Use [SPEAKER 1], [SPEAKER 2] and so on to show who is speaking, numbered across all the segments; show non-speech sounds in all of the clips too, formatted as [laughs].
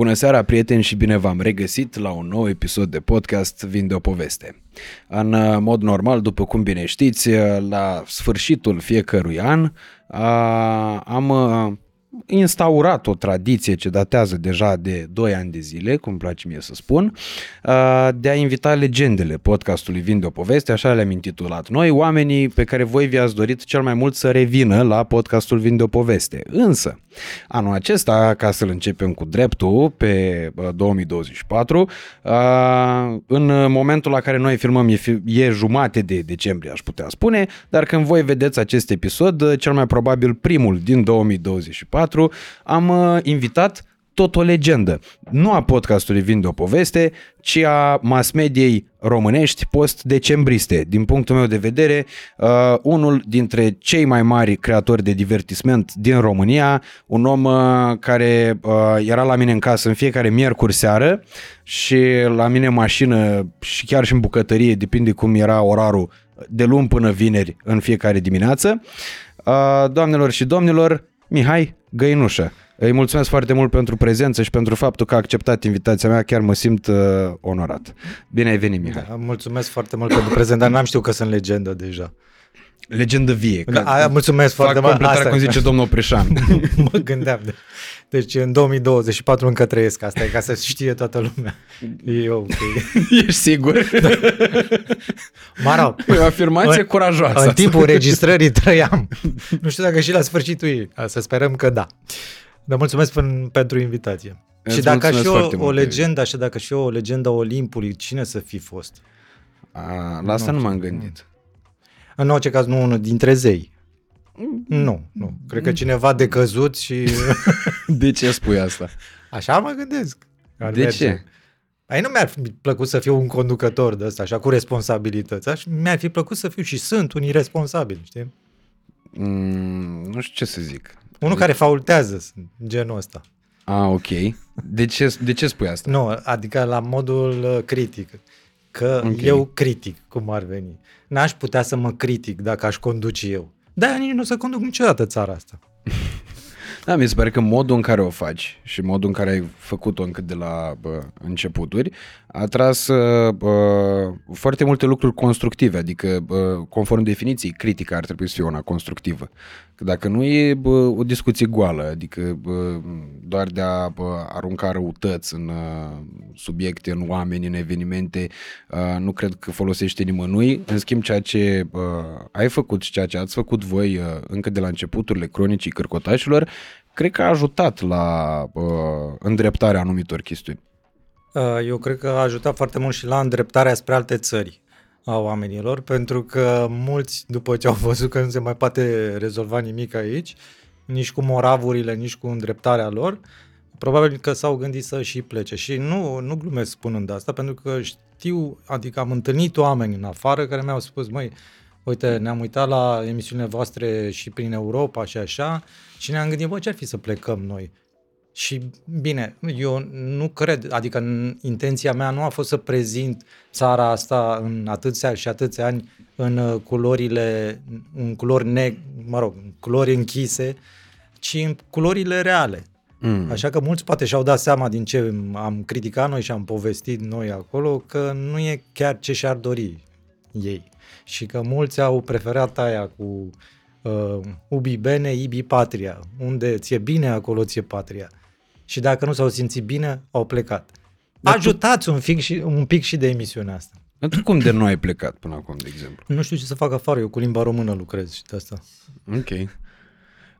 [SPEAKER 1] Bună seara, prieteni, și bine v-am regăsit la un nou episod de podcast Vin de o poveste. În uh, mod normal, după cum bine știți, uh, la sfârșitul fiecărui an am uh, instaurat o tradiție ce datează deja de 2 ani de zile, cum place mie să spun, de a invita legendele podcastului Vin de o poveste, așa le-am intitulat noi, oamenii pe care voi vi-ați dorit cel mai mult să revină la podcastul Vin de o poveste. Însă, anul acesta, ca să-l începem cu dreptul, pe 2024, în momentul la care noi filmăm e, e jumate de decembrie, aș putea spune, dar când voi vedeți acest episod, cel mai probabil primul din 2024, 4 am uh, invitat tot o legendă. Nu a podcastului Vin de o poveste, ci a mass mediei românești post-decembriste. Din punctul meu de vedere, uh, unul dintre cei mai mari creatori de divertisment din România, un om uh, care uh, era la mine în casă în fiecare miercuri seară și la mine în mașină și chiar și în bucătărie, depinde cum era orarul, de luni până vineri în fiecare dimineață. Uh, doamnelor și domnilor, Mihai Găinușă. Îi mulțumesc foarte mult pentru prezență și pentru faptul că a acceptat invitația mea, chiar mă simt uh, onorat. Bine ai venit, Mihai. Da,
[SPEAKER 2] mulțumesc foarte mult pentru prezent, dar n-am știut că sunt legendă deja.
[SPEAKER 1] Legendă vie.
[SPEAKER 2] Da, a, mulțumesc
[SPEAKER 1] fac
[SPEAKER 2] foarte mult.
[SPEAKER 1] completarea, cum zice domnul Preșan. [laughs]
[SPEAKER 2] mă gândeam. De... Deci în 2024 încă trăiesc asta, e ca să știe toată lumea. E ok. [laughs]
[SPEAKER 1] Ești sigur? [laughs]
[SPEAKER 2] Da. Mara,
[SPEAKER 1] e o afirmație în, curajoasă.
[SPEAKER 2] În timpul registrării trăiam. Nu știu dacă și la sfârșitul ei. Să sperăm că da. Dar mulțumesc pentru invitație. Îți și dacă și o, o legendă, așa dacă și o legendă Olimpului, cine să fi fost?
[SPEAKER 1] A, la asta nu, nu m-am gândit.
[SPEAKER 2] În orice caz, nu unul dintre zei. Nu, nu. Cred că cineva decăzut și... [laughs]
[SPEAKER 1] de ce spui asta?
[SPEAKER 2] Așa mă gândesc.
[SPEAKER 1] Ar de merge. ce?
[SPEAKER 2] Ai nu mi-ar fi plăcut să fiu un conducător de ăsta, așa, cu responsabilități. Așa, mi-ar fi plăcut să fiu și sunt un irresponsabil, știi?
[SPEAKER 1] Mm, nu știu ce să zic.
[SPEAKER 2] Unul care faultează, genul ăsta.
[SPEAKER 1] Ah, ok. De ce, de ce spui asta?
[SPEAKER 2] Nu, adică la modul uh, critic. Că okay. eu critic, cum ar veni. N-aș putea să mă critic dacă aș conduce eu. Da, nici nu o să conduc niciodată țara asta. [laughs]
[SPEAKER 1] Da, mi se pare că modul în care o faci și modul în care ai făcut-o încă de la bă, începuturi a tras bă, foarte multe lucruri constructive, adică bă, conform definiției, critica ar trebui să fie una constructivă. Că dacă nu e bă, o discuție goală, adică bă, doar de a bă, arunca răutăți în uh, subiecte, în oameni, în evenimente, uh, nu cred că folosește nimănui. În schimb, ceea ce uh, ai făcut și ceea ce ați făcut voi uh, încă de la începuturile cronicii cărcotașilor, cred că a ajutat la uh, îndreptarea anumitor chestiuni.
[SPEAKER 2] Uh, eu cred că a ajutat foarte mult și la îndreptarea spre alte țări a oamenilor, pentru că mulți, după ce au văzut că nu se mai poate rezolva nimic aici, nici cu moravurile, nici cu îndreptarea lor, probabil că s-au gândit să și plece. Și nu, nu glumesc spunând asta, pentru că știu, adică am întâlnit oameni în afară care mi-au spus, măi, uite, ne-am uitat la emisiunile voastre și prin Europa și așa și ne-am gândit, bă, ce ar fi să plecăm noi? Și bine, eu nu cred, adică intenția mea nu a fost să prezint țara asta în atâția și atâția ani în uh, culorile, în culori neg, mă rog, în culori închise, ci în culorile reale. Mm. Așa că mulți poate și-au dat seama din ce am criticat noi și am povestit noi acolo că nu e chiar ce și-ar dori ei. Și că mulți au preferat aia cu uh, ubi bene, ibi patria. Unde ți-e bine, acolo ți-e patria și dacă nu s-au simțit bine, au plecat. Dar Ajutați tu... un, pic și, un pic și de emisiunea asta.
[SPEAKER 1] Dar tu cum de nu ai plecat până acum, de exemplu?
[SPEAKER 2] Nu știu ce să fac afară, eu cu limba română lucrez și de asta.
[SPEAKER 1] Ok.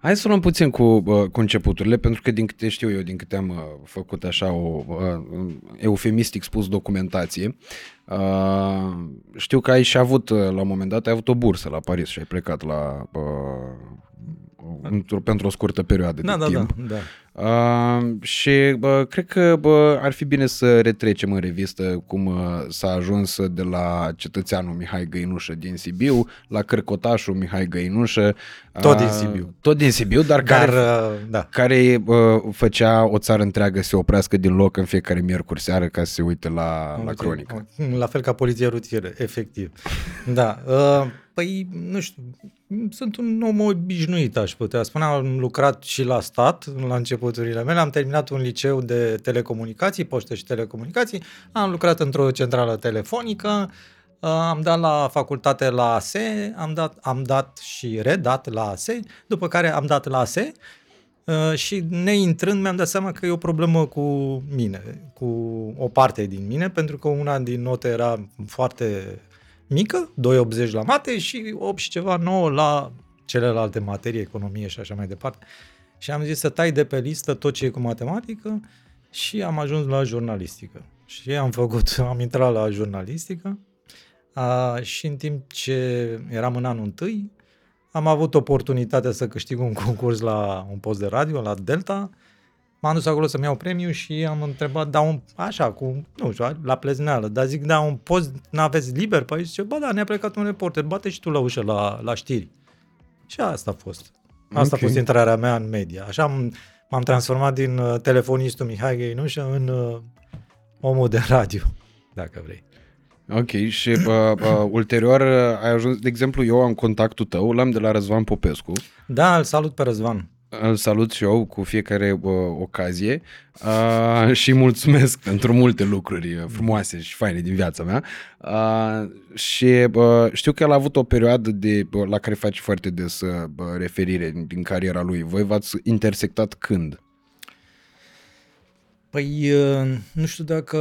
[SPEAKER 1] Hai să luăm puțin cu, uh, cu începuturile, pentru că din câte știu eu, din câte am uh, făcut așa o uh, eufemistic spus documentație, uh, știu că ai și avut, uh, la un moment dat, ai avut o bursă la Paris și ai plecat la uh, pentru o scurtă perioadă
[SPEAKER 2] da,
[SPEAKER 1] de
[SPEAKER 2] da,
[SPEAKER 1] timp.
[SPEAKER 2] Da, da.
[SPEAKER 1] Uh, și uh, cred că bă, ar fi bine să retrecem în revistă cum uh, s-a ajuns de la cetățeanul Mihai Găinușă din Sibiu la cărcotașul Mihai Găinușă.
[SPEAKER 2] Tot din Sibiu.
[SPEAKER 1] Tot din Sibiu, dar, dar care, uh, da. care uh, făcea o țară întreagă să se oprească din loc în fiecare miercuri seară ca să se uite la, la cronică.
[SPEAKER 2] La fel ca poliția rutieră, efectiv. da. Uh, Păi, nu știu, sunt un om obișnuit, aș putea spune. Am lucrat și la stat la început începuturile mele. Am terminat un liceu de telecomunicații, poște și telecomunicații. Am lucrat într-o centrală telefonică. Uh, am dat la facultate la ASE, am dat, am dat și redat la ASE, după care am dat la ASE uh, și neintrând mi-am dat seama că e o problemă cu mine, cu o parte din mine, pentru că una din note era foarte mică, 2,80 la mate și 8 și ceva 9 la celelalte materii, economie și așa mai departe. Și am zis să tai de pe listă tot ce e cu matematică și am ajuns la jurnalistică. Și am făcut, [laughs] am intrat la jurnalistică a, și în timp ce eram în anul întâi, am avut oportunitatea să câștig un concurs la un post de radio, la Delta. M-am dus acolo să-mi iau premiu și am întrebat, da, un, așa, cu, nu știu, la plezneală, dar zic, da, un post n-aveți liber? Păi zice, bă, da, ne-a plecat un reporter, bate și tu la ușă la, la știri. Și asta a fost. Asta okay. a fost intrarea mea în media. Așa am, m-am transformat din uh, telefonistul Mihai Găinușă în uh, omul de radio, [laughs] dacă vrei.
[SPEAKER 1] Ok, și uh, uh, ulterior uh, ai ajuns, de exemplu, eu am contactul tău, l-am de la Răzvan Popescu.
[SPEAKER 2] Da, îl salut pe Răzvan.
[SPEAKER 1] Îl salut și eu cu fiecare uh, ocazie uh, [laughs] și mulțumesc pentru multe lucruri uh, frumoase și faine din viața mea. Uh, și uh, știu că el a avut o perioadă de, uh, la care face foarte des uh, referire din cariera lui. Voi v-ați intersectat când?
[SPEAKER 2] Păi, uh, nu știu dacă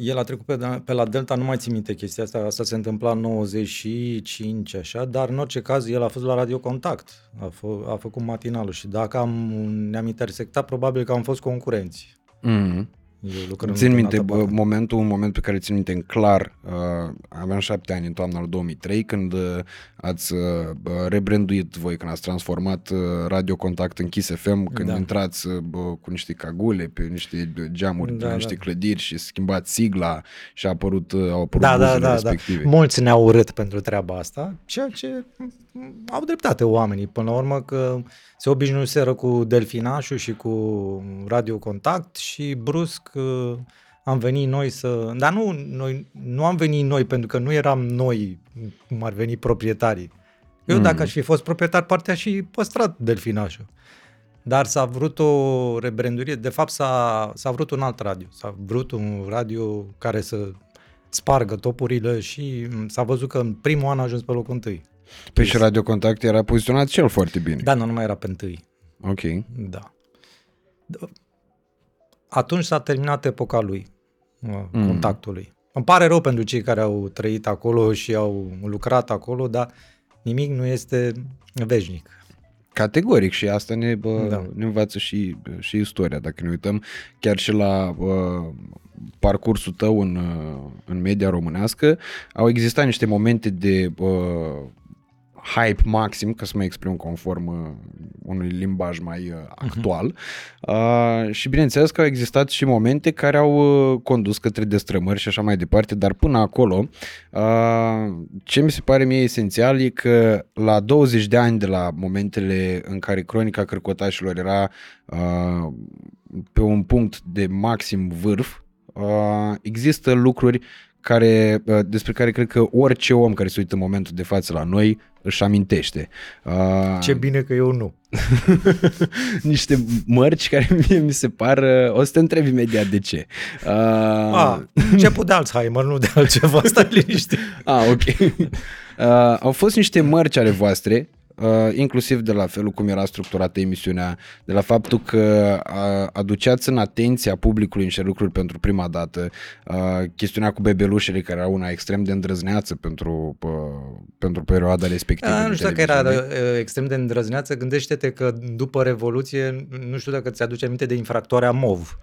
[SPEAKER 2] el a trecut pe, pe la Delta, nu mai țin minte chestia asta, asta se întâmpla în 95, așa, dar în orice caz el a fost la Radio Contact, a, f- a făcut matinalul și dacă am, ne-am intersectat, probabil că am fost concurenți.
[SPEAKER 1] Mm-hmm. Eu țin minte bă, momentul, un moment pe care țin minte în clar, uh, aveam șapte ani în toamna lui 2003 când uh, ați uh, rebranduit voi, când ați transformat uh, Radio Contact în Kiss FM, când da. intrați uh, cu niște cagule pe niște geamuri, da, pe niște da. clădiri și schimbați sigla și a apărut, uh, au apărut
[SPEAKER 2] da, da, da, respective. Da. Mulți ne-au urât pentru treaba asta, ceea ce au dreptate oamenii până la urmă că se obișnuiseră cu delfinașul și cu radio contact și brusc uh, am venit noi să... Dar nu, noi, nu am venit noi pentru că nu eram noi cum ar veni proprietarii. Eu mm. dacă aș fi fost proprietar, partea și păstrat delfinașul. Dar s-a vrut o rebrandurie, de fapt s-a, s-a vrut un alt radio. S-a vrut un radio care să spargă topurile și s-a văzut că în primul an a ajuns pe locul întâi.
[SPEAKER 1] Pe și Radio Contact era poziționat cel foarte bine.
[SPEAKER 2] Da, nu, nu mai era pe întâi.
[SPEAKER 1] Ok.
[SPEAKER 2] Da. Atunci s-a terminat epoca lui, mm. contactului. Îmi pare rău pentru cei care au trăit acolo și au lucrat acolo, dar nimic nu este veșnic.
[SPEAKER 1] Categoric și asta ne, bă, da. ne învață și, și istoria. Dacă ne uităm chiar și la bă, parcursul tău în, în media românească, au existat niște momente de bă, hype maxim, ca să mă exprim conform uh, unui limbaj mai uh, mhm. actual. Uh-huh. Uh, și bineînțeles că au existat și momente care au uh, condus către destrămări și așa mai departe, dar până acolo, uh, ce mi se pare mie esențial e că la 20 de ani de la momentele în care cronica cărcotașilor era uh, pe un punct de maxim vârf, uh, există lucruri care, uh, despre care cred că orice om care se uită în momentul de față la noi își amintește.
[SPEAKER 2] Uh, Ce bine că eu nu. [laughs]
[SPEAKER 1] niște mărci care mie mi se par, uh, o să te întrebi imediat de ce.
[SPEAKER 2] Uh, A, început de Alzheimer, nu de altceva, stai liniște. [laughs]
[SPEAKER 1] Ah, ok. Uh, au fost niște mărci ale voastre uh, inclusiv de la felul cum era structurată emisiunea, de la faptul că uh, aduceați în atenția publicului niște lucruri pentru prima dată, uh, chestiunea cu bebelușele, care era una extrem de îndrăzneață pentru, uh, pentru perioada respectivă.
[SPEAKER 2] Da, nu știu dacă era uh, extrem de îndrăzneață, gândește-te că după Revoluție, nu știu dacă ți-aduce aminte de infractoarea MOV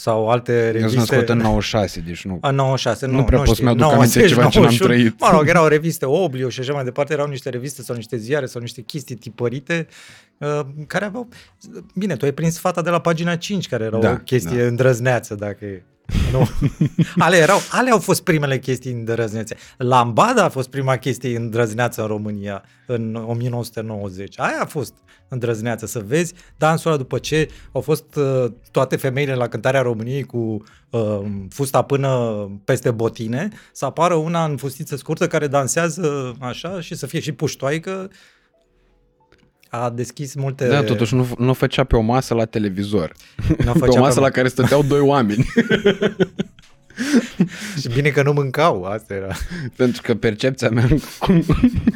[SPEAKER 2] sau alte reviste.
[SPEAKER 1] Eu sunt în 96, deci nu.
[SPEAKER 2] A, 96, nu,
[SPEAKER 1] nu prea pot să-mi aduc aminte ceva 91, ce n-am trăit.
[SPEAKER 2] Mă rog, erau reviste Oblio și așa mai departe, erau niște reviste sau niște ziare sau niște chestii tipărite uh, care aveau... Bine, tu ai prins fata de la pagina 5, care era da, o chestie da. îndrăzneață, dacă e. Nu. [laughs] Ale, erau, ale au fost primele chestii îndrăznețe. Lambada a fost prima chestie îndrăzneață în România în 1990. Aia a fost îndrăzneață, să vezi dansul ăla după ce au fost uh, toate femeile la cântarea României cu uh, fusta până peste botine, să apară una în fustiță scurtă care dansează așa și să fie și puștoaică a deschis multe...
[SPEAKER 1] Da, totuși nu, nu făcea pe o masă la televizor.
[SPEAKER 2] Nu
[SPEAKER 1] pe
[SPEAKER 2] făcea
[SPEAKER 1] o masă
[SPEAKER 2] pe-
[SPEAKER 1] la care stăteau doi oameni. [laughs]
[SPEAKER 2] Și bine că nu mâncau, asta era.
[SPEAKER 1] Pentru că percepția mea... Cum...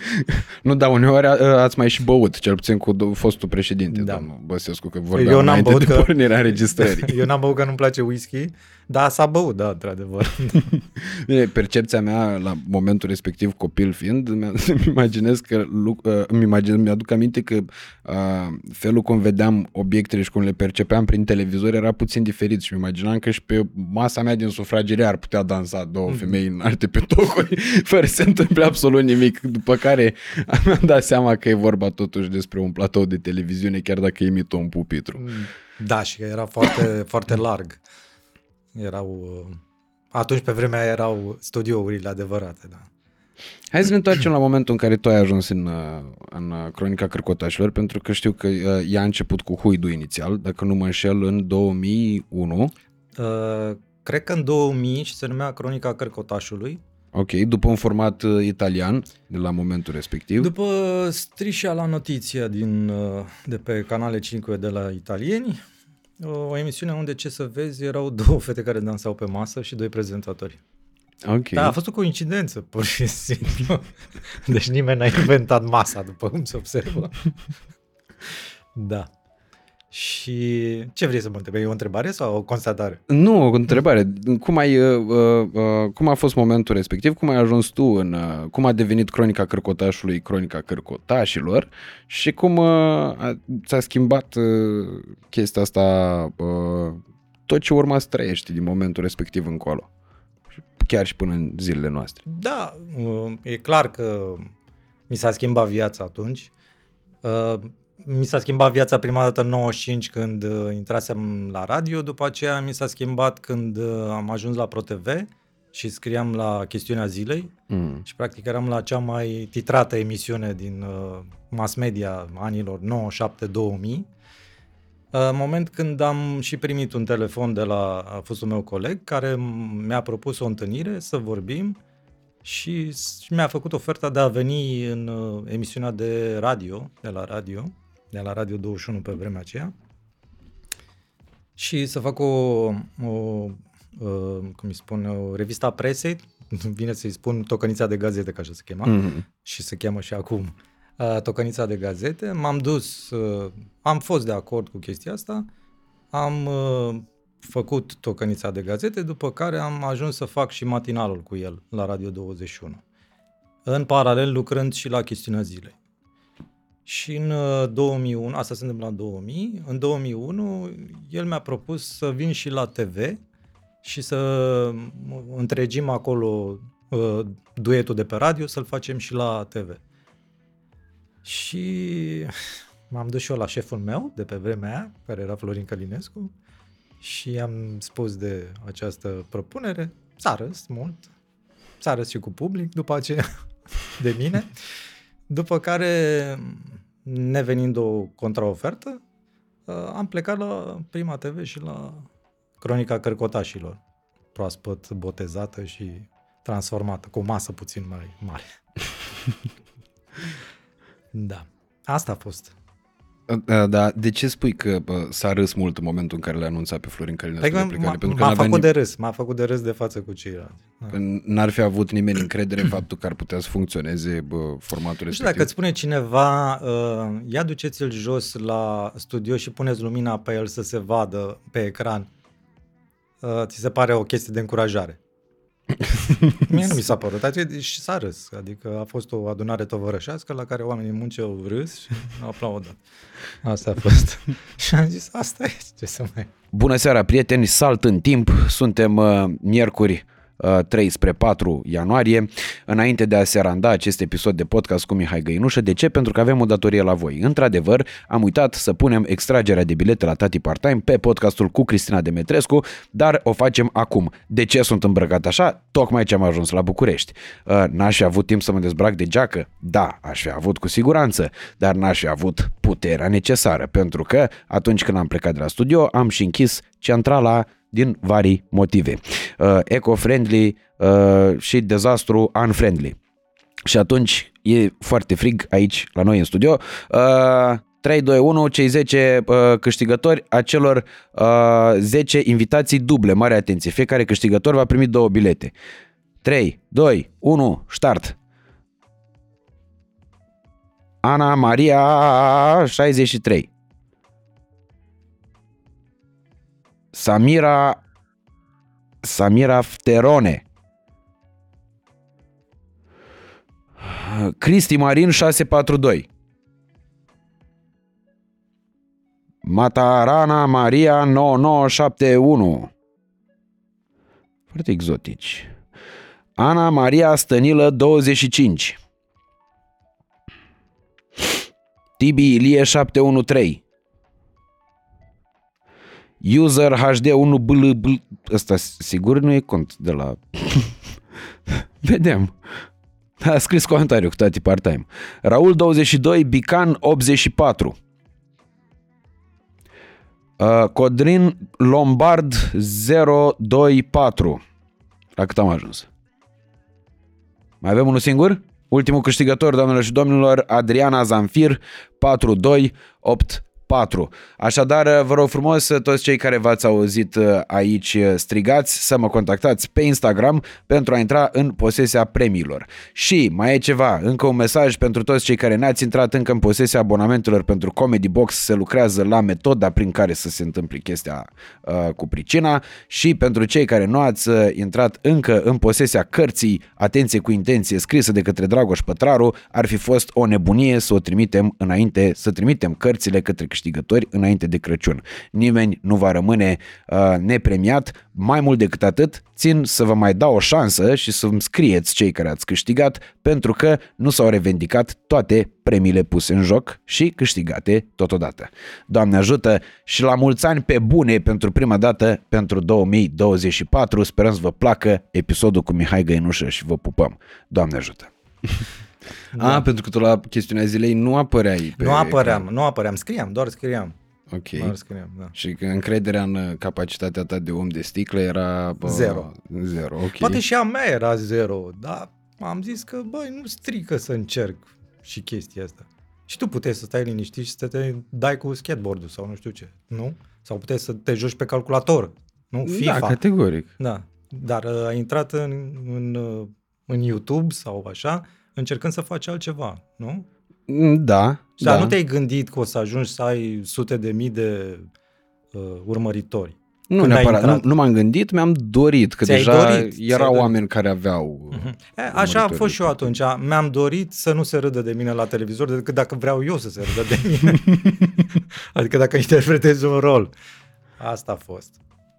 [SPEAKER 1] [laughs] nu, dar uneori a- ați mai și băut, cel puțin cu do- fostul președinte,
[SPEAKER 2] Da.
[SPEAKER 1] domnul Băsescu, că vorbeam
[SPEAKER 2] Eu n-am
[SPEAKER 1] înainte
[SPEAKER 2] băut
[SPEAKER 1] de
[SPEAKER 2] că-
[SPEAKER 1] pornirea înregistrării. [laughs]
[SPEAKER 2] Eu n-am băut că nu-mi place whisky, dar s-a băut, da, într-adevăr. [laughs]
[SPEAKER 1] Bine, percepția mea la momentul respectiv, copil fiind, mi- [laughs] îmi imaginez că, lu- uh, îmi imagine, mi-aduc aminte că uh, felul cum vedeam obiectele și cum le percepeam prin televizor era puțin diferit și îmi imaginam că și pe masa mea din sufragerie ar putea dansa două
[SPEAKER 2] Mhm.
[SPEAKER 1] femei înalte pe tocuri, [laughs] fără să se întâmple absolut nimic, după care mi-am dat seama că e vorba totuși despre un platou de televiziune, chiar dacă imită un pupitru.
[SPEAKER 2] Da, și că era foarte, foarte larg. Erau... uh, Atunci, pe vremea aia, erau studiourile adevărate, da.
[SPEAKER 1] Hai să ne întoarcem la momentul în care tu ai ajuns în, uh, în uh, Cronica Cărcotașilor, pentru că știu că uh, ea a început cu Huidu inițial, dacă nu mă înșel, în 2001.
[SPEAKER 2] Uh, cred că în 2000 și se numea Cronica Cărcotașului.
[SPEAKER 1] Ok, după un format uh, italian de la momentul respectiv.
[SPEAKER 2] După Striscia la notiția din, uh, de pe canale 5 de la italieni, uh, o emisiune unde ce să vezi erau [laughs] două fete care dansau pe masă și doi prezentatori.
[SPEAKER 1] ok.
[SPEAKER 2] Da, a fost o coincidență, pur și [laughs] simplu. Deci nimeni n-a inventat masa, după cum se observă. [laughs] Da. Și ce vrei să mă întrebi? E o întrebare sau o constatare?
[SPEAKER 1] Nu, o întrebare. Cum, ai, uh, uh, uh, cum a fost momentul respectiv? Cum ai ajuns tu în... Uh, cum a devenit Cronica Cărcotașului Cronica Cărcotașilor? Și cum uh, a, ți-a schimbat uh, chestia asta uh, tot ce urma să trăiești din momentul respectiv încolo? Chiar și până în zilele noastre.
[SPEAKER 2] Da, uh, e clar că mi s-a schimbat viața atunci. Uh, Mi s-a schimbat viața prima dată în 95 când uh, intrasem la radio, după aceea mi s-a schimbat când uh, am ajuns la ProTV și scriam la chestiunea zilei
[SPEAKER 1] Mm.
[SPEAKER 2] și practic eram la cea mai titrată emisiune din uh, mass media anilor 97-2000. Uh, moment când am și primit un telefon de la a fostul meu coleg care m- mi-a propus o întâlnire să vorbim și s- și mi-a făcut oferta de a veni în uh, emisiunea de radio, de la radio, de la Radio 21 pe vremea aceea și să fac o, o uh, cum îi spun, o revista presei, [laughs] vine să-i spun tocănița de gazete, ca așa se chema,
[SPEAKER 1] Mm.
[SPEAKER 2] și se cheamă și acum uh, tocănița de gazete. M-am dus, uh, am fost de acord cu chestia asta, am uh, făcut tocănița de gazete, după care am ajuns să fac și matinalul cu el la Radio 21. În paralel lucrând și la chestiunea zilei. Și în uh, 2001, asta se întâmplă în 2000, în 2001 el mi-a propus să vin și la TV și să întregim acolo uh, duetul de pe radio, să-l facem și la TV. Și [laughs] m-am dus și eu la șeful meu de pe vremea aia, care era Florin Călinescu, și am spus de această propunere. S-a râs mult, s-a râs și cu public după aceea [laughs] de mine, după care, nevenind o contraofertă, uh, am plecat la Prima TV și la Cronica Cărcotașilor, proaspăt botezată și transformată, cu o masă puțin mai mare. [laughs] da. Asta a fost.
[SPEAKER 1] Da, da, de ce spui că bă, s-a râs mult în momentul în care le-a anunțat pe Florin Călinescu
[SPEAKER 2] Adică
[SPEAKER 1] de plecare?
[SPEAKER 2] m-a,
[SPEAKER 1] Pentru că
[SPEAKER 2] m-a
[SPEAKER 1] n-avea
[SPEAKER 2] făcut
[SPEAKER 1] nim-
[SPEAKER 2] de râs, m-a făcut de râs de față cu ceilalți. Da.
[SPEAKER 1] că n-ar fi avut nimeni încredere în faptul că ar putea să funcționeze bă, formatul
[SPEAKER 2] Nu știu
[SPEAKER 1] respectiv.
[SPEAKER 2] dacă îți spune cineva, uh, ia duceți-l jos la studio și puneți lumina pe el să se vadă pe ecran. Uh, ți se pare o chestie de încurajare. [laughs] Mie nu mi s-a părut, adică și s-a râs. Adică a fost o adunare tovărășească la care oamenii munce au râs și au aplaudat. Asta a fost. [laughs] și am zis, asta e, ce să mai...
[SPEAKER 1] Bună seara, prieteni! Salt în timp. Suntem uh, miercuri uh, 3 spre 4 ianuarie. Înainte de a se randa acest episod de podcast cu Mihai Găinușă, de ce? Pentru că avem o datorie la voi. Într-adevăr, am uitat să punem extragerea de bilete la Tati Part-Time pe podcastul cu Cristina Demetrescu, dar o facem acum. De ce sunt îmbrăcat așa? Tocmai ce am ajuns la București. Uh, N-aș fi avut timp să mă dezbrac de geacă? Da, aș fi avut cu siguranță, dar n-aș fi avut puterea necesară, pentru că atunci când am plecat de la studio, am și închis centrala din vari motive. Uh, eco-friendly uh, și dezastru unfriendly. Și atunci E foarte frig aici la noi în studio. Uh, 3, 2, 1, cei 10 uh, câștigători a celor uh, 10 invitații duble. Mare atenție, fiecare câștigător va primi două bilete. 3, 2, 1, start! Ana Maria 63 Samira Samira Fterone. Cristi Marin 642 Matarana Maria 9971 Foarte exotici. Ana Maria Stănilă 25 Tibi Ilie 713 User HD1 bl bl Ăsta sigur nu e cont de la... [laughs] Vedem. A scris comentariu cu tati part-time. Raul 22, Bican 84. Uh, Codrin Lombard 024. La cât am ajuns? Mai avem unul singur? Ultimul câștigător, doamnelor și domnilor, Adriana Zanfir 4284. 4. Așadar, vă rog frumos, toți cei care v-ați auzit uh, aici uh, strigați, să mă contactați pe Instagram pentru a intra în posesia premiilor. Și mai e ceva, încă un mesaj pentru toți cei care n-ați intrat încă în posesia abonamentelor pentru Comedy Box, se lucrează la metoda prin care să se întâmple chestia uh, cu pricina și pentru cei care nu ați uh, intrat încă în posesia cărții Atenție cu intenție scrisă de către Dragoș Pătraru, ar fi fost o nebunie să o trimitem înainte, să trimitem cărțile către câștigători înainte de Crăciun. Nimeni nu va rămâne uh, nepremiat. Mai mult decât atât, țin să vă mai dau o șansă și să-mi scrieți cei care ați câștigat, pentru că nu s-au revendicat toate premiile puse în joc și câștigate totodată. Doamne ajută și la mulți ani pe bune pentru prima dată pentru 2024. Sperăm să vă placă episodul cu Mihai Găinușă și vă pupăm. Doamne ajută! [laughs] Da. A, pentru că tu la chestiunea zilei nu apăreai pe
[SPEAKER 2] Nu apăream, nu apăream, scriam, doar scriam.
[SPEAKER 1] Ok.
[SPEAKER 2] Doar scriam, da.
[SPEAKER 1] Și că încrederea în capacitatea ta de om de sticlă era... Bă,
[SPEAKER 2] Zero.
[SPEAKER 1] Zero, ok.
[SPEAKER 2] Poate și a mea era zero, dar am zis că, băi, nu strică să încerc și chestia asta. Și tu puteai să stai liniștit și să te dai cu skateboard sau nu știu ce, nu? Sau puteai să te joci pe calculator, nu? FIFA.
[SPEAKER 1] Da, categoric.
[SPEAKER 2] Da, dar uh, ai intrat în, în, uh, în YouTube sau așa, încercând să faci altceva, nu?
[SPEAKER 1] Mm, Da,
[SPEAKER 2] Dar
[SPEAKER 1] da.
[SPEAKER 2] nu te-ai gândit că o să ajungi să ai sute de mii de uh, urmăritori.
[SPEAKER 1] Nu,
[SPEAKER 2] când ai
[SPEAKER 1] neapărat, nu,
[SPEAKER 2] intrat.
[SPEAKER 1] nu m-am gândit, mi-am dorit, că
[SPEAKER 2] Ți-ai
[SPEAKER 1] deja
[SPEAKER 2] dorit, ți-ai
[SPEAKER 1] erau
[SPEAKER 2] dorit.
[SPEAKER 1] oameni care aveau...
[SPEAKER 2] E, așa am fost și eu atunci. Mi-am dorit să nu se râdă de mine la televizor decât dacă vreau eu să se râdă de mine. [laughs] adică dacă interpretez un rol. Asta a fost.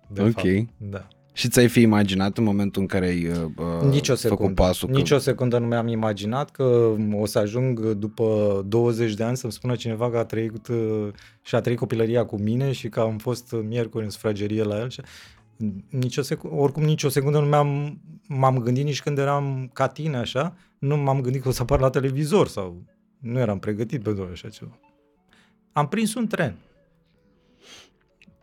[SPEAKER 2] De
[SPEAKER 1] Ok.
[SPEAKER 2] Fapt. Da.
[SPEAKER 1] Și ți-ai fi imaginat în momentul în care ai uh, uh,
[SPEAKER 2] Nici o
[SPEAKER 1] făcut
[SPEAKER 2] secundă.
[SPEAKER 1] pasul?
[SPEAKER 2] Nici o secundă nu mi-am imaginat că o să ajung după 20 de ani să-mi spună cineva că a trăit uh, și a trăit copilăria cu mine și că am fost miercuri în sufragerie la el. Și... Nici o secundă, oricum nici o secundă nu mi-am, m-am gândit nici când eram ca tine așa, nu m-am gândit că o să apar la televizor sau nu eram pregătit pentru așa ceva. Am prins un tren.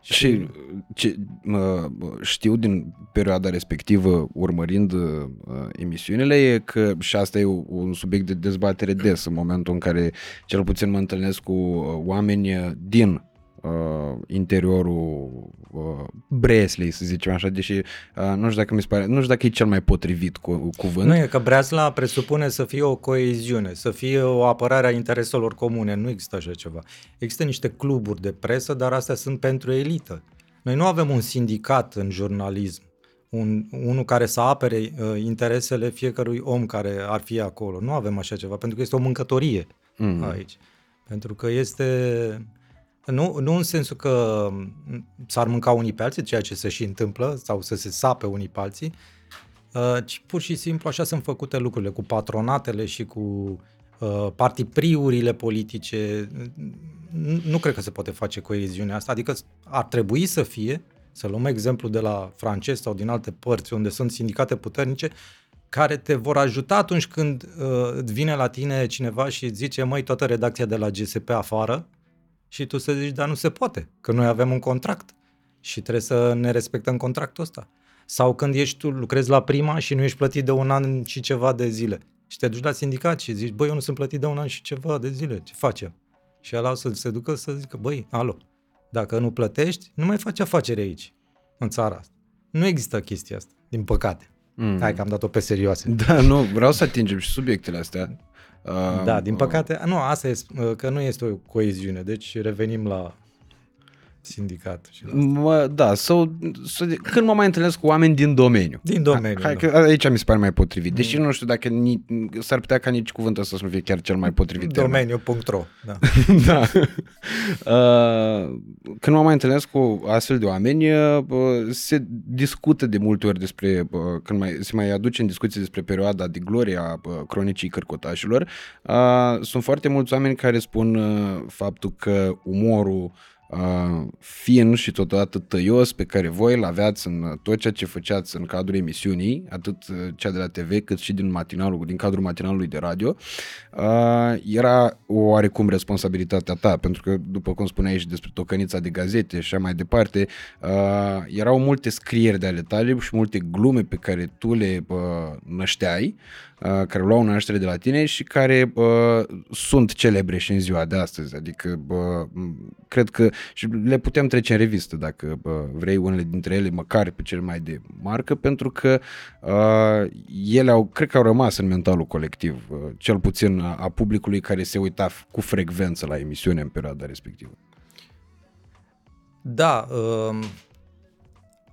[SPEAKER 1] Și ce, uh, știu din perioada respectivă, urmărind uh, emisiunile, e că și asta e un subiect de dezbatere des în momentul în care cel puțin mă întâlnesc cu uh, oameni uh, din uh, interiorul uh, Breslei, să zicem așa, deși uh, nu știu dacă mi se pare, nu știu dacă e cel mai potrivit cu, cuvânt.
[SPEAKER 2] Nu e că Breasla presupune să fie o coeziune, să fie o apărare a intereselor comune. Nu există așa ceva. Există niște cluburi de presă, dar astea sunt pentru elită. Noi nu avem un sindicat în jurnalism, un, unul care să apere uh, interesele fiecărui om care ar fi acolo. Nu avem așa ceva, pentru că este o mâncătorie
[SPEAKER 1] Mm.
[SPEAKER 2] mm. aici. Pentru că este... Nu, nu în sensul că s-ar mânca unii pe alții, ceea ce se și întâmplă, sau să se sape unii pe alții, uh, ci pur și simplu așa sunt făcute lucrurile, cu patronatele și cu uh, partipriurile politice. Nu, nu cred că se poate face coeziunea asta, adică ar trebui să fie, să luăm exemplu de la francez sau din alte părți unde sunt sindicate puternice, care te vor ajuta atunci când uh, vine la tine cineva și îți zice, măi, toată redacția de la GSP afară și tu să zici, dar nu se poate, că noi avem un contract și trebuie să ne respectăm contractul ăsta. Sau când ești tu, lucrezi la prima și nu ești plătit de un an și ceva de zile Și te duci la sindicat și zici, băi, eu nu sunt plătit de un an și ceva de zile, ce facem? Și ăla o să se ducă să zică, băi, alo, dacă nu plătești, nu mai faci afacere aici, în țara asta. Nu există chestia asta, din păcate. Mm. Hai că am dat-o pe serioase.
[SPEAKER 1] Da, nu, vreau să atingem și subiectele astea.
[SPEAKER 2] Uh, da, din păcate, uh, nu, asta e, că nu este o coeziune, deci revenim la sindicat. Și la
[SPEAKER 1] mă, da, sau, sau, când mă mai întâlnesc cu oameni din domeniu.
[SPEAKER 2] Din domeniu,
[SPEAKER 1] Hai,
[SPEAKER 2] da.
[SPEAKER 1] că aici mi se pare mai potrivit. Deși mm. nu știu dacă ni, s-ar putea ca nici cuvântul ăsta să nu fie chiar cel mai potrivit.
[SPEAKER 2] Domeniu.ro, da. [laughs]
[SPEAKER 1] da. [laughs] Uh, când mă mai întâlnesc cu astfel de oameni, uh, se discută de multe ori despre, uh, când mai, se mai aduce în discuție despre perioada de glorie a uh, cronicii cărcotașilor. Uh, sunt foarte mulți oameni care spun uh, faptul că umorul uh, fin și totodată tăios pe care voi îl aveați în tot ceea ce făceați în cadrul emisiunii, atât cea de la TV cât și din matinalul, din cadrul matinalului de radio, uh, era oarecum responsabilitatea ta, pentru că, după cum spuneai și despre tocănița de gazete și așa mai departe, uh, erau multe scrieri de ale tale și multe glume pe care tu le uh, nășteai, uh, care luau naștere de la tine și care uh, sunt celebre și în ziua de astăzi. Adică, uh, cred că și le putem trece în revistă dacă uh, vrei unele dintre ele, măcar pe cele mai de marcă, pentru că uh, ele au, cred că au rămas în mentalul colectiv, uh, cel puțin a, a publicului care se uita cu frecvență la emisiune în perioada respectivă.
[SPEAKER 2] Da, uh,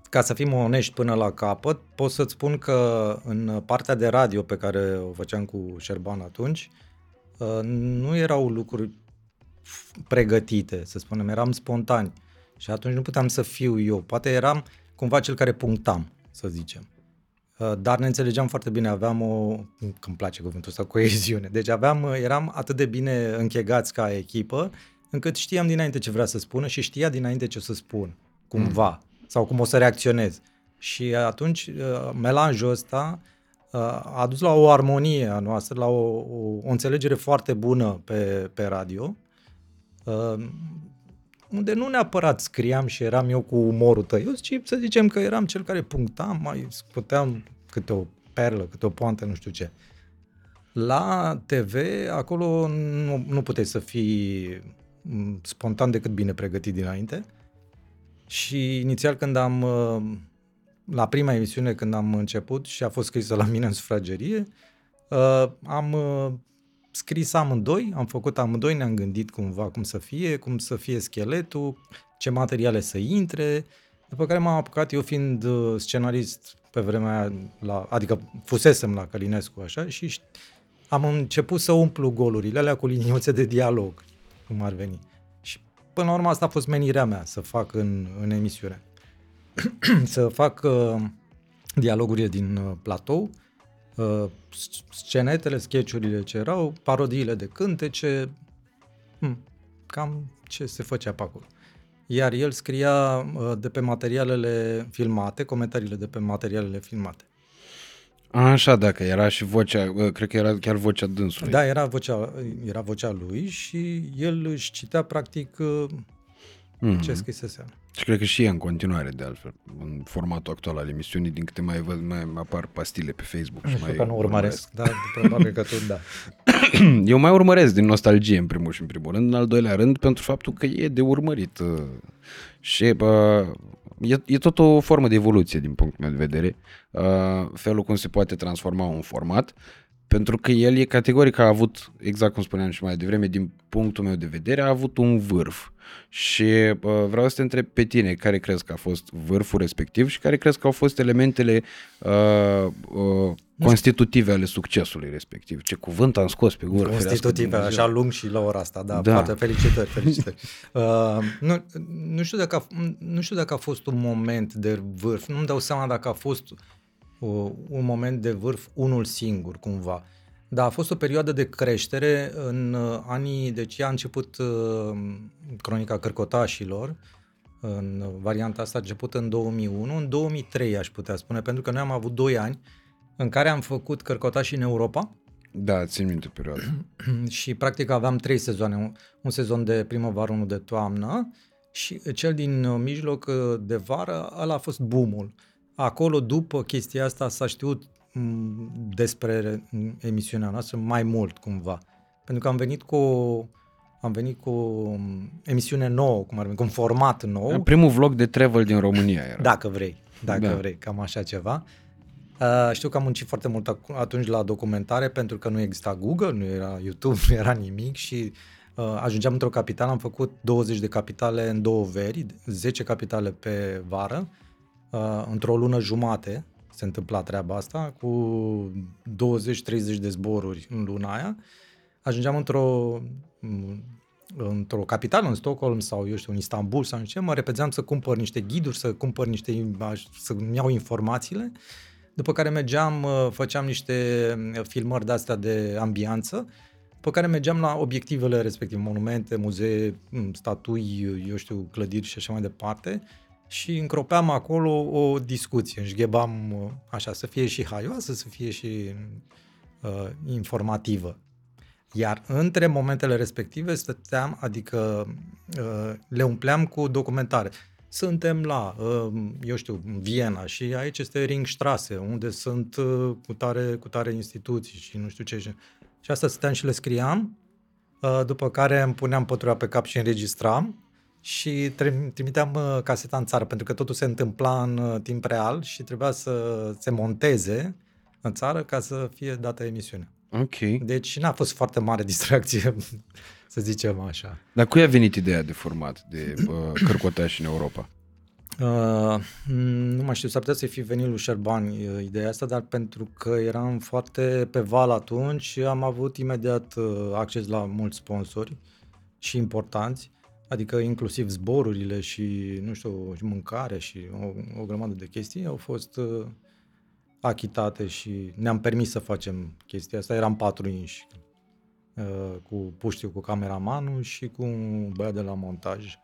[SPEAKER 2] ca să fim onești până la capăt, pot să-ți spun că în partea de radio pe care o făceam cu Șerban atunci, uh, nu erau lucruri pregătite, să spunem, eram spontani. Și atunci nu puteam să fiu eu. Poate eram cumva cel care punctam, să zicem. Uh, dar ne înțelegeam foarte bine, aveam o, că îmi place cuvântul ăsta, coeziune. Deci aveam, eram atât de bine închegați ca echipă, încât știam dinainte ce vrea să spună și știa dinainte ce o să spun, cumva, mm. Sau cum o să reacționez. Și atunci uh, melanjul ăsta uh, a dus la o armonie a noastră, la o, o, o înțelegere foarte bună pe, pe radio uh, unde nu neapărat scriam și eram eu cu umorul tăios, ci să zicem că eram cel care punctam, mai scoteam câte o perlă, câte o poantă, nu știu ce. La TV, acolo nu, nu puteai să fii mm, spontan decât bine pregătit dinainte. Și inițial când am, uh, la prima emisiune când am început și a fost scrisă la mine în sufragerie, uh, am uh, scris amândoi, am făcut amândoi, ne-am gândit cumva cum să fie, cum să fie scheletul, ce materiale să intre, după care m-am apucat, eu fiind uh, scenarist pe vremea aia, la, adică fusesem la Călinescu așa și am început să umplu golurile alea cu liniuțe de dialog, cum ar veni. Și până la urmă asta a fost menirea mea, să fac în, în emisiune. [clears throat] să fac uh, dialogurile din uh, platou, uh, scenetele, sketchurile ce erau, parodiile de cântece, hmm, cam ce se făcea pe acolo. Iar el scria uh, de pe materialele filmate, comentariile de pe materialele filmate.
[SPEAKER 1] Așa, dacă era și vocea, uh, cred că era chiar vocea dânsului.
[SPEAKER 2] Da, era vocea, era vocea lui și el își citea practic mm-hmm. ce scrisese.
[SPEAKER 1] Și cred că și e în continuare, de altfel, în formatul actual al emisiunii, din câte mai văd, mai apar pastile pe Facebook.
[SPEAKER 2] Nu
[SPEAKER 1] și mai
[SPEAKER 2] că nu urmăresc, urmăresc. da, probabil că tu, da. [coughs]
[SPEAKER 1] Eu mai urmăresc din nostalgie, în primul și în primul rând, în al doilea rând, pentru faptul că e de urmărit. Uh, și bă, e, e tot o formă de evoluție, din punctul meu de vedere, uh, felul cum se poate transforma un format, pentru că el e categoric a avut, exact cum spuneam și mai devreme, din punctul meu de vedere, a avut un vârf. Și uh, vreau să te întreb pe tine, care crezi că a fost vârful respectiv și care crezi că au fost elementele uh, uh, constitutive ale succesului respectiv. Ce cuvânt am scos pe gură.
[SPEAKER 2] Constitutive, așa lung și la ora asta, da, da. Poate, felicitări, [laughs] felicitări. uh, nu, nu, știu dacă a, nu știu dacă a fost un moment de vârf, nu-mi dau seama dacă a fost uh, un moment de vârf unul singur, cumva. Da, a fost o perioadă de creștere în uh, anii, deci a început uh, cronica cărcotașilor, în varianta asta a început în 2001, în 2003 aș putea spune, pentru că noi am avut 2 ani în care am făcut cărcotași în Europa.
[SPEAKER 1] Da, țin minte perioada. [clears throat]
[SPEAKER 2] și practic aveam trei sezoane, un, un sezon de primăvară, unul de toamnă și cel din uh, mijloc de vară, ăla a fost boomul. Acolo, după chestia asta, s-a știut m, despre emisiunea noastră mai mult cumva. Pentru că am venit cu am venit cu o emisiune nouă, cum ar veni, cu un format nou.
[SPEAKER 1] Primul vlog de travel din România era.
[SPEAKER 2] Dacă vrei, dacă da. vrei, cam așa ceva. Uh, știu că am muncit foarte mult atunci la documentare pentru că nu exista Google, nu era YouTube, [laughs] nu era nimic și uh, ajungeam într-o capitală, am făcut 20 de capitale în două veri, 10 capitale pe vară, uh, într-o lună jumate se întâmpla treaba asta, cu 20-30 de zboruri în luna aia. Ajungeam într-o într-o capitală, în Stockholm sau eu știu, în Istanbul sau în ce, mă repezeam să cumpăr niște ghiduri, să cumpăr niște, să-mi iau informațiile, după care mergeam, uh, făceam niște uh, filmări de-astea de ambianță, pe care mergeam la obiectivele respective, monumente, muzee, mm, statui, eu știu, clădiri și așa mai departe și încropeam acolo o discuție, înșghebam uh, așa, să fie și haioasă, să fie și uh, informativă. Iar între momentele respective stăteam, adică uh, le umpleam cu documentare. Suntem la, uh, eu știu, Viena și aici este Ringstrasse, unde sunt uh, cu tare, cu tare instituții și nu știu ce. Și asta stăteam și le scriam, după care îmi puneam pătura pe cap și înregistram și trimiteam caseta în țară, pentru că totul se întâmpla în timp real și trebuia să se monteze în țară ca să fie dată emisiunea.
[SPEAKER 1] Ok.
[SPEAKER 2] Deci n-a fost foarte mare distracție, [laughs] să zicem așa.
[SPEAKER 1] Dar cui a venit ideea de format de uh, cărcotași în Europa?
[SPEAKER 2] Uh, nu mai știu, s-ar putea să fi venit lui Șerban uh, ideea asta, dar pentru că eram foarte pe val atunci, am avut imediat uh, acces la mulți sponsori și importanți, adică inclusiv zborurile și, nu știu, și mâncare și o, o grămadă de chestii au fost uh, achitate și ne-am permis să facem chestia asta. Eram patru inși uh, cu puștiu, cu cameramanul și cu un băiat de la montaj.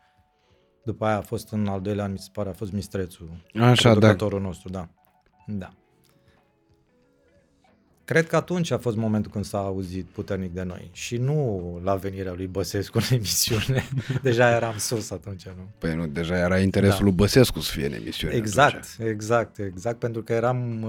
[SPEAKER 2] După aia a fost în al doilea an, mi se pare, a fost Mistrețu,
[SPEAKER 1] Așa, da.
[SPEAKER 2] nostru, da. Da. Cred că atunci a fost momentul când s-a auzit puternic de noi și nu la venirea lui Băsescu în emisiune. [laughs] deja eram sus atunci, nu?
[SPEAKER 1] Păi nu, deja era interesul da. lui Băsescu să fie în emisiune.
[SPEAKER 2] Exact,
[SPEAKER 1] atunci.
[SPEAKER 2] exact, exact, pentru că eram,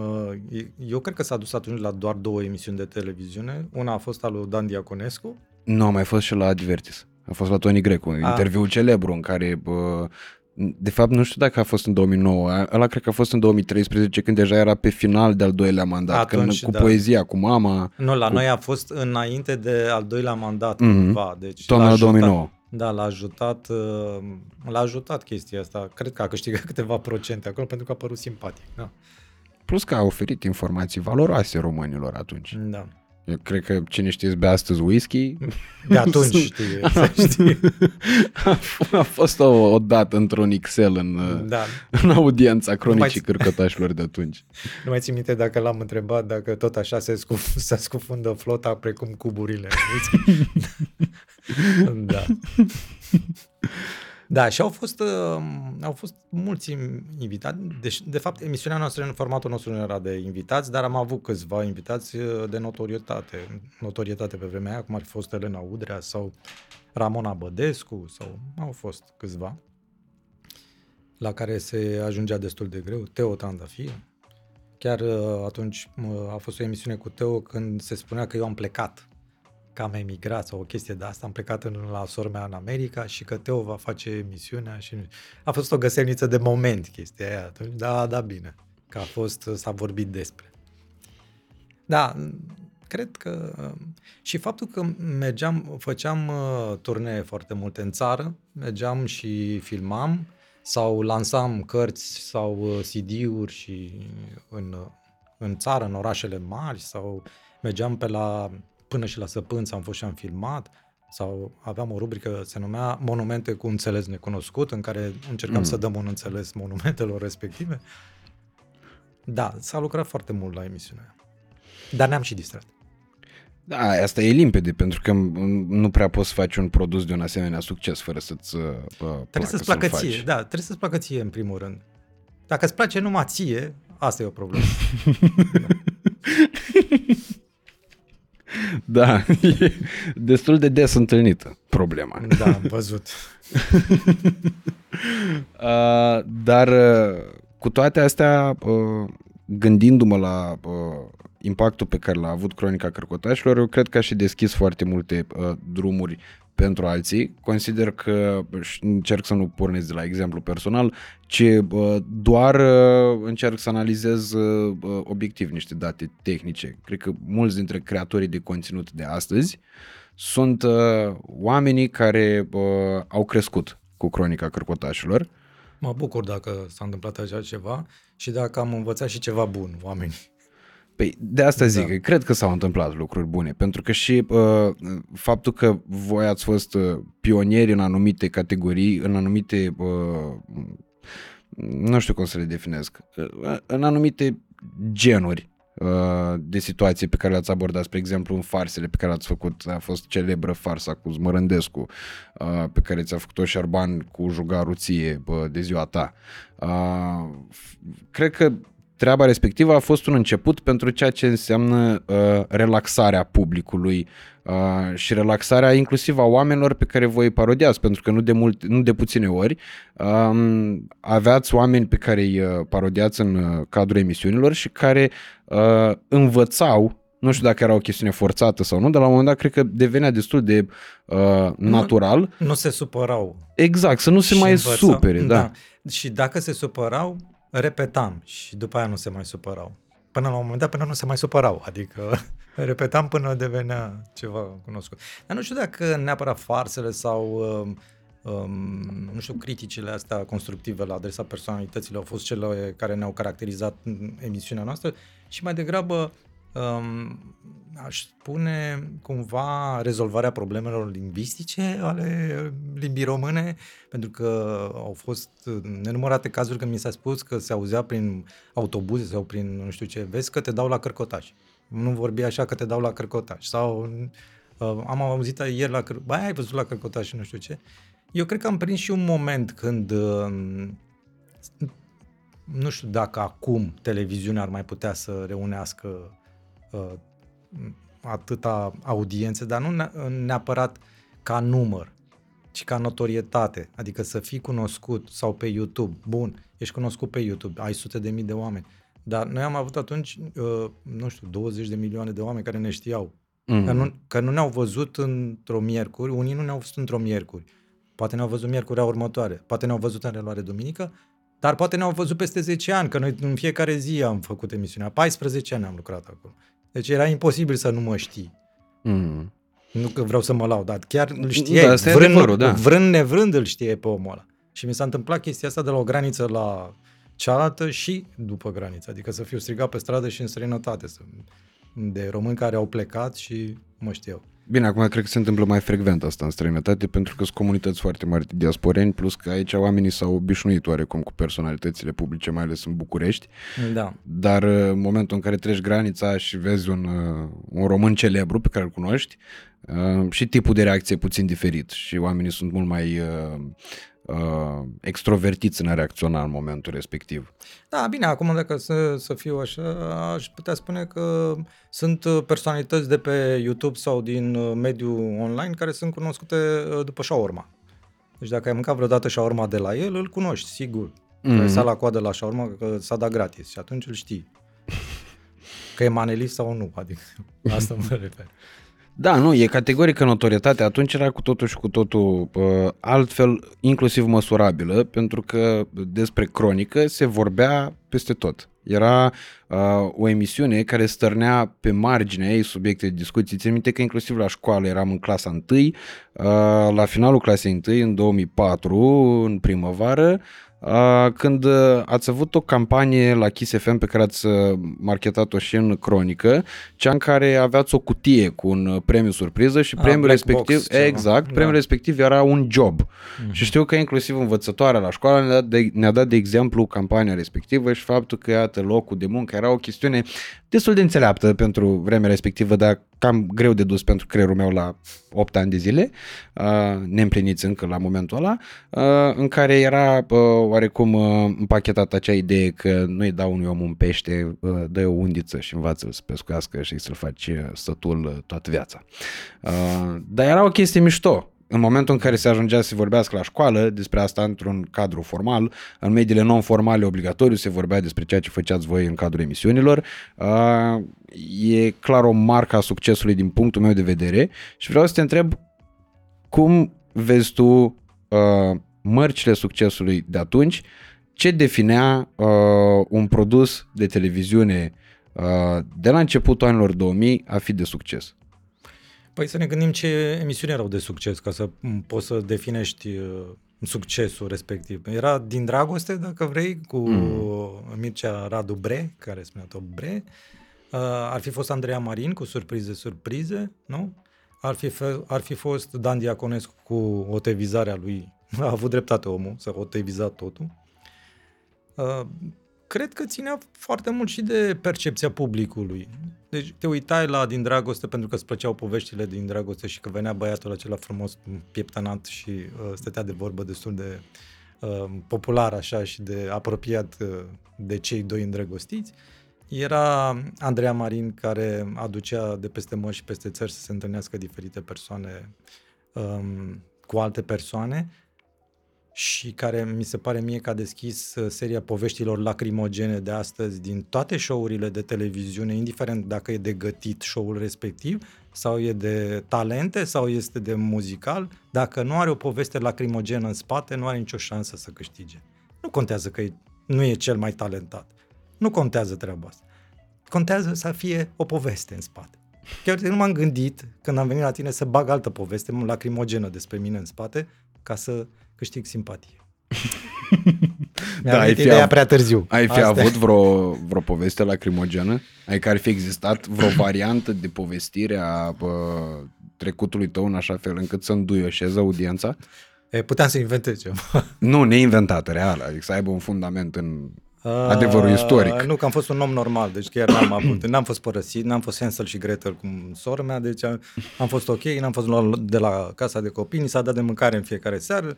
[SPEAKER 2] uh, eu cred că s-a dus atunci la doar două emisiuni de televiziune. Una a fost a lui Dan Diaconescu.
[SPEAKER 1] Nu, a mai fost și la Advertis. A fost la Tony Grecu, un interviu celebru în care uh, de fapt, nu știu dacă a fost în 2009, ăla cred că a fost în 2013, când deja era pe final de-al doilea mandat, Atunci, când, cu da. poezia, cu mama.
[SPEAKER 2] Nu, la
[SPEAKER 1] cu...
[SPEAKER 2] noi a fost înainte de al doilea mandat, mm-hmm. cumva. Deci
[SPEAKER 1] Toamna 2009.
[SPEAKER 2] Da, l-a ajutat, uh, l-a ajutat chestia asta. Cred că a câștigat [laughs] câteva procente acolo pentru că a părut simpatic. Da.
[SPEAKER 1] Plus că a oferit informații valoroase românilor atunci.
[SPEAKER 2] Da.
[SPEAKER 1] Eu cred că cine știe bea astăzi whisky...
[SPEAKER 2] De atunci știi, [laughs] știi.
[SPEAKER 1] A, a fost o, o dată într-un Excel în, da. în audiența cronicii mai... cârcotașilor de atunci.
[SPEAKER 2] Nu mai țin minte dacă l-am întrebat dacă tot așa se, scuf, [laughs] se scufundă flota precum cuburile. [laughs] da. Da, și au fost, uh, au fost mulți invitați. Deci, de fapt, emisiunea noastră în formatul nostru nu era de invitați, dar am avut câțiva invitați uh, de notorietate. Notorietate pe vremea aia, cum ar fi fost Elena Udrea sau Ramona Bădescu sau au fost câțiva la care se ajungea destul de greu. Teo Trandafie. Chiar uh, atunci uh, a fost o emisiune cu Teo când se spunea că eu am plecat că am emigrat sau o chestie de asta, am plecat în, la sormea în America și că Teo va face emisiunea și a fost o găselniță de moment chestia aia atunci, da, da, bine, că a fost, s-a vorbit despre. Da, cred că și faptul că mergeam, făceam uh, turnee foarte multe în țară, mergeam și filmam sau lansam cărți sau uh, CD-uri și în, în țară, în orașele mari sau mergeam pe la până și la Săpânță am fost și am filmat, sau aveam o rubrică, se numea Monumente cu înțeles necunoscut, în care încercam mm. să dăm un înțeles monumentelor respective. Da, s-a lucrat foarte mult la emisiunea Dar ne-am și distrat.
[SPEAKER 1] Da, asta e limpede, pentru că nu prea poți face un produs de un asemenea succes fără să-ți uh,
[SPEAKER 2] placă Trebuie să-ți placă ție, faci. da, trebuie să-ți placă ție în primul rând. Dacă îți place numai ție, asta e o problemă. da. [laughs] [laughs]
[SPEAKER 1] Da, e destul de des întâlnită problema.
[SPEAKER 2] Da, am văzut. [laughs]
[SPEAKER 1] uh, dar uh, cu toate astea, uh, gândindu-mă la uh, impactul pe care l-a avut cronica cărcotașilor, eu cred că a și deschis foarte multe uh, drumuri pentru alții. Consider că, și încerc să nu pornesc de la exemplu personal, ci uh, doar uh, încerc să analizez uh, obiectiv niște date tehnice. Cred că mulți dintre creatorii de conținut de astăzi sunt uh, oamenii care uh, au crescut cu cronica cărcotașilor.
[SPEAKER 2] Mă bucur dacă s-a întâmplat așa ceva și dacă am învățat și ceva bun oamenii.
[SPEAKER 1] Păi de asta zic, da. cred că s-au întâmplat lucruri bune, pentru că și uh, faptul că voi ați fost uh, pionieri în anumite categorii, în anumite, uh, nu știu cum să le definesc, uh, în anumite genuri uh, de situații pe care le-ați abordat, spre exemplu în farsele pe care le-ați făcut, a fost celebră farsa cu Zmărândescu, uh, pe care ți-a făcut-o Șerban cu jugaruție de ziua ta. Cred că treaba respectivă a fost un început pentru ceea ce înseamnă uh, relaxarea publicului uh, și relaxarea inclusiv a oamenilor pe care voi parodiați, pentru că nu de, mult, nu de puține ori um, aveați oameni pe care îi uh, parodiați în uh, cadrul emisiunilor și care uh, învățau nu știu dacă era o chestiune forțată sau nu, dar la un moment dat cred că devenea destul de uh, natural.
[SPEAKER 2] Nu, nu se supărau.
[SPEAKER 1] Exact, să nu se mai învăța, supere. Da. da.
[SPEAKER 2] Și dacă se supărau, repetam și după aia nu se mai supărau. Până la un moment dat, până nu se mai supărau, adică [laughs] repetam până devenea ceva cunoscut. Dar nu știu dacă neapărat farsele sau um, um, nu știu, criticile astea constructive la adresa personalităților au fost cele care ne-au caracterizat emisiunea noastră și mai degrabă um, aș spune cumva rezolvarea problemelor lingvistice ale limbii române, pentru că au fost nenumărate cazuri când mi s-a spus că se auzea prin autobuze sau prin nu știu ce, vezi că te dau la cărcotaș. Nu vorbi așa că te dau la cărcotaș. Sau uh, am auzit ieri la cărcotaș, ai văzut la cărcotaș și nu știu ce. Eu cred că am prins și un moment când uh, nu știu dacă acum televiziunea ar mai putea să reunească uh, atâta audiențe, dar nu neapărat ca număr, ci ca notorietate. Adică să fii cunoscut sau pe YouTube. Bun, ești cunoscut pe YouTube, ai sute de mii de oameni. Dar noi am avut atunci, uh, nu știu, 20 de milioane de oameni care ne știau. Mm. Că, nu, că nu ne-au văzut într-o miercuri, unii nu ne-au văzut într-o miercuri. Poate ne-au văzut miercurea următoare, poate ne-au văzut în reluare duminică, dar poate ne-au văzut peste 10 ani, că noi în fiecare zi am făcut emisiunea. 14 ani am lucrat acolo. Deci era imposibil să nu mă știi. Mm. Nu că vreau să mă laud, dar chiar îl știe. Da, vrând, adevărul, da. vrând nevrând îl știe pe omul ăla. Și mi s-a întâmplat chestia asta de la o graniță la cealaltă și după graniță. Adică să fiu strigat pe stradă și în străinătate. Să, de români care au plecat și mă știu.
[SPEAKER 1] Bine, acum cred că se întâmplă mai frecvent asta în străinătate pentru că sunt comunități foarte mari de diasporeni, plus că aici oamenii s-au obișnuit oarecum cu personalitățile publice, mai ales în București.
[SPEAKER 2] Da.
[SPEAKER 1] Dar uh, în momentul în care treci granița și vezi un, uh, un român celebru pe care îl cunoști, uh, și tipul de reacție e puțin diferit și oamenii sunt mult mai uh, extrovertiți în a reacționa în momentul respectiv.
[SPEAKER 2] Da, bine, acum dacă să, să fiu așa, aș putea spune că sunt uh, personalități de pe YouTube sau din uh, mediul online care sunt cunoscute uh, după shawarma. Deci dacă ai mâncat vreodată shawarma de la el, îl cunoști, sigur. Mm-hmm. Că la coadă la shawarma, că s-a dat gratis și atunci îl știi. [laughs] Că e manelist sau nu, adică asta mă refer.
[SPEAKER 1] Da, nu, e categorică notorietate. Atunci era cu totul și cu totul uh, altfel, inclusiv măsurabilă, pentru că despre cronică se vorbea peste tot. Era uh, o emisiune care stărnea pe marginea ei subiecte de discuții. Țin minte că inclusiv la școală eram în clasa 1, uh, la finalul clasei 1, în 2004, în primăvară, când ați avut o campanie la Kiss FM pe care ați marketat-o și în cronică, cea în care aveați o cutie cu un premiu surpriză și premiul respectiv, box, exact, premiul da. respectiv era un job. Mm-hmm. Și știu că inclusiv învățătoarea la școală ne-a dat, de, ne-a dat de exemplu campania respectivă și faptul că iată locul de muncă era o chestiune destul de înțeleaptă pentru vremea respectivă, dar cam greu de dus pentru creierul meu la 8 ani de zile, uh, neîmpliniți încă la momentul ăla, uh, în care era uh, oarecum uh, împachetat acea idee că nu-i dau unui om un pește, uh, dă o undiță și învață-l să pescuiască și să-l faci uh, stătul uh, toată viața. Uh, dar era o chestie mișto În momentul în care se ajungea să se vorbească la școală despre asta într-un cadru formal, în mediile non-formale obligatoriu se vorbea despre ceea ce făceați voi în cadrul emisiunilor, uh, e clar o marcă a succesului din punctul meu de vedere și vreau să te întreb cum vezi tu uh, mărcile succesului de atunci, ce definea uh, un produs de televiziune uh, de la începutul anilor 2000 a fi de succes?
[SPEAKER 2] Păi să ne gândim ce emisiuni erau de succes, ca să poți să definești uh, succesul respectiv. Era din dragoste, dacă vrei, cu mm. Mircea Radu Bre, care spunea tot Bre. Uh, ar fi fost Andreea Marin cu surprize, surprize, nu? Ar fi, ar fi fost Dan Diaconescu cu o a lui. [laughs] A avut dreptate omul să o totul. Uh, cred că ținea foarte mult și de percepția publicului. Deci te uitai la Din Dragoste pentru că îți plăceau poveștile din dragoste și că venea băiatul acela frumos, pieptănat și uh, stătea de vorbă destul de uh, popular așa și de apropiat uh, de cei doi îndrăgostiți. Era Andreea Marin care aducea de peste mări și peste țări să se întâlnească diferite persoane um, cu alte persoane și care mi se pare mie că a deschis uh, seria poveștilor lacrimogene de astăzi din toate show-urile de televiziune, indiferent dacă e de gătit show-ul respectiv sau e de talente sau este de muzical, dacă nu are o poveste lacrimogenă în spate, nu are nicio șansă să câștige. Nu contează că nu e cel mai talentat. Nu contează treaba asta. Contează să fie o poveste în spate. Chiar nu m-am gândit când am venit la tine să bag altă poveste lacrimogenă despre mine în spate ca să câștig simpatie. [laughs] da, ai fi ideea av- prea târziu.
[SPEAKER 1] Ai fi Astea. avut vreo, vreo poveste lacrimogenă? Adică ar fi existat vreo [laughs] variantă de povestire a bă, trecutului tău în așa fel încât să înduioșeze audiența?
[SPEAKER 2] E, puteam să inventez ceva. [laughs]
[SPEAKER 1] Nu, neinventată, reală, adică să aibă un fundament în adevărul istoric.
[SPEAKER 2] Nu, că am fost un om normal, deci chiar n-am avut, n-am fost părăsit, n-am fost Hansel și Gretel cum sora mea, deci am, am fost ok, n-am fost luat de la casa de copii, ni s-a dat de mâncare în fiecare seară,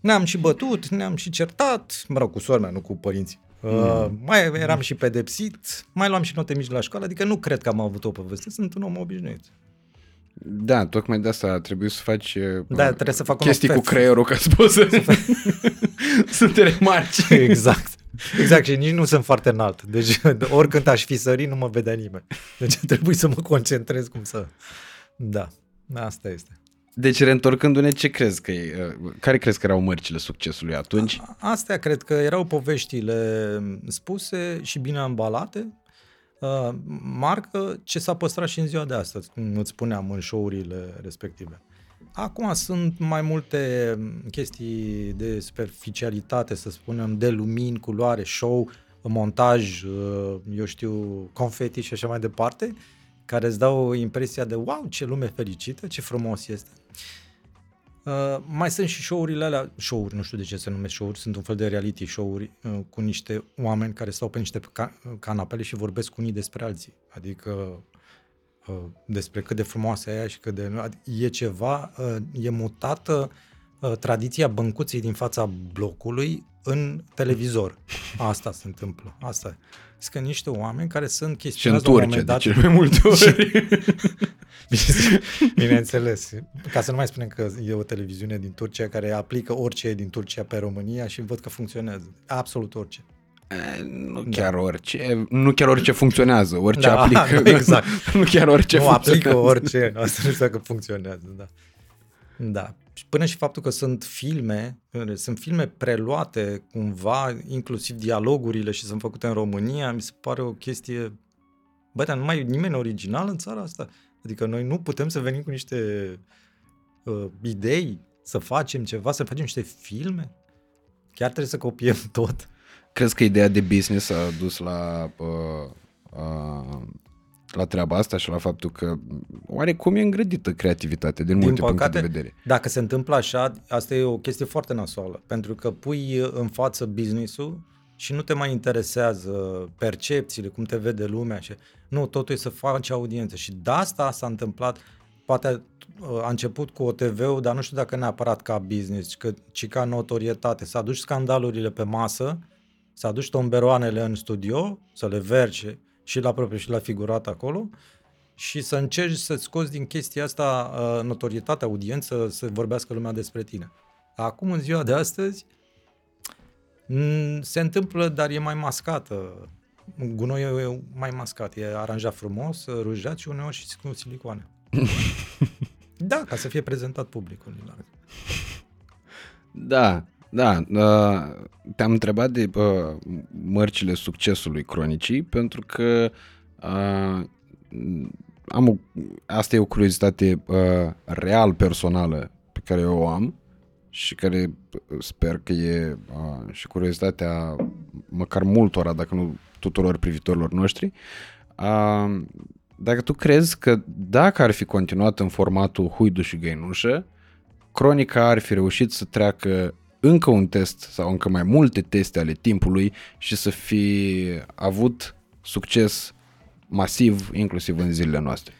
[SPEAKER 2] ne-am și bătut, ne-am și certat, mă rog, cu sora mea, nu cu părinții. Uh, mm. mai eram și pedepsit, mai luam și note mici la școală, adică nu cred că am avut o poveste, sunt un om obișnuit.
[SPEAKER 1] Da, tocmai de asta trebuie să faci uh,
[SPEAKER 2] da, trebuie să fac
[SPEAKER 1] chestii cu creierul ca să poți să, [laughs] să te remarci.
[SPEAKER 2] Exact. Exact, și nici nu sunt foarte înalt. Deci oricând aș fi sărit, nu mă vedea nimeni. Deci trebuie să mă concentrez cum să... Da, asta este.
[SPEAKER 1] Deci, reîntorcându-ne, ce crezi că e, care crezi că erau mărcile succesului atunci?
[SPEAKER 2] Astea cred că erau poveștile spuse și bine ambalate, uh, marcă ce s-a păstrat și în ziua de astăzi, cum îți spuneam în show-urile respective. Acum sunt mai multe chestii de superficialitate, să spunem, de lumini, culoare, show, montaj, uh, eu știu, confeti și așa mai departe, care îți dau impresia de wow, ce lume fericită, ce frumos este. Uh, mai sunt și show-urile alea, show-uri, nu știu de ce se numesc show-uri, sunt un fel de reality show-uri uh, cu niște oameni care stau pe niște ca- canapele și vorbesc unii despre alții. Adică uh, despre cât de frumoasă e aia și cât de... E ceva, uh, e mutată uh, tradiția băncuței din fața blocului în televizor. Asta se întâmplă. Asta sunt că niște oameni care sunt chestionați
[SPEAKER 1] la un moment dat. de cele mai multe [laughs] ori. [laughs]
[SPEAKER 2] Bineînțeles. Ca să nu mai spunem că e o televiziune din Turcia care aplică orice din Turcia pe România și văd că funcționează. Absolut orice.
[SPEAKER 1] E, nu da. chiar orice, nu chiar orice funcționează, orice da, [laughs] aplică. Da, exact. [laughs] nu chiar orice
[SPEAKER 2] nu funcționează. aplică orice, asta nu știu dacă funcționează, da. Da. Până și faptul că sunt filme, sunt filme preluate cumva, inclusiv dialogurile și sunt făcute în România, mi se pare o chestie... Bă, dar nu mai e nimeni original în țara asta. Adică noi nu putem să venim cu niște uh, idei, să facem ceva, să facem niște filme. Chiar trebuie să copiem [laughs] tot.
[SPEAKER 1] Crezi că ideea de business a dus la uh, uh, la treaba asta și la faptul că oarecum e îngrădită creativitatea din, din multe păcate, puncte de vedere.
[SPEAKER 2] Dacă se întâmplă așa, asta e o chestie foarte nasoală, pentru că pui în față business-ul și nu te mai interesează percepțiile, cum te vede lumea și nu, totul e să faci audiență și de asta s-a întâmplat, poate a început cu OTV-ul, dar nu știu dacă neapărat ca business, ci, ci ca notorietate. Să aduci scandalurile pe masă, să aduci tomberoanele în studio, să le verge și la propriu și la figurat acolo și să încerci să-ți scoți din chestia asta uh, notorietatea, audiență, să vorbească lumea despre tine. Acum, în ziua de astăzi, m- se întâmplă, dar e mai mascată. Gunoiul e mai mascat, e aranjat frumos, rujat și uneori și cu silicoane. [laughs] da, ca să fie prezentat publicului larg.
[SPEAKER 1] Da, da. Uh, te-am întrebat de uh, mărcile succesului cronicii pentru că uh, am o, asta e o curiozitate uh, real personală pe care eu o am și care sper că e uh, și curiozitatea măcar multora, dacă nu tuturor privitorilor noștri. Uh, dacă tu crezi că dacă ar fi continuat în formatul Huidu și Găinușă, Cronica ar fi reușit să treacă încă un test sau încă mai multe teste ale timpului și să fi avut succes masiv, inclusiv în zilele noastre.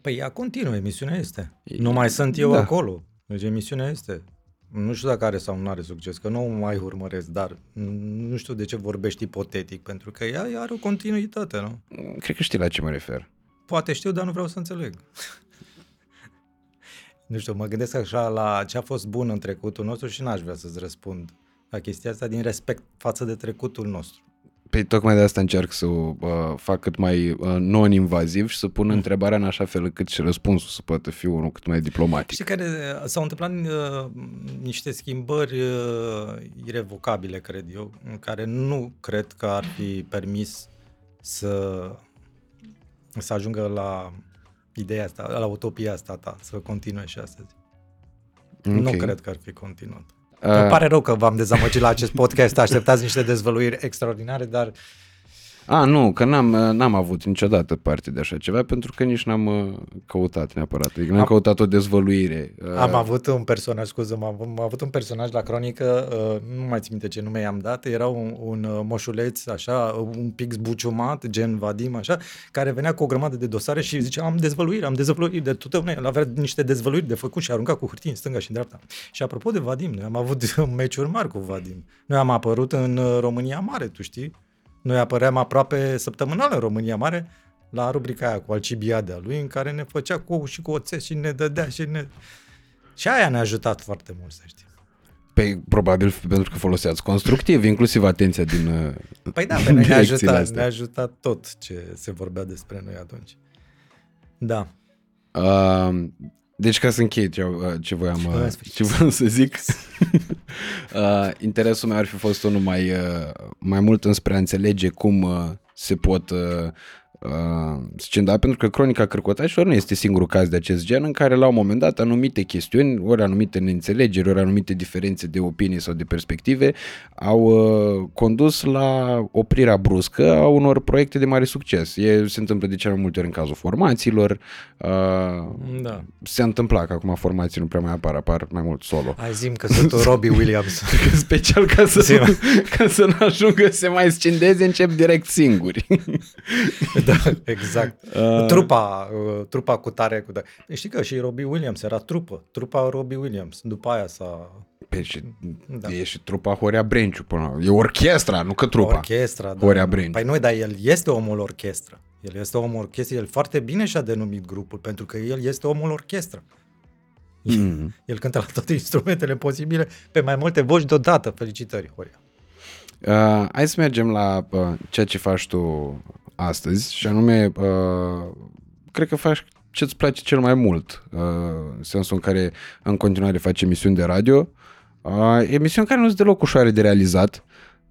[SPEAKER 2] Păi ea continuă, emisiunea este. E, nu mai sunt eu da. acolo. Deci emisiunea este. Nu știu dacă are sau nu are succes, că nu mai urmăresc, dar nu știu de ce vorbești ipotetic, pentru că ea, ea are o continuitate, nu?
[SPEAKER 1] Cred că știi la ce mă refer.
[SPEAKER 2] Poate știu, dar nu vreau să înțeleg. [laughs] nu știu, mă gândesc așa la ce a fost bun în trecutul nostru și n-aș vrea să-ți răspund la chestia asta din respect față de trecutul nostru.
[SPEAKER 1] Păi tocmai de asta încerc să o uh, fac cât mai uh, non-invaziv și să pun mm. întrebarea în așa fel încât și răspunsul să poată fi unul cât mai diplomatic.
[SPEAKER 2] Și care uh, s-au întâmplat uh, niște schimbări uh, irrevocabile, cred eu, în care nu cred că ar fi permis să, să ajungă la ideea asta, la utopia asta ta, să continue și astăzi. Okay. Nu cred că ar fi continuat. Uh, Îmi pare rău că v-am dezamăgit la acest podcast, așteptați niște dezvăluiri extraordinare, dar...
[SPEAKER 1] A, nu, că n-am, n-am avut niciodată parte de așa ceva, pentru că nici n-am uh, căutat neapărat. Adică n-am am, căutat o dezvăluire.
[SPEAKER 2] Uh, am avut un personaj, scuză am, am avut un personaj la cronică, nu mai țin minte ce nume i-am dat, era un, un moșuleț, așa, un pic zbuciumat, gen Vadim, așa, care venea cu o grămadă de dosare și zicea, am dezvăluiri, am dezvăluiri de tot el avea niște dezvăluiri de făcut și arunca cu hârtii în stânga și în dreapta. Și apropo de Vadim, noi am avut [laughs] meciuri mari cu Vadim. Noi am apărut în România Mare, tu știi? Noi apăream aproape săptămânal în România Mare la rubrica aia cu Alcibiadea lui, în care ne făcea cu și cu oțet și ne dădea și ne... Și aia ne-a ajutat foarte mult, să știi.
[SPEAKER 1] Pe, probabil pentru că foloseați constructiv, inclusiv atenția din uh,
[SPEAKER 2] Păi da, [laughs] pe noi ne-a ajutat, ne-a ajutat tot ce se vorbea despre noi atunci. Da.
[SPEAKER 1] Uh, deci ca să închei ce, uh, ce, voiam, uh, ce voiam să zic, [laughs] uh, interesul meu ar fi fost unul mai, uh, mai mult înspre a înțelege cum uh, se pot uh, uh, scinda, pentru că cronica cărcotașilor nu este singurul caz de acest gen în care la un moment dat anumite chestiuni, ori anumite neînțelegeri, ori anumite diferențe de opinii sau de perspective au uh, condus la oprirea bruscă a unor proiecte de mare succes. E, se întâmplă de cele mai multe ori în cazul formațiilor. Uh, da. Se întâmpla că acum formații nu prea mai apar, apar mai mult solo.
[SPEAKER 2] Hai zim că sunt Robbie Williams. [laughs]
[SPEAKER 1] Special ca să, [laughs] ca să nu ajungă să mai scindeze, încep direct singuri. [laughs]
[SPEAKER 2] da, [laughs] exact. Uh... Trupa, uh, trupa cu tare. Cu tare. Știi că și Robbie Williams era trupă. Trupa Robbie Williams. După aia s-a...
[SPEAKER 1] Pe și, da. E și trupa Horea Brenciu până E orchestra, nu că trupa.
[SPEAKER 2] Orchestra,
[SPEAKER 1] da. Horea Brenciu.
[SPEAKER 2] Păi nu, dar el este omul orchestră. El este omul orchestră. El foarte bine și-a denumit grupul, pentru că el este omul orchestră. Mm. [laughs] El cântă la toate instrumentele posibile pe mai multe voci deodată. Felicitări, Horia.
[SPEAKER 1] Uh, hai să mergem la uh, ceea ce faci tu astăzi și anume uh, cred că faci ce îți place cel mai mult, uh, în sensul în care în continuare faci emisiuni de radio, uh, emisiuni care nu sunt deloc ușoare de realizat,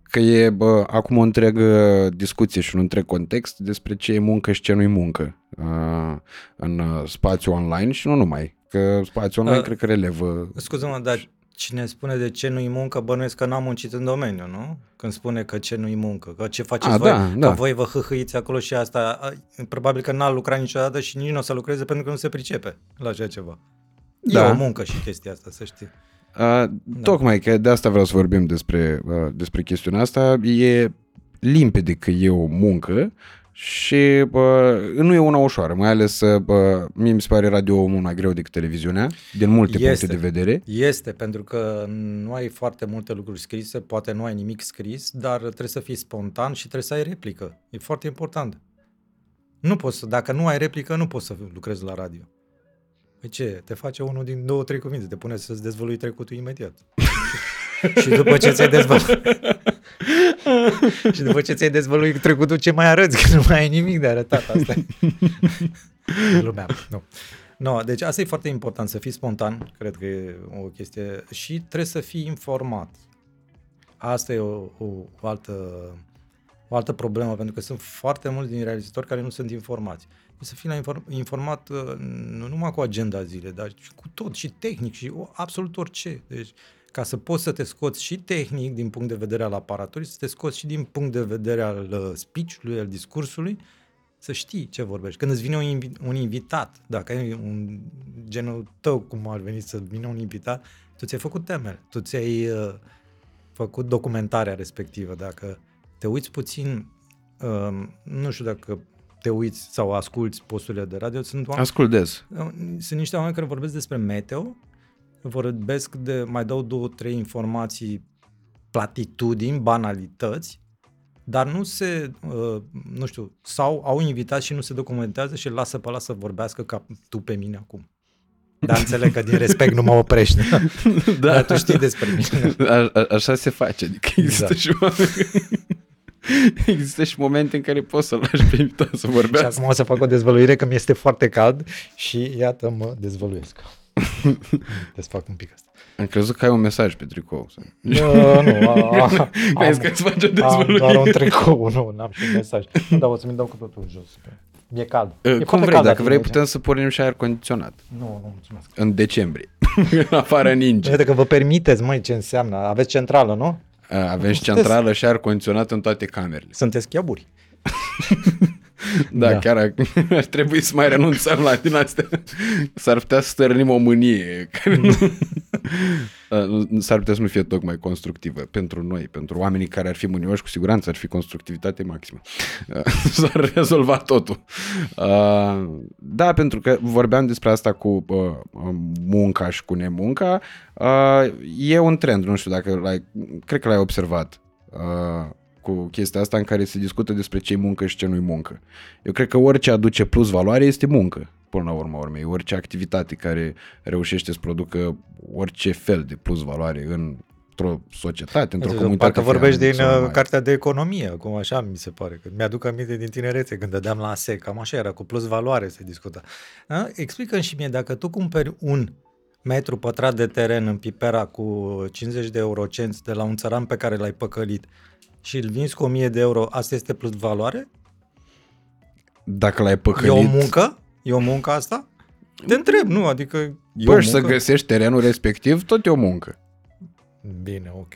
[SPEAKER 1] că e bă, acum o întreagă discuție și un întreg context despre ce e muncă și ce nu e muncă uh, în uh, spațiu online și nu numai, că spațiul online uh, cred că relevă.
[SPEAKER 2] Scuză-mă, dar Cine spune de ce nu-i muncă, bănuiesc că n-am muncit în domeniu, nu? Când spune că ce nu-i muncă, că ce faceți A, voi, da, că da. voi vă hâhâiți acolo și asta, probabil că n-a lucrat niciodată și nici nu o să lucreze pentru că nu se pricepe la așa ceva. Da. E o muncă și chestia asta, să știi.
[SPEAKER 1] A, da. Tocmai că de asta vreau să vorbim despre, uh, despre chestiunea asta. E limpede că e o muncă și bă, nu e una ușoară, mai ales bă, mie mi se pare radio mult mai greu decât televiziunea, din multe este, puncte de vedere.
[SPEAKER 2] Este, pentru că nu ai foarte multe lucruri scrise, poate nu ai nimic scris, dar trebuie să fii spontan și trebuie să ai replică. E foarte important. Nu poți să, dacă nu ai replică, nu poți să lucrezi la radio. Păi ce? Te face unul din două, trei cuvinte, te pune să-ți dezvălui trecutul imediat. [laughs] și după ce ți-ai dezvăluit [laughs] și după ce ți-ai dezvăluit trecutul, ce mai arăți? [laughs] Că nu mai ai nimic de arătat. Asta e. [laughs] Lumea. Nu. No, deci asta e foarte important, să fii spontan, cred că e o chestie, și trebuie să fii informat. Asta e o, o, o altă o altă problemă, pentru că sunt foarte mulți din realizatori care nu sunt informați. Să fii la inform- informat uh, nu numai cu agenda zile, dar și cu tot, și tehnic, și absolut orice. Deci, ca să poți să te scoți și tehnic din punct de vedere al aparatului, să te scoți și din punct de vedere al uh, speech-ului, al discursului, să știi ce vorbești. Când îți vine un, invi- un invitat, dacă ai un genul tău, cum ar veni să vină un invitat, tu ți-ai făcut temele, tu ți-ai uh, făcut documentarea respectivă. Dacă te uiți puțin, uh, nu știu dacă te uiți sau asculți posturile de radio, sunt oameni,
[SPEAKER 1] Ascult des.
[SPEAKER 2] sunt niște oameni care vorbesc despre meteo, vorbesc de, mai dau două, trei informații, platitudini, banalități, dar nu se, uh, nu știu, sau au invitat și nu se documentează și îl lasă pe ăla să vorbească ca tu pe mine acum. Dar înțeleg că din respect nu mă oprești. [laughs]
[SPEAKER 1] Da.
[SPEAKER 2] Dar tu știi despre mine.
[SPEAKER 1] A, a, așa se face, adică există
[SPEAKER 2] Exact.
[SPEAKER 1] și oameni... [laughs] Există și momente în care poți să-l lași pe invitat să
[SPEAKER 2] Și
[SPEAKER 1] vorbească.
[SPEAKER 2] acum o să fac o dezvăluire că mi-este foarte cald și iată mă dezvăluiesc. Desfac un pic asta.
[SPEAKER 1] Am crezut că ai un mesaj pe tricou.
[SPEAKER 2] Nu, nu, a, a, [laughs]
[SPEAKER 1] Crezi că îți faci o
[SPEAKER 2] am
[SPEAKER 1] dezvăluire?
[SPEAKER 2] doar un tricou, nu, n-am și un mesaj. Nu, dar o să-mi dau cu totul în jos. Mi-e cald. E
[SPEAKER 1] Uh, Cum
[SPEAKER 2] foarte
[SPEAKER 1] vrei,
[SPEAKER 2] cald
[SPEAKER 1] dacă
[SPEAKER 2] la
[SPEAKER 1] vrei
[SPEAKER 2] tine
[SPEAKER 1] putem să pornim și aer condiționat.
[SPEAKER 2] aici. Nu, nu, mulțumesc.
[SPEAKER 1] În decembrie. în [laughs] afară ninge.
[SPEAKER 2] Uite că vă permiteți, măi, ce înseamnă. Aveți centrală, nu?
[SPEAKER 1] Uh, Avem și
[SPEAKER 2] Sunteți-
[SPEAKER 1] centrală și aer condiționat în toate camerele.
[SPEAKER 2] Sunteți chiaburi. [laughs] [laughs]
[SPEAKER 1] Da,
[SPEAKER 2] Da.
[SPEAKER 1] chiar ar, [laughs] ar trebui să mai renunțăm la din astea. S-ar putea să stărnim o mânie. Care nu, [laughs] Uh, s-ar putea să nu fie tocmai constructivă pentru noi, pentru oamenii care ar fi mânioși, cu siguranță ar fi constructivitate maximă. Uh, S-ar rezolva totul. Uh, Da, pentru că vorbeam despre asta cu uh, munca și cu nemunca. Uh, E un trend, nu știu dacă l-ai, cred că l-ai observat. Uh, cu chestia asta în care se discută despre ce muncă și ce nu-i muncă. Eu cred că orice aduce plus valoare este muncă, până la urma urmei. Orice activitate care reușește să producă orice fel de plus valoare într-o societate, într-o comunitate.
[SPEAKER 2] Parcă vorbești
[SPEAKER 1] fie
[SPEAKER 2] din
[SPEAKER 1] sau
[SPEAKER 2] uh,
[SPEAKER 1] mai-
[SPEAKER 2] cartea de economie, cum așa mi se pare. Că mi-aduc aminte din tinerețe când dădeam la ASE, cam așa era, cu plus valoare se discuta. Da? Explică-mi și mie, dacă tu cumperi un metru pătrat de teren în Pipera cu 50 de eurocenți de la un țăran pe care l-ai păcălit și îl vinzi cu 1000 de euro, asta este plus valoare?
[SPEAKER 1] Dacă l-ai
[SPEAKER 2] E
[SPEAKER 1] păcălit...
[SPEAKER 2] o muncă? E o muncă asta? Te întreb, nu? Adică e o
[SPEAKER 1] Bă, și să
[SPEAKER 2] muncă?
[SPEAKER 1] găsești terenul respectiv, tot e o muncă.
[SPEAKER 2] Bine, ok.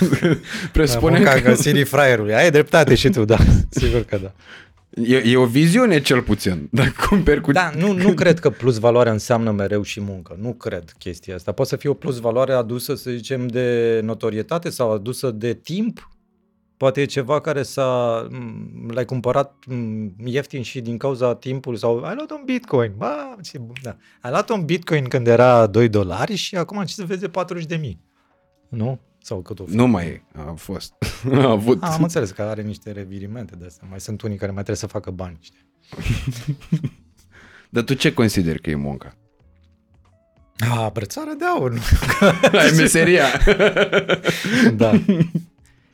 [SPEAKER 2] [laughs]
[SPEAKER 1] Presupune
[SPEAKER 2] Munca
[SPEAKER 1] că
[SPEAKER 2] găsirii fraierului. Ai dreptate și tu, da. [laughs] Sigur că da.
[SPEAKER 1] e, e o viziune cel puțin. [laughs] Dacă cumperi cu...
[SPEAKER 2] Da, nu, nu cred că plus valoare înseamnă mereu și muncă. Nu cred chestia asta. Poate să fie o plus valoare adusă, să zicem, de notorietate sau adusă de timp. Poate e ceva care s-a, m, l-ai cumpărat m, ieftin și din cauza timpului sau ai luat un bitcoin. Ba, ce bun, da. Ai luat un bitcoin când era 2 dolari și acum ce să vezi 40 de mii. Nu? Sau cât o fi?
[SPEAKER 1] Nu mai e. A fost. [laughs] A avut.
[SPEAKER 2] A, am înțeles că are niște revirimente de astea. Mai sunt unii care mai trebuie să facă bani. Știi? [laughs]
[SPEAKER 1] Dar tu ce consideri că e munca?
[SPEAKER 2] A, brățară de aur. [laughs] nu?
[SPEAKER 1] Ai meseria.
[SPEAKER 2] Da.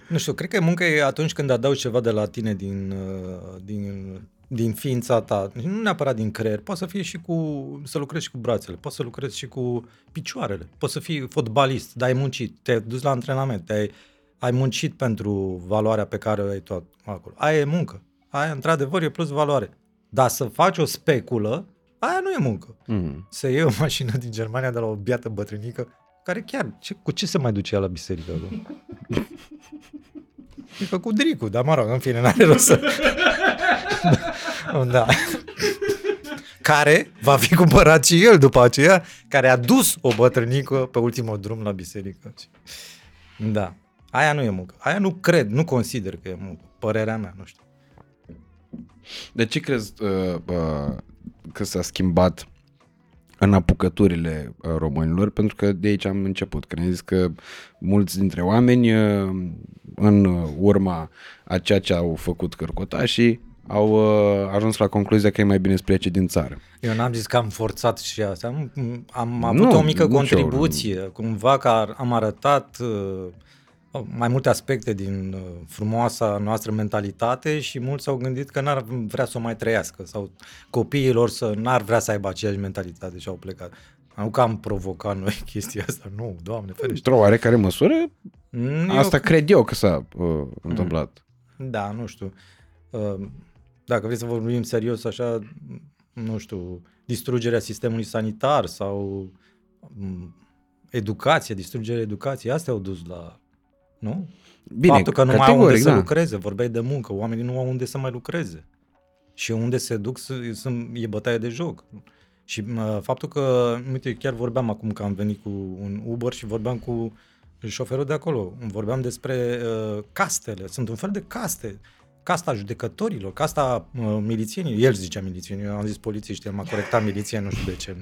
[SPEAKER 2] Nu știu, cred că muncă e atunci când adaugi ceva de la tine din, uh, din, din ființa ta, nu neapărat din creier, poate să fie și cu, să lucrezi și cu brațele, poți să lucrezi și cu picioarele, poți să fii fotbalist, dar ai muncit, te-ai dus la antrenament, te-ai, ai muncit pentru valoarea pe care o ai tot acolo. Aia e muncă, aia într-adevăr e plus valoare. Dar să faci o speculă, aia nu e muncă.
[SPEAKER 1] Mm.
[SPEAKER 2] Să iei o mașină din Germania de la o biată bătrânică, care chiar, ce, cu ce se mai duce ea la biserică? [laughs] acum? E făcut dricu, dar mă rog, în fine, n-are rost să... [laughs] da. Care va fi cumpărat și el după aceea, care a dus o bătrânică pe ultimul drum la biserică. Da. Aia nu e muncă. Aia nu cred, nu consider că e muncă. Părerea mea, nu știu.
[SPEAKER 1] De ce crezi uh, uh, că s-a schimbat în apucăturile uh, românilor? Pentru că de aici am început. Că ne zis că mulți dintre oameni uh, în urma a ceea ce au făcut cărcotașii au uh, ajuns la concluzia că e mai bine să plece din țară.
[SPEAKER 2] Eu n-am zis că am forțat și asta. Am, am avut
[SPEAKER 1] Nu,
[SPEAKER 2] o mică
[SPEAKER 1] nici eu
[SPEAKER 2] contribuție, cumva că ar- am arătat uh, mai multe aspecte din uh, frumoasa noastră mentalitate și mulți s-au gândit că n-ar vrea să o mai trăiască sau copiilor să n-ar vrea să aibă aceeași mentalitate și au plecat. Nu că am provocat noi [laughs] chestia asta, nu, doamne ferește.
[SPEAKER 1] Într-o oarecare măsură,
[SPEAKER 2] Mm,
[SPEAKER 1] asta
[SPEAKER 2] eu,
[SPEAKER 1] cred eu că s-a uh, întâmplat.
[SPEAKER 2] da, nu știu. Uh, Dacă vrei să vorbim serios așa, nu știu, distrugerea sistemului sanitar sau mm, educație, distrugerea educației, astea au dus la, nu?
[SPEAKER 1] Bine,
[SPEAKER 2] Faptul că nu mai au unde
[SPEAKER 1] categoric,
[SPEAKER 2] să
[SPEAKER 1] da.
[SPEAKER 2] lucreze, vorbeai de muncă, oamenii nu au unde să mai lucreze. Și unde se duc să, sunt, e bătaie de joc. Și mă, faptul că, uite, chiar vorbeam acum că am venit cu un Uber și vorbeam cu șoferul de acolo. Vorbeam despre uh, castele. Sunt un fel de caste. Casta judecătorilor, casta uh, milițienilor. El zicea milițieni, eu am zis polițiști, el m-a corectat milițieni, nu știu de ce.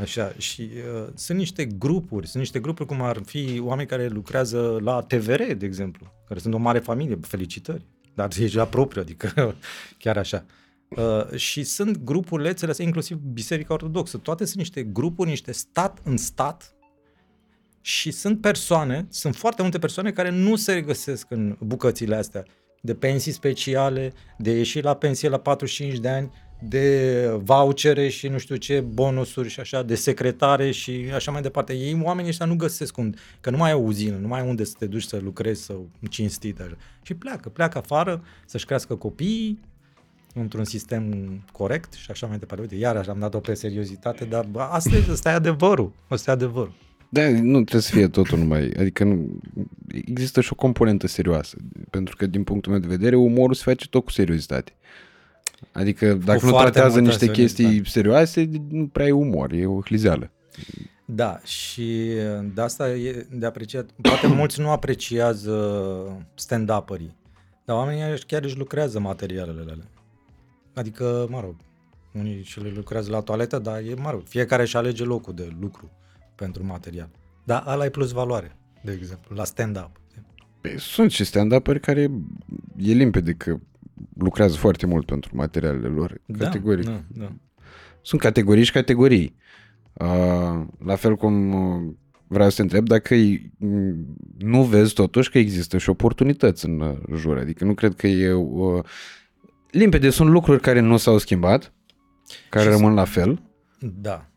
[SPEAKER 2] Așa. Și uh, sunt niște grupuri, sunt niște grupuri cum ar fi oameni care lucrează la TVR, de exemplu, care sunt o mare familie, felicitări. Dar e la propriu, adică [laughs] chiar așa. Uh, și sunt grupulețele astea, inclusiv Biserica Ortodoxă. Toate sunt niște grupuri, niște stat în stat și sunt persoane, sunt foarte multe persoane care nu se regăsesc în bucățile astea de pensii speciale, de ieși la pensie la 45 de ani, de vouchere și nu știu ce, bonusuri și așa, de secretare și așa mai departe. Ei, oamenii ăștia nu găsesc unde, că nu mai au uzină, nu mai ai unde să te duci să lucrezi sau cinstit așa. Și pleacă, pleacă afară să-și crească copiii într-un sistem corect și așa mai departe. Uite, iarăși am dat-o pe seriozitate, dar bă, asta e, asta e adevărul. Asta e adevărul.
[SPEAKER 1] Da, nu trebuie să fie totul numai, adică nu, există și o componentă serioasă, pentru că din punctul meu de vedere umorul se face tot cu seriozitate. Adică dacă nu
[SPEAKER 2] foarte
[SPEAKER 1] tratează
[SPEAKER 2] multă
[SPEAKER 1] niște chestii
[SPEAKER 2] seriozitate.
[SPEAKER 1] serioase, nu prea e umor, e o hlizeală.
[SPEAKER 2] Da, și de asta e de apreciat. Poate [coughs] mulți nu apreciază stand-up-ării, dar oamenii ăștia chiar își lucrează materialele alea. Adică, mă rog, unii și le lucrează la toaletă, dar e, mă rog, fiecare își alege locul de lucru pentru material. Dar ăla e plus valoare, de exemplu, la stand-up.
[SPEAKER 1] Păi, Sunt și stand care e limpede că lucrează foarte mult pentru materialele lor, categoric.
[SPEAKER 2] Da, da, da.
[SPEAKER 1] Sunt categorii și categorii. Uh, la fel cum uh, vreau să te întreb dacă e, m, nu vezi totuși că există și oportunități în uh, jur. Adică nu cred că e... Uh, limpede sunt lucruri care nu s-au schimbat, care
[SPEAKER 2] Și
[SPEAKER 1] rămân la fel.
[SPEAKER 2] Da.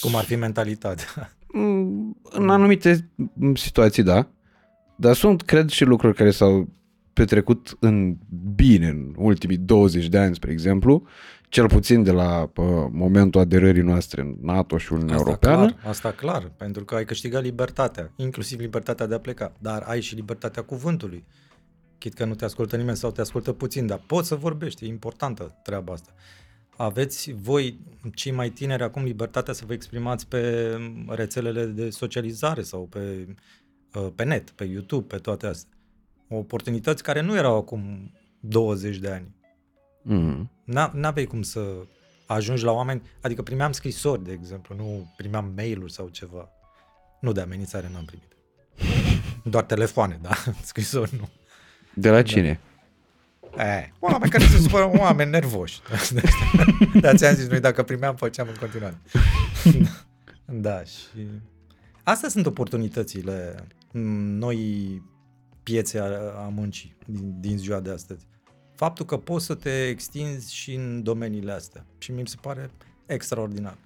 [SPEAKER 2] Cum ar fi mentalitatea.
[SPEAKER 1] Mm, În anumite mm, situații, da. Dar sunt, cred, și lucruri care s-au petrecut în bine în ultimii 20 de ani, spre exemplu, cel puțin de la uh, momentul aderării noastre în NATO și Uniunea
[SPEAKER 2] Asta
[SPEAKER 1] Europeană.
[SPEAKER 2] clar, asta clar, pentru că ai câștigat libertatea, inclusiv libertatea de a pleca, dar ai și libertatea cuvântului. Chit că nu te ascultă nimeni sau te ascultă puțin, dar poți să vorbești, e importantă treaba asta. Aveți voi, cei mai tineri, acum libertatea să vă exprimați pe rețelele de socializare sau pe, uh, pe net, pe YouTube, pe toate astea. Oportunități care nu erau acum 20 de ani.
[SPEAKER 1] Mm.
[SPEAKER 2] N- N-aveai cum să ajungi la oameni, adică primeam scrisori, de exemplu, nu primeam mail-uri sau ceva. Nu de amenințare n-am primit. Doar telefoane, [laughs] da, scrisori nu.
[SPEAKER 1] De la cine?
[SPEAKER 2] E, oameni care se supără, oameni nervoși. [laughs] da, ți-am zis, noi dacă primeam, făceam în continuare. [laughs] da, și... Astea sunt oportunitățile m, noi piețe a, a muncii din, din ziua de astăzi. Faptul că poți să te extinzi și în domeniile astea. Și mi se pare extraordinar.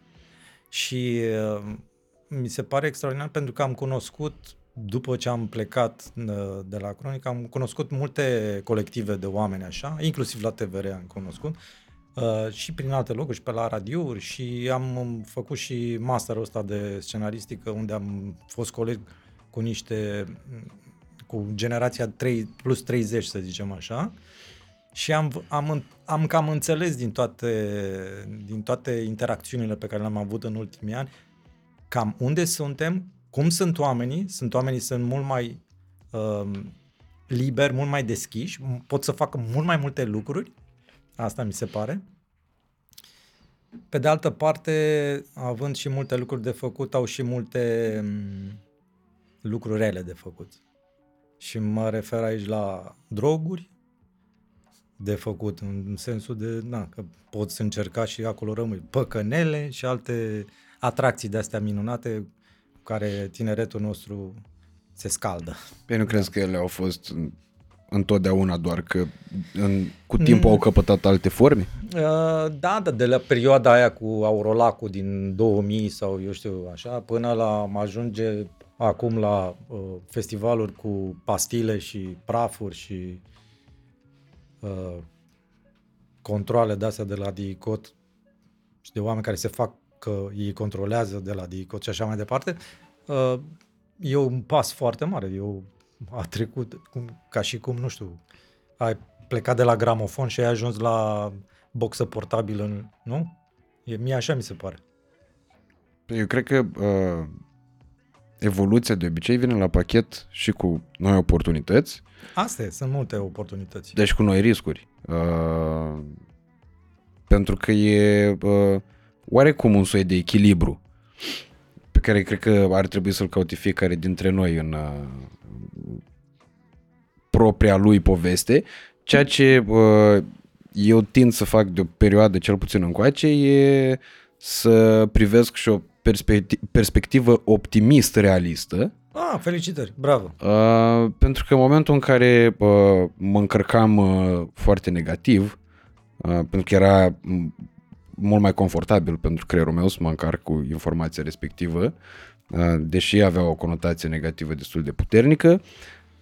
[SPEAKER 2] Și uh, mi se pare extraordinar pentru că am cunoscut, după ce am plecat uh, de la Cronic, am cunoscut multe colective de oameni așa, inclusiv la TVR am cunoscut, uh, și prin alte locuri, și pe la radiouri și am um, făcut și masterul ăsta de scenaristică unde am fost coleg cu niște, cu generația 3 plus 30 să zicem așa, și am, am, în- am cam înțeles din toate, din toate interacțiunile pe care le-am avut în ultimii ani cam unde suntem, cum sunt oamenii, sunt oamenii sunt mult mai um, liberi, mult mai deschiși, m- pot să facă mult mai multe lucruri, asta mi se pare. Pe de altă parte, având și multe lucruri de făcut, au și multe um, lucruri rele de făcut. Și mă refer aici la droguri, de făcut, în sensul de, na, că poți încerca și acolo rămâi păcănele și alte atracții de astea minunate cu care tineretul nostru se scaldă.
[SPEAKER 1] Păi nu crezi că ele au fost întotdeauna doar că în, cu timpul mm. au căpătat alte forme?
[SPEAKER 2] Uh, da, da, de la perioada aia cu Aurolacul din 2000 sau eu știu așa, până la ajunge acum la uh, festivaluri cu pastile și prafuri și uh, controle de astea de la DICOT și de oameni care se fac că ei controlează de la DICOT și așa mai departe, uh, e un pas foarte mare. Eu a trecut cum, ca și cum, nu știu, ai plecat de la gramofon și ai ajuns la boxă portabilă, nu? E, mie așa mi se pare.
[SPEAKER 1] Eu cred că uh, evoluția de obicei vine la pachet și cu noi oportunități.
[SPEAKER 2] Asta e, sunt multe oportunități.
[SPEAKER 1] Deci cu noi riscuri. Uh, pentru că e uh, oarecum un soi de echilibru pe care cred că ar trebui să-l caute fiecare dintre noi în uh, propria lui poveste. Ceea ce uh, eu tind să fac de o perioadă cel puțin încoace e să privesc și o perspectiv- perspectivă optimist realistă.
[SPEAKER 2] Ah, felicitări, bravo.
[SPEAKER 1] Uh, pentru că în momentul în care uh, mă încărcam uh, foarte negativ, uh, pentru că era mult mai confortabil pentru creierul meu să mă încarc cu informația respectivă, uh, deși avea o conotație negativă destul de puternică,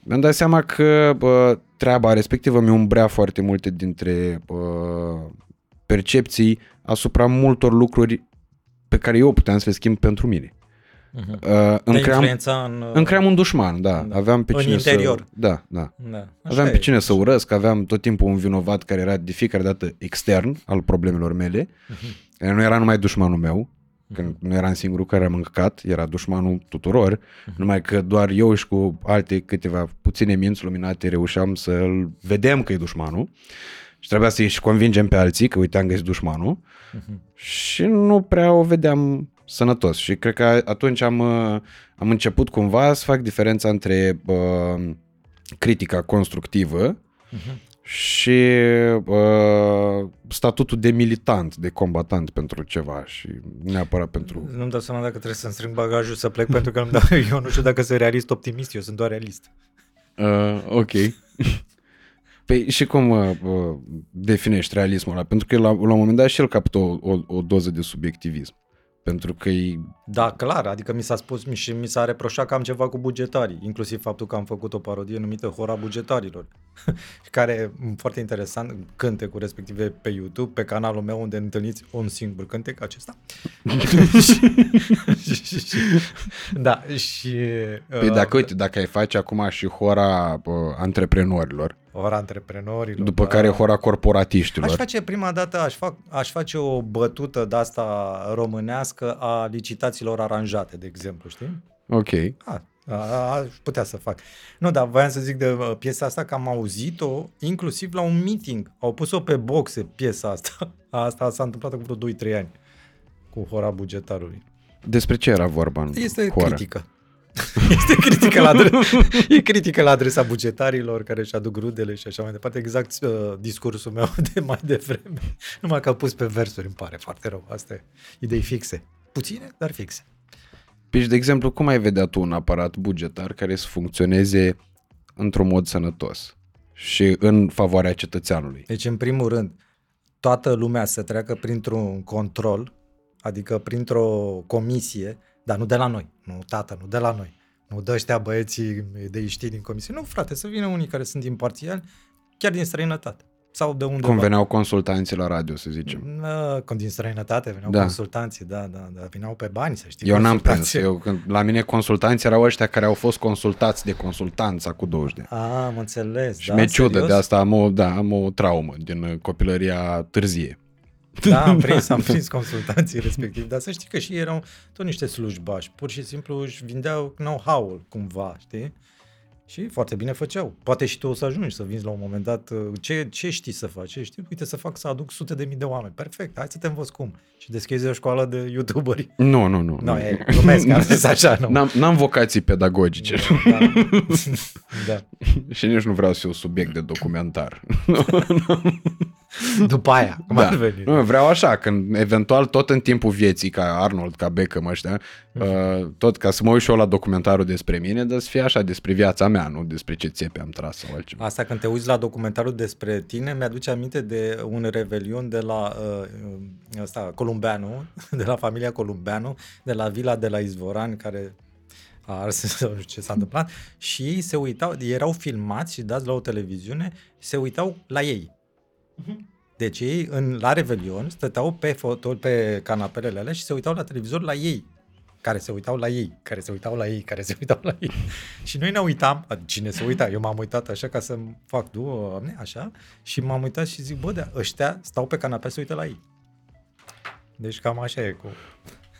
[SPEAKER 1] mi-am dat seama că bă, treaba respectivă mi umbrea foarte multe dintre bă, percepții asupra multor lucruri pe care eu puteam să le schimb pentru mine.
[SPEAKER 2] Uh-huh. Uh, îmi, cream, în,
[SPEAKER 1] îmi cream un dușman, da.
[SPEAKER 2] da.
[SPEAKER 1] Aveam pe
[SPEAKER 2] în
[SPEAKER 1] cine
[SPEAKER 2] interior.
[SPEAKER 1] Să, da, da. da. Aveam pe cine e. să urăsc, aveam tot timpul un vinovat care era de fiecare dată extern al problemelor mele. Uh-huh. Nu era numai dușmanul meu, că uh-huh. nu eram singurul care am încăcat, era dușmanul tuturor, uh-huh. numai că doar eu și cu alte câteva puține minți luminate reușeam să-l vedem că e dușmanul și trebuia să-i și convingem pe alții că uite am găsit dușmanul uh-huh. și nu prea o vedeam sănătos și cred că atunci am, am început cumva să fac diferența între uh, critica constructivă uh-huh și uh, statutul de militant, de combatant pentru ceva și neapărat pentru...
[SPEAKER 2] Nu-mi dau seama dacă trebuie să-mi strâng bagajul să plec pentru că nu dau, [laughs] eu nu știu dacă sunt realist optimist, eu sunt doar realist.
[SPEAKER 1] Uh, ok. [laughs] Păi și cum uh, definești realismul ăla? Pentru că la, la un moment dat și el captă o, o, o doză de subiectivism. Pentru că e...
[SPEAKER 2] Da, clar, adică mi s-a spus și mi s-a reproșat că am ceva cu bugetarii, inclusiv faptul că am făcut o parodie numită Hora Bugetarilor, [laughs] care, foarte interesant, cântecul respective pe YouTube, pe canalul meu unde întâlniți un singur cântec, acesta. [laughs] [laughs] da, și...
[SPEAKER 1] Păi dacă, uh, uite, dacă ai face acum și Hora uh, antreprenorilor,
[SPEAKER 2] ora antreprenorilor.
[SPEAKER 1] După da. care hora corporatiștilor.
[SPEAKER 2] Aș face prima dată, aș, fac, aș face o bătută de asta românească a licitațiilor aranjate, de exemplu, știi?
[SPEAKER 1] Ok.
[SPEAKER 2] A, a, aș putea să fac. Nu, dar voiam să zic de uh, piesa asta că am auzit-o inclusiv la un meeting. Au pus-o pe boxe, piesa asta. [laughs] Asta s-a întâmplat cu vreo 2-3 ani cu hora bugetarului.
[SPEAKER 1] Despre ce era vorba în
[SPEAKER 2] Este
[SPEAKER 1] hora?
[SPEAKER 2] critică. [laughs] este critică la, adresa, [laughs] e critică la adresa bugetarilor care își aduc rudele și așa mai departe. Exact uh, discursul meu [laughs] de mai devreme. Numai că a pus pe versuri, îmi pare foarte rău. Asta e idei fixe. Puține, dar fixe.
[SPEAKER 1] Deci, de exemplu, cum ai vedea tu un aparat bugetar care să funcționeze într-un mod sănătos și în favoarea cetățeanului?
[SPEAKER 2] Deci, în primul rând, toată lumea să treacă printr-un control, adică printr-o comisie dar nu de la noi. Nu, tată, nu de la noi. Nu dă ăștia băieții de știri din comisie. Nu, frate, să vină unii care sunt imparțiali, chiar din străinătate. Sau de unde.
[SPEAKER 1] Cum veneau consultanții la radio, să zicem.
[SPEAKER 2] Cum din străinătate veneau da. consultanții, da, da, da, veneau pe bani, să știi.
[SPEAKER 1] Eu n-am prins. Eu, când, la mine consultanții erau ăștia care au fost consultați de consultanța cu 20 de
[SPEAKER 2] ani. Ah, am înțeles.
[SPEAKER 1] Și da, mi-e ciudă de asta, am o, da, am o traumă din copilăria târzie.
[SPEAKER 2] Da, [laughs] am prins, am prins consultanții respectiv, dar să știi că și erau tot niște slujbași, pur și simplu își vindeau know-how-ul cumva, știi? Și foarte bine făceau. Poate și tu o să ajungi să vinzi la un moment dat. uh, Ce, ce știi să faci? Ce știi? Uite, să fac să aduc sute de mii de oameni. Perfect, hai să te învăț cum. Și deschizi o școală de youtuberi.
[SPEAKER 1] Nu, nu, nu.
[SPEAKER 2] Nu, e, glumesc, am zis așa, nu.
[SPEAKER 1] N-am, n-am vocații pedagogice
[SPEAKER 2] Da. [laughs] da.
[SPEAKER 1] și nici nu vreau să fiu subiect de documentar. [laughs]
[SPEAKER 2] După aia, cum ar veni.
[SPEAKER 1] Nu, vreau așa, când eventual tot în timpul vieții, ca Arnold, ca Beckham ăștia,
[SPEAKER 2] Mhm.
[SPEAKER 1] uh, tot ca să mă uit și eu la documentarul despre mine, dar să fie așa despre viața mea, nu despre ce țepe am tras sau altceva.
[SPEAKER 2] Asta când te uiți la documentarul despre tine, mi-aduce aminte de un revelion de la uh, ăsta, Columbeanu, de la familia Columbeanu, de la vila de la Izvoran, care a ars, sau [laughs] nu știu ce s-a întâmplat, și ei se uitau, erau filmați și dați la o televiziune, se uitau la ei. Deci ei, în, la Revelion, stăteau pe, foto, pe canapelele alea și se uitau la televizor la ei care se uitau la ei, care se uitau la ei, care se uitau la ei. și noi ne uitam, cine se uita, eu m-am uitat așa ca să fac doamne, așa, și m-am uitat și zic, bă, de ăștia stau pe canapea să uită la ei. Deci cam așa e cu...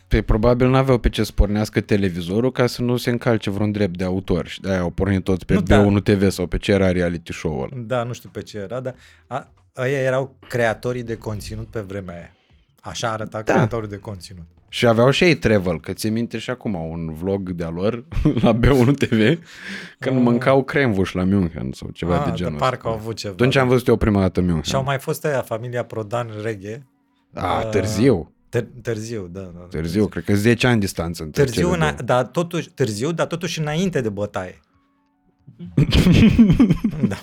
[SPEAKER 1] Păi probabil n-aveau pe ce să pornească televizorul ca să nu se încalce vreun drept de autor și de-aia au pornit toți pe
[SPEAKER 2] Nu, da.
[SPEAKER 1] B1 TV sau pe ce era reality show-ul ăla.
[SPEAKER 2] Da, nu știu pe ce era, dar a, ăia erau creatorii de conținut pe vremea aia. Așa arăta da. creatorul de conținut.
[SPEAKER 1] Și aveau și ei travel, că ți minte și acum un vlog de-a lor [laughs] la B1 TV când
[SPEAKER 2] Ah.
[SPEAKER 1] mâncau cremvuș la München sau ceva
[SPEAKER 2] Ah,
[SPEAKER 1] de
[SPEAKER 2] de
[SPEAKER 1] genul
[SPEAKER 2] parcă
[SPEAKER 1] ăsta.
[SPEAKER 2] au avut ceva.
[SPEAKER 1] Atunci am văzut eu prima dată München.
[SPEAKER 2] Și au mai fost aia, familia Prodan Reghe.
[SPEAKER 1] A,
[SPEAKER 2] uh,
[SPEAKER 1] târziu.
[SPEAKER 2] Ter- târziu, da, da.
[SPEAKER 1] Târziu, cred că 10 ani distanță între
[SPEAKER 2] Târziu,
[SPEAKER 1] cele
[SPEAKER 2] îna-
[SPEAKER 1] două.
[SPEAKER 2] dar totuși, târziu, dar totuși înainte de bătaie. [laughs] da.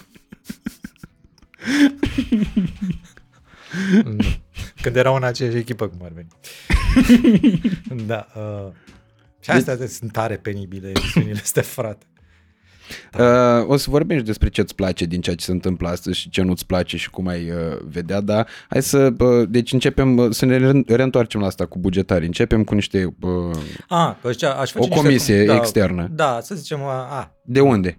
[SPEAKER 2] Nu. [laughs] Când erau în aceeași echipă, cum ar veni. [laughs] da. Uh, și astea deci... sunt tare penibile, emisiunile astea, frate.
[SPEAKER 1] Uh, o să vorbim și despre ce îți place din ceea ce se întâmplă astăzi și ce nu-ți place și cum ai uh, vedea, dar hai să, uh, deci începem uh, să ne re- reîntoarcem la asta cu bugetarii. Începem cu niște, uh,
[SPEAKER 2] A, că zicea, aș face
[SPEAKER 1] O
[SPEAKER 2] niște-
[SPEAKER 1] comisie
[SPEAKER 2] da,
[SPEAKER 1] externă.
[SPEAKER 2] Da, să zicem, a, a,
[SPEAKER 1] de unde?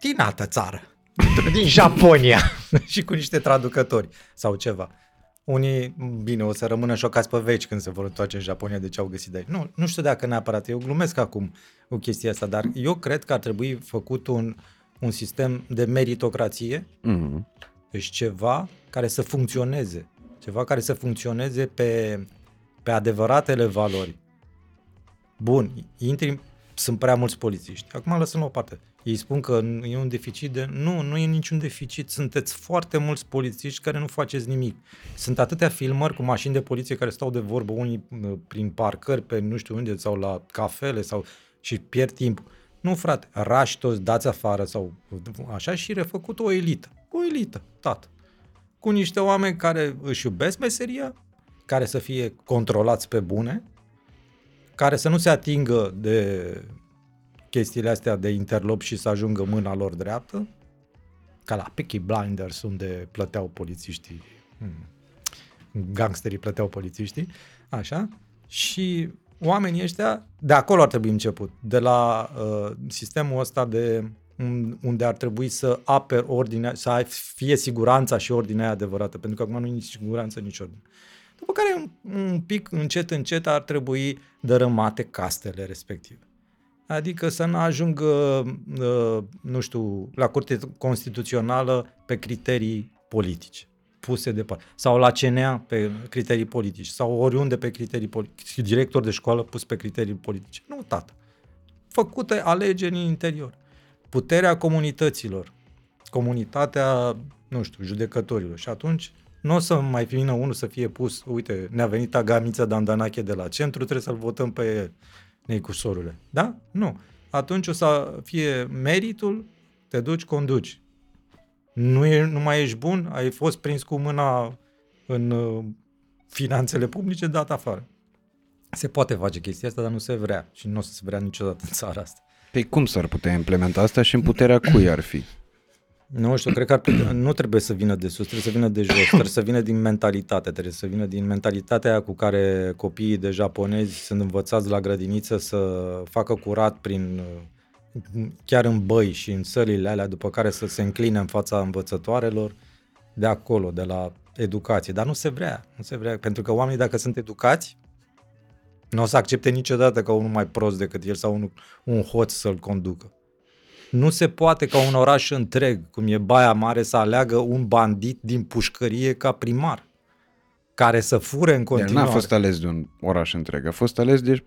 [SPEAKER 2] din altă țară. [laughs] Din Japonia. [laughs] și cu niște traducători sau ceva. Unii, bine, o să rămână șocați pe veci când se vor întoarce în Japonia de ce au găsit de aici. Nu, nu știu dacă neapărat, eu glumesc acum cu chestia asta, dar eu cred că ar trebui făcut un, un sistem de meritocrație,
[SPEAKER 1] Mm.
[SPEAKER 2] deci ceva care să funcționeze, ceva care să funcționeze pe, pe adevăratele valori. Bun, intri, sunt prea mulți polițiști. Acum lăsăm la o parte. Ei spun că e un deficit de... Nu, nu e niciun deficit. Sunteți foarte mulți polițiști care nu faceți nimic. Sunt atâtea filmări cu mașini de poliție care stau de vorbă, unii uh, prin parcări, pe nu știu unde, sau la cafele, sau și pierd timp. Nu, frate, rași toți, dați afară sau așa și refăcut o elită. O elită, tată. Cu niște oameni care își iubesc meseria, care să fie controlați pe bune, care să nu se atingă de chestiile astea de interlop și să ajungă mâna lor dreaptă, ca la Peaky Blinders, unde plăteau polițiștii, hmm, gangsterii plăteau polițiștii, așa, și oamenii ăștia, de acolo ar trebui început, de la uh, sistemul ăsta de un- unde ar trebui să aper ordinea, să ai- fie siguranța și ordinea adevărată, pentru că acum nu e nici siguranță, nici ordine. După care, un, un pic, încet, încet, ar trebui dărâmate castele respective. Adică să nu ajungă, uh, nu știu, la Curte Constituțională pe criterii politice puse de parte. Sau la CNA pe criterii politice. Sau oriunde pe criterii politice. Director de școală pus pe criterii politice. Nu, tată. Făcute alegeri în interior. Puterea comunităților. Comunitatea, nu știu, judecătorilor. Și atunci nu o să mai vină unul să fie pus, uite, ne-a venit Agamița Dandanache de la centru, trebuie să-l votăm pe el. Neicusorule. Da? Nu. Atunci o să fie meritul, te duci, conduci. Nu, e, nu mai ești bun, ai fost prins cu mâna în uh, finanțele publice, dat afară. Se poate face chestia asta, dar nu se vrea și nu o să se vrea niciodată în țara asta.
[SPEAKER 1] Păi cum s-ar putea implementa asta și în puterea cui ar fi?
[SPEAKER 2] Nu știu, cred că ar, putea- nu trebuie să vină de sus, trebuie să vină de jos, [clears throat] trebuie să vină din mentalitate, trebuie să vină din mentalitatea aia cu care copiii de japonezi sunt învățați la grădiniță să facă curat prin uh, chiar în băi și în sălile alea, după care să se încline în fața învățătoarelor de acolo, de la educație. Dar nu se vrea, nu se vrea, pentru că oamenii dacă sunt educați, nu o să accepte niciodată ca unul mai prost decât el sau unul, un hoț să-l conducă. Nu se poate ca un oraș întreg, cum e Baia Mare, să aleagă un bandit din pușcărie ca primar, care să fure în
[SPEAKER 1] El
[SPEAKER 2] continuare.
[SPEAKER 1] n-a fost ales de un oraș întreg, a fost ales de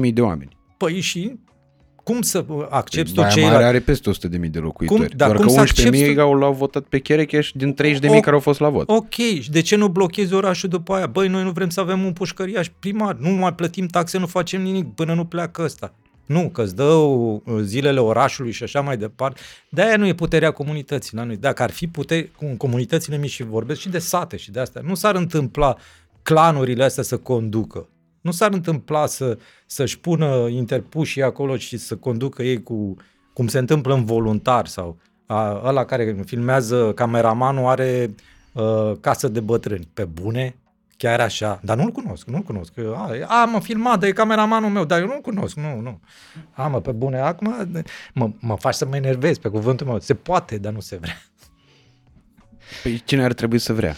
[SPEAKER 1] 11.000 de oameni.
[SPEAKER 2] Păi și cum să accepti tu
[SPEAKER 1] Baia Mare
[SPEAKER 2] ceilalți?
[SPEAKER 1] are peste 100.000 de locuitori.
[SPEAKER 2] Cum- dar
[SPEAKER 1] Doar
[SPEAKER 2] cum să
[SPEAKER 1] că 11.000
[SPEAKER 2] accepti tu-
[SPEAKER 1] au, l-au votat pe Cherecheș din 30.000
[SPEAKER 2] O-
[SPEAKER 1] care au fost la vot.
[SPEAKER 2] Ok, și de ce nu blochezi orașul după aia? Băi, noi nu vrem să avem un pușcăriaș primar, nu mai plătim taxe, nu facem nimic până nu pleacă ăsta. Nu, că îți dă uh, zilele orașului și așa mai departe. De-aia nu e puterea comunității la noi. Dacă ar fi putere, cu comunitățile mici și vorbesc și de sate și de astea, nu s-ar întâmpla clanurile astea să conducă. Nu s-ar întâmpla să, să-și pună interpușii acolo și să conducă ei cu, cum se întâmplă în voluntar sau a, ăla care filmează, cameramanul are uh, casă de bătrâni. Pe bune? Chiar așa? Dar nu-l cunosc, nu-l cunosc. A, e- a mă, filmat, dar e cameramanul meu, dar eu nu-l cunosc, nu, nu. A, mă, pe bune, acum mă, mă faci să mă enervez pe cuvântul meu. Se poate, dar nu se vrea.
[SPEAKER 1] Păi cine ar trebui să vrea?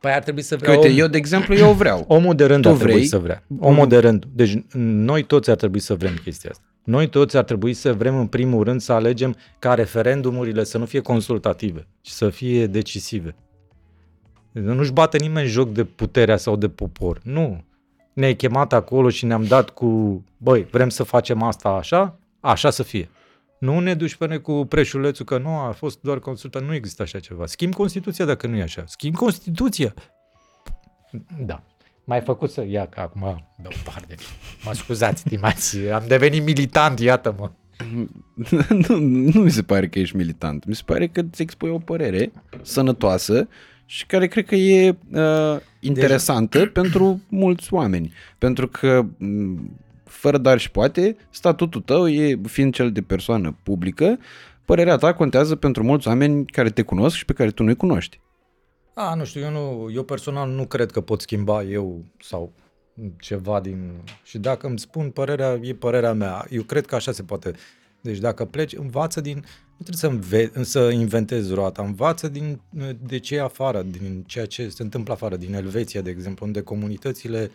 [SPEAKER 2] Păi ar trebui să
[SPEAKER 1] Că
[SPEAKER 2] vrea
[SPEAKER 1] uite,
[SPEAKER 2] om-
[SPEAKER 1] eu, de exemplu, eu vreau. [laughs]
[SPEAKER 2] Omul de rând
[SPEAKER 1] Tu
[SPEAKER 2] ar trebui
[SPEAKER 1] vrei?
[SPEAKER 2] să vrea. Omul de rând. Deci noi toți ar trebui să vrem chestia asta. Noi toți ar trebui să vrem în primul rând să alegem ca referendumurile să nu fie consultative, ci să fie decisive. Nu-și bate nimeni joc de puterea sau de popor. Nu. Ne-ai chemat acolo și ne-am dat cu, băi, vrem să facem asta așa, așa să fie. Nu ne duci pe noi cu preșulețul că nu, a fost doar consultat, nu există așa ceva. Schimb Constituția dacă nu e așa. Schimb Constituția. Da. Mai făcut să... Ia că acum... Deoparte. Mă scuzați, stimați. Am devenit militant, iată-mă. [laughs]
[SPEAKER 1] nu, nu mi se pare că ești militant. Mi se pare că îți expui o părere sănătoasă și care cred că e uh, interesantă pentru mulți oameni. Pentru că, m, fără dar și poate, statutul tău, e, fiind cel de persoană publică, părerea ta contează pentru mulți oameni care te cunosc și pe care tu nu-i cunoști.
[SPEAKER 2] A, nu știu, eu, nu, eu personal nu cred că pot schimba eu sau ceva din... Și dacă îmi spun părerea, e părerea mea. Eu cred că așa se poate. Deci dacă pleci, învață din... Nu trebuie să, înve- să inventezi roata, învață din de ce e afară, din ceea ce se întâmplă afară, din Elveția, de exemplu, unde comunitățile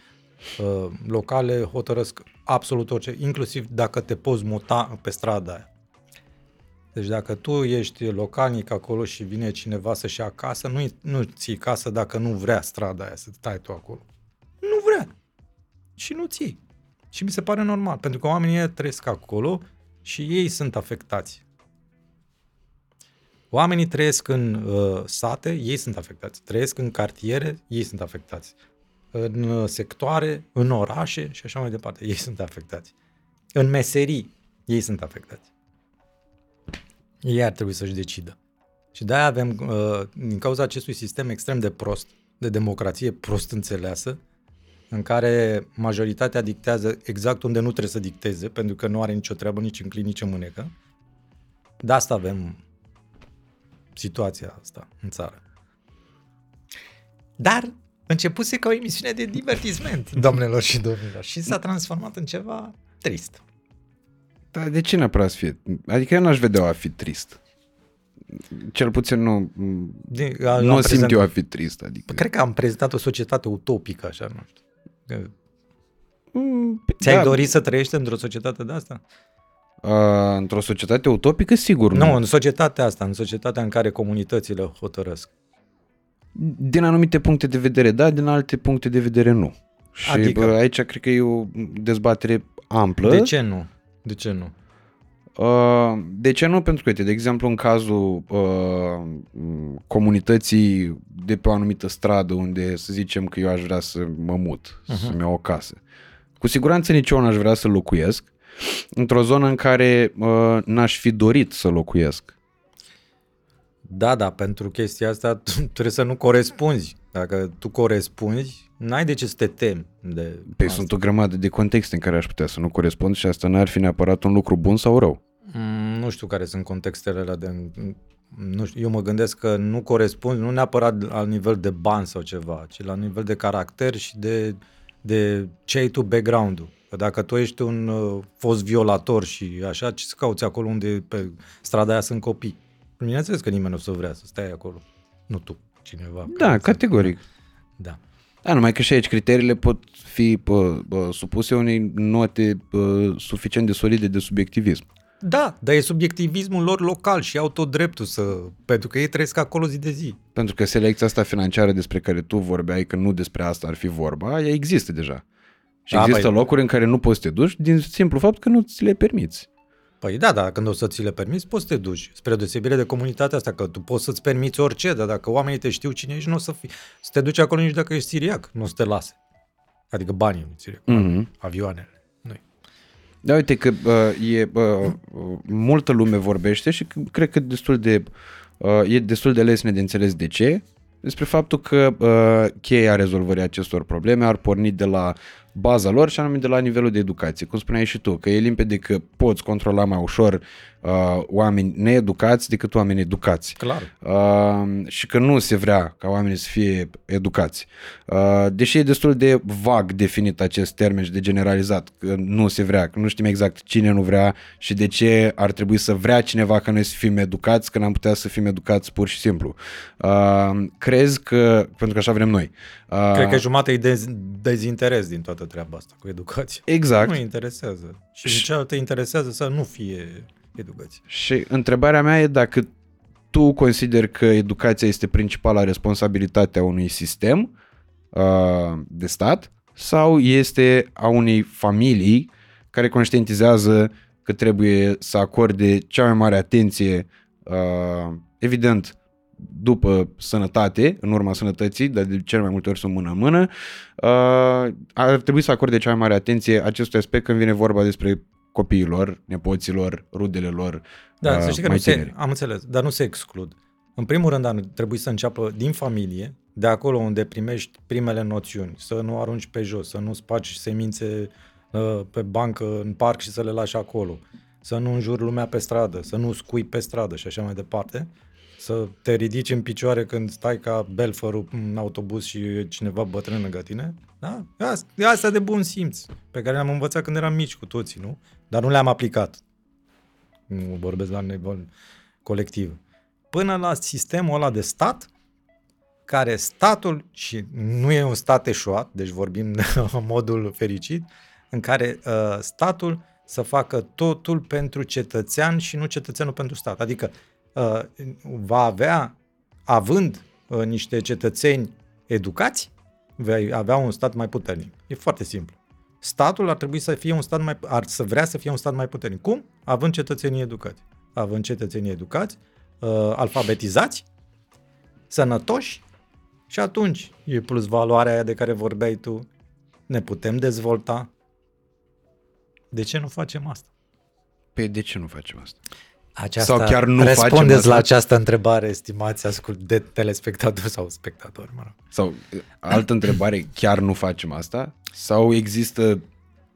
[SPEAKER 2] uh, locale hotărăsc absolut orice, inclusiv dacă te poți muta pe strada aia. Deci dacă tu ești localnic acolo și vine cineva să-și ia casă, nu, nu ții casă dacă nu vrea strada aia să stai tu acolo. Nu vrea. Și nu ții. Și mi se pare normal, pentru că oamenii ăia trăiesc acolo și ei sunt afectați. Oamenii trăiesc în uh, sate, ei sunt afectați. Trăiesc în cartiere, ei sunt afectați. În uh, sectoare, în orașe și așa mai departe, ei sunt afectați. În meserii, ei sunt afectați ei ar trebui să-și decidă. Și de-aia avem, uh, din cauza acestui sistem extrem de prost, de democrație prost înțeleasă, în care majoritatea dictează exact unde nu trebuie să dicteze, pentru că nu are nicio treabă nici în clin, nici în mânecă. De asta avem situația asta în țară. Dar începuse ca o emisiune de divertisment, domnilor și domnilor, și s-a transformat în ceva trist.
[SPEAKER 1] Dar de ce neapărat să fie? Adică eu n-aș vedea a fi trist. Cel puțin nu,
[SPEAKER 2] Din,
[SPEAKER 1] nu
[SPEAKER 2] am
[SPEAKER 1] simt
[SPEAKER 2] prezent-
[SPEAKER 1] eu a fi trist. Adică.
[SPEAKER 2] Cred că am prezentat o societate utopică, așa, nu știu. Că
[SPEAKER 1] Mm,
[SPEAKER 2] Ți-ai
[SPEAKER 1] da,
[SPEAKER 2] dorit să trăiești într-o societate de asta?
[SPEAKER 1] Uh, într-o societate utopică, sigur nu.
[SPEAKER 2] Nu, în societatea asta, în societatea în care comunitățile hotărăsc.
[SPEAKER 1] Din anumite puncte de vedere da, din alte puncte de vedere nu. Și
[SPEAKER 2] Adică?
[SPEAKER 1] adică... aici cred că e o dezbatere amplă.
[SPEAKER 2] De ce nu? De ce nu?
[SPEAKER 1] Uh, de ce nu? Pentru că, uite, de exemplu, în cazul uh, m, comunității de pe o anumită stradă unde să zicem că eu aș vrea să mă mut, uh-huh. să-mi iau o casă. Cu siguranță nici eu n-aș vrea să locuiesc într-o zonă în care uh, n-aș fi dorit să locuiesc.
[SPEAKER 2] Da, da, pentru chestia asta tu [laughs] trebuie să nu corespunzi. Dacă tu corespunzi, n-ai de ce să te temi de
[SPEAKER 1] Păi
[SPEAKER 2] asta.
[SPEAKER 1] sunt o grămadă de contexte în care aș putea să nu corespund și asta n-ar fi neapărat un lucru bun sau rău.
[SPEAKER 2] Mm, Nu știu care sunt contextele alea de... Nu știu, eu mă gândesc că nu corespunzi, nu neapărat la nivel de bani sau ceva, ci la nivel de caracter și de, de ce ai tu background-ul. Că dacă tu ești un uh, fost violator și așa, ce să cauți acolo unde pe strada aia sunt copii? Bineînțeles că nimeni nu o să vrea să stai acolo. Nu tu, cineva.
[SPEAKER 1] Da,
[SPEAKER 2] care să-
[SPEAKER 1] categoric.
[SPEAKER 2] Da.
[SPEAKER 1] Da, numai că și aici criteriile pot fi pă, pă, supuse unei note pă, suficient de solide de subiectivism.
[SPEAKER 2] Da, dar e subiectivismul lor local și au tot dreptul să... Pentru că ei trăiesc acolo zi de zi.
[SPEAKER 1] Pentru că selecția asta financiară despre care tu vorbeai, că nu despre asta ar fi vorba, ea există deja. Și
[SPEAKER 2] Da,
[SPEAKER 1] există
[SPEAKER 2] băi.
[SPEAKER 1] locuri în care nu poți să te duci din simplu fapt că nu ți le permiți.
[SPEAKER 2] Păi da, dar când o să ți le permiți, poți să te duci. Spre deosebire de comunitatea asta, că tu poți să-ți permiți orice, dar dacă oamenii te știu cine ești, nu o să fii. Să te duci acolo nici dacă ești siriac, nu o să te lase. Adică banii, nu siriac,
[SPEAKER 1] Mhm.
[SPEAKER 2] avioanele. Noi.
[SPEAKER 1] Da, uite că uh, e, uh, multă lume vorbește și c- cred că destul de, uh, e destul de lesne de înțeles de ce, despre faptul că uh, cheia rezolvării acestor probleme ar porni de la baza lor și anume de la nivelul de educație. Cum spuneai și tu, că e limpede că poți controla mai ușor uh, oameni needucați decât oameni educați.
[SPEAKER 2] Clar.
[SPEAKER 1] Uh, și că nu se vrea ca oamenii să fie educați. Uh, deși e destul de vag definit acest termen și de generalizat, că nu se vrea, că nu știm exact cine nu vrea și de ce ar trebui să vrea cineva ca noi să fim educați, că n-am putea să fim educați pur și simplu. Uh, crezi că, pentru că așa vrem noi. Uh,
[SPEAKER 2] Cred că jumate e dez, dezinteres din toată treaba asta cu educație.
[SPEAKER 1] Exact.
[SPEAKER 2] Nu îi interesează. Și în cealaltă interesează să nu fie educație.
[SPEAKER 1] Și întrebarea mea e dacă tu consideri că educația este principala responsabilitate a unui sistem uh, de stat sau este a unei familii care conștientizează că trebuie să acorde cea mai mare atenție, uh, evident, după sănătate, în urma sănătății, dar de cel mai multe ori sunt mână-mână, uh, ar trebui să acorde cea mai mare atenție acestui aspect când vine vorba despre copiilor, nepoților, rudele lor
[SPEAKER 2] Da,
[SPEAKER 1] uh,
[SPEAKER 2] să știi că
[SPEAKER 1] mai
[SPEAKER 2] nu se,
[SPEAKER 1] tineri.
[SPEAKER 2] am înțeles, dar nu se exclud. În primul rând ar trebui să înceapă din familie, de acolo unde primești primele noțiuni, să nu arunci pe jos, să nu spargi semințe uh, pe bancă, în parc și să le lași acolo, să nu înjuri lumea pe stradă, să nu scui pe stradă și așa mai departe, să te ridici în picioare când stai ca belfărul în autobuz și e cineva bătrân lângă tine. Da? Asta, e asta de bun simț, pe care le-am învățat când eram mici cu toții, nu? Dar nu le-am aplicat. Nu vorbesc la nivel colectiv. Până la sistemul ăla de stat, care statul, și nu e un stat eșuat, deci vorbim în [laughs] modul fericit, în care uh, statul să facă totul pentru cetățean și nu cetățeanul pentru stat. Adică uh, va avea, având uh, niște cetățeni educați, vei avea un stat mai puternic. E foarte simplu. Statul ar trebui să fie un stat mai, ar să vrea să fie un stat mai puternic. Cum? Având cetățenii educați. Având cetățenii educați, uh, alfabetizați, sănătoși și atunci e plus valoarea aia de care vorbeai tu. Ne putem dezvolta. De ce nu facem asta?
[SPEAKER 1] Păi de ce nu facem asta?
[SPEAKER 2] Aceasta,
[SPEAKER 1] Sau chiar nu facem
[SPEAKER 2] răspundeți
[SPEAKER 1] asta?
[SPEAKER 2] la această întrebare, estimați ascult de telespectatori sau spectatori, mă rog.
[SPEAKER 1] Sau altă întrebare, chiar nu facem asta? Sau există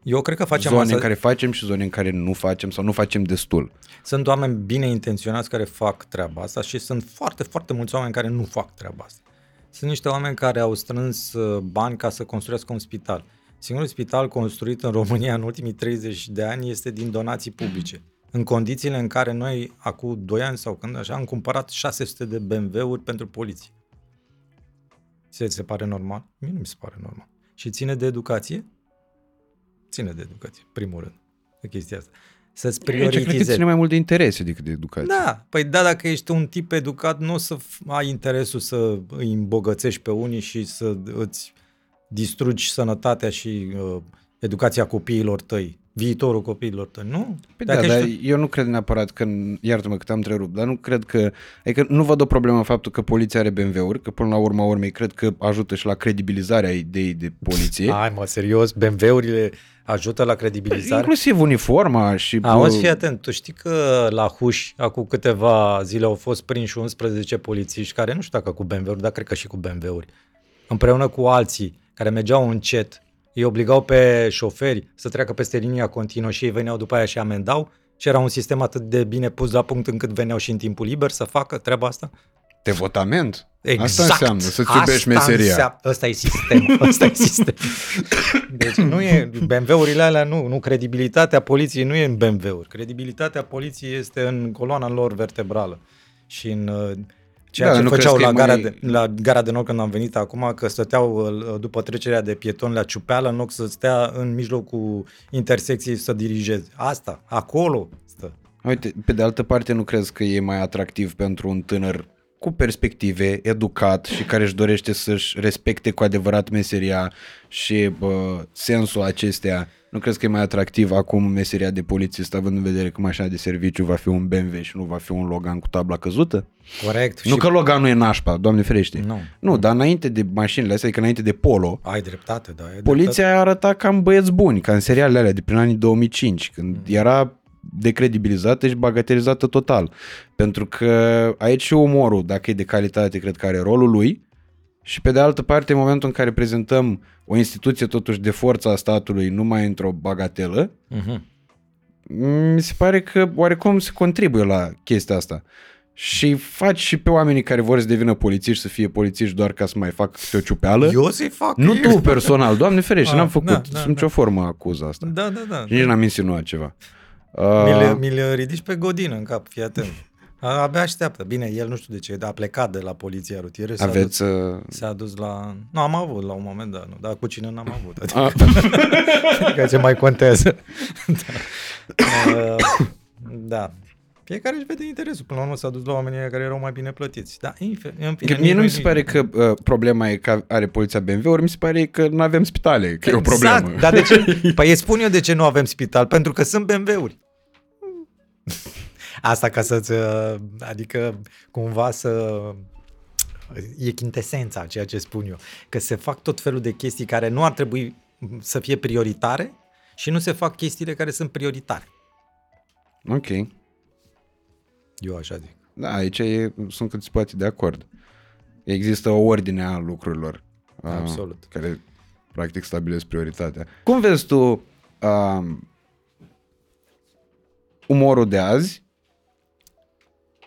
[SPEAKER 2] Eu cred că facem
[SPEAKER 1] zone
[SPEAKER 2] asta.
[SPEAKER 1] în care facem și zone în care nu facem sau nu facem destul?
[SPEAKER 2] Sunt oameni bine intenționați care fac treaba asta și sunt foarte, foarte mulți oameni care nu fac treaba asta. Sunt niște oameni care au strâns uh, bani ca să construiască un spital. Singurul spital construit în România în ultimii 30 de ani este din donații publice. În condițiile în care noi, acum 2 ani sau când așa, am cumpărat 600 de BMW-uri pentru poliție. Se, se pare normal? Mie nu mi se pare normal. Și ține de educație? Ține de educație, primul rând, de chestia asta. Să-ți
[SPEAKER 1] Aici cred că
[SPEAKER 2] prioritizezi.
[SPEAKER 1] ține mai mult de interese decât de educație.
[SPEAKER 2] Da, păi da, dacă ești un tip educat, nu o să f- ai interesul să îi îmbogățești pe unii și să îți distrugi sănătatea și uh, educația copiilor tăi, viitorul copiilor tăi, nu?
[SPEAKER 1] Păi
[SPEAKER 2] Dacă
[SPEAKER 1] da, dar
[SPEAKER 2] ești-
[SPEAKER 1] eu nu cred neapărat că, iartă-mă că te-am întrerupt, dar nu cred că, adică nu văd o problemă în faptul că poliția are BMW-uri, că până la urma urmei cred că ajută și la credibilizarea ideii de poliție.
[SPEAKER 2] Hai mă, serios, BMW-urile ajută la credibilizare?
[SPEAKER 1] Inclusiv uniforma și...
[SPEAKER 2] Auzi, fii atent, tu știi că la Huș, acum câteva zile au fost prinși 11 polițiști care, nu știu dacă cu BMW-uri, dar cred că și cu BMW-uri, împreună cu alții care mergeau încet, îi obligau pe șoferi să treacă peste linia continuă și ei veneau după aia și amendau și era un sistem atât de bine pus la punct încât veneau și în timpul liber să facă treaba asta?
[SPEAKER 1] Devotament.
[SPEAKER 2] Exact.
[SPEAKER 1] Asta înseamnă să-ți iubești
[SPEAKER 2] Asta
[SPEAKER 1] meseria.
[SPEAKER 2] Înseamnă, ăsta e sistemul. [laughs] Ăsta e sistem. Deci nu e, BMW-urile alea nu, nu, credibilitatea poliției nu e în BMW-uri. Credibilitatea poliției este în coloana lor vertebrală și în uh, ceea
[SPEAKER 1] Da,
[SPEAKER 2] ce
[SPEAKER 1] nu
[SPEAKER 2] făceau
[SPEAKER 1] crezi
[SPEAKER 2] la
[SPEAKER 1] că e
[SPEAKER 2] gara,
[SPEAKER 1] mai-
[SPEAKER 2] de, la gara de nord când am venit acum, că stăteau uh, după trecerea de pietoni la ciupeală în loc să stea în mijlocul intersecției să dirigeze. Asta, acolo stă.
[SPEAKER 1] Uite, pe de altă parte nu crezi că e mai atractiv pentru un tânăr cu perspective, educat și care își dorește să-și respecte cu adevărat meseria și bă, sensul acestea. Nu crezi că e mai atractiv acum meseria de polițist, având în vedere că mașina de serviciu va fi un BMW și nu va fi un Logan cu tabla căzută?
[SPEAKER 2] Corect.
[SPEAKER 1] Nu
[SPEAKER 2] și...
[SPEAKER 1] că Logan nu e nașpa, doamne ferește.
[SPEAKER 2] Nu.
[SPEAKER 1] Nu, dar înainte de mașinile astea, adică înainte de Polo,
[SPEAKER 2] Ai dreptate, da. Ai
[SPEAKER 1] poliția arăta cam băieți buni, ca în serialele alea de prin anii 2005, când era decredibilizată și bagatelizată total. Pentru că aici și umorul, dacă e de calitate, cred că are rolul lui. Și pe de altă parte, în momentul în care prezentăm o instituție totuși de forța statului numai într-o bagatelă,
[SPEAKER 2] Uh-huh.
[SPEAKER 1] mi se pare că oarecum se contribuie la chestia asta. Și faci și pe oamenii care vor să devină polițiști să fie polițiști doar ca să mai facă câte o ciupeală.
[SPEAKER 2] Eu să-i fac.
[SPEAKER 1] Nu
[SPEAKER 2] eu.
[SPEAKER 1] tu personal, doamne ferește,
[SPEAKER 2] Ah,
[SPEAKER 1] n-am făcut
[SPEAKER 2] da,
[SPEAKER 1] da,
[SPEAKER 2] da,
[SPEAKER 1] da, nicio
[SPEAKER 2] da.
[SPEAKER 1] formă acuză asta.
[SPEAKER 2] Da, da, da.
[SPEAKER 1] Și nici n-am insinuat ceva.
[SPEAKER 2] Mi le,
[SPEAKER 1] Uh,
[SPEAKER 2] mi le ridici pe godină în cap, fii atent. [laughs] A, abia așteaptă. Bine, el nu știu de ce, a plecat de la poliția rutieră. s-a
[SPEAKER 1] aveți...
[SPEAKER 2] Dus,
[SPEAKER 1] Uh,
[SPEAKER 2] s-a dus la... Nu, am avut la un moment, da, nu, dar cu cine n-am avut. [laughs] Adică,
[SPEAKER 1] a, [laughs]
[SPEAKER 2] adică ce mai contează. da. Uh, da. Fiecare își vede interesul. Până la urmă s-a dus la oamenii ăia care erau mai bine plătiți. Da, în fine, în fine,
[SPEAKER 1] că mie nu mi
[SPEAKER 2] nici-
[SPEAKER 1] se pare că uh, problema e că are poliția BMW, ori mi se pare că nu avem spitale, că e o problemă.
[SPEAKER 2] Exact, dar de ce? [laughs] Păi îți spun eu de ce nu avem spital, pentru că sunt BMW-uri. [laughs] Asta ca să-ți, uh, adică cumva să e chintesența a ceea ce spun eu, că se fac tot felul de chestii care nu ar trebui să fie prioritare și nu se fac chestiile care sunt prioritare.
[SPEAKER 1] Ok.
[SPEAKER 2] Eu așa zic.
[SPEAKER 1] Da, aici e, sunt cât se poate de acord. Există o ordine a lucrurilor. uh,
[SPEAKER 2] Absolut.
[SPEAKER 1] Care practic stabilesc prioritatea. Cum vezi tu uh, umorul de azi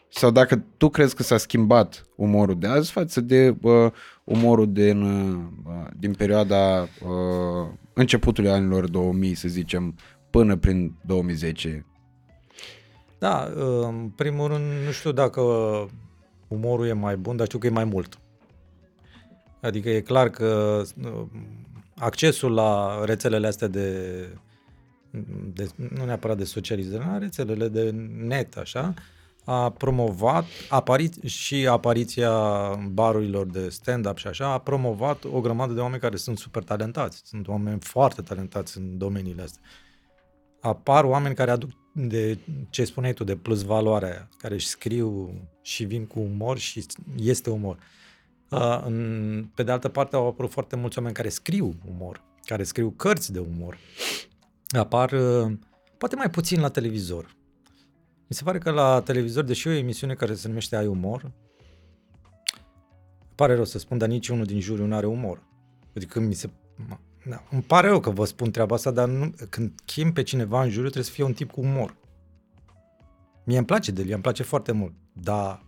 [SPEAKER 1] sau dacă tu crezi că s-a schimbat umorul de azi față de uh, umorul din, uh, din perioada uh, începutului anilor 2000, să zicem, până prin 2010.
[SPEAKER 2] Da, uh, în primul rând, nu știu dacă umorul e mai bun, dar știu că e mai mult. Adică e clar că uh, accesul la rețelele astea de, de nu neapărat de socializare, la rețelele de net, așa, a promovat apari- și apariția barurilor de stand-up și așa, a promovat o grămadă de oameni care sunt super talentați. Sunt oameni foarte talentați în domeniile astea apar oameni care aduc de ce spuneai tu, de plus valoarea aia, care își scriu și vin cu umor și este umor. Uh, în, pe de altă parte au apărut foarte mulți oameni care scriu umor, care scriu cărți de umor. Apar uh, poate mai puțin la televizor. Mi se pare că la televizor, deși e o emisiune care se numește Ai umor, pare rău să spun, dar nici unul din juriu nu are umor. Adică mi se... Da, îmi pare rău că vă spun treaba asta, dar nu, când chem pe cineva în juriu trebuie să fie un tip cu umor. Mie îmi place de el, îmi place foarte mult, dar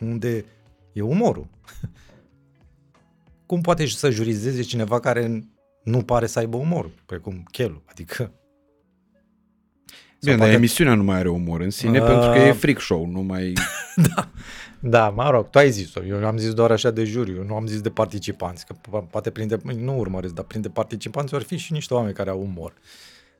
[SPEAKER 2] unde e umorul? [laughs] Cum poate să jurizeze cineva care nu pare să aibă umor, precum Chelu? Adică...
[SPEAKER 1] Bine,
[SPEAKER 2] Sau
[SPEAKER 1] dar emisiunea nu mai are umor în sine,
[SPEAKER 2] Uh,
[SPEAKER 1] pentru că e freak show, nu mai... [laughs]
[SPEAKER 2] Da, mă rog, tu ai zis-o. Eu am zis doar așa de juriu, nu am zis de participanți. Că po- poate printre, nu urmăresc, dar printre participanți ar fi și niște oameni care au umor.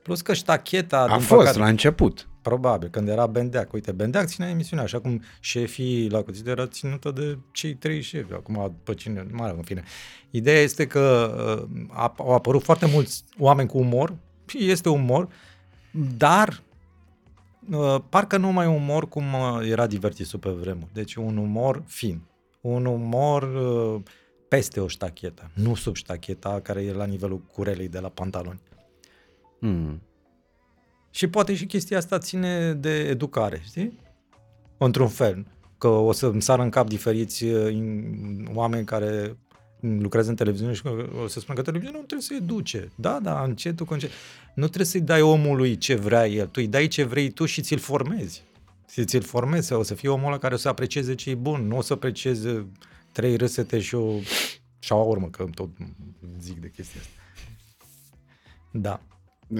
[SPEAKER 2] Plus că ștacheta,
[SPEAKER 1] A
[SPEAKER 2] din
[SPEAKER 1] fost
[SPEAKER 2] păcate,
[SPEAKER 1] la început.
[SPEAKER 2] probabil, când era Bendeac. Uite, Bendeac ținea emisiunea, așa cum șefii la cuțit era ținută de cei trei șefi. Acum, pe cine, mă rog, în fine. Ideea este că uh, a- au apărut foarte mulți oameni cu umor, și este umor, dar uh, parcă nu mai umor cum uh, era divertisul pe vremuri. Deci un umor fin. Un umor uh, peste o ștachetă, nu sub ștacheta care e la nivelul curelei de la pantaloni.
[SPEAKER 1] Hmm.
[SPEAKER 2] Și poate și chestia asta ține de educare, știi? Într-un fel. Că o să îmi sară în cap diferiți uh, in- oameni care lucrează în televiziune și că o să spună că televiziunea nu trebuie să educe. Da, da, încetul cu încet. Nu trebuie să-i dai omului ce vrea el. Tu îi dai ce vrei tu și ți-l formezi. Și ți-l formezi. O să fie omul ăla care o să aprecieze ce e bun. Nu o să aprecieze trei râsete și o șaurmă, că tot zic de chestia asta. Da.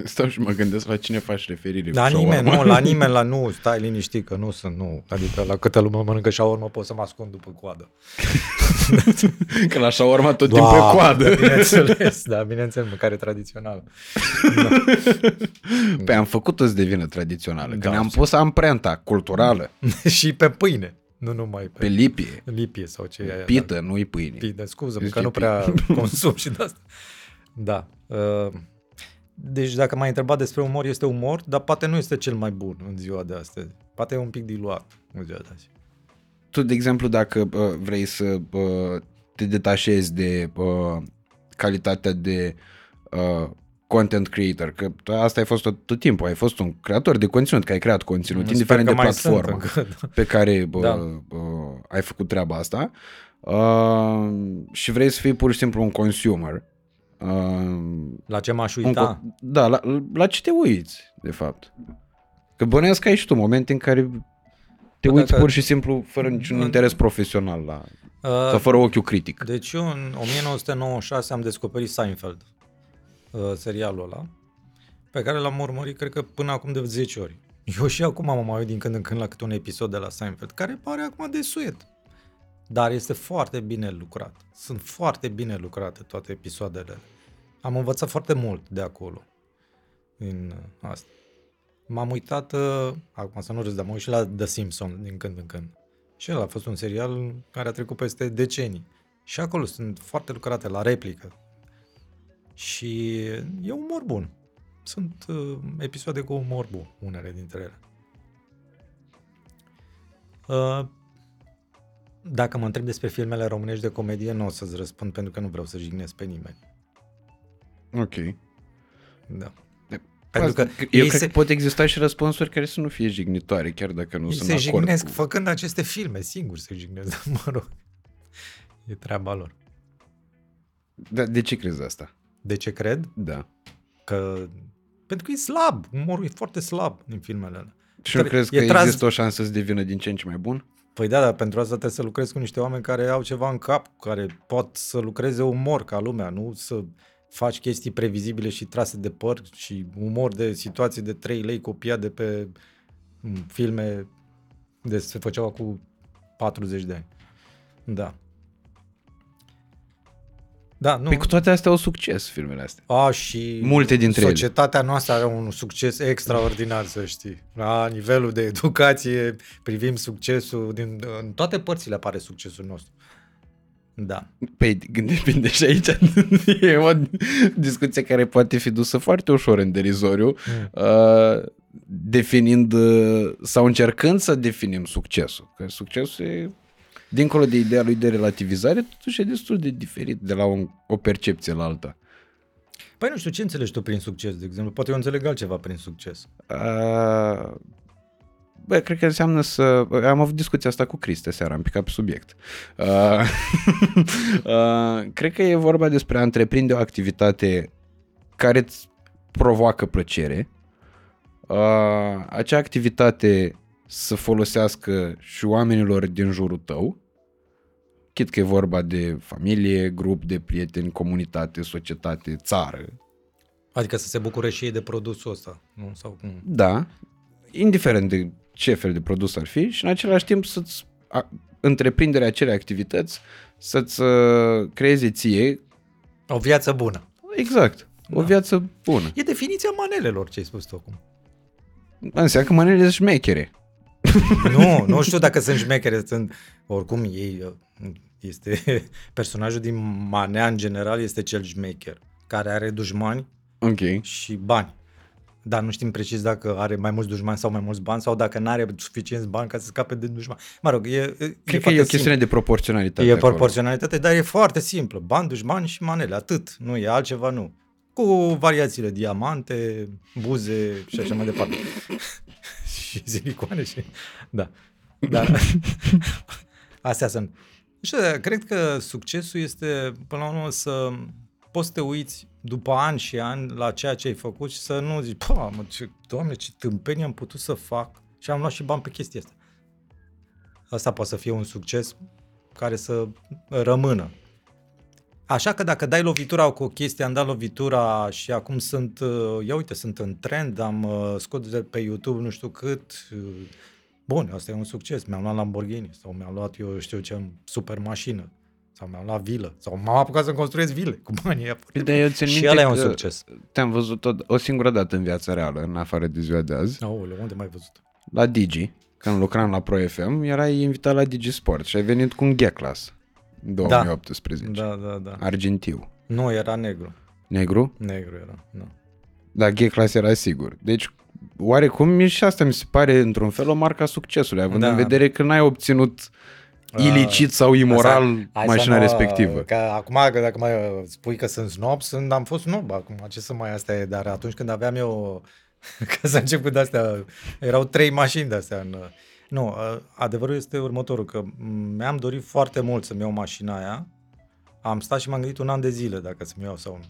[SPEAKER 1] Stau și mă gândesc la cine faci referire.
[SPEAKER 2] La
[SPEAKER 1] cu
[SPEAKER 2] nimeni,
[SPEAKER 1] shawarma.
[SPEAKER 2] nu, la [laughs] nimeni, la nu, stai liniștit că nu sunt, nu. Adică la câtă lume mănâncă shawarma pot să mă ascund după coadă. [laughs]
[SPEAKER 1] Că la shawarma tot timpul e coadă.
[SPEAKER 2] Bineînțeles, da, bineînțeles, mâncare tradițională. [laughs]
[SPEAKER 1] Pe am făcut-o să devină tradițională, că
[SPEAKER 2] Da,
[SPEAKER 1] ne-am
[SPEAKER 2] știu.
[SPEAKER 1] pus amprenta culturală
[SPEAKER 2] și pe pâine, nu numai pe,
[SPEAKER 1] pe lipie.
[SPEAKER 2] lipie sau ce e aia.
[SPEAKER 1] Pită, nu-i pâine.
[SPEAKER 2] Pide, scuză
[SPEAKER 1] Îți
[SPEAKER 2] că nu
[SPEAKER 1] zice
[SPEAKER 2] prea consum și de asta. Da. uh, Deci dacă m-ai întrebat despre umor, este umor, dar poate nu este cel mai bun în ziua de astăzi. Poate e un pic diluat în ziua de azi.
[SPEAKER 1] Tu, de exemplu, dacă uh, vrei să uh, te detașezi de uh, calitatea de uh, content creator, că tu asta ai fost tot, tot timpul, ai fost un creator de conținut, că ai creat conținut,
[SPEAKER 2] Sper
[SPEAKER 1] indiferent
[SPEAKER 2] că
[SPEAKER 1] de
[SPEAKER 2] mai sunt
[SPEAKER 1] platformă
[SPEAKER 2] încă, da.
[SPEAKER 1] pe care uh,
[SPEAKER 2] Da.
[SPEAKER 1] uh, ai făcut treaba asta uh, și vrei să fii pur și simplu un consumer. Uh,
[SPEAKER 2] La ce m-aș
[SPEAKER 1] un
[SPEAKER 2] uita?
[SPEAKER 1] co- da, la, la ce te uiți, de fapt? Că bănuiesc că ai și tu momente în care te
[SPEAKER 2] Bă,
[SPEAKER 1] uiți
[SPEAKER 2] dacă-
[SPEAKER 1] pur și simplu fără niciun
[SPEAKER 2] în-
[SPEAKER 1] interes profesional la,
[SPEAKER 2] Uh,
[SPEAKER 1] sau fără ochiul critic.
[SPEAKER 2] Deci eu în 1996 am descoperit Seinfeld, uh, serialul ăla, pe care l-am urmărit, cred că până acum de 10 ori. Eu și acum mă mai uit din când în când la câte un episod de la Seinfeld, care pare acum de suet. Dar este foarte bine lucrat. Sunt foarte bine lucrate toate episoadele. Am învățat foarte mult de acolo. În uh, asta. M-am uitat, uh, acum să nu râs, dar mă uit și la The Simpsons din când în când. Și el a fost un serial care a trecut peste decenii. Și acolo sunt foarte lucrate la replică. Și e umor bun. Sunt uh, episoade cu umor bun, unele dintre ele. Uh, dacă mă întreb despre filmele românești de comedie, nu o să-ți răspund pentru că nu vreau să jignesc pe nimeni.
[SPEAKER 1] Ok.
[SPEAKER 2] Da.
[SPEAKER 1] De-
[SPEAKER 2] Pentru că
[SPEAKER 1] eu
[SPEAKER 2] ei
[SPEAKER 1] cred
[SPEAKER 2] se-
[SPEAKER 1] că pot exista și răspunsuri care să nu fie jignitoare, chiar dacă nu
[SPEAKER 2] Ei
[SPEAKER 1] sunt
[SPEAKER 2] se
[SPEAKER 1] de acord
[SPEAKER 2] jignesc
[SPEAKER 1] cu...
[SPEAKER 2] făcând aceste filme, singur se jignesc, [laughs] dar mă rog. E treaba lor.
[SPEAKER 1] Da, de ce crezi asta?
[SPEAKER 2] De ce cred?
[SPEAKER 1] Da.
[SPEAKER 2] Că... Pentru că e slab, umorul e foarte slab din filmele alea.
[SPEAKER 1] Și nu
[SPEAKER 2] Care-
[SPEAKER 1] crezi că
[SPEAKER 2] e tras-
[SPEAKER 1] există o șansă să devină din ce în ce mai bun?
[SPEAKER 2] Păi da, dar pentru asta trebuie să lucrezi cu niște oameni care au ceva în cap, care pot să lucreze umor ca lumea, nu să faci chestii previzibile și trase de păr și umor de situații de 3 lei copiat de pe m, filme de se făceau cu 40 de ani. Da. Da, nu.
[SPEAKER 1] Păi cu toate astea au succes filmele astea.
[SPEAKER 2] A, și
[SPEAKER 1] Multe dintre ele.
[SPEAKER 2] societatea noastră are un succes extraordinar, să știi. La nivelul de educație privim succesul, din, în toate părțile apare succesul nostru. Da.
[SPEAKER 1] Păi depinde și aici [laughs] e o discuție care poate fi dusă foarte ușor în derizoriu,
[SPEAKER 2] Mm.
[SPEAKER 1] uh, definind uh, sau încercând să definim succesul. Că succesul e, dincolo de ideea lui de relativizare, totuși e destul de diferit de la un, o percepție la alta.
[SPEAKER 2] Păi nu știu, ce înțelegi tu prin succes, de exemplu? Poate eu înțeleg altceva prin succes.
[SPEAKER 1] Uh, Bă, cred că înseamnă să... Am avut discuția asta cu Criste seara, am picat pe subiect. Uh, [laughs] uh, cred că e vorba despre a întreprinde o activitate care îți provoacă plăcere. Uh, acea activitate să folosească și oamenilor din jurul tău, chit că e vorba de familie, grup de prieteni, comunitate, societate, țară,
[SPEAKER 2] Adică să se bucure și ei de produsul ăsta, nu? Sau cum?
[SPEAKER 1] Da, indiferent de ce fel de produs ar fi și în același timp să-ți a, întreprinderea acelei activități să-ți uh, creeze ție,
[SPEAKER 2] O viață bună.
[SPEAKER 1] exact, o
[SPEAKER 2] Da.
[SPEAKER 1] viață bună.
[SPEAKER 2] E definiția manelelor, ce ai spus tu acum.
[SPEAKER 1] Înseamnă că manele sunt șmechere. [laughs]
[SPEAKER 2] nu, nu știu dacă sunt șmechere, sunt, oricum ei, uh, este, [laughs] personajul din Manea în general este cel șmecher, care are dușmani
[SPEAKER 1] Ok.
[SPEAKER 2] și bani. Dar nu știm precis dacă are mai mulți dușmani sau mai mulți bani sau dacă nu are suficienți bani ca să scape de dușmani. Mă rog, e, e
[SPEAKER 1] Cred că
[SPEAKER 2] foarte
[SPEAKER 1] e o chestiune de proporționalitate.
[SPEAKER 2] simplu. E
[SPEAKER 1] acolo.
[SPEAKER 2] proporționalitate, dar e foarte simplă. Bani, dușmani și manele, atât. Nu e altceva, nu. Cu variațiile, diamante, buze și așa mai departe. [laughs] și silicoane și... Da. Dar [laughs] astea sunt. Nu știu, cred că succesul este, până la urmă, să poți să te uiți după ani și ani la ceea ce ai făcut și să nu zici, pa, mă, ce, doamne, ce tâmpenie am putut să fac și am luat și bani pe chestia asta. Asta poate să fie un succes care să rămână. Așa că dacă dai lovitura cu o chestie, am dat lovitura și acum sunt, uh, ia uite, sunt în trend, am uh, scos de pe YouTube nu știu cât, uh, bun, asta e un succes, mi-am luat Lamborghini sau mi-am luat, eu știu ce, super mașină sau mi-am luat vilă sau m-am apucat să construiesc vile cu banii aia.
[SPEAKER 1] De eu țin
[SPEAKER 2] și
[SPEAKER 1] minte
[SPEAKER 2] ăla e un
[SPEAKER 1] că
[SPEAKER 2] succes.
[SPEAKER 1] Te-am văzut o, o singură dată în viața reală, în afară de ziua de azi,
[SPEAKER 2] Aoleu, unde mai ai văzut?
[SPEAKER 1] la Digi, când lucram la Pro FM, erai invitat la Digi Sport și ai venit cu un G-Class în 2018,
[SPEAKER 2] Da, da, da.
[SPEAKER 1] argintiu.
[SPEAKER 2] Nu, era negru.
[SPEAKER 1] Negru?
[SPEAKER 2] Negru era, nu.
[SPEAKER 1] Da, G-Class era sigur. Deci, oarecum și asta mi se pare, într-un fel, o marca succesului, având
[SPEAKER 2] Da.
[SPEAKER 1] în vedere că n-ai obținut ilicit sau imoral
[SPEAKER 2] Hai
[SPEAKER 1] mașina
[SPEAKER 2] să nu,
[SPEAKER 1] respectivă.
[SPEAKER 2] Că acum, că dacă mai spui că sunt snob, sunt, am fost snob acum, ce să mai asta e, dar atunci când aveam eu, că să încep cu de-astea, erau trei mașini de-astea în... Nu, adevărul este următorul, că mi-am dorit foarte mult să-mi iau mașina aia, am stat și m-am gândit un an de zile dacă să-mi iau sau nu.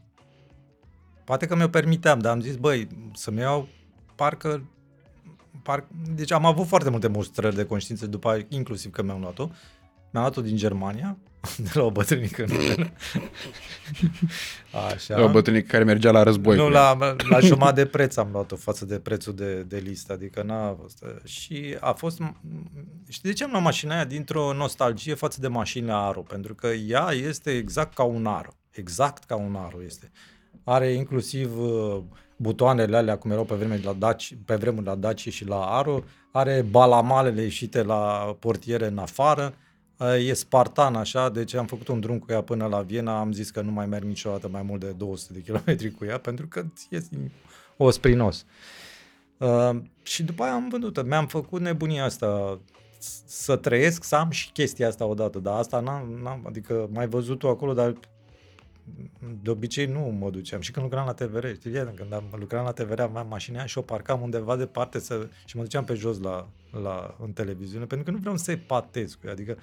[SPEAKER 2] Poate că mi-o permiteam, dar am zis, băi, să-mi iau parcă par... Deci am avut foarte multe mustrări de conștiință după aia, inclusiv că mi-am luat-o. Mi-am luat-o din Germania, de [laughs] la o bătrânică. nu? [laughs] Așa.
[SPEAKER 1] La o bătrânică care mergea la război.
[SPEAKER 2] Nu,
[SPEAKER 1] cu ea.
[SPEAKER 2] la, la jumătate [laughs] de preț am luat-o față de prețul de, de listă, adică n-a fost. Și a fost, știi de ce am luat mașina aia? Dintr-o nostalgie față de mașinile Aro, pentru că ea este exact ca un Aro, exact ca un Aro este. Are inclusiv uh, butoanele alea, cum erau pe vremuri la Daci, pe vremuri la Daci și la Aro, are balamalele ieșite la portiere în afară, uh, e spartan așa, deci am făcut un drum cu ea până la Viena, am zis că nu mai merg niciodată mai mult de 200 de kilometri cu ea, pentru că este osprinos. Uh, și după aia am vândut-o. Mi-am făcut nebunia asta s- să trăiesc, să am și chestia asta odată, dar asta n-am, n-am adică mai văzut-o acolo, dar de obicei nu mă duceam. Și când lucram la TVR, știi, când am lucram la TVR, aveam mașina aia și o parcam undeva departe să, și mă duceam pe jos la, la, în televiziune, pentru că nu vreau să epatez cu ea. Adică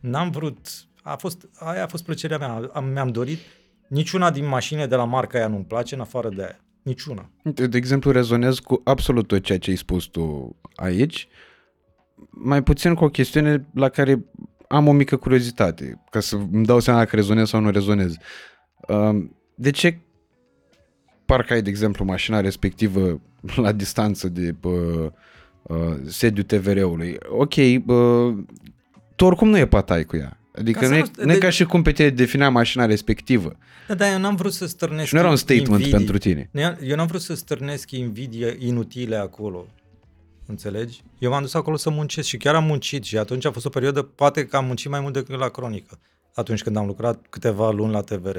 [SPEAKER 2] n-am vrut, a fost, aia a fost plăcerea mea. Am, mi-am dorit, niciuna din mașinile de la marca aia nu-mi place, în afară de aia. Niciuna.
[SPEAKER 1] Uite, De exemplu, rezonez cu absolut tot ceea ce ai spus tu aici, mai puțin cu o chestiune la care am o mică curiozitate, ca să îmi dau seama dacă rezonez sau nu rezonez. Um, De ce parcă ai, de exemplu, mașina respectivă [laughs] la distanță de bă, uh, sediul TVR-ului? Ok, bă, tu oricum nu e patai cu ea. Adică
[SPEAKER 2] Ca să
[SPEAKER 1] nu e,
[SPEAKER 2] nu-
[SPEAKER 1] nu e
[SPEAKER 2] de-
[SPEAKER 1] ca și cum pe tine definea mașina respectivă.
[SPEAKER 2] Da, dar eu n-am vrut să stârnesc
[SPEAKER 1] Și nu era un statement
[SPEAKER 2] invidii.
[SPEAKER 1] pentru tine.
[SPEAKER 2] Eu- Eu n-am vrut să stârnesc invidie inutile acolo. Înțelegi? Eu m-am dus acolo să muncesc și chiar am muncit și atunci a fost o perioadă, poate că am muncit mai mult decât la cronică, atunci când am lucrat câteva luni la TVR.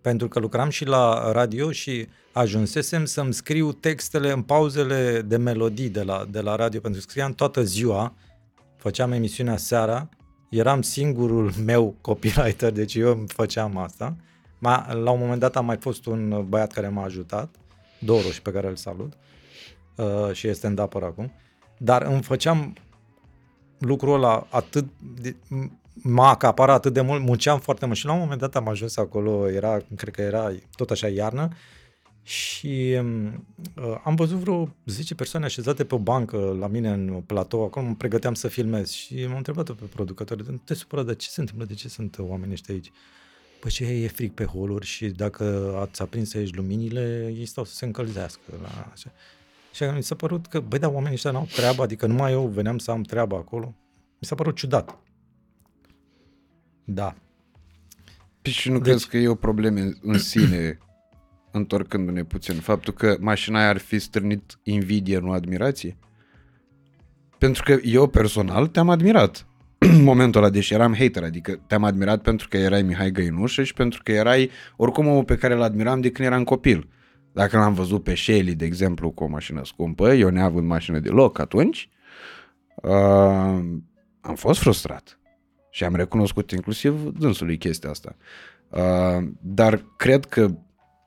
[SPEAKER 2] Pentru că lucram și la radio și ajunsesem să-mi scriu textele în pauzele de melodii de la, de la radio, pentru că scriam toată ziua, făceam emisiunea seara, eram singurul meu copywriter, deci eu îmi făceam asta. Ma, la un moment dat a mai fost un băiat care m-a ajutat, Doru și pe care îl salut, uh, și este în dapăr acum, dar îmi făceam lucrul ăla atât de, m- m-a acaparat atât de mult, munceam foarte mult și la un moment dat am ajuns acolo, era, cred că era tot așa iarnă și um, uh, am văzut vreo 10 persoane așezate pe o bancă la mine în platou, acolo mă pregăteam să filmez și m-am întrebat pe producător, nu te supăra, de ce se întâmplă, de ce sunt oamenii ăștia aici? Păi ce e frig pe holuri și dacă ați aprins aici luminile, ei stau să se încălzească. La așa. Și mi s-a părut că, băi, dar oamenii ăștia n-au treabă, adică numai eu veneam să am treabă acolo. Mi s-a părut ciudat. Da.
[SPEAKER 1] Păi și nu
[SPEAKER 2] Deci-
[SPEAKER 1] crezi că e o problemă în sine, întorcându-ne puțin, faptul că mașina aia ar fi stârnit invidie, nu admirație? Pentru că eu personal te-am admirat în [clears throat] momentul ăla, deși eram hater, adică te-am admirat pentru că erai Mihai Găinușă și pentru că erai oricum omul pe care îl admiram de când eram copil. Dacă l-am văzut pe Shelly, de exemplu, cu o mașină scumpă, eu neavând mașină deloc atunci, uh, am fost frustrat. Și am recunoscut inclusiv dânsului chestia asta. Uh, dar cred că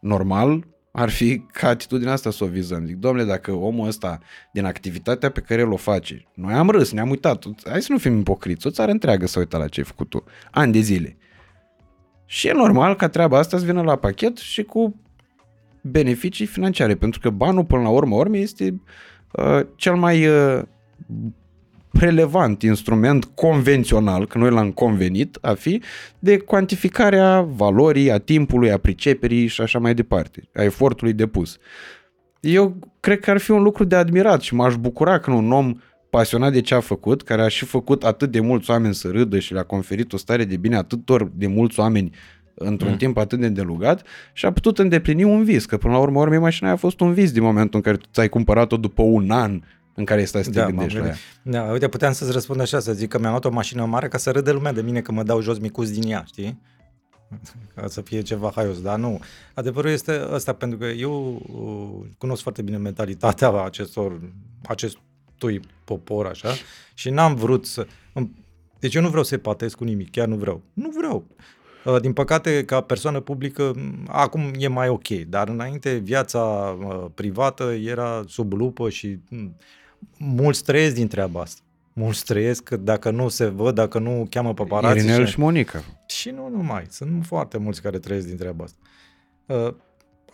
[SPEAKER 1] normal ar fi ca atitudinea asta să o vizăm. Zic, domnule, dacă omul ăsta, din activitatea pe care el o face, noi am râs, ne-am uitat, hai să nu fim ipocriți, o țară întreagă să uită la ce ai făcut tu, ani de zile. Și e normal ca treaba asta să vină la pachet și cu beneficii financiare, pentru că banul, până la urmă, urme, este uh, cel mai uh, relevant instrument convențional, că noi l-am convenit a fi, de cuantificarea valorii, a timpului, a priceperii și așa mai departe, a efortului depus. Eu cred că ar fi un lucru de admirat și m-aș bucura când un om pasionat de ce a făcut, care a și făcut atât de mulți oameni să râdă și le-a conferit o stare de bine atâtor de mulți oameni într-un mm. timp atât de îndelugat și a putut îndeplini un vis, că până la urmă, urmă mașina a fost un vis din momentul în care tu ți-ai cumpărat-o după un an în care stai să te
[SPEAKER 2] Da,
[SPEAKER 1] gândești
[SPEAKER 2] m-am
[SPEAKER 1] la ea.
[SPEAKER 2] gândit. Da, uite, puteam să-ți răspund așa, să zic că mi-am luat o mașină mare ca să râde lumea de mine că mă dau jos micuți din ea, știi? [laughs] Ca să fie ceva haios, dar nu. Adevărul este ăsta, pentru că eu uh, cunosc foarte bine mentalitatea acestor, acestui popor, așa, și n-am vrut să... Deci eu nu vreau să patez cu nimic, chiar nu vreau. Nu vreau. Uh, Din păcate, ca persoană publică, m, acum e mai ok, dar înainte viața uh, privată era sub lupă și m, mulți trăiesc din treaba asta. Mulți trăiesc că dacă nu se văd, dacă nu cheamă paparații
[SPEAKER 1] Irinel
[SPEAKER 2] și,
[SPEAKER 1] și Monica.
[SPEAKER 2] și nu numai, sunt foarte mulți care trăiesc din treaba asta. Uh,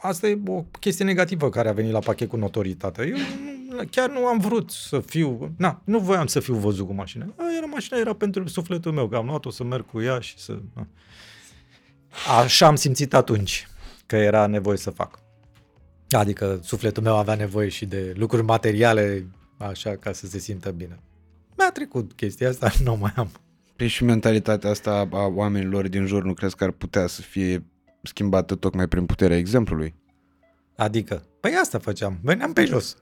[SPEAKER 2] Asta e o chestie negativă care a venit la pachet cu notoritatea. Eu nu, chiar nu am vrut să fiu, na, nu voiam să fiu văzut cu mașina. A, era mașina, era pentru sufletul meu, că am luat-o să merg cu ea și să... Na. Așa am simțit atunci că era nevoie să fac. Adică sufletul meu avea nevoie și de lucruri materiale, așa, ca să se simtă bine. Mi-a trecut chestia asta, [laughs] nu mai am.
[SPEAKER 1] Păi și mentalitatea asta a oamenilor din jur nu crezi că ar putea să fie schimbată tocmai prin puterea exemplului?
[SPEAKER 2] Adică, păi asta făceam, veneam pe jos.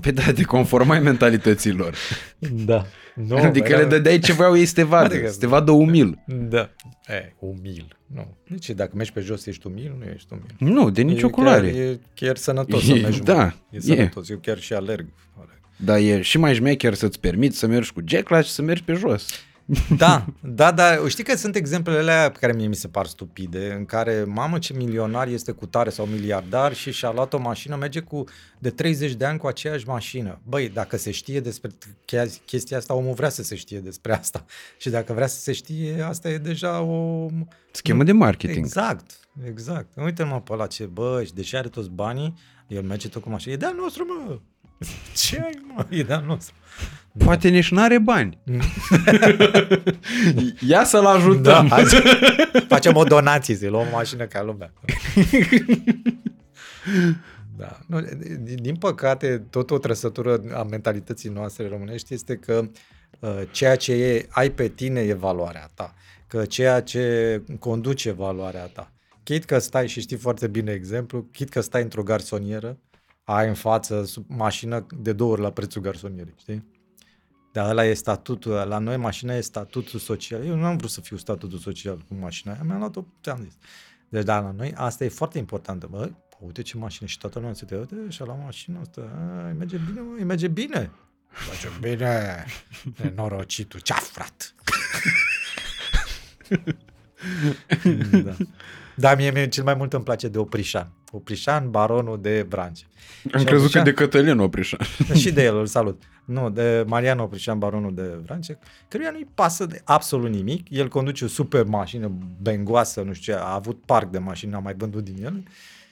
[SPEAKER 1] Pe da, te conformai mentalităților.
[SPEAKER 2] Da. Nu, [laughs]
[SPEAKER 1] adică le dădeai ce voiau ei să te vadă,
[SPEAKER 2] Adică-
[SPEAKER 1] să te vadă umil.
[SPEAKER 2] Da. E, umil. Nu. Deci dacă mergi pe jos ești umil, nu ești umil.
[SPEAKER 1] Nu, de nicio
[SPEAKER 2] e
[SPEAKER 1] culoare.
[SPEAKER 2] Chiar, e chiar sănătos să
[SPEAKER 1] E-
[SPEAKER 2] mergi
[SPEAKER 1] da,
[SPEAKER 2] umil. E
[SPEAKER 1] e.
[SPEAKER 2] sănătos. Eu chiar și alerg. alerg.
[SPEAKER 1] Dar e și mai șmecher să-ți permiți să mergi cu jacklash și să mergi pe jos.
[SPEAKER 2] Da, da, da. Știi că sunt exemplele alea pe care mie mi se par stupide, în care, mamă, ce milionar este cu tare sau miliardar și și-a luat o mașină, merge cu de 30 de ani cu aceeași mașină. Băi, dacă se știe despre che- chestia asta, omul vrea să se știe despre asta. Și dacă vrea să se știe, asta e deja o...
[SPEAKER 1] Schemă de marketing.
[SPEAKER 2] Exact, exact. Uite-mă pe la ce, bă, și deși are toți banii, el merge tot cu mașină. E de-al nostru, mă! [laughs] Ce ai, mă? E de-al nostru.
[SPEAKER 1] Poate nici n-are bani.
[SPEAKER 2] Mm. [laughs]
[SPEAKER 1] Ia să-l
[SPEAKER 2] Da,
[SPEAKER 1] ajutăm.
[SPEAKER 2] hai să facem o donație, să luăm o mașină ca lumea. [laughs] Da. Nu, din, din păcate, tot o trăsătură a mentalității noastre românești este că uh, ceea ce e, ai pe tine e valoarea ta. Că ceea ce conduce valoarea ta. Chit că stai, și știi foarte bine exemplu, chit că stai într-o garsonieră, ai în față sub mașină de două ori la prețul garsonierei, știi? Dar ăla e statutul, la noi mașina e statutul social. Eu nu am vrut să fiu statutul social cu mașina aia, mi-am luat-o, ți-am zis. Deci, da, la noi asta e foarte importantă. Bă, uite ce mașină și toată lumea se te uite și-a luat mașina asta. A, îi merge bine, mă, îi merge bine. Merge bine. Nenorocitul, ce-a frat? [laughs] da. Da, mie, mie cel mai mult îmi place de Oprișan. Oprișan, baronul de Brance.
[SPEAKER 1] Am
[SPEAKER 2] Și
[SPEAKER 1] crezut că
[SPEAKER 2] Oprișan-
[SPEAKER 1] de Cătălin Oprișan. [laughs]
[SPEAKER 2] și de el, îl salut. Nu, de Marian Oprișan, baronul de Vrance, căruia nu-i pasă de absolut nimic. El conduce o super mașină bengoasă, nu știu ce, a avut parc de mașini, n-a mai vândut din el.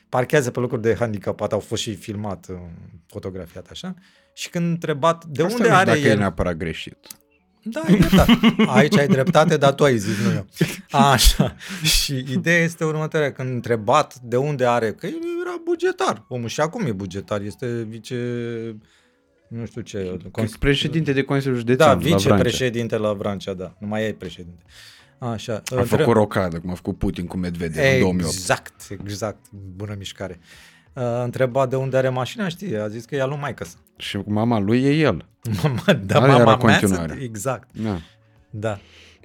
[SPEAKER 2] Parchează pe locuri de handicapat, au fost și filmat, uh, fotografiat așa. Și când întrebat de
[SPEAKER 1] Asta
[SPEAKER 2] unde
[SPEAKER 1] nu știu
[SPEAKER 2] are
[SPEAKER 1] dacă e
[SPEAKER 2] el...
[SPEAKER 1] neapărat greșit.
[SPEAKER 2] Da, ai dreptate. Aici ai dreptate, dar tu ai zis, nu eu. Așa. Și ideea este următoarea. Când întrebat de unde are, că el era bugetar. Omul și acum e bugetar. Este vice... Nu știu ce...
[SPEAKER 1] Cons- președinte de Consiliul Județean
[SPEAKER 2] Da,
[SPEAKER 1] la Vrancea.
[SPEAKER 2] vicepreședinte la Vrancea, da. Nu mai e președinte. Așa.
[SPEAKER 1] A făcut rocadă, cum a făcut Putin cu Medvedev în 2008.
[SPEAKER 2] Exact, exact. Bună mișcare. Uh, întrebat de unde are mașina, știi, a zis că e al lui maică sa.
[SPEAKER 1] Și mama lui e el.
[SPEAKER 2] Mama, [laughs] da,
[SPEAKER 1] Aia
[SPEAKER 2] mama
[SPEAKER 1] era
[SPEAKER 2] mea,
[SPEAKER 1] continuare.
[SPEAKER 2] să- exact.
[SPEAKER 1] Da.
[SPEAKER 2] Da.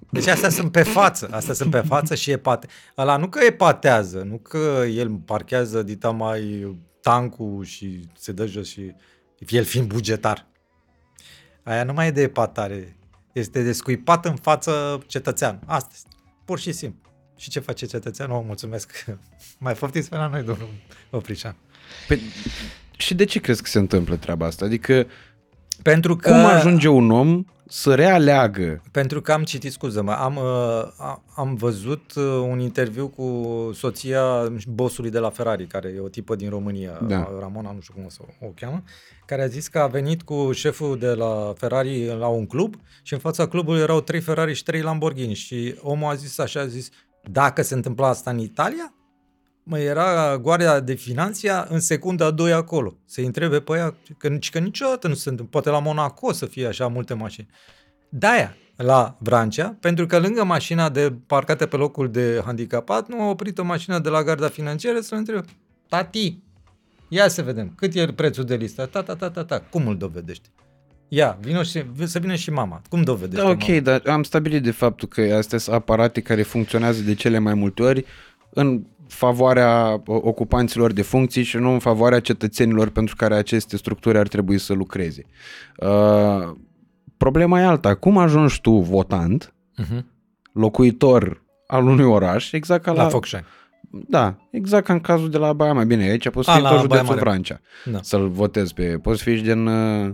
[SPEAKER 2] Deci astea sunt pe față, astea sunt pe față și epate. Ăla nu că epatează, nu că el parchează dita mai tancul și se dă jos și el fiind bugetar. Aia nu mai e de epatare, este de scuipat în față cetățean. Asta este, pur și simplu. Și ce face cetățeanul? O, mulțumesc. [laughs] Mai poftiți pe la noi, domnul Oprișan.
[SPEAKER 1] Păi, și de ce crezi că se întâmplă treaba asta? Adică
[SPEAKER 2] Pentru că,
[SPEAKER 1] Cum ajunge un om să realeagă?
[SPEAKER 2] pentru că am citit, scuză-mă, am, uh, a- am văzut uh, un interviu cu soția bossului de la Ferrari, care e o tipă din România,
[SPEAKER 1] Da.
[SPEAKER 2] Ramona, nu știu cum o să o cheamă, care a zis că a venit cu șeful de la Ferrari la un club și în fața clubului erau trei Ferrari și trei Lamborghini și omul a zis așa, a zis, dacă se întâmpla asta în Italia, mă, era Guardia de Finanția în secunda a doi acolo. Să-i întrebe pe ea, că, nici- că niciodată nu se întâmplă. Poate la Monaco să fie așa multe mașini. De-aia, la Vrancea, pentru că lângă mașina de parcată pe locul de handicapat, nu a oprit o mașină de la garda financiară să întrebe, tati, ia să vedem, cât e prețul de listă? Ta, ta, ta, ta, ta, cum îl dovedești? Ia, vino și, să vină și mama. Cum dovedește
[SPEAKER 1] Da, ok,
[SPEAKER 2] mama?
[SPEAKER 1] dar am stabilit de faptul că astea sunt aparate care funcționează de cele mai multe ori în favoarea o- ocupanților de funcții și nu în favoarea cetățenilor pentru care aceste structuri ar trebui să lucreze. Uh, problema e alta. Cum ajungi tu votant,
[SPEAKER 2] Uh-huh.
[SPEAKER 1] locuitor al unui oraș, exact ca la...
[SPEAKER 2] La Focșani.
[SPEAKER 1] Da, exact ca în cazul de la Baia Mare. Bine, aici poți
[SPEAKER 2] A,
[SPEAKER 1] fi
[SPEAKER 2] la
[SPEAKER 1] tot
[SPEAKER 2] Baia
[SPEAKER 1] județul
[SPEAKER 2] Mare.
[SPEAKER 1] Vrancea
[SPEAKER 2] Da.
[SPEAKER 1] să-l votezi pe... Poți fi și din uh,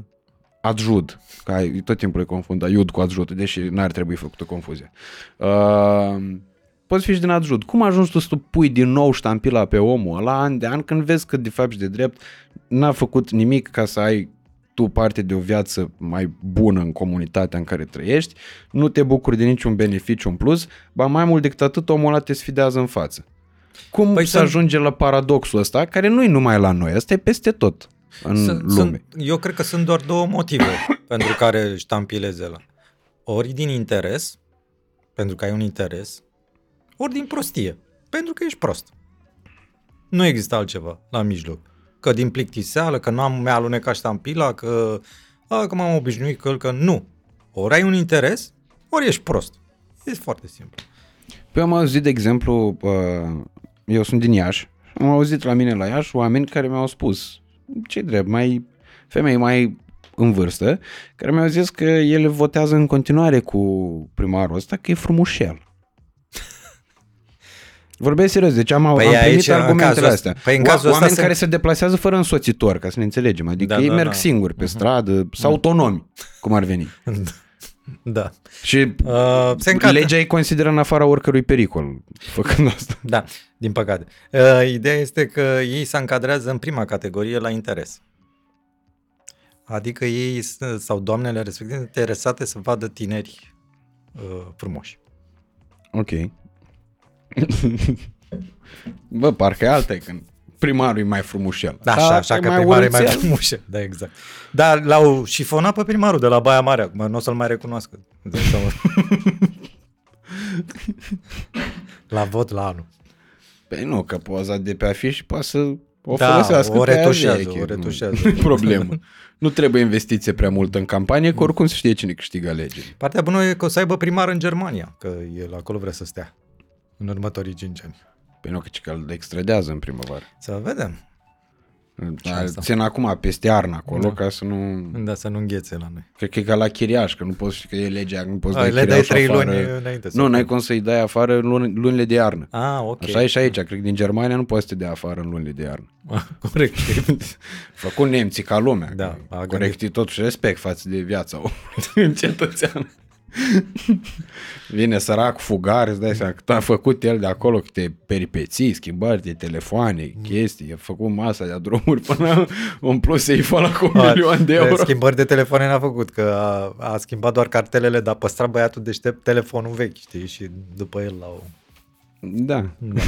[SPEAKER 1] adjud, că ai, tot timpul le confunda iud cu adjud, deși n-ar trebui făcută confuzie. Uh, poți fi și din adjud. Cum ajungi tu să tu pui din nou ștampila pe omul ăla an de an când vezi că de fapt și de drept n-a făcut nimic ca să ai tu parte de o viață mai bună în comunitatea în care trăiești, nu te bucuri de niciun beneficiu în plus, ba mai mult decât atât omul ăla te sfidează în față. Cum
[SPEAKER 2] Păi
[SPEAKER 1] păi să
[SPEAKER 2] sunt-
[SPEAKER 1] ajunge la paradoxul ăsta, care nu e numai la noi, ăsta e peste tot în
[SPEAKER 2] Sunt-
[SPEAKER 1] lume.
[SPEAKER 2] Sunt, eu cred că sunt doar două motive [coughs] pentru care ștampilezi ăla. Ori din interes, pentru că ai un interes, ori din prostie, pentru că ești prost. Nu există altceva la mijloc. Că din plictiseală, că nu am mi-a alunecat ștampila, că, a, că m-am obișnuit că, că nu. Ori ai un interes, ori ești prost. E foarte simplu.
[SPEAKER 1] Păi am auzit, de exemplu, uh, eu sunt din Iași, am auzit la mine la Iași oameni care mi-au spus, ce drept, mai femei mai în vârstă, care mi-au zis că ele votează în continuare cu primarul ăsta, că e frumușel. [laughs] Vorbesc serios, deci am,
[SPEAKER 2] Păi
[SPEAKER 1] am primit
[SPEAKER 2] aici, în
[SPEAKER 1] argumentele
[SPEAKER 2] cazul ăsta-
[SPEAKER 1] astea.
[SPEAKER 2] păi în
[SPEAKER 1] O-
[SPEAKER 2] cazul ăsta
[SPEAKER 1] Oameni
[SPEAKER 2] se-
[SPEAKER 1] care se deplasează fără însoțitor, ca să ne înțelegem. Adică
[SPEAKER 2] Da,
[SPEAKER 1] ei
[SPEAKER 2] da,
[SPEAKER 1] merg
[SPEAKER 2] da.
[SPEAKER 1] singuri pe stradă, sau autonomi, cum ar veni. [laughs]
[SPEAKER 2] da.
[SPEAKER 1] Și
[SPEAKER 2] Uh, se încadră.
[SPEAKER 1] legea îi consideră în afara oricărui pericol făcând asta.
[SPEAKER 2] Da, din păcate. Uh, ideea este că ei se încadrează în prima categorie la interes. Adică ei s- sau doamnele respective sunt interesate să vadă tineri uh, frumoși.
[SPEAKER 1] Ok. [laughs] Bă, parcă e alta e când primarul e mai frumușel.
[SPEAKER 2] Da, așa, așa că primarul e mai frumos. Da, exact. Dar l-au șifonat pe primarul de la Baia Mare, acum nu o să-l mai recunoască. Îți dai seama. [laughs] la vot la anul.
[SPEAKER 1] Păi nu, că poza de pe afiș poate să o
[SPEAKER 2] Da,
[SPEAKER 1] folosească
[SPEAKER 2] o
[SPEAKER 1] pe aia
[SPEAKER 2] retușează,
[SPEAKER 1] veche,
[SPEAKER 2] o retușează.
[SPEAKER 1] Nu [laughs] e problemă. Nu trebuie investiție prea mult în campanie, că oricum se știe cine câștigă alegeri.
[SPEAKER 2] Partea bună e că o să aibă primar în Germania, că el acolo vrea să stea în următorii 5 ani.
[SPEAKER 1] Păi nu, că ci că îl extradează în primăvară.
[SPEAKER 2] Să vedem.
[SPEAKER 1] Dar
[SPEAKER 2] asta?
[SPEAKER 1] Țin acum peste iarnă acolo,
[SPEAKER 2] Da.
[SPEAKER 1] ca să nu...
[SPEAKER 2] Da, să nu înghețe la noi.
[SPEAKER 1] Cred că e ca la chiriaș, că nu poți ști că e legea, nu poți
[SPEAKER 2] A,
[SPEAKER 1] da
[SPEAKER 2] le dai
[SPEAKER 1] chiriașul
[SPEAKER 2] trei
[SPEAKER 1] afară.
[SPEAKER 2] luni înainte. să-
[SPEAKER 1] Nu, n-ai cum să-i dai afară în luni- lunile de iarnă.
[SPEAKER 2] Ah, ok.
[SPEAKER 1] Așa e și aici, cred că din Germania nu poți să te dea afară în lunile de iarnă. [laughs]
[SPEAKER 2] Corect. [laughs]
[SPEAKER 1] Făcut nemții ca lumea.
[SPEAKER 2] Da,
[SPEAKER 1] că
[SPEAKER 2] a
[SPEAKER 1] corect e totuși respect față de viața omului [laughs] cetățean. [laughs] Vine sărac fugar, îți dai seama cât a făcut el de acolo, câte peripeții, schimbări de telefoane, chestii, a făcut masa de drumuri până [laughs] în plus să-i fă la cu un milion de euro.
[SPEAKER 2] Schimbări de telefoane n-a făcut, că a, a schimbat doar cartelele, dar a păstrat băiatul deștept telefonul vechi, știi, și după el l-au...
[SPEAKER 1] Da.
[SPEAKER 2] Da.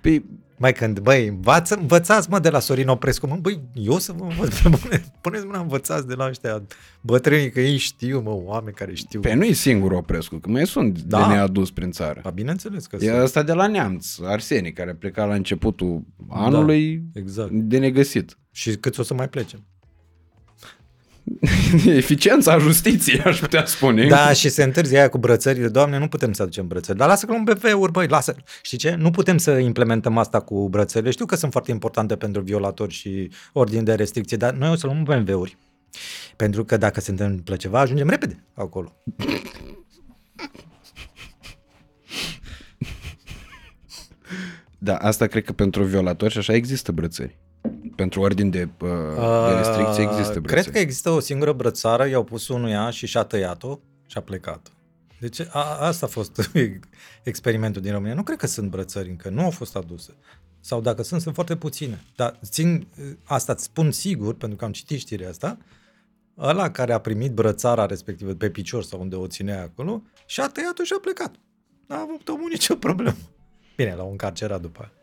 [SPEAKER 1] Păi,
[SPEAKER 2] Mai când, băi, învață, învățați mă de la Sorin Oprescu, mă, băi, eu să vă învăț [laughs] pe bune, puneți mâna, învățați de la ăștia bătrânii, că ei știu, mă, oameni care știu.
[SPEAKER 1] pe nu e singur Oprescu, că mai sunt
[SPEAKER 2] Da.
[SPEAKER 1] de neadus prin țară.
[SPEAKER 2] Ba, bineînțeles că
[SPEAKER 1] E
[SPEAKER 2] sunt.
[SPEAKER 1] ăsta de la Neamț, Arsenie, care pleca la începutul anului
[SPEAKER 2] Exact.
[SPEAKER 1] de negăsit.
[SPEAKER 2] Și cât o să mai plecem. [laughs]
[SPEAKER 1] Eficiența justiției, aș putea spune.
[SPEAKER 2] Da, și se întârzie aia cu brățările. Doamne, nu putem să aducem brățări. Dar lasă că luăm BV-uri, băi, lasă. Știi ce? Nu putem să implementăm asta cu brățările. Știu că sunt foarte importante pentru violatori și ordine de restricție, dar noi o să luăm BMW-uri. Pentru că dacă se întâmplă ceva, ajungem repede acolo.
[SPEAKER 1] Da, asta cred că pentru violatori și așa există brățări. Pentru ordin de, uh, de restricție există brățări.
[SPEAKER 2] Cred că există o singură brățară, i-au pus unuia și și-a tăiat-o și a plecat. Deci a, asta a fost [laughs] experimentul din România. Nu cred că sunt brățări încă, nu au fost aduse. Sau dacă sunt, sunt foarte puține. Dar țin, asta îți spun sigur, pentru că am citit știrea asta, ăla care a primit brățara respectivă pe picior sau unde o ținea acolo, și-a tăiat-o și a plecat. N-a avut omul nicio problemă. Bine, la un carcerat după aia.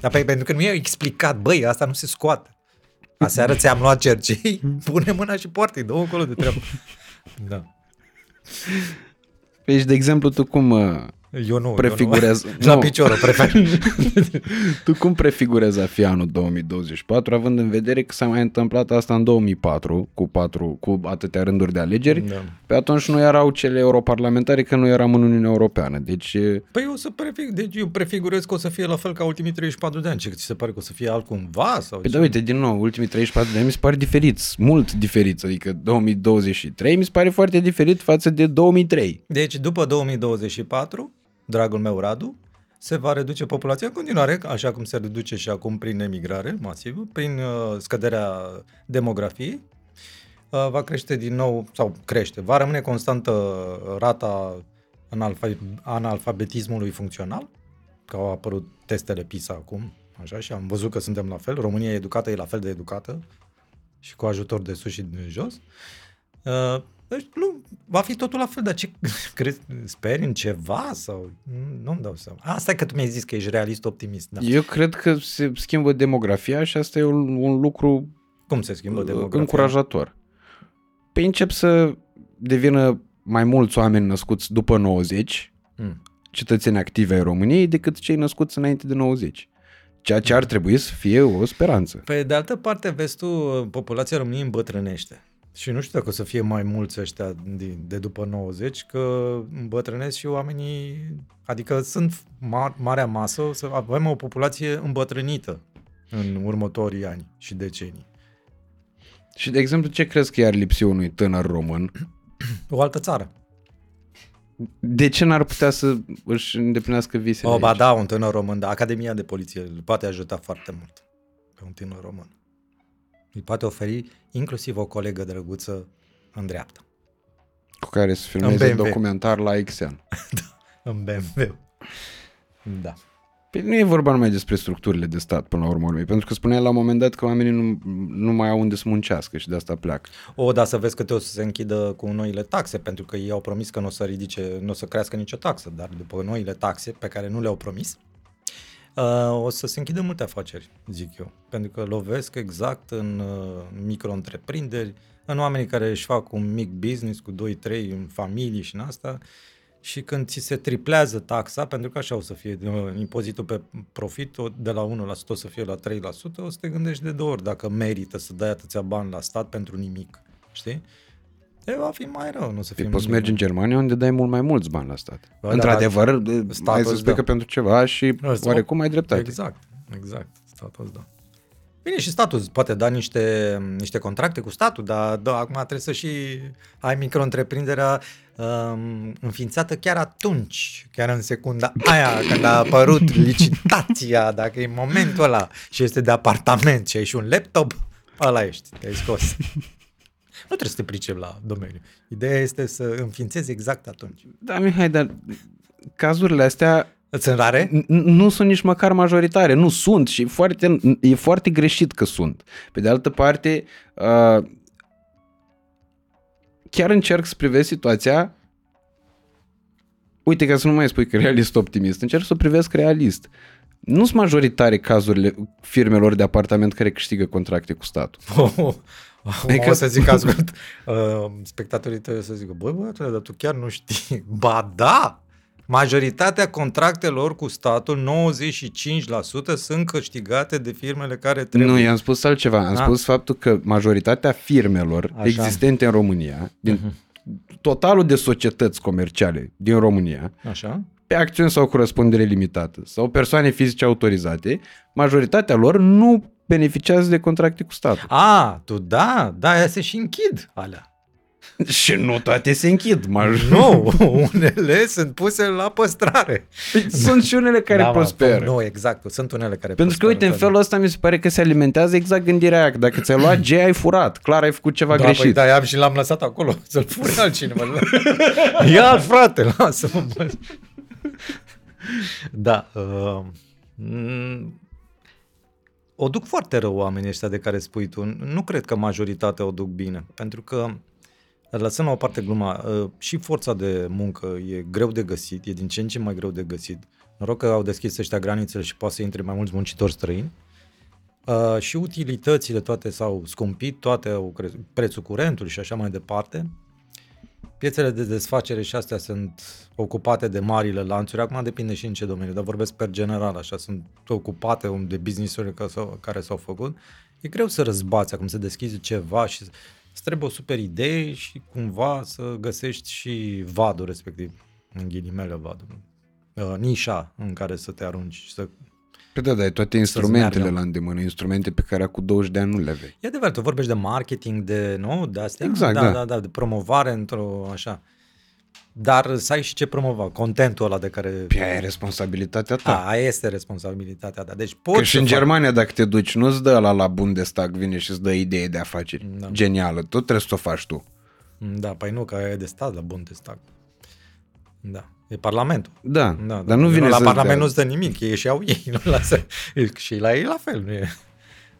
[SPEAKER 2] Dar pe, pentru că nu i-au explicat, băi, asta nu se scoate. Aseară ți-am luat cercei, [laughs] pune mâna și poartă dă acolo de treabă. [laughs] Da.
[SPEAKER 1] Deci, de exemplu, tu cum uh,
[SPEAKER 2] Eu nu.
[SPEAKER 1] prefigurează... [laughs]
[SPEAKER 2] Eu nu. La picior, prefer. [laughs]
[SPEAKER 1] tu cum prefigurezi a fi anul 2024, având în vedere că s-a mai întâmplat asta în 2004, cu, patru, cu atâtea rânduri de alegeri,
[SPEAKER 2] Da.
[SPEAKER 1] pe atunci nu erau cele europarlamentare, că nu eram în Uniunea Europeană. Deci, e-
[SPEAKER 2] Păi eu, să prefig, deci eu prefigurez că o să fie la fel ca ultimii 34 de ani. Ce ți se pare că o să fie altcumva? Sau
[SPEAKER 1] Păi
[SPEAKER 2] ce?
[SPEAKER 1] da, uite, din nou, ultimii 34 de ani mi se pare diferiți, mult diferiți, adică 2023 mi se pare foarte diferit față de 2003.
[SPEAKER 2] Deci după 2024, dragul meu Radu, se va reduce populația în continuare, așa cum se reduce și acum prin emigrare masivă, prin uh, scăderea demografiei. Uh, va crește din nou, sau crește, va rămâne constantă rata analfa- analfabetismului funcțional, că au apărut testele PISA acum, așa, și am văzut că suntem la fel. România e educată, e la fel de educată și cu ajutor de sus și de jos. Uh, deci nu, va fi totul la fel, dar ce [laughs] crezi, speri în ceva sau Nu- nu-mi dau seama. Asta e că tu mi-ai zis că ești realist optimist. Da.
[SPEAKER 1] Eu cred că se schimbă demografia și asta e un, un lucru
[SPEAKER 2] Cum se schimbă
[SPEAKER 1] uh,
[SPEAKER 2] demografia?
[SPEAKER 1] încurajator. Păi încep să devină mai mulți oameni născuți după 90,
[SPEAKER 2] Mm.
[SPEAKER 1] cetățeni activi ai României, decât cei născuți înainte de 90. Ceea ce ar trebui să fie o speranță.
[SPEAKER 2] Pe de altă parte, vezi tu, populația României îmbătrânește. Și nu știu dacă o să fie mai mulți ăștia de, de după 90, că îmbătrânesc și oamenii, adică sunt ma- marea masă, o să avem o populație îmbătrânită în următorii ani și decenii.
[SPEAKER 1] Și, de exemplu, ce crezi că i-ar lipsi unui tânăr român?
[SPEAKER 2] O altă țară.
[SPEAKER 1] De ce n-ar putea să își îndeplinească visele
[SPEAKER 2] O, ba
[SPEAKER 1] aici?
[SPEAKER 2] da, un tânăr român, da. Academia de Poliție îl poate ajuta foarte mult pe un tânăr român. Îi poate oferi inclusiv o colegă drăguță în dreapta,
[SPEAKER 1] Cu care să filmeze
[SPEAKER 2] BMW.
[SPEAKER 1] documentar la XN. [laughs]
[SPEAKER 2] în BMW. Da.
[SPEAKER 1] Păi nu e vorba numai despre structurile de stat până la urmă, urmei, pentru că spuneai la un moment dat că oamenii nu, nu mai au unde să muncească și de asta pleacă.
[SPEAKER 2] O, da, să vezi că te o să se închidă cu noile taxe, pentru că ei au promis că nu o să ridice, nu o să crească nicio taxă, dar după noile taxe pe care nu le-au promis, uh, o să se închidă multe afaceri, zic eu, pentru că lovesc exact în uh, micro-întreprinderi, în oamenii care își fac un mic business cu 2-3 în familii și în asta, și când ți se triplează taxa, pentru că așa o să fie uh, impozitul pe profit, o- de la 1% o să fie la 3%, o să te gândești de două ori dacă merită să dai atâția bani la stat pentru nimic. Știi? E, va fi mai rău, nu o să fie
[SPEAKER 1] Păi poți
[SPEAKER 2] nimic.
[SPEAKER 1] merge în Germania unde dai mult mai mulți bani la stat.
[SPEAKER 2] Ba da,
[SPEAKER 1] Într-adevăr,
[SPEAKER 2] statul
[SPEAKER 1] statul ai să
[SPEAKER 2] îți
[SPEAKER 1] spui
[SPEAKER 2] dă.
[SPEAKER 1] că pentru ceva și
[SPEAKER 2] Ăsta-
[SPEAKER 1] oarecum ai dreptate.
[SPEAKER 2] Exact, exact. Statul îți dă. Bine, și statul îți poate da niște, niște contracte cu statul, dar da, acum trebuie să și ai micro-întreprinderea um, înființată chiar atunci, chiar în secunda aia, când a apărut licitația, dacă e momentul ăla și este de apartament și ai și un laptop, ăla ești, te-ai scos. Nu trebuie să te pricepi la domeniu. Ideea este să înființezi exact atunci.
[SPEAKER 1] Da, Mihai, dar cazurile astea
[SPEAKER 2] Sunt rare?
[SPEAKER 1] n- nu sunt nici măcar majoritare, nu sunt și foarte, e foarte greșit că sunt. Pe de altă parte, uh, chiar încerc să privesc situația uite ca să nu mai spui că realist optimist, încerc să o privesc realist. Nu sunt majoritare cazurile firmelor de apartament care câștigă contracte cu statul.
[SPEAKER 2] Oh, [laughs]
[SPEAKER 1] Adică-
[SPEAKER 2] o să zic [laughs] ascult, uh, spectatorii tăi o să zică, băi băiatule, dar tu chiar nu știi. [laughs] Ba da! Majoritatea contractelor cu statul, 95% sunt câștigate de firmele care trebuie.
[SPEAKER 1] Nu, i-am spus altceva. Am
[SPEAKER 2] Ah.
[SPEAKER 1] spus faptul că majoritatea firmelor
[SPEAKER 2] Așa.
[SPEAKER 1] existente în România, din totalul de societăți comerciale din România,
[SPEAKER 2] Așa?
[SPEAKER 1] pe acțiuni sau cu răspundere limitată sau persoane fizice autorizate, majoritatea lor nu beneficiază de contracte cu statul.
[SPEAKER 2] A, tu da, da, aia se și închid alea.
[SPEAKER 1] Și nu toate se închid, maj.
[SPEAKER 2] Nu, unele sunt puse la păstrare.
[SPEAKER 1] Sunt și unele care
[SPEAKER 2] Da, mă,
[SPEAKER 1] prosperă.
[SPEAKER 2] Nu, exact, sunt unele care
[SPEAKER 1] Pentru că, uite, în felul ăsta mi se pare că se alimentează exact gândirea aia, că dacă ți-ai luat G, ai furat. Clar, ai făcut ceva
[SPEAKER 2] da,
[SPEAKER 1] greșit.
[SPEAKER 2] Păi, da, am și l-am lăsat acolo [laughs] să-l fure altcineva. [laughs] Ia, frate, lasă-mă. bă. da. Uh, m- o duc foarte rău oamenii ăștia de care spui tu. Nu cred că majoritatea o duc bine. Pentru că, lăsând la o parte gluma, uh, și forța de muncă e greu de găsit, e din ce în ce mai greu de găsit. Noroc că au deschis ăștia granițele și poate să intre mai mulți muncitori străini. Uh, și utilitățile toate s-au scumpit, toate au crescut, prețul curentului și așa mai departe. Piețele de desfacere și astea sunt ocupate de marile lanțuri, acum depinde și în ce domeniu, dar vorbesc per general, așa, sunt ocupate de business-uri ca sau- care s-au făcut. E greu să răzbați acum, să deschizi ceva și îți trebuie o super idee și cumva să găsești și vadul respectiv, în ghilimele vadul, uh, nișa în care să te arunci și să
[SPEAKER 1] Păi da, dar ai toate instrumentele
[SPEAKER 2] meargă.
[SPEAKER 1] la îndemână, instrumente pe care cu 20 de ani nu le aveai.
[SPEAKER 2] E adevărat, tu vorbești de marketing, de, nu, de astea?
[SPEAKER 1] Exact,
[SPEAKER 2] da,
[SPEAKER 1] da.
[SPEAKER 2] da, da, de promovare într-o, așa. Dar să ai și ce promova, contentul ăla de care...
[SPEAKER 1] Pe aia e responsabilitatea ta.
[SPEAKER 2] A, aia este responsabilitatea ta. Deci poți
[SPEAKER 1] Că și
[SPEAKER 2] să
[SPEAKER 1] în
[SPEAKER 2] faci-
[SPEAKER 1] Germania, dacă te duci, nu-ți dă la la Bundestag, vine și îți dă idee de afaceri.
[SPEAKER 2] Da.
[SPEAKER 1] Genială, tot trebuie să o faci tu.
[SPEAKER 2] Da, păi nu, că aia e de stat la Bundestag. Da, e parlamentul.
[SPEAKER 1] Da,
[SPEAKER 2] Da,
[SPEAKER 1] dar nu vine
[SPEAKER 2] la
[SPEAKER 1] să
[SPEAKER 2] Parlament nu-ți dă nimic, ei și au [laughs] ei, nu lasă. și la ei la fel, nu e.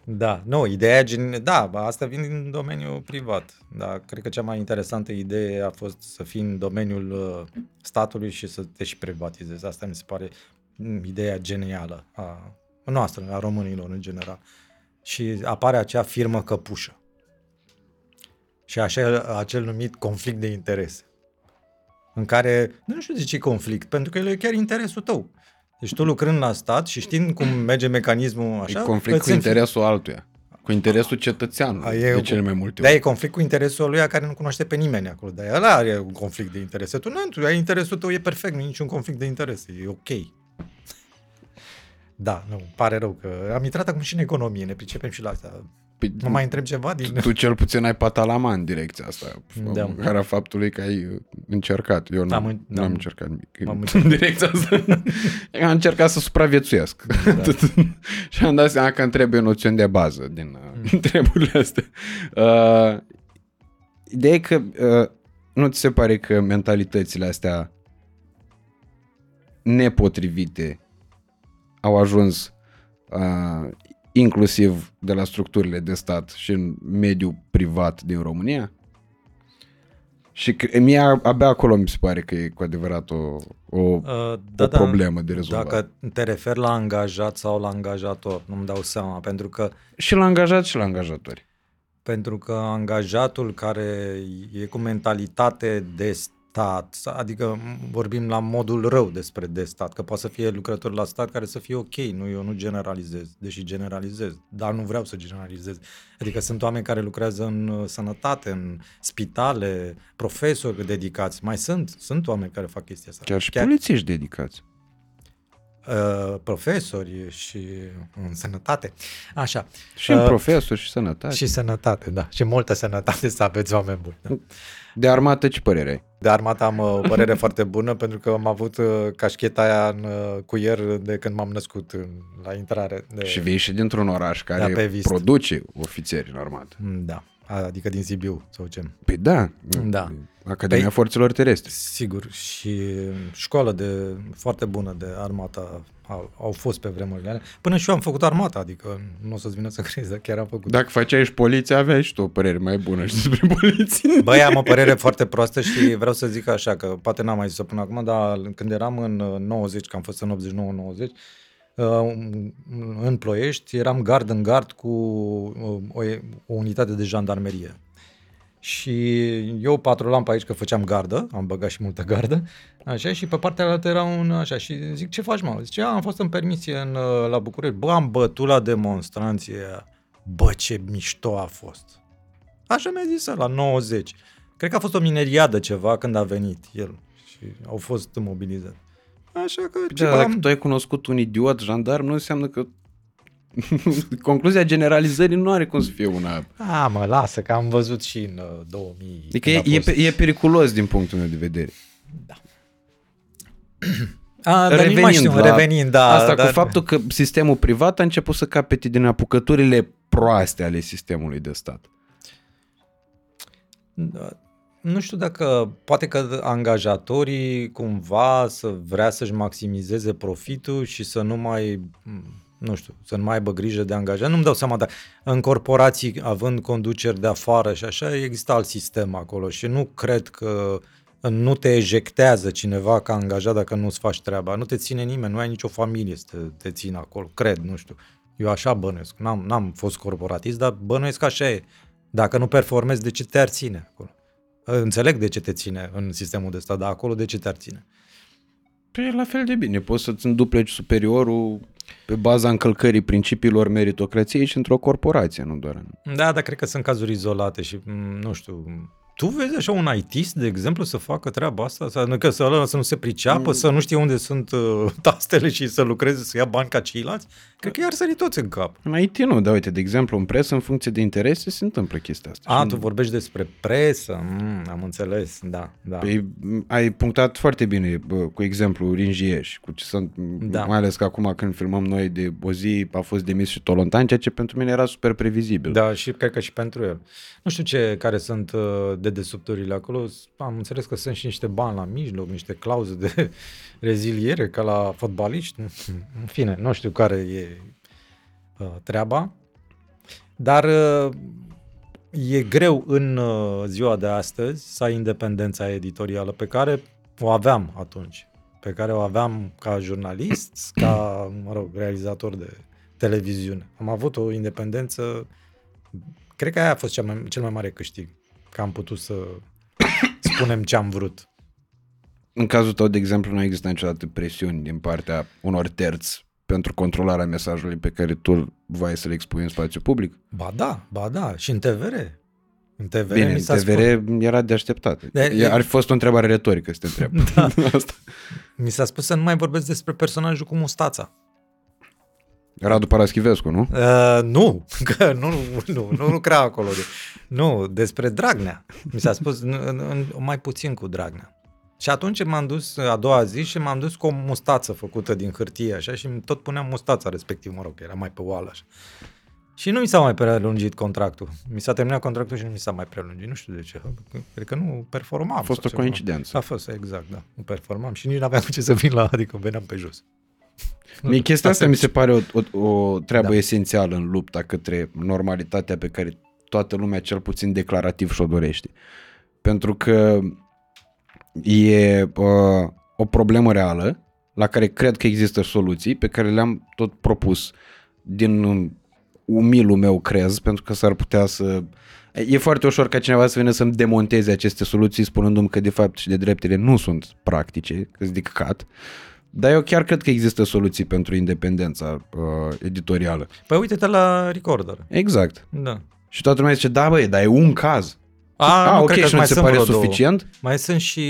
[SPEAKER 2] Da, nu, ideea gen... Da, bă, asta vine din domeniul privat. Da, cred că cea mai interesantă idee a fost să fii în domeniul uh, statului și să te și privatizezi. Asta mi se pare mm, ideea genială a noastră, a românilor în general. Și apare acea firmă căpușă. Și așa, acel numit conflict de interese în care, nu știu de ce conflict, pentru că el e chiar interesul tău. Deci tu lucrând la stat și știind cum merge mecanismul așa...
[SPEAKER 1] E conflict
[SPEAKER 2] îți
[SPEAKER 1] cu
[SPEAKER 2] înfi-
[SPEAKER 1] interesul altuia. Cu interesul cetățeanului,
[SPEAKER 2] A, e
[SPEAKER 1] de
[SPEAKER 2] o-
[SPEAKER 1] cele mai multe
[SPEAKER 2] Da,
[SPEAKER 1] ori.
[SPEAKER 2] e conflict cu interesul lui care nu cunoaște pe nimeni acolo. Dar ăla are un conflict de interese. Tu nu, tu ai interesul tău, e perfect, nu e niciun conflict de interese, e ok. Da, nu, pare rău că am intrat acum și în economie, ne pricepem și la asta.
[SPEAKER 1] Păi,
[SPEAKER 2] Mă mai întreb ceva din...
[SPEAKER 1] tu cel puțin ai patalama în direcția asta,
[SPEAKER 2] Da.
[SPEAKER 1] în care faptului că ai uh, încercat. Eu nu
[SPEAKER 2] Am
[SPEAKER 1] am,
[SPEAKER 2] în-
[SPEAKER 1] n-am
[SPEAKER 2] am-
[SPEAKER 1] încercat nimic
[SPEAKER 2] am
[SPEAKER 1] în
[SPEAKER 2] încercat.
[SPEAKER 1] direcția asta. [laughs] am încercat să supraviețuiesc. [laughs] Atât. și am dat seama că îmi trebuie noțiuni de bază din uh, treburile astea. Uh, ideea e că uh, nu ți se pare că mentalitățile astea nepotrivite au ajuns uh, inclusiv de la structurile de stat și în mediul privat din România? Și că, mie abia acolo mi se pare că e cu adevărat o, o,
[SPEAKER 2] Uh,
[SPEAKER 1] o problemă de rezolvat.
[SPEAKER 2] Dacă te referi la angajat sau la angajator, nu-mi dau seama, pentru că
[SPEAKER 1] Și la angajat și la angajatori.
[SPEAKER 2] Pentru că angajatul care e cu mentalitate de stat, adică vorbim la modul rău despre de stat, că poate să fie lucrător la stat care să fie ok, nu, eu nu generalizez, deși generalizez, dar nu vreau să generalizez. Adică sunt oameni care lucrează în uh, sănătate, în spitale, profesori dedicați, mai sunt, sunt oameni care fac chestia asta.
[SPEAKER 1] Chiar și Chiar... polițiști dedicați.
[SPEAKER 2] uh, profesori și în sănătate. Așa.
[SPEAKER 1] Și în
[SPEAKER 2] Uh,
[SPEAKER 1] profesori și sănătate.
[SPEAKER 2] Și sănătate, da. Și multă sănătate să aveți oameni buni. Da.
[SPEAKER 1] De armată ce părere ai?
[SPEAKER 2] De armată am uh, o părere [laughs] foarte bună pentru că am avut uh, cașcheta aia în uh, cuier de când m-am născut în, la intrare. De...
[SPEAKER 1] Și vii și dintr-un oraș
[SPEAKER 2] Da,
[SPEAKER 1] care
[SPEAKER 2] pe Vist.
[SPEAKER 1] produce ofițeri în armată.
[SPEAKER 2] Mm, Da, adică din Sibiu sau ce.
[SPEAKER 1] Păi da,
[SPEAKER 2] Da.
[SPEAKER 1] Academia
[SPEAKER 2] Păi-
[SPEAKER 1] Forțelor Terestre.
[SPEAKER 2] Sigur, și școală de foarte bună de armata au, au fost pe vremurile alea. Până și eu am făcut armata, adică nu o să-ți vină să crezi, dar chiar am făcut.
[SPEAKER 1] Dacă făceai și poliția, aveai și tu o părere mai bună și despre [laughs] poliție.
[SPEAKER 2] Băi, am o părere foarte proastă și vreau să zic așa, că poate n-am mai zis-o până acum, dar când eram în uh, 90, că am fost în 89-90, uh, în Ploiești, eram gard în gard cu uh, o, o unitate de jandarmerie. Și eu patrulam pe aici că făceam gardă, am băgat și multă gardă, așa, și pe partea altă era un așa, și zic, ce faci, mă? Zice, "A, am fost în permisie în, uh, la București. Bă, am bătut la demonstranție aia. Bă, ce mișto a fost. Așa mi-a zis la 90. Cred că a fost o mineriadă ceva când a venit el și au fost mobilizați. Așa că
[SPEAKER 1] Da,
[SPEAKER 2] ceva
[SPEAKER 1] dacă
[SPEAKER 2] am...
[SPEAKER 1] tu ai cunoscut un idiot jandarm, nu înseamnă că [laughs] Concluzia generalizării nu are cum să fie una...
[SPEAKER 2] A, mă, lasă, că am văzut și în uh, 2000.
[SPEAKER 1] Adică
[SPEAKER 2] când
[SPEAKER 1] e,
[SPEAKER 2] a
[SPEAKER 1] e,
[SPEAKER 2] fost-
[SPEAKER 1] pe- e periculos din punctul meu de vedere.
[SPEAKER 2] A, dar nici mai știu, revenind, da.
[SPEAKER 1] asta
[SPEAKER 2] dar...
[SPEAKER 1] cu faptul că sistemul privat a început să capete din apucăturile proaste ale sistemului de stat.
[SPEAKER 2] Da. Nu știu dacă, poate că angajatorii cumva să vrea să-și maximizeze profitul și să nu mai, nu știu, să nu mai aibă grijă de angajat. Nu-mi dau seama, dar în corporații, având conduceri de afară și așa, există alt sistem acolo și nu cred că nu te ejectează cineva ca angajat dacă nu-ți faci treaba. Nu te ține nimeni, nu ai nicio familie să te, te țină acolo. Cred, nu știu. Eu așa bănuiesc. N-am, n-am fost corporatist, dar bănuiesc că așa e. Dacă nu performezi, de ce te-ar ține acolo? Înțeleg de ce te ține în sistemul de stat, dar acolo de ce te-ar ține?
[SPEAKER 1] Păi e la fel de bine. Poți să-ți îndupleci superiorul pe baza încălcării principiilor meritocrației și într-o corporație, nu doar în...
[SPEAKER 2] Da, dar cred că sunt cazuri izolate și, m, nu știu, tu vezi așa un ITist, de exemplu, să facă treaba asta? Să, nu, că să, ăla să nu se priceapă, să nu știe unde sunt uh, [laughs] tastele și să lucreze, să ia bani ca ceilalți? Cred că i-ar sări toți în cap.
[SPEAKER 1] În IT nu, dar uite, de exemplu, în presă, în funcție de interese, se întâmplă chestia asta.
[SPEAKER 2] A,
[SPEAKER 1] Și
[SPEAKER 2] tu vorbești despre presă, mm, am înțeles, da, da.
[SPEAKER 1] Păi, m, ai punctat foarte bine bă, cu exemplu Ringieș, cu ce sunt,
[SPEAKER 2] Da.
[SPEAKER 1] da. mai ales că acum când filmăm noi de o zi a fost demis și Tolontan, ceea ce pentru mine era super previzibil.
[SPEAKER 2] Da, și cred că și pentru el. Nu știu ce, care sunt uh, dedesubturile acolo. Am înțeles că sunt și niște bani la mijloc, niște clauze de [laughs] reziliere, ca la fotbaliști. [laughs] În fine, nu știu care e uh, treaba. Dar uh, e greu în uh, ziua de astăzi să ai independența editorială pe care o aveam atunci. Pe care o aveam ca jurnalist, ca, mă rog, realizator de televiziune. Am avut o independență Cred că aia a fost cel mai, cel mai mare câștig. Că am putut să [coughs] spunem ce am vrut.
[SPEAKER 1] În cazul tău, de exemplu, nu există niciodată presiuni din partea unor terți pentru controlarea mesajului pe care tu vai să le expui în spațiu public?
[SPEAKER 2] Ba da, ba da. Și în TVR. În TVR
[SPEAKER 1] Bine,
[SPEAKER 2] mi
[SPEAKER 1] în
[SPEAKER 2] s-a
[SPEAKER 1] TVR
[SPEAKER 2] spus,
[SPEAKER 1] era de așteptat.
[SPEAKER 2] De-
[SPEAKER 1] De, Ar fi fost o întrebare retorică să te întreb. [laughs]
[SPEAKER 2] Da. [laughs]
[SPEAKER 1] Asta.
[SPEAKER 2] mi s-a spus să nu mai vorbesc despre personajul cu mustața.
[SPEAKER 1] Radu Paraschivescu, nu?
[SPEAKER 2] Uh, nu, [laughs] că nu, nu, nu lucra acolo. De, nu, despre Dragnea. Mi s-a spus în, în, în, mai puțin cu Dragnea. Și atunci m-am dus a doua zi și m-am dus cu o mustață făcută din hârtie așa și tot puneam mustața respectiv, mă rog, era mai pe oală așa. Și nu mi s-a mai prelungit contractul. Mi s-a terminat contractul și nu mi s-a mai prelungit. Nu știu de ce. Cred că nu performam.
[SPEAKER 1] A fost
[SPEAKER 2] sau
[SPEAKER 1] o
[SPEAKER 2] ceva.
[SPEAKER 1] coincidență.
[SPEAKER 2] A fost, exact, da. Nu performam și nici nu aveam cu ce să vin la, adică veneam pe jos.
[SPEAKER 1] Mie chestia asta mi se pare o, o, o treabă
[SPEAKER 2] Da.
[SPEAKER 1] da. esențială în lupta către normalitatea pe care toată lumea cel puțin declarativ și-o dorește. Pentru că e uh, o problemă reală la care cred că există soluții pe care le-am tot propus din umilul meu crez, pentru că s-ar putea să... E foarte ușor ca cineva să vină să-mi demonteze aceste soluții spunându-mi că de fapt și de dreptele nu sunt practice, că sunt de căcat. Dar eu chiar cred că există soluții pentru independența uh, editorială.
[SPEAKER 2] Păi uite-te la Recorder.
[SPEAKER 1] Exact.
[SPEAKER 2] Da.
[SPEAKER 1] Și toată lumea zice, da băi, dar e un caz.
[SPEAKER 2] A,
[SPEAKER 1] ah,
[SPEAKER 2] nu,
[SPEAKER 1] ok,
[SPEAKER 2] cred că
[SPEAKER 1] și nu
[SPEAKER 2] mai
[SPEAKER 1] ți se
[SPEAKER 2] sunt
[SPEAKER 1] pare
[SPEAKER 2] vreo două.
[SPEAKER 1] suficient?
[SPEAKER 2] Mai sunt și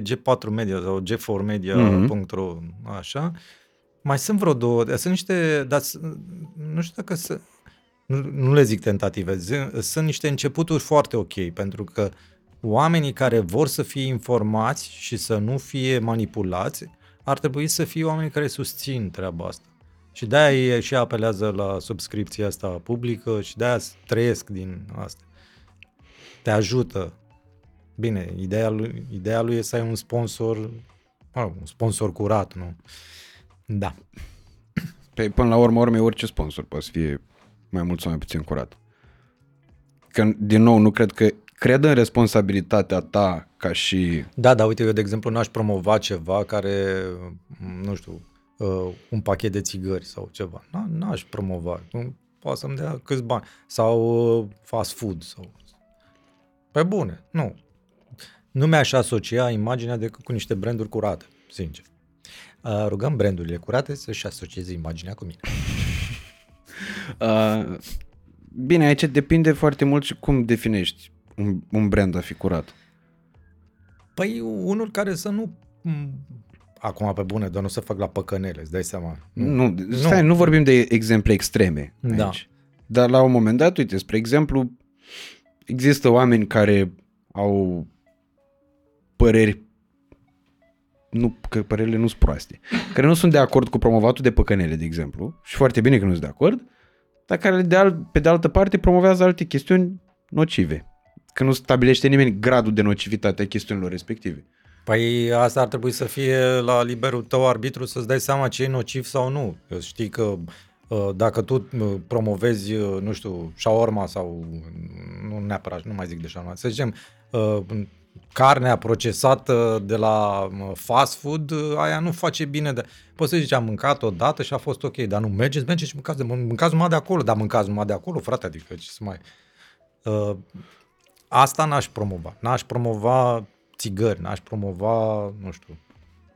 [SPEAKER 2] G4 Media sau G4media.ro, mm-hmm. așa. Mai sunt vreo două, dar sunt niște, dar s- nu știu dacă să, nu, nu le zic tentative, zi- sunt niște începuturi foarte ok, pentru că oamenii care vor să fie informați și să nu fie manipulați, ar trebui să fie oameni care susțin treaba asta. Și de-aia ei și apelează la subscripția asta publică și de-aia trăiesc din asta. Te ajută. Bine, ideea lui, ideea lui e să ai un sponsor, mă rog, un sponsor curat, nu? Da.
[SPEAKER 1] Pe, până la urmă, urmei, orice sponsor poate să fie mai mult sau mai puțin curat. Că, din nou, nu cred că... Cred în responsabilitatea ta ca și...
[SPEAKER 2] Da, da, uite, eu, de exemplu, n-aș promova ceva care, m, nu știu, uh, un pachet de țigări sau ceva. N- n-aș promova. Nu- Poate să-mi dea câți bani. Sau uh, fast food. Sau... Pe bune, nu. Nu mi-aș asocia imaginea decât cu niște branduri curate, sincer. Uh, rugăm brandurile curate să-și asocieze imaginea cu mine. [laughs]
[SPEAKER 1] Uh, bine, aici depinde foarte mult și cum definești un, un brand a fi curat.
[SPEAKER 2] Păi unul care să nu m, acum pe bune, dar nu să fac la păcănele, îți dai seama.
[SPEAKER 1] Nu, stai, nu, nu vorbim de exemple extreme
[SPEAKER 2] Da.
[SPEAKER 1] aici. Dar la un moment dat, uite, spre exemplu, există oameni care au păreri nu, că părerile nu sunt proaste, care nu sunt de acord cu promovatul de păcănele, de exemplu, și foarte bine că nu sunt de acord, dar care de al, pe de altă parte promovează alte chestiuni nocive. Că nu stabilește nimeni gradul de nocivitate a chestiunilor respective.
[SPEAKER 2] Păi asta ar trebui să fie la liberul tău arbitru să-ți dai seama ce e nociv sau nu. Eu știi că uh, dacă tu uh, promovezi, uh, nu știu, shawarma sau, nu neapărat, nu mai zic de shawarma, să zicem, uh, carnea procesată de la uh, fast food, uh, aia nu face bine. De... Poți să zici, am mâncat o dată și a fost ok, dar nu mergeți, mergeți și mâncați, de, mâncați numai de acolo, dar mâncați numai de acolo, frate, adică ce să mai... Uh, asta n-aș promova. N-aș promova țigări, n-aș promova, nu știu,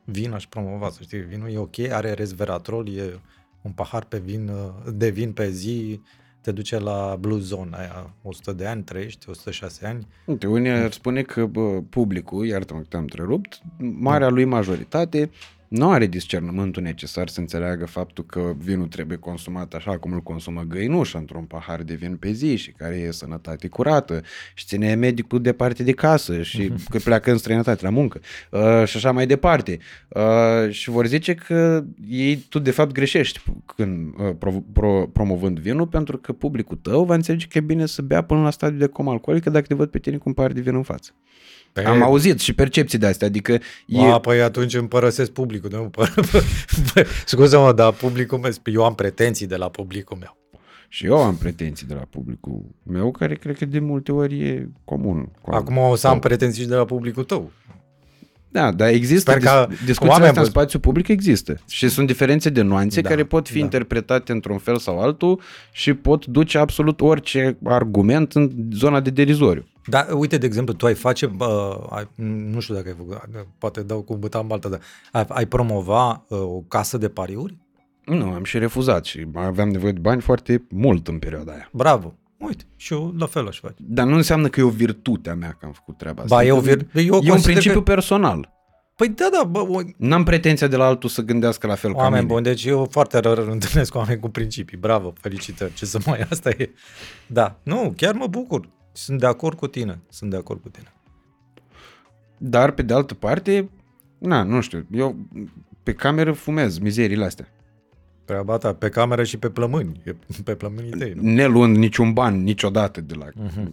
[SPEAKER 2] vin aș promova, să știi, vinul e ok, are resveratrol, e un pahar pe vin, uh, de vin pe zi, te duce la blue zone, aia 100 de ani trăiești, 106 ani.
[SPEAKER 1] Uite, unii ar spune că bă, publicul, iartă-mă că te-am întrerupt, marea lui majoritate nu are discernământul necesar să înțeleagă faptul că vinul trebuie consumat așa cum îl consumă găinușa într-un pahar de vin pe zi și care e sănătate curată și ține medicul departe de casă și [laughs] că pleacă în străinătate la muncă uh, și așa mai departe. Uh, și vor zice că ei, tu de fapt greșești când uh, pro, pro, promovând vinul pentru că publicul tău va înțelege că e bine să bea până la stadiul de comă alcoolică dacă te văd pe tine cu un pahar de vin în față.
[SPEAKER 2] Pe...
[SPEAKER 1] Am auzit și percepții de astea, adică e...
[SPEAKER 2] A, păi atunci îmi părăsesc publicul, nu? [laughs] Scuze-mă, dar publicul meu, eu am pretenții de la publicul meu.
[SPEAKER 1] Și eu am pretenții de la publicul meu, care cred că de multe ori e comun. Cu
[SPEAKER 2] Acum o să am pretenții și de la publicul tău.
[SPEAKER 1] Da, dar există
[SPEAKER 2] Sper că
[SPEAKER 1] dis- discuțiile
[SPEAKER 2] oameni
[SPEAKER 1] astea în
[SPEAKER 2] vă-
[SPEAKER 1] spațiu public există. Și sunt diferențe de nuanțe
[SPEAKER 2] Da,
[SPEAKER 1] care pot fi
[SPEAKER 2] da.
[SPEAKER 1] interpretate într-un fel sau altul și pot duce absolut orice argument în zona de derizoriu.
[SPEAKER 2] Da, uite, de exemplu, tu ai face, bă, ai, nu știu dacă ai făcut, poate dau cu buta în baltă, dar ai, ai promova uh, o casă de pariuri?
[SPEAKER 1] Nu, am și refuzat și aveam nevoie de bani foarte mult în perioada aia.
[SPEAKER 2] Bravo! Uite, și eu la fel aș face.
[SPEAKER 1] Dar nu înseamnă că e o virtute a mea că am făcut treaba asta.
[SPEAKER 2] Ba, e o
[SPEAKER 1] Adică
[SPEAKER 2] vir- eu
[SPEAKER 1] e un
[SPEAKER 2] consider
[SPEAKER 1] principiu
[SPEAKER 2] că-
[SPEAKER 1] personal.
[SPEAKER 2] Păi da, da, bă, o,
[SPEAKER 1] N-am pretenția de la altul să gândească la fel ca
[SPEAKER 2] oameni
[SPEAKER 1] mine.
[SPEAKER 2] buni, deci eu foarte rar întâlnesc oameni cu principii. Bravo, felicitări, ce să mai, asta e. Da, nu, chiar mă bucur. Sunt de acord cu tine, sunt de acord cu tine.
[SPEAKER 1] Dar, pe de altă parte, na, nu știu, eu pe cameră fumez mizerile astea.
[SPEAKER 2] Treaba ta, pe cameră și pe plămâni, e pe plămânii tăi. nu?
[SPEAKER 1] Ne luând niciun ban niciodată de la
[SPEAKER 2] Mhm.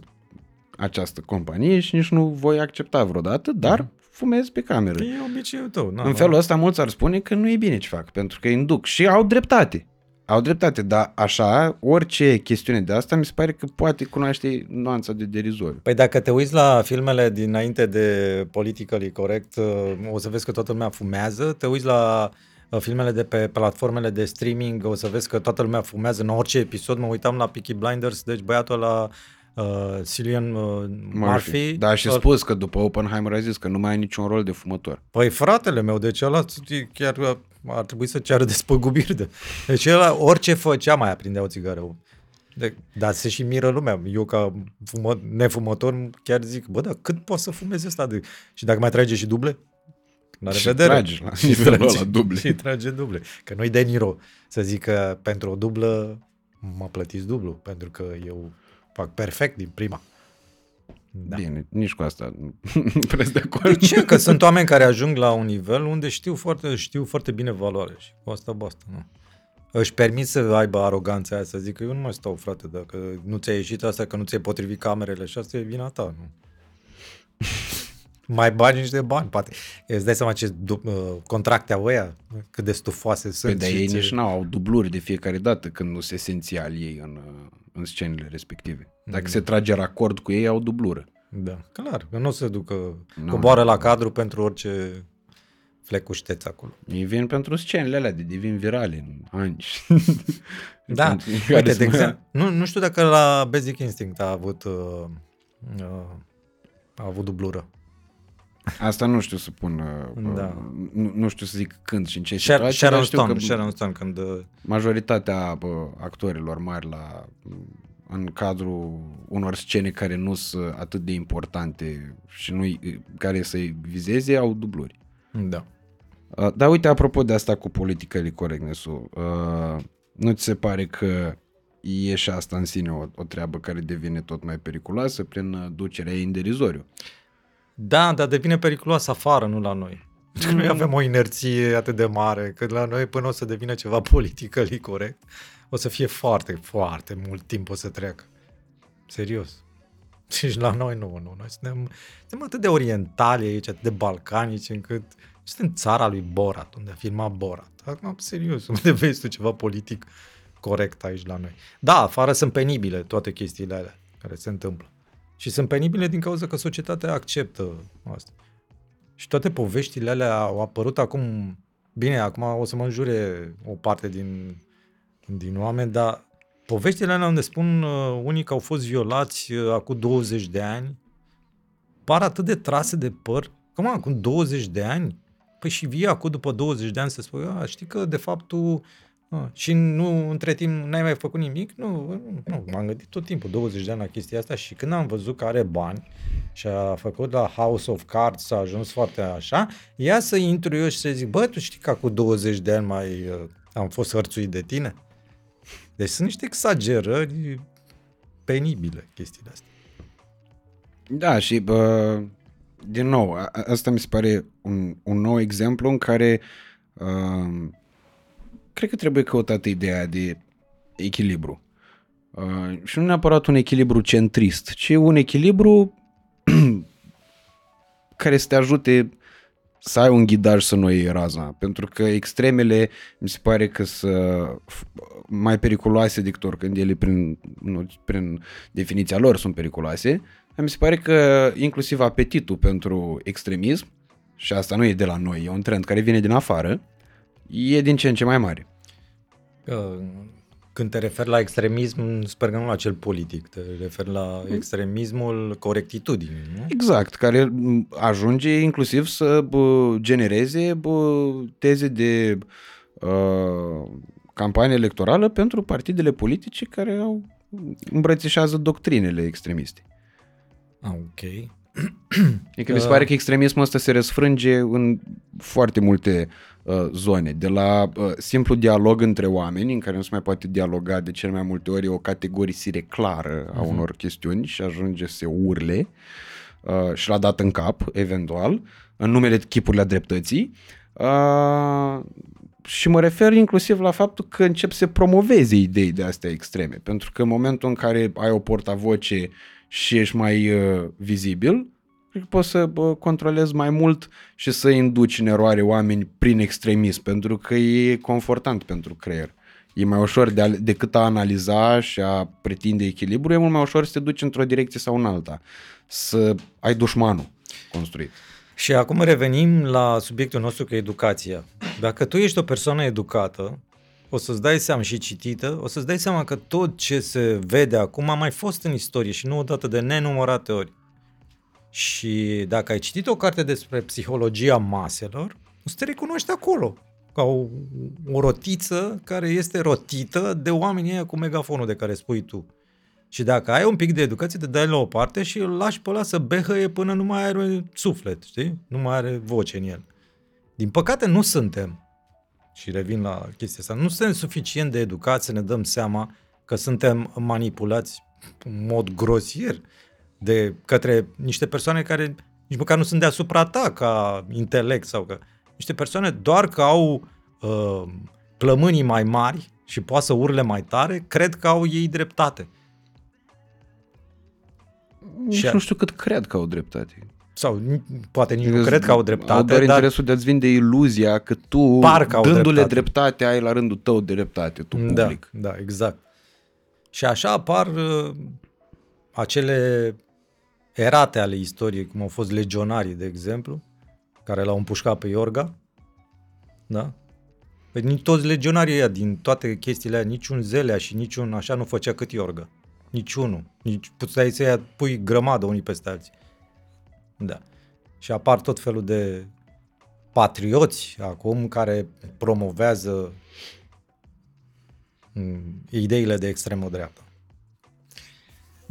[SPEAKER 1] această companie și nici nu voi accepta vreodată, dar fumez pe cameră.
[SPEAKER 2] E obiceiul tău. Na,
[SPEAKER 1] În
[SPEAKER 2] na.
[SPEAKER 1] felul ăsta mulți ar spune că nu e bine ce fac, pentru că îi induc și au dreptate. Au dreptate, dar așa, orice chestiune de asta mi se pare că poate cunoaște nuanța de derizoriu.
[SPEAKER 2] Păi dacă te uiți la filmele dinainte de Politically Correct, uh, o să vezi că toată lumea fumează. Te uiți la uh, filmele de pe platformele de streaming, o să vezi că toată lumea fumează în orice episod. Mă uitam la Peaky Blinders, deci băiatul la uh, Cillian uh, Murphy.
[SPEAKER 1] Da, și
[SPEAKER 2] uh,
[SPEAKER 1] spus că după Oppenheimer a zis că nu mai ai niciun rol de fumător.
[SPEAKER 2] Păi fratele meu, deci ăla e chiar uh, ar trebui să ceară [laughs] despăgubiri. De... Deci ăla orice făcea mai aprindea o țigară. De, dar se și miră lumea. Eu ca fumă, nefumător chiar zic, bă, dar cât poți să fumezi ăsta? De... Și dacă mai trage și duble? La [laughs]
[SPEAKER 1] Și
[SPEAKER 2] revedere.
[SPEAKER 1] tragi la nivelul ăla duble.
[SPEAKER 2] Și trage duble. Că nu-i de Niro să zic că pentru o dublă mă plătiți dublu, pentru că eu fac perfect din prima.
[SPEAKER 1] Da. Bine, nici cu asta nu [laughs] prea de acord.
[SPEAKER 2] De ce? Că sunt oameni care ajung la un nivel unde știu foarte, știu foarte bine valoare și cu asta basta. Nu? Își permit să aibă aroganța aia, să zică eu nu mai stau, frate, dacă nu ți-a ieșit asta, că nu ți-ai potrivit camerele și asta e vina ta, nu? Mai bagi niște bani, poate. Îți dai seama ce du- uh, contracte au ăia? Cât de stufoase
[SPEAKER 1] Păi,
[SPEAKER 2] sunt.
[SPEAKER 1] dar
[SPEAKER 2] și
[SPEAKER 1] ei
[SPEAKER 2] ce-
[SPEAKER 1] nici n-au au dubluri de fiecare dată când nu sunt esențial ei în, uh, în scenele respective. Dacă se trage racord cu ei, au dublură.
[SPEAKER 2] Da, clar, că nu o să ducă,
[SPEAKER 1] Nu.
[SPEAKER 2] coboară la cadru pentru orice flecușteț acolo.
[SPEAKER 1] Ei vin pentru scenele alea de devin virale în ani. [laughs]
[SPEAKER 2] Da,
[SPEAKER 1] Pentru [laughs] care
[SPEAKER 2] uite,
[SPEAKER 1] se
[SPEAKER 2] de
[SPEAKER 1] mai-
[SPEAKER 2] exemplu, nu, nu știu dacă la Basic Instinct a avut, uh, uh, a avut dublură.
[SPEAKER 1] Asta nu știu să pun, uh,
[SPEAKER 2] Da.
[SPEAKER 1] nu, nu știu să zic când și în ce
[SPEAKER 2] Shar-
[SPEAKER 1] situație,
[SPEAKER 2] Sharon
[SPEAKER 1] dar știu
[SPEAKER 2] Stone,
[SPEAKER 1] că
[SPEAKER 2] Sharon Stone când... uh,
[SPEAKER 1] majoritatea bă, actorilor mari la, în cadrul unor scene care nu sunt atât de importante și nu care să-i vizeze, au dubluri.
[SPEAKER 2] Da.
[SPEAKER 1] Uh, dar uite, apropo de asta cu politically correctness uh, nu ți se pare că e și asta în sine o, o treabă care devine tot mai periculoasă prin uh, ducerea ei în derizoriu?
[SPEAKER 2] Da, dar devine periculoasă afară, nu la noi. [laughs] Mm. Noi avem o inerție atât de mare, că la noi până o să devină ceva [laughs] politically corect, o să fie foarte, foarte mult timp o să treacă. Serios. Și [laughs] la noi nu, nu. Noi suntem, suntem atât de orientali aici, atât de balcanici, încât suntem țara lui Borat, unde a filmat Borat. Acum, serios, unde vezi tu ceva politic corect aici la noi. Da, afară sunt penibile toate chestiile alea care se întâmplă. Și sunt penibile din cauza că societatea acceptă asta. Și toate poveștile alea au apărut acum, bine, acum o să mă înjure o parte din, din oameni, dar poveștile alea unde spun uh, unii că au fost violați uh, acum 20 de ani, par atât de trase de păr. Cum acum 20 de ani? Păi și vii acum după 20 de ani să spui, a, știi că de fapt tu Ah, și nu, între timp, n-ai mai făcut nimic? Nu, nu, m-am gândit tot timpul, 20 de ani la chestia asta și când am văzut că are bani și a făcut la House of Cards, s-a ajuns foarte așa, ia să intru eu și să zic, bă, tu știi că cu 20 de ani mai uh, am fost hărțuit de tine? Deci sunt niște exagerări penibile chestiile astea.
[SPEAKER 1] Da, și bă, din nou, asta mi se pare un, un nou exemplu în care uh, cred că trebuie căutată ideea de echilibru. Uh, și nu neapărat un echilibru centrist, ci un echilibru [clears throat] care să te ajute să ai un ghidaj să nu iei raza. Pentru că extremele mi se pare că sunt mai periculoase decât oricând ele prin, nu, prin definiția lor sunt periculoase. Mi se pare că inclusiv apetitul pentru extremism, și asta nu e de la noi, e un trend care vine din afară, e din ce în ce mai mare.
[SPEAKER 2] Când te referi la extremism, sper că nu la cel politic, te referi la extremismul corectitudinii, nu?
[SPEAKER 1] Exact, care ajunge inclusiv să genereze teze de uh, campanie electorală pentru partidele politice care au îmbrățișează doctrinele extremiste.
[SPEAKER 2] Ah, ok.
[SPEAKER 1] Adică mi se pare că extremismul ăsta se răsfrânge în foarte multe uh, zone. De la uh, simplu dialog între oameni, în care nu se mai poate dialoga de cel mai multe ori o categorisire clară a uh-huh. unor chestiuni și ajunge să se urle uh, și la dat în cap, eventual, în numele chipurile dreptății. Uh, și mă refer inclusiv la faptul că încep să promoveze idei de astea extreme. Pentru că în momentul în care ai o portavoce și ești mai uh, vizibil, cred că poți să uh, controlezi mai mult și să induci în eroare oameni prin extremism, pentru că e confortant pentru creier. E mai ușor de a, decât a analiza și a pretinde echilibru, e mult mai ușor să te duci într-o direcție sau în alta. Să ai dușmanul construit.
[SPEAKER 2] Și acum revenim la subiectul nostru, că educația. Dacă tu ești o persoană educată, o să-ți dai seama și citită, o să-ți dai seama că tot ce se vede acum a mai fost în istorie și nu odată de nenumărate ori. Și dacă ai citit o carte despre psihologia maselor, o să te recunoști acolo, ca o, o rotiță care este rotită de oamenii ăia cu megafonul de care spui tu. Și dacă ai un pic de educație, te dai la o parte și îl lași pe ăla să behăie până nu mai are suflet, știi? Nu mai are voce în el. Din păcate nu suntem și revin la chestia asta, nu suntem suficient de educați să ne dăm seama că suntem manipulați în mod grosier de către niște persoane care nici măcar nu sunt deasupra ta ca intelect sau că niște persoane doar că au uh, plămânii mai mari și poate să urle mai tare, cred că au ei dreptate.
[SPEAKER 1] Nici și nu știu cât cred că au dreptate
[SPEAKER 2] sau poate nici nu cred că au dreptate. Au
[SPEAKER 1] doar dar interesul de a-ți vinde iluzia că tu, Parcă dându-le dreptate. dreptate, ai la rândul tău dreptate, tu
[SPEAKER 2] da, public. Da, da, exact. Și așa apar uh, acele erate ale istoriei, cum au fost legionarii, de exemplu, care l-au împușcat pe Iorga. Da? Păi nici toți legionarii ăia din toate chestiile aia, niciun zelea și niciun așa nu făcea cât Iorga. Niciunul. Nici, puteai să pui grămadă unii peste alții. Da. Și apar tot felul de patrioți acum care promovează mm, ideile de extremă dreaptă.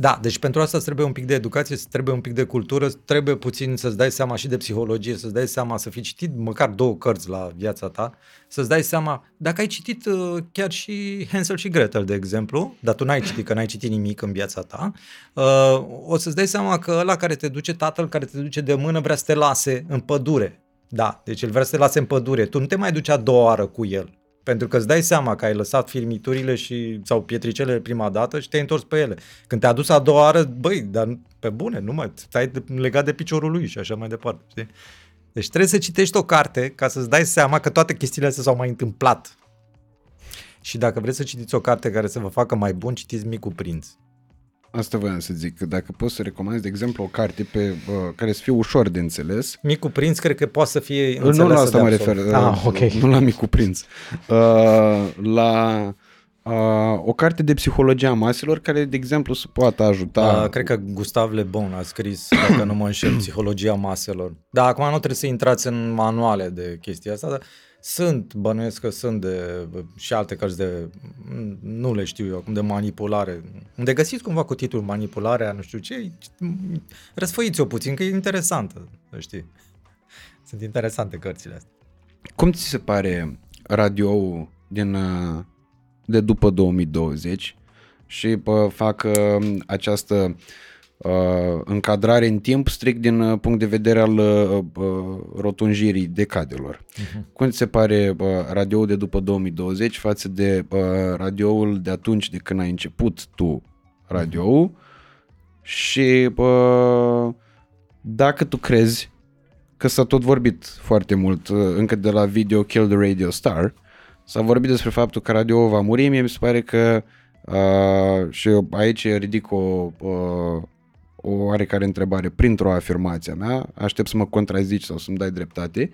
[SPEAKER 2] Da, deci pentru asta îți trebuie un pic de educație, îți trebuie un pic de cultură, îți trebuie puțin să-ți dai seama și de psihologie, să-ți dai seama să fi citit măcar două cărți la viața ta, să-ți dai seama, dacă ai citit uh, chiar și Hansel și Gretel, de exemplu, dar tu n-ai citit, că n-ai citit nimic în viața ta, uh, o să-ți dai seama că ăla care te duce, tatăl care te duce de mână, vrea să te lase în pădure. Da, deci el vrea să te lase în pădure. Tu nu te mai duci a doua oară cu el. Pentru că îți dai seama că ai lăsat firmiturile și, sau pietricele prima dată și te-ai întors pe ele. Când te-a dus a doua oară, băi, dar pe bune, nu mai stai legat de piciorul lui și așa mai departe. Știi? Deci trebuie să citești o carte ca să-ți dai seama că toate chestiile astea s-au mai întâmplat. Și dacă vreți să citiți o carte care să vă facă mai bun, citiți Micul Prinț.
[SPEAKER 1] Asta voiam să zic, că dacă poți să recomanzi, de exemplu, o carte pe, uh, care să fie ușor de înțeles.
[SPEAKER 2] Micul Prinț cred că poate să fie
[SPEAKER 1] Nu la asta mă refer,
[SPEAKER 2] ah, okay.
[SPEAKER 1] nu la Micul Prinț. Uh, la uh, o carte de psihologie a maselor care, de exemplu, să poată ajuta.
[SPEAKER 2] Uh, cred că Gustav Le Bon a scris, dacă nu mă înșel, psihologia maselor. Da, acum nu trebuie să intrați în manuale de chestia asta, dar sunt, bănuiesc că sunt de, și alte cărți de, nu le știu eu acum, de manipulare. Unde găsiți cumva cu titlul manipularea, nu știu ce, răsfăiți-o puțin, că e interesantă, să știi. Sunt interesante cărțile astea.
[SPEAKER 1] Cum ți se pare radio din, de după 2020 și pă, fac această uh, încadrare în timp strict din uh, punct de vedere al uh, uh, rotunjirii decadelor. Uh-huh. Cum ți se pare uh, radioul de după 2020 față de uh, radioul de atunci de când ai început tu radioul uh-huh. și uh, dacă tu crezi că s-a tot vorbit foarte mult uh, încă de la video Kill the Radio Star, s-a vorbit despre faptul că radio va muri, mie mi se pare că Uh, și aici ridic o, uh, o oarecare întrebare printr-o afirmație mea, aștept să mă contrazici sau să-mi dai dreptate,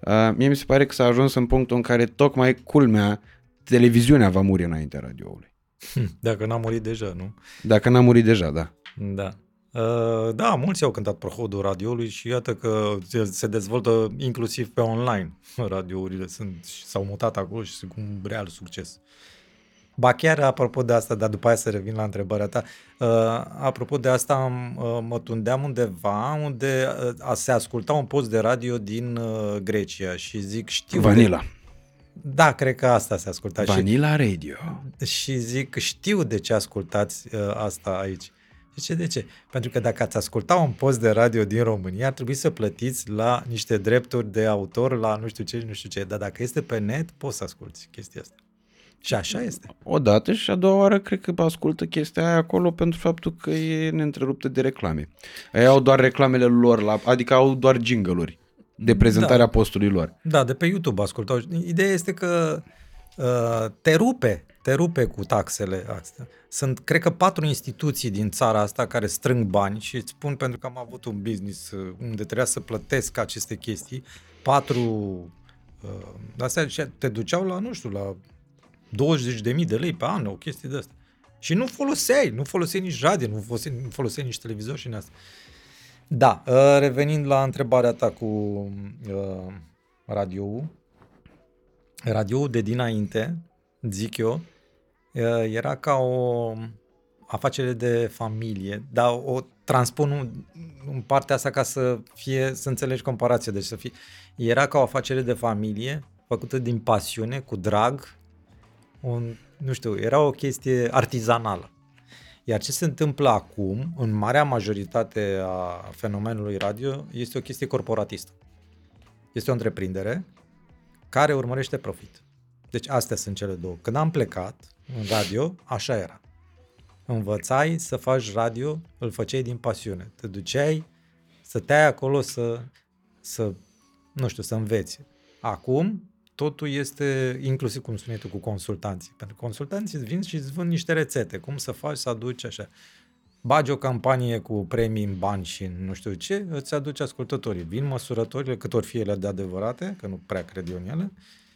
[SPEAKER 1] uh, mie mi se pare că s-a ajuns în punctul în care tocmai culmea televiziunea va muri înaintea radioului.
[SPEAKER 2] Hm, dacă n-a murit deja, nu?
[SPEAKER 1] Dacă n-a murit deja, da.
[SPEAKER 2] Da. Uh, da, mulți au cântat prohodul radioului și iată că se dezvoltă inclusiv pe online. [laughs] Radiourile sunt, s-au mutat acolo și sunt un real succes. Ba chiar apropo de asta, dar după aia să revin la întrebarea ta, uh, apropo de asta uh, mă tundeam undeva unde uh, se asculta un post de radio din uh, Grecia și zic știu...
[SPEAKER 1] Vanilla.
[SPEAKER 2] De... Da, cred că asta se asculta.
[SPEAKER 1] Vanilla și, Radio.
[SPEAKER 2] Și zic știu de ce ascultați uh, asta aici. De ce? De ce? Pentru că dacă ați asculta un post de radio din România, ar trebui să plătiți la niște drepturi de autor, la nu știu ce, nu știu ce. Dar dacă este pe net, poți să asculti chestia asta. Și așa este.
[SPEAKER 1] O dată și a doua oară cred că ascultă chestia aia acolo pentru faptul că e neîntreruptă de reclame. Ei au doar reclamele lor, la, adică au doar jingle de prezentarea da. postului lor.
[SPEAKER 2] Da, de pe YouTube ascultau. Ideea este că uh, te rupe, te rupe cu taxele astea. Sunt, cred că, patru instituții din țara asta care strâng bani și îți spun pentru că am avut un business uh, unde trebuia să plătesc aceste chestii, patru uh, astea te duceau la, nu știu, la 20.000 de lei pe an, o chestie de asta. Și nu foloseai, nu foloseai nici radio, nu foloseai, nu foloseai nici televizor și în asta. Da, uh, revenind la întrebarea ta cu uh, radio radio de dinainte, zic eu, uh, era ca o afacere de familie, dar o transpun în, în partea asta ca să fie, să înțelegi comparația, deci să fie, era ca o afacere de familie făcută din pasiune, cu drag, un, nu știu, era o chestie artizanală. Iar ce se întâmplă acum, în marea majoritate a fenomenului radio, este o chestie corporatistă. Este o întreprindere care urmărește profit. Deci astea sunt cele două. Când am plecat în radio, așa era. Învățai să faci radio, îl făceai din pasiune. Te duceai, stăteai acolo să, să nu știu, să înveți. Acum, totul este, inclusiv cum spuneai tu, cu consultanții. Pentru că consultanții îți vin și îți vând niște rețete, cum să faci să aduci așa. Bagi o campanie cu premii în bani și nu știu ce, îți aduce ascultătorii. Vin măsurătorile, cât ori fie ele de adevărate, că nu prea cred eu în ele,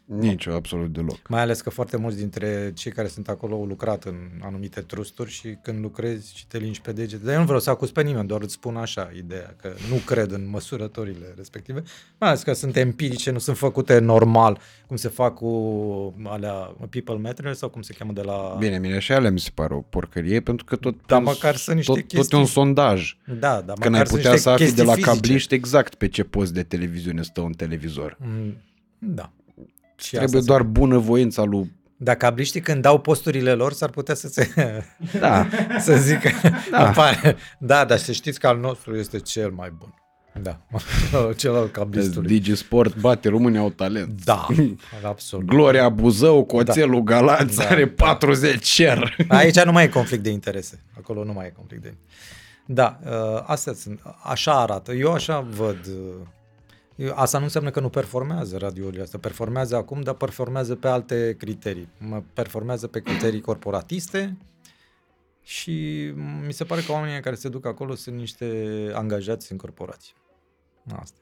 [SPEAKER 1] Nici, absolut deloc.
[SPEAKER 2] Mai ales că foarte mulți dintre cei care sunt acolo au lucrat în anumite trusturi și când lucrezi și te lingi pe degete. Dar eu nu vreau să acuz pe nimeni, doar îți spun așa ideea, că nu cred în măsurătorile respective. Mai ales că sunt empirice, nu sunt făcute normal, cum se fac cu alea People Matter sau cum se cheamă de la...
[SPEAKER 1] Bine, mine și alea mi se pare o porcărie, pentru că tot,
[SPEAKER 2] Dar măcar sunt niște
[SPEAKER 1] tot, tot e
[SPEAKER 2] chestii-
[SPEAKER 1] un sondaj.
[SPEAKER 2] Da, dar
[SPEAKER 1] Că n-ai
[SPEAKER 2] măcar sunt
[SPEAKER 1] putea
[SPEAKER 2] niște
[SPEAKER 1] să afli de
[SPEAKER 2] chestii
[SPEAKER 1] la
[SPEAKER 2] fizice.
[SPEAKER 1] cabliști exact pe ce post de televiziune stă un televizor.
[SPEAKER 2] Mm, Da. Și
[SPEAKER 1] Trebuie
[SPEAKER 2] asta
[SPEAKER 1] doar bună voința lui...
[SPEAKER 2] Dacă cabliștii când dau posturile lor, s-ar putea să se...
[SPEAKER 1] Da,
[SPEAKER 2] să zică...
[SPEAKER 1] Da.
[SPEAKER 2] Da. da, dar să știți că al nostru este cel mai bun. Da, [laughs] cel al cablistului.
[SPEAKER 1] Digisport bate, România au talent.
[SPEAKER 2] Da, [laughs] absolut.
[SPEAKER 1] Gloria Buzău, Coțelul da. Galați
[SPEAKER 2] Da,
[SPEAKER 1] are
[SPEAKER 2] da.
[SPEAKER 1] 40 cer.
[SPEAKER 2] Aici nu mai e conflict de interese. Acolo nu mai e conflict de Da, uh, astea sunt. Așa arată. Eu așa văd. Uh, eu- Asta nu înseamnă că nu performează radiourile astea. Performează acum, dar performează pe alte criterii. Mă performează pe criterii corporatiste și mi se pare că oamenii care se duc acolo sunt niște angajați în corporații. Asta.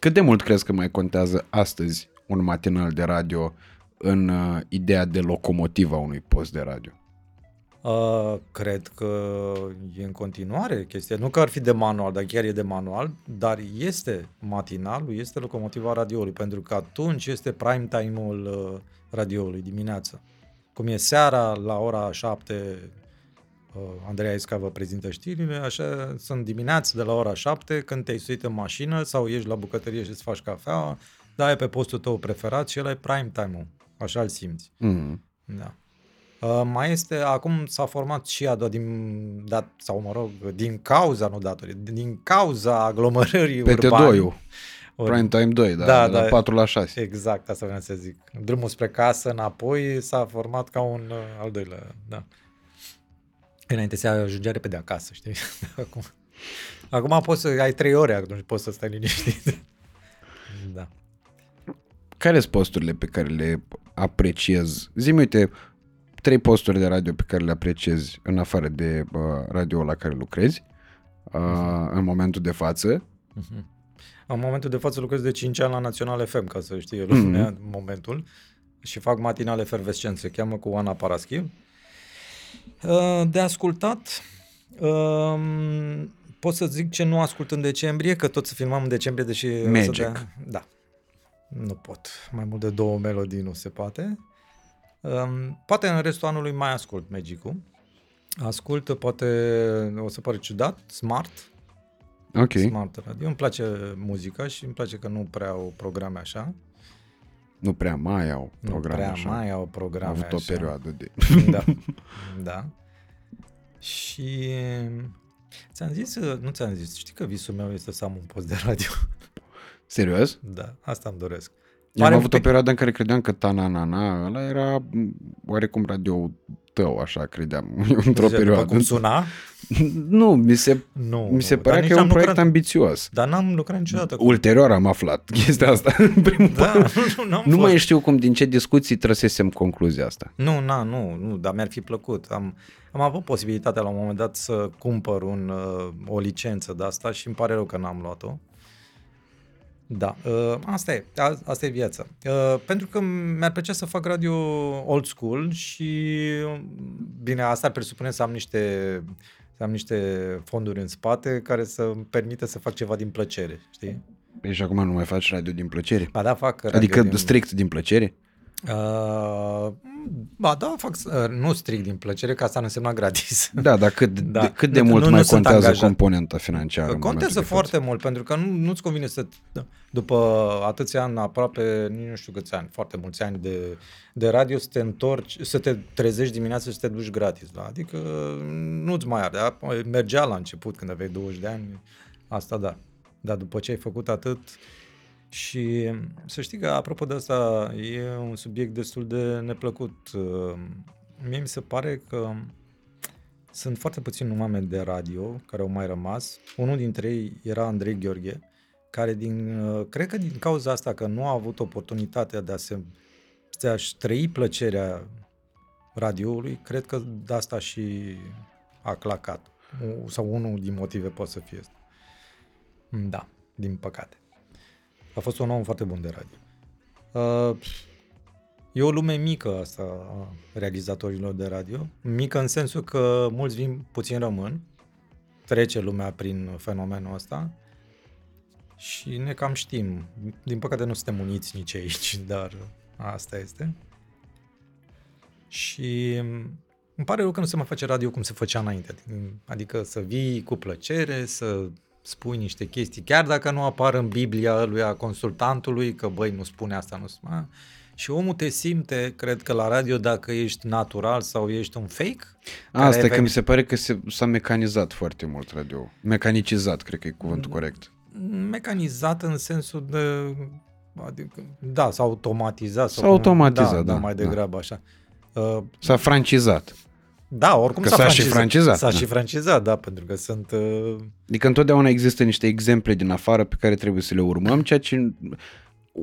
[SPEAKER 1] Cât de mult crezi că mai contează astăzi un matinal de radio în uh, ideea de locomotivă a unui post de radio?
[SPEAKER 2] Uh, cred că e în continuare chestia. Nu că ar fi de manual, dar chiar e de manual, dar este matinalul, este locomotiva radioului, pentru că atunci este prime time-ul uh, radioului dimineața. Cum e seara, la ora 7, uh, Andreea Isca vă prezintă știrile, așa sunt dimineața de la ora 7, când te-ai suit în mașină sau ești la bucătărie și îți faci cafea, dai pe postul tău preferat și ăla e prime time-ul. Așa îl simți.
[SPEAKER 1] Mm.
[SPEAKER 2] Da. Uh, mai este, acum s-a format și a doua din, dat, sau mă rog, din cauza, nu datorie, din cauza aglomerării urbane.
[SPEAKER 1] PT2-ul, Prime Time 2, da,
[SPEAKER 2] Da,
[SPEAKER 1] da, la
[SPEAKER 2] da.
[SPEAKER 1] 4 la 6.
[SPEAKER 2] Exact, asta vreau să zic. Drumul spre casă, înapoi, s-a format ca un uh, al doilea, da. Înainte se ajungea repede acasă, știi? [laughs] acum, acum poți să ai trei ore, atunci poți să stai liniștit. [laughs] da.
[SPEAKER 1] Care sunt posturile pe care le apreciez? Zi-mi, uite, trei posturi de radio pe care le apreciezi în afară de uh, radio la care lucrezi uh, în momentul de față.
[SPEAKER 2] Mhm. În momentul de față lucrez de 5 ani la Național FM, ca să știe lumea mm-hmm. momentul, și fac matinale efervescent, se cheamă cu Ana Paraschiv. Uh, De ascultat, um, pot să zic ce nu ascult în decembrie, că tot să filmăm în decembrie, deși... o să
[SPEAKER 1] Magic.
[SPEAKER 2] dea- Da. Nu pot. Mai mult de două melodii nu se poate. Um, Poate în restul anului mai ascult Magic-ul. Ascult, poate, o să pare ciudat, Smart,
[SPEAKER 1] Ok.
[SPEAKER 2] Smart Radio. Îmi place muzica și îmi place că nu prea au programe așa.
[SPEAKER 1] Nu prea mai au
[SPEAKER 2] Nu
[SPEAKER 1] programe
[SPEAKER 2] prea
[SPEAKER 1] așa.
[SPEAKER 2] mai au
[SPEAKER 1] Am
[SPEAKER 2] programe
[SPEAKER 1] avut o
[SPEAKER 2] așa.
[SPEAKER 1] perioadă de... [laughs]
[SPEAKER 2] Da. [laughs] da. Și ți-am zis, nu ți-am zis, știi că visul meu este să am un post de radio.
[SPEAKER 1] Serios?
[SPEAKER 2] Da, asta îmi doresc.
[SPEAKER 1] Eu am
[SPEAKER 2] Pare un
[SPEAKER 1] avut o
[SPEAKER 2] pic-
[SPEAKER 1] perioadă în care credeam că Tananana ăla era m, oarecum radio tău, așa credeam, [laughs] într-o
[SPEAKER 2] După
[SPEAKER 1] perioadă.
[SPEAKER 2] Cum suna? [laughs]
[SPEAKER 1] Nu, mi se,
[SPEAKER 2] Nu.
[SPEAKER 1] mi se
[SPEAKER 2] nu,
[SPEAKER 1] părea
[SPEAKER 2] dar
[SPEAKER 1] că e
[SPEAKER 2] nici
[SPEAKER 1] un
[SPEAKER 2] n-am
[SPEAKER 1] proiect
[SPEAKER 2] lucrat-
[SPEAKER 1] ambițios.
[SPEAKER 2] Dar n-am lucrat niciodată cu...
[SPEAKER 1] Ulterior am aflat [laughs] chestia asta. În primul
[SPEAKER 2] Da, nu, n-am
[SPEAKER 1] Nu
[SPEAKER 2] fost.
[SPEAKER 1] mai știu cum, din ce discuții trăsesem concluzia asta.
[SPEAKER 2] Nu, na, nu, nu, dar mi-ar fi plăcut. Am, am avut posibilitatea la un moment dat să cumpăr un, uh, o licență de asta și îmi pare rău că n-am luat-o. Da, uh, asta e, a, asta e viața. Uh, pentru că mi-ar plăcea să fac radio old school și, bine, asta ar presupune să am niște, să am niște fonduri în spate care să îmi permită să fac ceva din plăcere, știi?
[SPEAKER 1] Păi și acum nu mai faci radio din plăcere?
[SPEAKER 2] Ba da, fac radio
[SPEAKER 1] Adică
[SPEAKER 2] din...
[SPEAKER 1] strict din plăcere?
[SPEAKER 2] Uh, ba da, fac, uh, nu strict din plăcere, că asta nu însemna gratis.
[SPEAKER 1] Da, dar cât, [laughs]
[SPEAKER 2] Da.
[SPEAKER 1] de, cât de
[SPEAKER 2] Nu-
[SPEAKER 1] mult
[SPEAKER 2] nu-
[SPEAKER 1] mai
[SPEAKER 2] nu sunt
[SPEAKER 1] contează
[SPEAKER 2] angajat.
[SPEAKER 1] componenta financiară? în
[SPEAKER 2] Contează
[SPEAKER 1] momentul de
[SPEAKER 2] foarte
[SPEAKER 1] față?
[SPEAKER 2] mult, pentru că nu, nu-ți convine să, după atâția ani, aproape, nici nu știu câți ani, foarte mulți ani de, de radio, să te întorci, să te trezești dimineața și să te duci gratis. Da? Adică nu-ți mai arde. A- Mergea la început, când aveai 20 de ani, asta da. Dar după ce ai făcut atât, și să știi că, apropo de asta, e un subiect destul de neplăcut. Uh, Mie mi se pare că sunt foarte puțini oameni de radio care au mai rămas. Unul dintre ei era Andrei Gheorghe, care din, uh, cred că din cauza asta că nu a avut oportunitatea de a se de a-și trăi plăcerea radioului, cred că de asta și a clacat. U- Sau unul din motive poate să fie asta. Da, din păcate. A fost un om foarte bun de radio. Uh, E o lume mică asta a realizatorilor de radio. Mică în sensul că mulți vin, puțin rămân. Trece lumea prin fenomenul ăsta. Și ne cam știm. Din păcate nu suntem uniți nici aici, [laughs] dar asta este. Și îmi pare rău că nu se mai face radio cum se făcea înainte. Adică să vii cu plăcere, să spui niște chestii, chiar dacă nu apar în Biblia lui a consultantului, că băi, nu spune asta, nu spune și omul te simte, cred că la radio, dacă ești natural sau ești un fake.
[SPEAKER 1] Asta că mi se pare că se, s-a mecanizat foarte mult radio. Mecanicizat, cred că e cuvântul mm. corect.
[SPEAKER 2] Mecanizat în sensul de... Adică, da, s-a automatizat.
[SPEAKER 1] S-a automatizat, da, da,
[SPEAKER 2] da mai degrabă da. așa.
[SPEAKER 1] Uh, s-a francizat.
[SPEAKER 2] Da, oricum
[SPEAKER 1] că
[SPEAKER 2] s-a,
[SPEAKER 1] s-a francizat. și francizat.
[SPEAKER 2] S-a da. și francizat, da, pentru că sunt... Uh...
[SPEAKER 1] Adică întotdeauna există niște exemple din afară pe care trebuie să le urmăm, ceea ce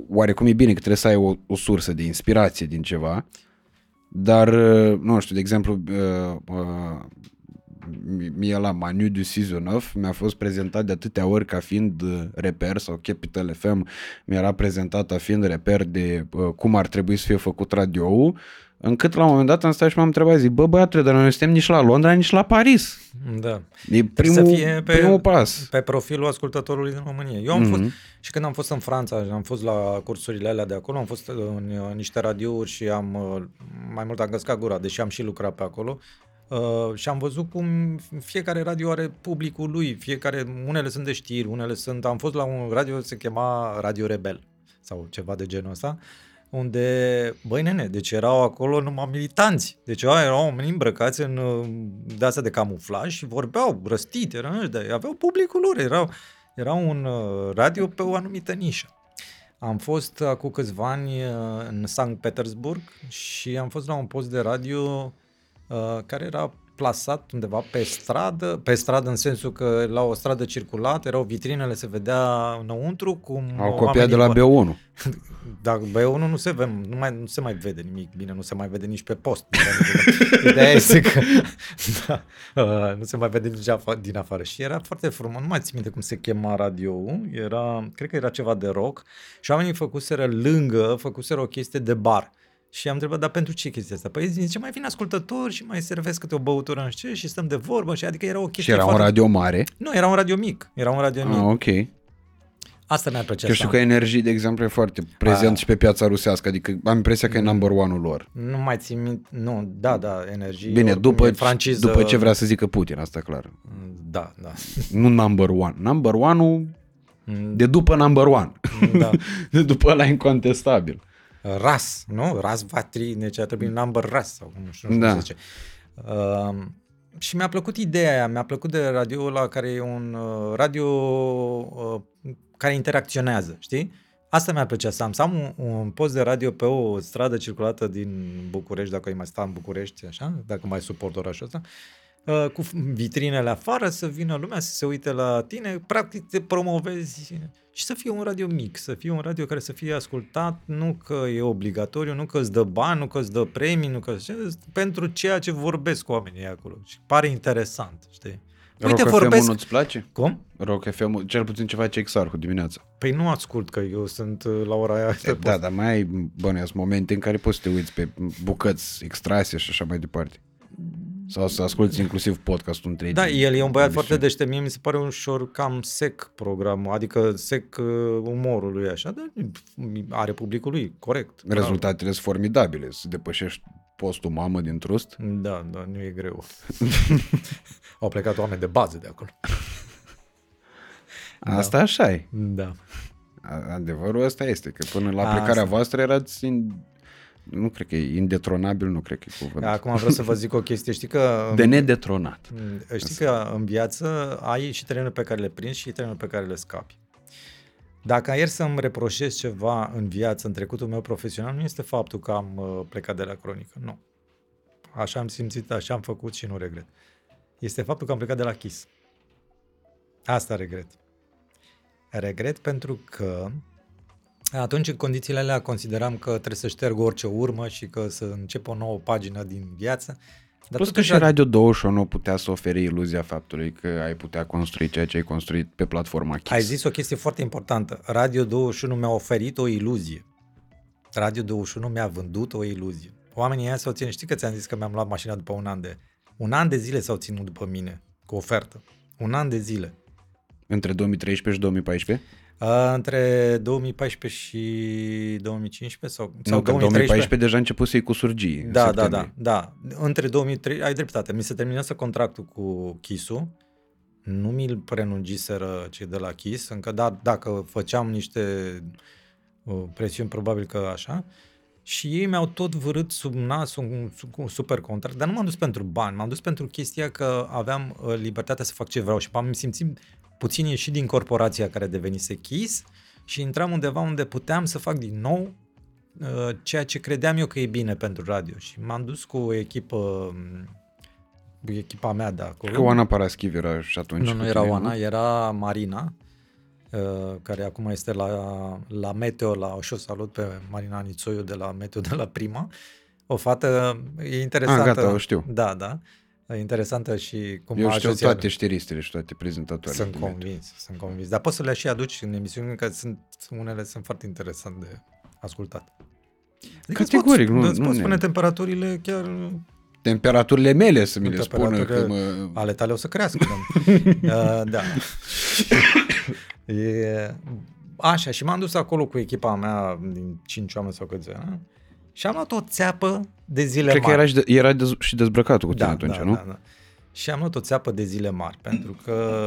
[SPEAKER 1] oarecum e bine că trebuie să ai o, o sursă de inspirație din ceva, dar, uh, nu știu, de exemplu, uh, uh, mie la Manu du Sizonov mi-a fost prezentat de atâtea ori ca fiind uh, reper sau Capital FM mi-era prezentat ca fiind reper de uh, cum ar trebui să fie făcut radio încât la un moment dat am stat și m-am întrebat, zic, bă băiatule, dar noi nu suntem nici la Londra, nici la Paris.
[SPEAKER 2] Da.
[SPEAKER 1] E primul, să fie pe, primul pas.
[SPEAKER 2] Pe profilul ascultătorului din România. Eu am mm-hmm. fost, și când am fost în Franța, am fost la cursurile alea de acolo, am fost în, în niște radiouri și am, uh, mai mult am găscat gura, deși am și lucrat pe acolo, Uh, și am văzut cum fiecare radio are publicul lui, fiecare, unele sunt de știri, unele sunt, am fost la un radio, se chema Radio Rebel sau ceva de genul ăsta, unde, băi nene, deci erau acolo numai militanți, deci erau oameni îmbrăcați în de asta de camuflaj și vorbeau răstit, erau, aveau publicul lor, erau, era un uh, radio pe o anumită nișă. Am fost acum câțiva ani uh, în Sankt Petersburg și am fost la un post de radio Uh, care era plasat undeva pe stradă, pe stradă în sensul că la o stradă circulată, erau vitrinele, se vedea înăuntru cum
[SPEAKER 1] Au copiat de la B1. [laughs]
[SPEAKER 2] Dar B1 nu se, ve, nu, mai, nu se mai vede nimic bine, nu se mai vede nici pe post. [laughs] Ideea este că [laughs] da, uh, nu se mai vede nici din afară. Și era foarte frumos, nu mai țin minte cum se chema radio era, cred că era ceva de rock și oamenii făcuseră lângă, făcuseră o chestie de bar. Și am întrebat, dar pentru ce chestia asta? Păi zice, mai vin ascultători și mai servesc câte o băutură în ce și stăm de vorbă. Și adică era o chestie
[SPEAKER 1] Și era foarte... un radio mare?
[SPEAKER 2] Nu, era un radio mic. Era un radio mic.
[SPEAKER 1] Ah, ok.
[SPEAKER 2] Asta mi-ar plăcea
[SPEAKER 1] Că știu că Energie, de exemplu, e foarte prezent A... și pe piața rusească, adică am impresia că e number one-ul lor.
[SPEAKER 2] Nu mai țin minte, nu, da, da, Energie.
[SPEAKER 1] Bine, după, franciză... după ce vrea să zică Putin, asta clar.
[SPEAKER 2] Da, da. [laughs]
[SPEAKER 1] Nu number one. Number one-ul mm. de după number one. Da. [laughs] de după ăla incontestabil.
[SPEAKER 2] RAS, nu? RAS Vatri, deci a trebuit number RAS sau nu știu, nu știu da. cum se zice. Uh, și mi-a plăcut ideea aia, mi-a plăcut de radio la care e un uh, radio uh, care interacționează, știi? Asta mi-ar plăcea să am, să am un, un post de radio pe o stradă circulată din București, dacă mai sta în București, așa, dacă mai suport orașul ăsta, uh, cu vitrinele afară, să vină lumea să se uite la tine, practic te promovezi și să fie un radio mic, să fie un radio care să fie ascultat, nu că e obligatoriu, nu că îți dă bani, nu că îți dă premii, nu că pentru ceea ce vorbesc cu oamenii acolo. Și pare interesant, știi?
[SPEAKER 1] Uite, Rock vorbesc... nu-ți place?
[SPEAKER 2] Cum?
[SPEAKER 1] Rock FM, cel puțin ce face Exarhu dimineața.
[SPEAKER 2] Păi nu ascult, că eu sunt uh, la ora aia.
[SPEAKER 1] E, da, dar mai ai bănuiesc momente în care poți să te uiți pe bucăți extrase și așa mai departe. Sau să asculti inclusiv podcastul între
[SPEAKER 2] Da, el e un băiat foarte deștept. Mie mi se pare ușor cam sec programul, adică sec uh, umorul lui așa, dar are publicul lui, corect.
[SPEAKER 1] Rezultatele sunt formidabile, să depășești postul mamă din trust.
[SPEAKER 2] Da, da, nu e greu. [laughs] Au plecat oameni de bază de acolo.
[SPEAKER 1] Asta da. așa e.
[SPEAKER 2] Da.
[SPEAKER 1] Adevărul ăsta este, că până la plecarea Asta. voastră erați nu cred că e indetronabil, nu cred că e cuvânt.
[SPEAKER 2] Acum vreau să vă zic o chestie. Știi că...
[SPEAKER 1] De nedetronat.
[SPEAKER 2] Știi că în viață ai și terenuri pe care le prinzi și terenuri pe care le scapi. Dacă ieri să-mi reproșez ceva în viață, în trecutul meu profesional, nu este faptul că am uh, plecat de la cronică. Nu. Așa am simțit, așa am făcut și nu regret. Este faptul că am plecat de la Kiss. Asta regret. Regret pentru că atunci, în condițiile alea, consideram că trebuie să șterg orice urmă și că să încep o nouă pagină din viață.
[SPEAKER 1] Dar Plus că și Radio 21 putea să ofere iluzia faptului că ai putea construi ceea ce ai construit pe platforma Kiss.
[SPEAKER 2] Ai zis o chestie foarte importantă. Radio 21 mi-a oferit o iluzie. Radio 21 mi-a vândut o iluzie. Oamenii ăia s-au ținut, știi că ți-am zis că mi-am luat mașina după un an de... Un an de zile s-au ținut după mine, cu ofertă. Un an de zile.
[SPEAKER 1] Între 2013 și 2014?
[SPEAKER 2] Uh, între 2014 și 2015 sau,
[SPEAKER 1] Nu,
[SPEAKER 2] sau
[SPEAKER 1] că în 2014 deja început să-i cu surgii. în
[SPEAKER 2] Da, da,
[SPEAKER 1] septembrie.
[SPEAKER 2] da, da. Între 2003, ai dreptate, mi se terminase contractul cu Chisu, nu mi-l prelungiseră cei de la Chis, încă da, dacă făceam niște uh, presiuni, probabil că așa, și ei mi-au tot vărât sub nas un, un super contract, dar nu m-am dus pentru bani, m-am dus pentru chestia că aveam uh, libertatea să fac ce vreau și m-am simțit puțin ieșit din corporația care devenise Chis și intram undeva unde puteam să fac din nou uh, ceea ce credeam eu că e bine pentru radio și m-am dus cu o echipă um, cu echipa mea de acolo.
[SPEAKER 1] Că Oana Paraschiv era și atunci.
[SPEAKER 2] Nu,
[SPEAKER 1] cu
[SPEAKER 2] nu era
[SPEAKER 1] tine,
[SPEAKER 2] Oana, era Marina, uh, care acum este la, la Meteo, la o și o salut pe Marina Nițoiu de la Meteo de la Prima. O fată, e interesantă.
[SPEAKER 1] Ah, gata, o știu.
[SPEAKER 2] Da, da. E interesantă și cum
[SPEAKER 1] Eu
[SPEAKER 2] a
[SPEAKER 1] știu
[SPEAKER 2] ajuns
[SPEAKER 1] toate
[SPEAKER 2] ea-
[SPEAKER 1] știristele și toate prezentatoarele.
[SPEAKER 2] Sunt convins, sunt convins. Dar poți să le și aduci în emisiuni, că sunt, unele sunt foarte interesant de ascultat. Adică îți
[SPEAKER 1] Categoric,
[SPEAKER 2] pot,
[SPEAKER 1] nu-
[SPEAKER 2] Îți
[SPEAKER 1] nu
[SPEAKER 2] pot
[SPEAKER 1] ne-
[SPEAKER 2] spune temperaturile chiar
[SPEAKER 1] Temperaturile mele să mi le spună că
[SPEAKER 2] Temperaturile
[SPEAKER 1] mă...
[SPEAKER 2] ale tale o să crească. da. [laughs] uh, da. e, așa, și m-am dus acolo cu echipa mea din 5 oameni sau câți ani și am luat o țeapă de zile
[SPEAKER 1] Cred că
[SPEAKER 2] mari.
[SPEAKER 1] era și, de, era dez, și dezbrăcatul cu tine
[SPEAKER 2] da,
[SPEAKER 1] atunci,
[SPEAKER 2] da,
[SPEAKER 1] nu?
[SPEAKER 2] Da, da. Și am luat o țeapă de zile mari, pentru că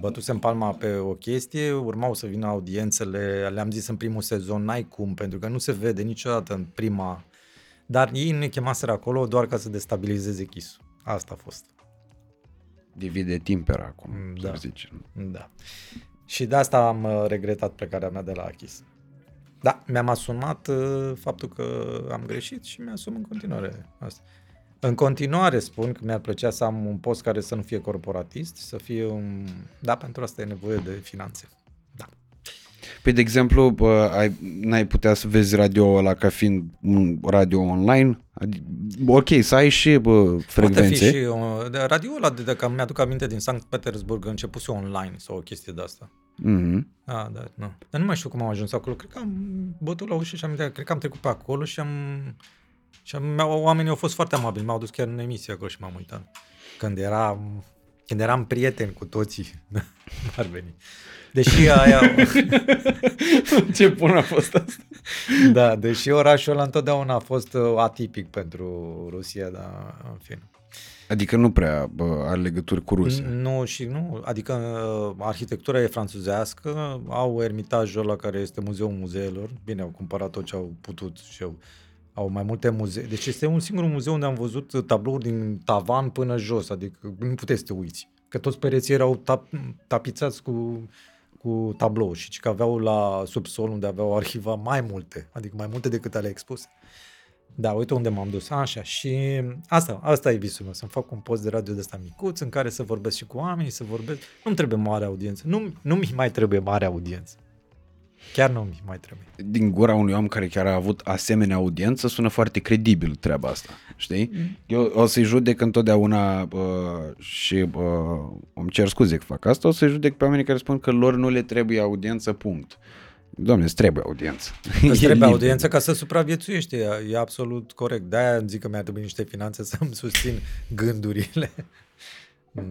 [SPEAKER 2] bătusem palma pe o chestie, urmau să vină audiențele, le-am zis în primul sezon, n-ai cum, pentru că nu se vede niciodată în prima... Dar ei ne chemaseră acolo doar ca să destabilizeze chisul. Asta a fost.
[SPEAKER 1] Divide timpera acum,
[SPEAKER 2] Mm,
[SPEAKER 1] da.
[SPEAKER 2] da.
[SPEAKER 1] să zice.
[SPEAKER 2] Da. Și de asta am uh, regretat plecarea mea de la Achis. Da, mi-am asumat uh, faptul că am greșit și mi-asum în continuare asta. În continuare spun că mi-ar plăcea să am un post care să nu fie corporatist, să fie un... Da, pentru asta e nevoie de finanțe. Da.
[SPEAKER 1] Păi, de exemplu, bă, ai, n-ai putea să vezi radio ăla ca fiind un radio online? Adi- Ok, să ai și bă,
[SPEAKER 2] Poate
[SPEAKER 1] frecvențe.
[SPEAKER 2] fi și... Uh, de radio ăla, de, dacă mi-aduc aminte din Sankt Petersburg, a început online sau o chestie de asta.
[SPEAKER 1] Mhm.
[SPEAKER 2] Ah, da, nu. Dar nu mai știu cum am ajuns acolo. Cred că am bătut la ușă și am cred că am trecut pe acolo și am... Și am, mi-au- oamenii au fost foarte amabili, m-au dus chiar în emisie acolo și m-am uitat. Când eram, când eram prieteni cu toții, [laughs] ar veni. Deși [laughs] aia,
[SPEAKER 1] Ce bun a fost asta.
[SPEAKER 2] da, deși orașul ăla întotdeauna a fost uh, atipic pentru Rusia, dar în fine.
[SPEAKER 1] Adică nu prea bă, are legături cu Rusia.
[SPEAKER 2] Nu și nu, adică uh, arhitectura e franțuzească, au ermitajul ăla care este muzeul muzeelor, bine, au cumpărat tot ce au putut și au, au mai multe muzee. Deci este un singur muzeu unde am văzut tablouri din tavan până jos, adică nu puteți să te uiți. Că toți pereții erau tap, tapițați cu, cu tablou și că aveau la subsol unde aveau arhiva mai multe, adică mai multe decât ale expuse. Da, uite unde m-am dus. Așa, și asta, asta e visul meu, să-mi fac un post de radio de ăsta micuț în care să vorbesc și cu oamenii, să vorbesc. Nu-mi trebuie mare audiență. Nu, nu mi mai trebuie mare audiență. Chiar nu mi mai trebuie.
[SPEAKER 1] Din gura unui om care chiar a avut asemenea audiență, sună foarte credibil treaba asta, știi? Eu o să-i judec întotdeauna uh, și uh, îmi cer scuze că fac asta, o să-i judec pe oamenii care spun că lor nu le trebuie audiență, punct. Doamne, îți trebuie audiență.
[SPEAKER 2] Îți [laughs]
[SPEAKER 1] E
[SPEAKER 2] trebuie
[SPEAKER 1] liber.
[SPEAKER 2] audiență ca să supraviețuiești, e, e absolut corect. De-aia îmi zic că mi-ar trebui niște finanțe [laughs] să-mi susțin gândurile. [laughs]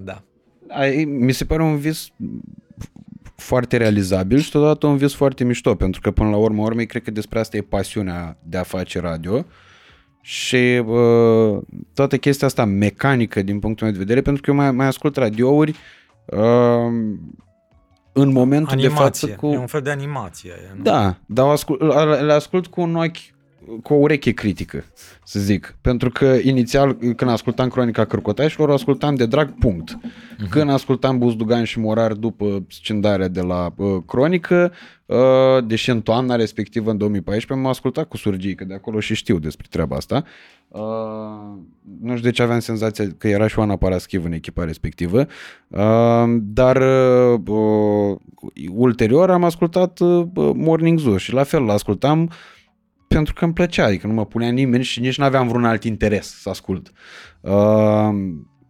[SPEAKER 2] Da.
[SPEAKER 1] Ai, mi se pare un vis foarte realizabil și totodată un vis foarte mișto, pentru că până la urmă urmei cred că despre asta e pasiunea de a face radio și uh, toată chestia asta mecanică din punctul meu de vedere, pentru că eu mai, mai ascult radiouri uh, în momentul de
[SPEAKER 2] Animație.
[SPEAKER 1] față cu...
[SPEAKER 2] E un fel de animație. E, nu?
[SPEAKER 1] Da, dar o ascult, le ascult cu un ochi, cu o ureche critică, să zic. Pentru că inițial, când ascultam Cronica Cărcotașilor, o ascultam de drag, punct. Când ascultam Buzdugan și Morar după scindarea de la uh, Cronică, uh, deși în toamna respectivă, în 2014, m-am ascultat cu surgii, că de acolo și știu despre treaba asta. Uh, nu știu de ce aveam senzația că era și Oana Paraschiv în echipa respectivă, uh, dar uh, uh, ulterior am ascultat uh, Morning Zoo și la fel l-ascultam pentru că îmi plăcea, adică nu mă punea nimeni și nici nu aveam vreun alt interes să ascult. Uh,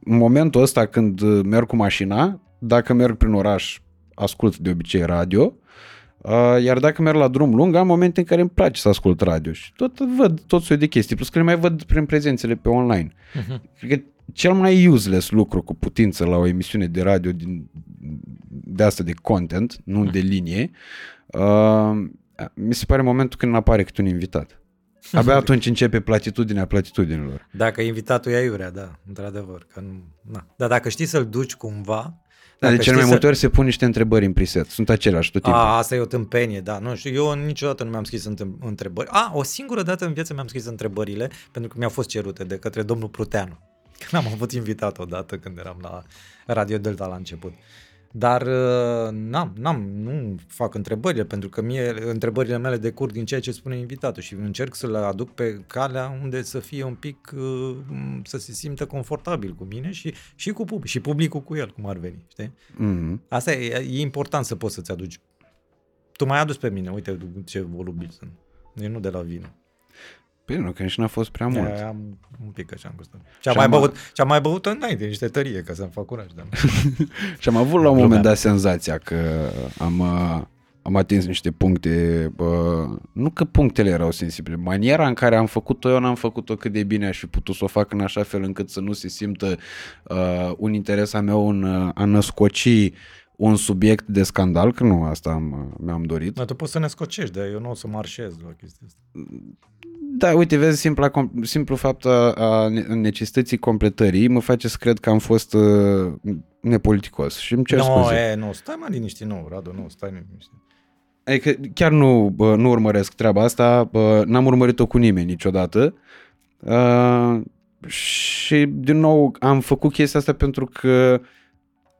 [SPEAKER 1] în momentul ăsta când uh, merg cu mașina, dacă merg prin oraș, ascult de obicei radio, Uh, iar dacă merg la drum lung, am momente în care îmi place să ascult radio și tot văd tot soiul de chestii, plus că le mai văd prin prezențele pe online. Uh-huh. Cred că cel mai useless lucru cu putință la o emisiune de radio din, de asta de content, nu uh-huh. de linie, uh, mi se pare momentul când apare câte un invitat. Abia [laughs] atunci începe platitudinea platitudinilor.
[SPEAKER 2] Dacă invitatul e aiurea, da, într-adevăr. Că nu, na. Dar dacă știi să-l duci cumva...
[SPEAKER 1] Dar de cel mai multe să... ori se pun niște întrebări în preset. Sunt aceleași tot timpul.
[SPEAKER 2] A, asta e o tâmpenie, da. Nu știu, eu niciodată nu mi-am scris întrebări. A, o singură dată în viață mi-am scris întrebările pentru că mi-au fost cerute de către domnul Pruteanu. [laughs] Când am avut invitat odată când eram la Radio Delta la început. Dar uh, n-am, n-am, nu fac întrebările, pentru că mie întrebările mele decurg din ceea ce spune invitatul și încerc să le aduc pe calea unde să fie un pic, uh, să se simtă confortabil cu mine și, și cu public, și publicul cu el, cum ar veni, știi? Mm-hmm. Asta e, e important să poți să-ți aduci. Tu m-ai adus pe mine, uite ce volubil sunt. Eu nu de la vină.
[SPEAKER 1] Bine, nu, că nici n-a fost prea mult.
[SPEAKER 2] Aia, am un pic așa am gustat. Și am, mai, băut, și am mai băut înainte niște tărie ca să-mi fac curaj. Dar... [laughs]
[SPEAKER 1] și am avut la un moment dat senzația că am, uh, am atins niște puncte, uh, nu că punctele erau sensibile, maniera în care am făcut-o eu n-am făcut-o cât de bine aș fi putut să o fac în așa fel încât să nu se simtă uh, un interes a meu în uh, a născoci un subiect de scandal, că nu asta am, mi-am dorit.
[SPEAKER 2] Dar tu poți să ne scocești, dar eu nu o să marșez la chestia asta.
[SPEAKER 1] Da, uite, vezi, simplu, simplu fapt a, a necesității completării mă face să cred că am fost uh, nepoliticos și îmi cer
[SPEAKER 2] no,
[SPEAKER 1] scuze.
[SPEAKER 2] E, nu, stai mai liniștit, nu, Radu, nu, stai liniștit.
[SPEAKER 1] Adică chiar nu, bă, nu urmăresc treaba asta, bă, n-am urmărit-o cu nimeni niciodată uh, și din nou am făcut chestia asta pentru că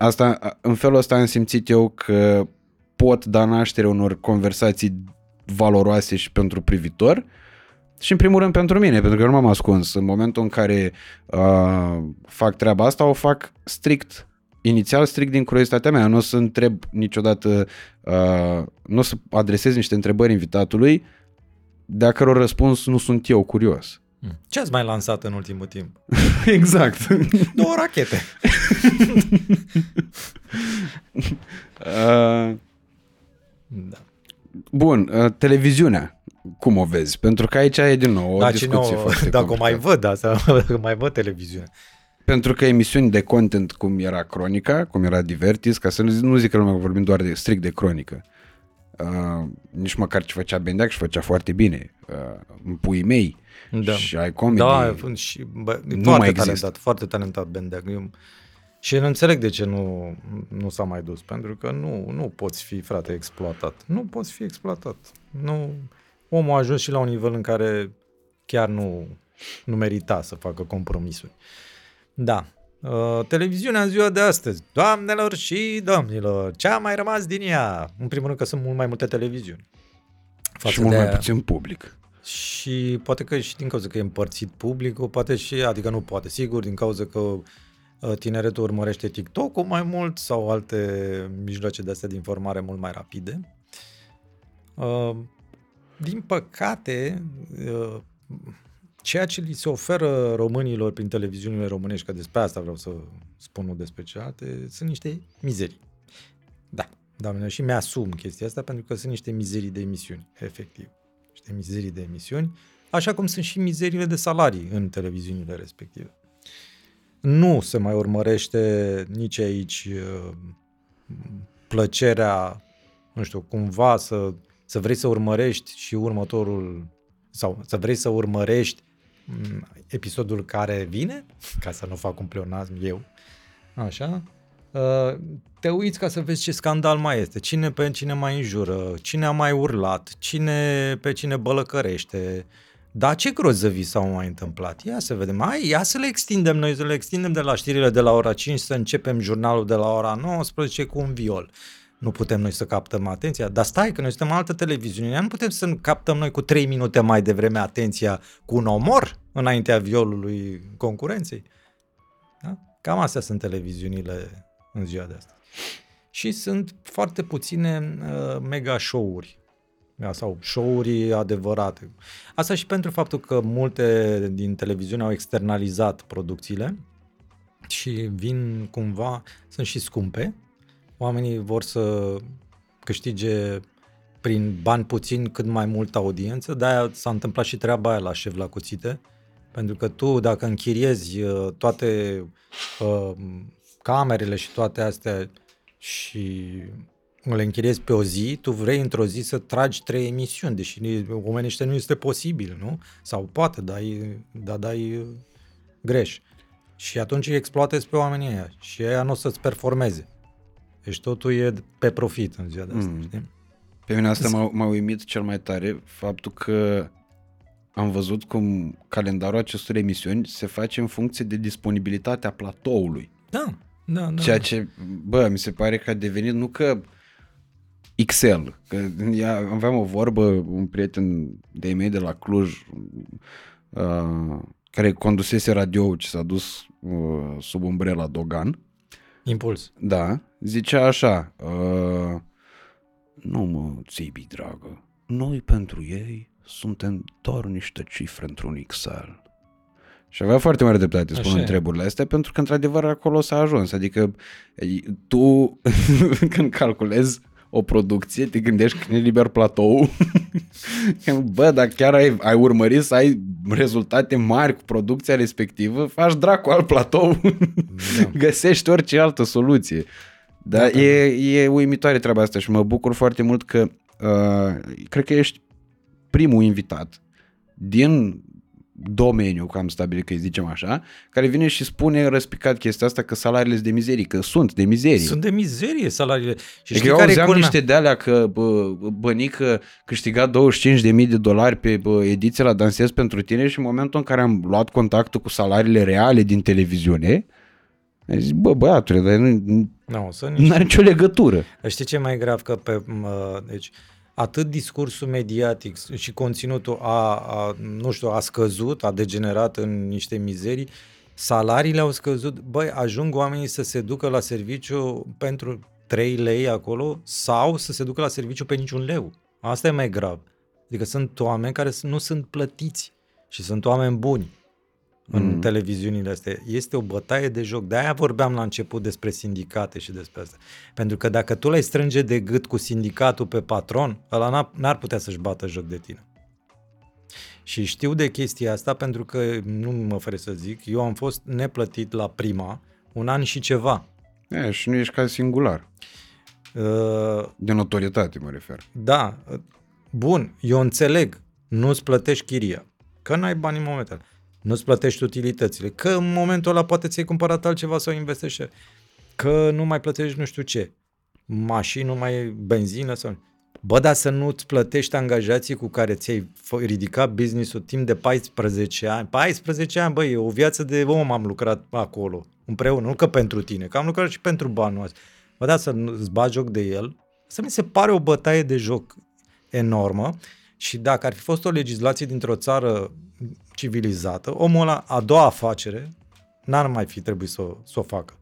[SPEAKER 1] asta, în felul ăsta am simțit eu că pot da naștere unor conversații valoroase și pentru privitor și în primul rând pentru mine, pentru că eu nu m-am ascuns. În momentul în care uh, fac treaba asta, o fac strict, inițial strict din curiozitatea mea. Nu o să întreb niciodată, uh, nu o să adresez niște întrebări invitatului de a căror răspuns nu sunt eu curios.
[SPEAKER 2] Hmm. Ce ați mai lansat în ultimul timp? [laughs]
[SPEAKER 1] exact.
[SPEAKER 2] Două rachete.
[SPEAKER 1] uh, [laughs] da. Bun, uh, televiziunea cum o vezi? Pentru că aici e din nou o da, discuție
[SPEAKER 2] nu,
[SPEAKER 1] foarte
[SPEAKER 2] Dacă o mai văd, asta, [laughs] mai văd televiziune.
[SPEAKER 1] Pentru că emisiuni de content cum era Cronica, cum era Divertis, ca să nu zic, nu zic că lumea vorbim doar de strict de cronică, uh, nici măcar ce făcea Bendeac și făcea foarte bine, uh, în puii mei da. și ai comedy.
[SPEAKER 2] Da, și, bă, nu foarte mai talentat, există. foarte talentat Bendeac. Eu, și nu înțeleg de ce nu, nu s-a mai dus, pentru că nu, nu poți fi, frate, exploatat. Nu poți fi exploatat. Nu, omul a ajuns și la un nivel în care chiar nu, nu merita să facă compromisuri. Da. Uh, televiziunea în ziua de astăzi. Doamnelor și domnilor, ce a mai rămas din ea? În primul rând că sunt mult mai multe televiziuni.
[SPEAKER 1] Față și mult mai puțin public.
[SPEAKER 2] Și poate că și din cauza că e împărțit publicul, poate și, adică nu poate, sigur, din cauza că uh, tineretul urmărește TikTok-ul mai mult sau alte mijloace de astea de informare mult mai rapide. Uh, din păcate, uh, ceea ce li se oferă românilor prin televiziunile românești, că despre asta vreau să spun nu despre cealaltă, sunt niște mizerii. Da, doamne, și mi-asum chestia asta pentru că sunt niște mizerii de emisiuni, efectiv. Niște mizerii de emisiuni, așa cum sunt și mizeriile de salarii în televiziunile respective. Nu se mai urmărește nici aici uh, plăcerea, nu știu, cumva să să vrei să urmărești și următorul, sau să vrei să urmărești mm, episodul care vine, [laughs] ca să nu fac un pleonasm eu, așa, uh, te uiți ca să vezi ce scandal mai este, cine pe cine mai înjură, cine a mai urlat, cine pe cine bălăcărește, dar ce grozăvii s-au mai întâmplat? Ia să vedem. Hai, ia să le extindem noi, să le extindem de la știrile de la ora 5, să începem jurnalul de la ora 19 cu un viol nu putem noi să captăm atenția. Dar stai, că noi suntem altă televiziune, nu putem să captăm noi cu 3 minute mai devreme atenția cu un omor înaintea violului concurenței. Da? Cam astea sunt televiziunile în ziua de astăzi. Și sunt foarte puține uh, mega show-uri da, sau show-uri adevărate. Asta și pentru faptul că multe din televiziune au externalizat producțiile și vin cumva, sunt și scumpe, oamenii vor să câștige prin bani puțin cât mai multă audiență, de-aia s-a întâmplat și treaba aia la șef la cuțite, pentru că tu dacă închiriezi uh, toate uh, camerele și toate astea și le închiriezi pe o zi, tu vrei într-o zi să tragi trei emisiuni, deși oamenii ăștia nu este posibil, nu? Sau poate, dar da, dai uh, greș. Și atunci îi exploatezi pe oamenii ăia și ăia nu o să-ți performeze. Deci totul e pe profit în ziua de asta, mm. știi?
[SPEAKER 1] Pe mine asta m-a, m-a uimit cel mai tare, faptul că am văzut cum calendarul acestor emisiuni se face în funcție de disponibilitatea platoului.
[SPEAKER 2] Da, da, da.
[SPEAKER 1] Ceea ce, bă, mi se pare că a devenit nu că Excel, că aveam o vorbă, un prieten de mei de la Cluj, uh, care condusese radio ce s-a dus uh, sub umbrela Dogan.
[SPEAKER 2] Impuls.
[SPEAKER 1] Da, zicea așa, uh, nu mă, țibi, dragă, noi pentru ei suntem doar niște cifre într-un Excel. Și avea foarte mare dreptate spunând întrebările astea, pentru că într-adevăr acolo s-a ajuns. Adică tu, [laughs] când calculezi o producție, te gândești când e liber platou. [laughs] Bă, dar chiar ai, ai urmărit să ai rezultate mari cu producția respectivă, faci dracu al platou, da. [laughs] găsești orice altă soluție. Dar da, da, e, e uimitoare treaba asta și mă bucur foarte mult că uh, cred că ești primul invitat din domeniu, că am stabilit că îi zicem așa, care vine și spune răspicat chestia asta că salariile sunt de mizerie, că sunt de mizerie.
[SPEAKER 2] Sunt de mizerie salariile.
[SPEAKER 1] Și știi eu care auzeam niște de alea că bă, bănică câștiga 25.000 de dolari pe bă, ediție la Dansez pentru tine și în momentul în care am luat contactul cu salariile reale din televiziune, ai zis, bă, băiatule, dar nu,
[SPEAKER 2] no, sunt
[SPEAKER 1] niște... are nicio legătură.
[SPEAKER 2] Știi ce e mai grav? Că pe, mă, deci, atât discursul mediatic și conținutul a, a, nu știu, a scăzut, a degenerat în niște mizerii, salariile au scăzut, băi, ajung oamenii să se ducă la serviciu pentru 3 lei acolo sau să se ducă la serviciu pe niciun leu. Asta e mai grav. Adică sunt oameni care nu sunt plătiți și sunt oameni buni în mm. televiziunile astea. Este o bătaie de joc. De-aia vorbeam la început despre sindicate și despre asta. Pentru că dacă tu l-ai strânge de gât cu sindicatul pe patron, ăla n-ar putea să-și bată joc de tine. Și știu de chestia asta pentru că, nu mă fere să zic, eu am fost neplătit la prima un an și ceva.
[SPEAKER 1] E, și nu ești ca singular. Uh, de notorietate mă refer.
[SPEAKER 2] Da. Bun, eu înțeleg. Nu-ți plătești chiria. Că n-ai bani în momentul nu-ți plătești utilitățile, că în momentul ăla poate ți-ai cumpărat altceva sau investești, că nu mai plătești nu știu ce, mașini, nu mai benzină sau... Bă, dar să nu-ți plătești angajații cu care ți-ai ridicat business-ul timp de 14 ani. 14 ani, băi, o viață de om am lucrat acolo, împreună, nu că pentru tine, că am lucrat și pentru banul ăsta. Bă, da, să nu-ți bagi joc de el, să mi se pare o bătaie de joc enormă și dacă ar fi fost o legislație dintr-o țară civilizată, omul ăla, a doua afacere, n-ar mai fi trebuit să, să o facă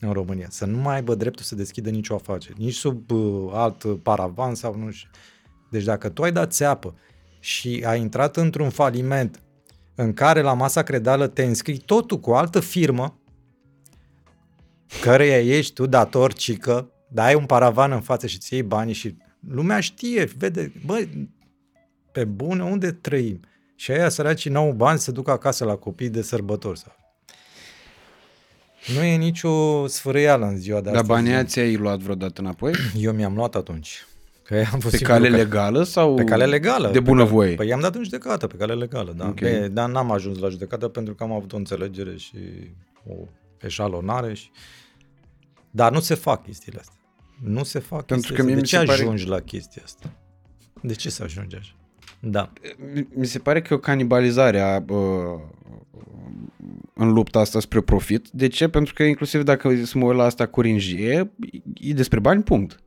[SPEAKER 2] în România. Să nu mai aibă dreptul să deschidă nicio afacere, nici sub uh, alt paravan sau nu știu. Deci dacă tu ai dat țeapă și ai intrat într-un faliment în care la masa credală te înscrii totul cu o altă firmă, căreia ești tu dator, cică, dar ai un paravan în față și ți iei banii și lumea știe, vede, bă, pe bune, unde trăim? Și aia săracii n-au bani să ducă acasă la copii de sărbători. Sau. Nu e nicio sfârâială în ziua de
[SPEAKER 1] Dar banii aia ți-ai luat vreodată înapoi? [clears throat]
[SPEAKER 2] Eu mi-am luat atunci. Că am
[SPEAKER 1] fost pe cale că... legală sau
[SPEAKER 2] Pe cale legală.
[SPEAKER 1] De bunăvoie?
[SPEAKER 2] Păi i-am dat în judecată, pe cale legală, da. Okay. Be, dar n-am ajuns la judecată pentru că am avut o înțelegere și o eșalonare și... Dar nu se fac chestiile astea. Nu se fac pentru că De ce ajungi pare... la chestia asta? De ce să ajungi așa? Da.
[SPEAKER 1] Mi se pare că e o canibalizare a, uh, în lupta asta spre profit. De ce? Pentru că inclusiv dacă să mă uit la asta cu ringie, e despre bani, punct.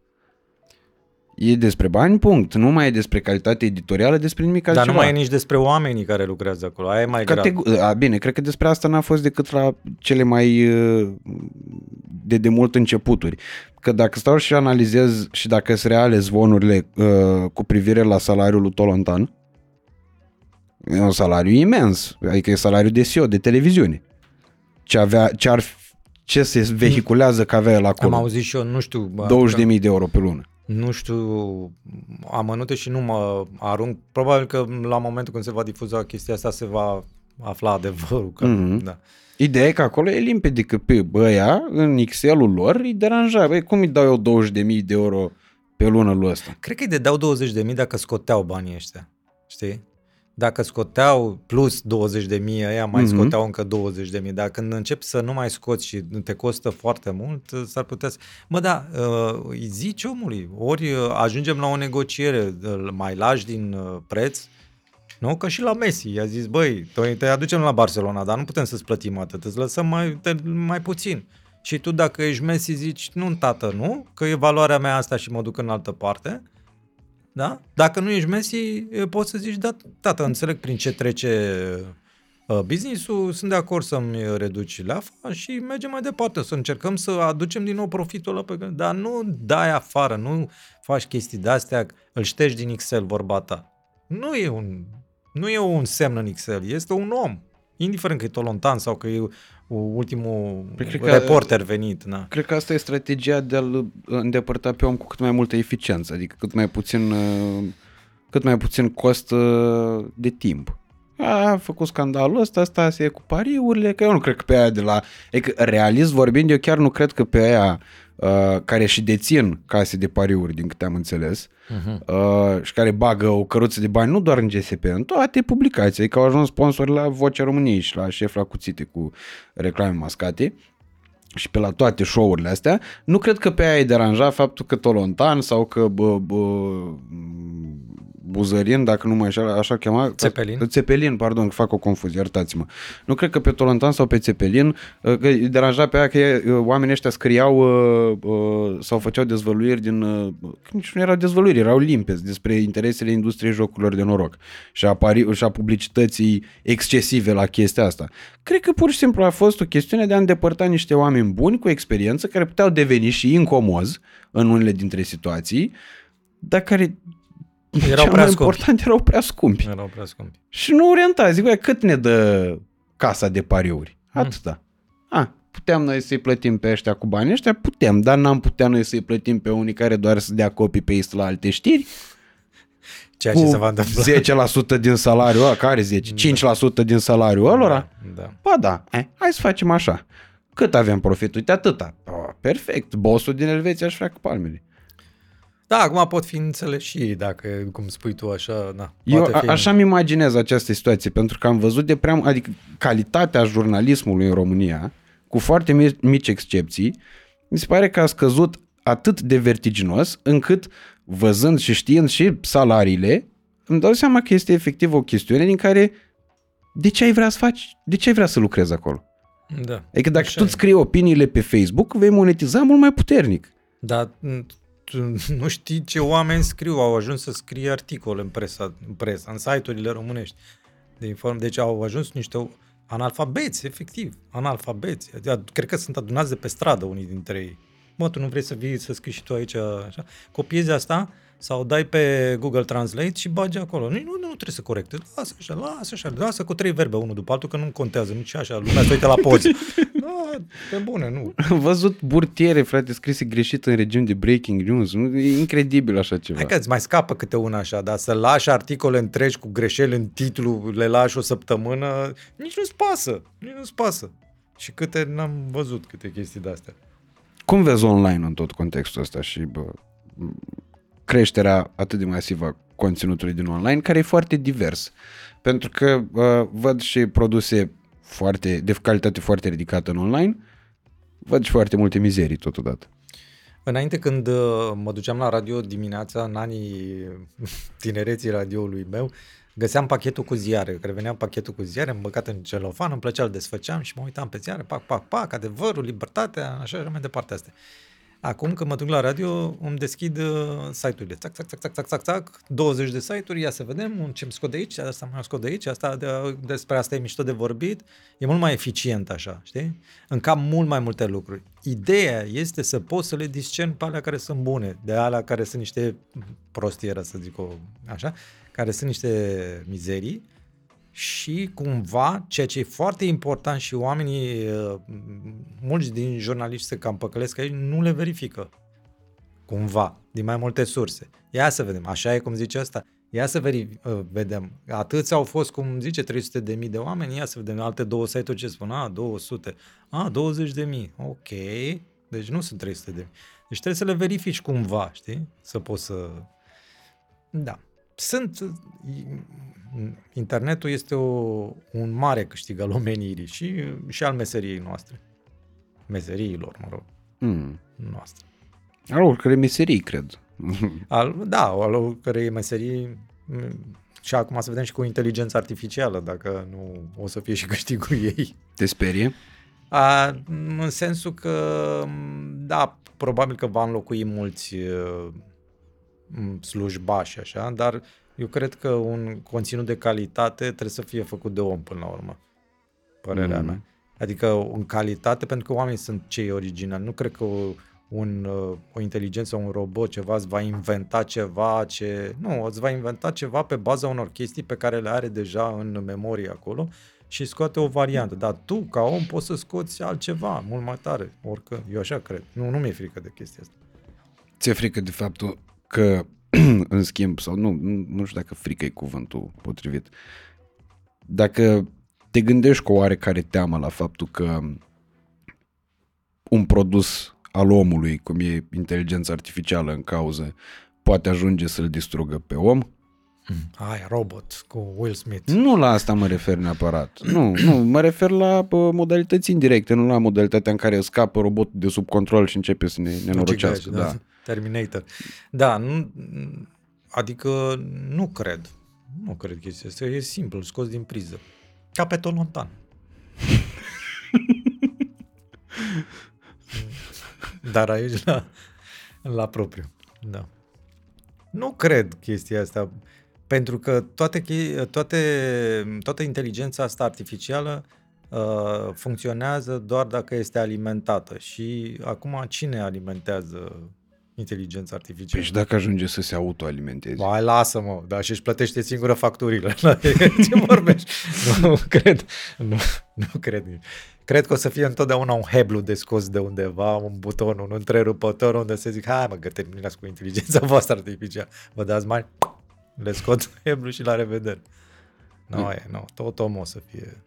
[SPEAKER 1] E despre bani, punct. Nu mai e despre calitate editorială, despre nimic altceva.
[SPEAKER 2] Dar nu mai e nici despre oamenii care lucrează acolo. Aia e mai Categ- grav.
[SPEAKER 1] A, bine, cred că despre asta n-a fost decât la cele mai de demult începuturi. Că dacă stau și analizez și dacă sunt reale zvonurile uh, cu privire la salariul lui Tolontan, e un salariu imens. Adică e salariu de CEO, de televiziune. Ce, avea, ce ar ce se vehiculează că avea la acolo?
[SPEAKER 2] Am auzit și eu, nu știu...
[SPEAKER 1] 20.000 de euro pe lună.
[SPEAKER 2] Nu știu amănunte și nu mă arunc. Probabil că la momentul când se va difuza chestia asta se va afla adevărul. Că, mm-hmm. da.
[SPEAKER 1] Ideea e că acolo e limpede că pe băia, în Excel-ul lor, îi deranja. Băi, cum îi dau eu 20.000 de euro pe lună lui ăsta?
[SPEAKER 2] Cred că îi de dau 20.000 dacă scoteau banii ăștia. Știi? Dacă scoteau plus 20 de mii, aia mai mm-hmm. scoteau încă 20 de mii. Dar când începi să nu mai scoți și te costă foarte mult, s-ar putea să... Mă, da, uh, îi zici omului, ori uh, ajungem la o negociere, mai lași din uh, preț, nu? Că și la Messi i-a zis, băi, te aducem la Barcelona, dar nu putem să-ți plătim atât, îți lăsăm mai, te, mai puțin. Și tu dacă ești Messi zici, nu, tată, nu, că e valoarea mea asta și mă duc în altă parte. Da? Dacă nu ești Messi, poți să zici, da, tată, înțeleg prin ce trece business-ul, sunt de acord să-mi reduci leafa și mergem mai departe, să încercăm să aducem din nou profitul ăla pe care... Dar nu dai afară, nu faci chestii de-astea, îl ștergi din Excel vorba ta. Nu e un, nu e un semn în Excel, este un om. Indiferent că e Tolontan sau că e ultimul păi cred reporter că, venit. Na.
[SPEAKER 1] Cred că asta e strategia de a-l îndepărta pe om cu cât mai multă eficiență, adică cât mai puțin, uh, cât mai puțin cost uh, de timp. A făcut scandalul ăsta, asta se e cu pariurile, că eu nu cred că pe aia de la... Adică, realist vorbind, eu chiar nu cred că pe aia uh, care și dețin case de pariuri, din câte am înțeles, uh-huh. uh, și care bagă o căruță de bani nu doar în GSP, în toate publicații, că au ajuns sponsori la Vocea României și la șef la cuțite cu reclame mascate și pe la toate show-urile astea, nu cred că pe aia îi deranja faptul că Tolontan sau că bă, bă, Buzărin, dacă nu mă așa, așa chema.
[SPEAKER 2] Țepelin.
[SPEAKER 1] Țepelin, pardon, fac o confuzie, iertați-mă. Nu cred că pe Tolontan sau pe Țepelin, uh, că îi deranja pe aia că uh, oamenii ăștia scriau uh, sau făceau dezvăluiri din... Nici nu erau dezvăluiri, erau limpezi despre interesele industriei jocurilor de noroc și a, pari, și a publicității excesive la chestia asta. Cred că pur și simplu a fost o chestiune de a îndepărta niște oameni buni cu experiență care puteau deveni și incomozi în unele dintre situații, dar care
[SPEAKER 2] erau prea scumpi.
[SPEAKER 1] important erau prea scumpi.
[SPEAKER 2] Erau prea scumpi.
[SPEAKER 1] Și nu renta. Zic, băi, cât ne dă casa de pariuri? Hmm. Atâta. Mm. A, puteam noi să-i plătim pe ăștia cu bani ăștia? Putem, dar n-am putea noi să-i plătim pe unii care doar să dea copii pe la alte știri?
[SPEAKER 2] Ceea ce se va întâmpla.
[SPEAKER 1] 10% din salariul ăla, care 10? Da. 5% din salariul ălora?
[SPEAKER 2] Da. da.
[SPEAKER 1] Ba da, hai, hai să facem așa. Cât avem profit? Uite atâta. Oh, perfect. Bossul din Elveția aș vrea cu palmele.
[SPEAKER 2] Da, acum pot fi înțeles și ei, dacă, cum spui tu, așa, da.
[SPEAKER 1] Eu fi... așa-mi imaginez această situație, pentru că am văzut de prea, adică calitatea jurnalismului în România, cu foarte mici, mici excepții, mi se pare că a scăzut atât de vertiginos, încât văzând și știind și salariile, îmi dau seama că este efectiv o chestiune din care de ce ai vrea să faci, de ce ai vrea să lucrezi acolo?
[SPEAKER 2] Da.
[SPEAKER 1] Adică dacă tu scrii opiniile pe Facebook, vei monetiza mult mai puternic.
[SPEAKER 2] Da, [laughs] nu știi ce oameni scriu, au ajuns să scrie articole în presa, în, presa, în site-urile românești. De inform. Deci au ajuns niște analfabeți, efectiv, analfabeți. Adică, cred că sunt adunați de pe stradă unii dintre ei. Mă, tu nu vrei să vii să scrii și tu aici așa? Copiezi asta sau dai pe Google Translate și bagi acolo. Nu, nu, nu trebuie să corecte. Lasă așa, lasă așa, lasă cu trei verbe unul după altul, că nu contează nici așa. Lumea se uită la poze. [laughs] da, pe bune, nu.
[SPEAKER 1] Am văzut burtiere, frate, scrise greșit în regim de breaking news. E incredibil așa ceva.
[SPEAKER 2] Hai că îți mai scapă câte una așa, dar să lași articole întregi cu greșeli în titlu, le lași o săptămână, nici nu-ți pasă. Nici nu-ți pasă. Și câte n-am văzut câte chestii de-astea.
[SPEAKER 1] Cum vezi online în tot contextul ăsta și bă, creșterea atât de masivă a conținutului din online, care e foarte divers. Pentru că uh, văd și produse foarte, de calitate foarte ridicată în online, văd și foarte multe mizerii totodată.
[SPEAKER 2] Înainte când uh, mă duceam la radio dimineața, în anii [laughs] tinereții radioului meu, găseam pachetul cu ziare, care venea pachetul cu ziare, am băgat în celofan, îmi plăcea, îl desfăceam și mă uitam pe ziare, pac, pac, pac, adevărul, libertatea, așa și mai departe astea. Acum când mă duc la radio, îmi deschid uh, site-urile. Țac, țac, țac, țac, țac, țac, țac, 20 de site-uri, ia să vedem un ce-mi scot de aici, asta mai scot de aici, asta de, despre asta e mișto de vorbit. E mult mai eficient așa, știi? Încap mult mai multe lucruri. Ideea este să poți să le discern pe alea care sunt bune, de alea care sunt niște prostieră, să zic o așa, care sunt niște mizerii și cumva, ceea ce e foarte important și oamenii, uh, mulți din jurnaliști se cam păcălesc aici, nu le verifică. cumva, din mai multe surse. Ia să vedem, așa e cum zice asta. Ia să veri, uh, vedem. Atâți au fost, cum zice, 300 de mii de oameni. Ia să vedem alte două site-uri ce spun. A, 200. A, 20 de mii. Ok. Deci nu sunt 300 de mii. Deci trebuie să le verifici cumva, știi? Să poți să... Da. Sunt... Internetul este o, un mare câștig al omenirii și, și al meseriei noastre. Meseriilor, mă rog.
[SPEAKER 1] Mm.
[SPEAKER 2] Noastre.
[SPEAKER 1] Al oricărei meserii, cred. [laughs]
[SPEAKER 2] Al, da, al oricărei meserii și acum să vedem și cu inteligența artificială, dacă nu o să fie și câștigul [laughs] ei.
[SPEAKER 1] Te sperie?
[SPEAKER 2] A, în sensul că, da, probabil că va înlocui mulți uh, slujbași, așa, dar eu cred că un conținut de calitate trebuie să fie făcut de om până la urmă. Părerea mm. mea. Adică în calitate, pentru că oamenii sunt cei originali. Nu cred că o, un, uh, o inteligență, un robot, ceva, îți va inventa ceva ce... Nu, îți va inventa ceva pe baza unor chestii pe care le are deja în memorie acolo și scoate o variantă. Dar tu, ca om, poți să scoți altceva mult mai tare, orică. Eu așa cred. Nu, nu mi-e frică de chestia asta.
[SPEAKER 1] Ți-e frică de faptul că, [clears throat] în schimb, sau nu, nu știu dacă frică e cuvântul potrivit, dacă te gândești cu oarecare teamă la faptul că un produs al omului, cum e inteligența artificială în cauză, poate ajunge să-l distrugă pe om?
[SPEAKER 2] Mm. Ai, robot cu Will Smith.
[SPEAKER 1] Nu la asta mă refer neapărat. Nu, nu, mă refer la modalități indirecte, nu la modalitatea în care scapă robotul de sub control și începe să ne nenorocească. Da. da.
[SPEAKER 2] Terminator. Da, nu, adică nu cred. Nu cred chestia asta. E simplu, scos din priză. Ca pe Tolontan. [laughs] Dar aici la, la propriu. Da. Nu cred chestia asta, pentru că toate, toate, toată inteligența asta artificială uh, funcționează doar dacă este alimentată. Și acum cine alimentează inteligența artificială.
[SPEAKER 1] Păi și dacă ajunge să se autoalimenteze?
[SPEAKER 2] Mai lasă-mă, dar și își plătește singură facturile. [laughs] Ce vorbești? nu cred. Nu, nu cred. Cred că o să fie întotdeauna un heblu de scos de undeva, un buton, un întrerupător unde se zic, hai mă, că terminați cu inteligența [laughs] voastră artificială. Vă dați mai, le scot [laughs] heblu și la revedere. Nu, no, e, nu, tot omul o să fie...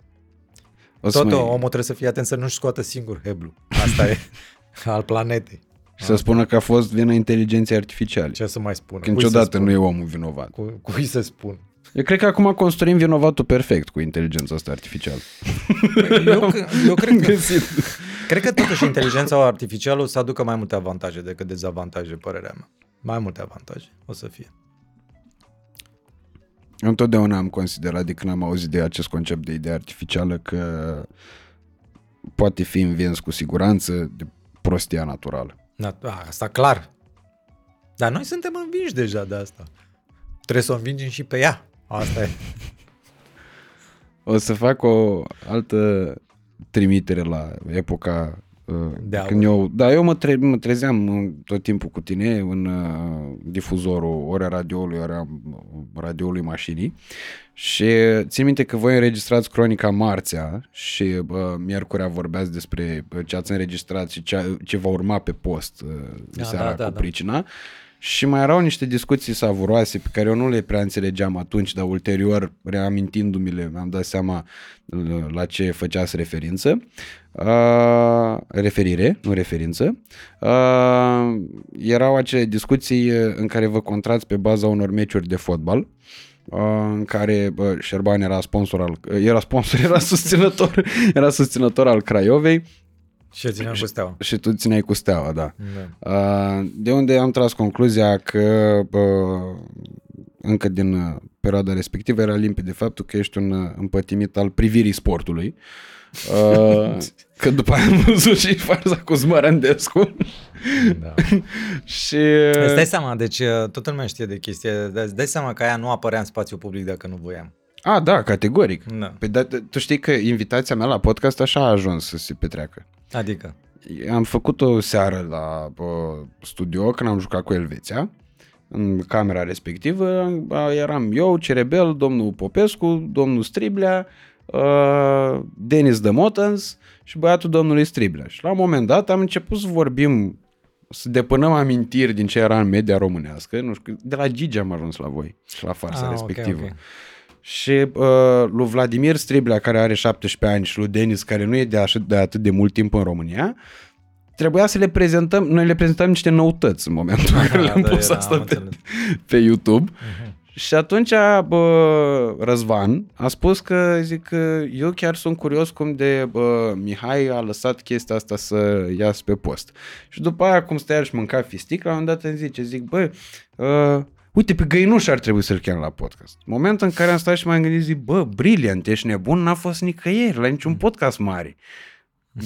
[SPEAKER 2] O să tot mai... omul trebuie să fie atent să nu-și scoată singur heblu. Asta e al planetei.
[SPEAKER 1] Și să spună că a fost vina inteligenței artificiale.
[SPEAKER 2] Ce să mai spună?
[SPEAKER 1] Că niciodată nu e omul vinovat.
[SPEAKER 2] Cu, cui să spun?
[SPEAKER 1] Eu cred că acum construim vinovatul perfect cu inteligența asta artificială. [laughs]
[SPEAKER 2] Eu, eu cred că, cred că totuși inteligența artificială o să aducă mai multe avantaje decât dezavantaje, părerea mea. Mai multe avantaje o să fie.
[SPEAKER 1] Eu întotdeauna am considerat de când am auzit de acest concept de idee artificială că poate fi învins cu siguranță de prostia naturală.
[SPEAKER 2] Da, asta clar. Dar noi suntem învinși deja de asta. Trebuie să o învingem și pe ea. Asta e. [laughs]
[SPEAKER 1] O să fac o altă trimitere la epoca uh, de când eu, da, eu mă, tre- mă trezeam tot timpul cu tine în uh, difuzorul ori a radioului, ori a radioului mașinii. Și țin minte că voi înregistrați cronica marțea și uh, miercurea vorbeați despre ce ați înregistrat și ce, ce va urma pe post uh, da, seara da, da, cu da. pricina și mai erau niște discuții savuroase pe care eu nu le prea înțelegeam atunci, dar ulterior, reamintindu-mi-le, mi-am dat seama la ce făceați referință. Uh, referire, nu referință. Uh, erau acele discuții în care vă contrați pe baza unor meciuri de fotbal în care bă, Șerban era sponsor al, era sponsor, [laughs] era susținător, era susținător al Craiovei
[SPEAKER 2] și țineam cu steaua.
[SPEAKER 1] Și tu țineai cu steaua, da. da. De unde am tras concluzia că încă din perioada respectivă era limpede faptul că ești un împătimit al privirii sportului. [laughs] că după aia am văzut și farza cu Zmărândescu. Da. [laughs] și...
[SPEAKER 2] Îți dai seama, deci toată lumea știe de chestie, dar îți dai seama că aia nu apărea în spațiu public dacă nu voiam.
[SPEAKER 1] A, da, categoric. Da. Păi, da, tu știi că invitația mea la podcast așa a ajuns să se petreacă.
[SPEAKER 2] Adică?
[SPEAKER 1] Am făcut o seară la uh, studio când am jucat cu Elveția. În camera respectivă eram eu, Cerebel, domnul Popescu, domnul Striblea, uh, Denis de Motans și băiatul domnului Striblea. Și la un moment dat am început să vorbim să depănăm amintiri din ce era în media românească. Nu știu, de la Gigi am ajuns la voi și la farsa
[SPEAKER 2] Ah, ok,
[SPEAKER 1] respectivă.
[SPEAKER 2] ok.
[SPEAKER 1] Și uh, lui Vladimir Striblea, care are 17 ani, și lui Denis, care nu e de, așa, de atât de mult timp în România, trebuia să le prezentăm, noi le prezentăm niște noutăți în momentul în care
[SPEAKER 2] Ah, [laughs]
[SPEAKER 1] le-am
[SPEAKER 2] da,
[SPEAKER 1] pus
[SPEAKER 2] era,
[SPEAKER 1] asta
[SPEAKER 2] am
[SPEAKER 1] pe,
[SPEAKER 2] înțeles.
[SPEAKER 1] pe YouTube. Și atunci bă, Răzvan a spus că, zic că eu chiar sunt curios cum de bă, Mihai a lăsat chestia asta să iasă pe post. Și după aia cum stai și mânca fistic, la un moment dat îmi zice, zic, bă, uh, uite, pe Găinuș ar trebui să-l chem la podcast. Momentul în care am stat și m-am gândit, zic, bă, brilliant, ești nebun, n-a fost nicăieri, la niciun podcast mare.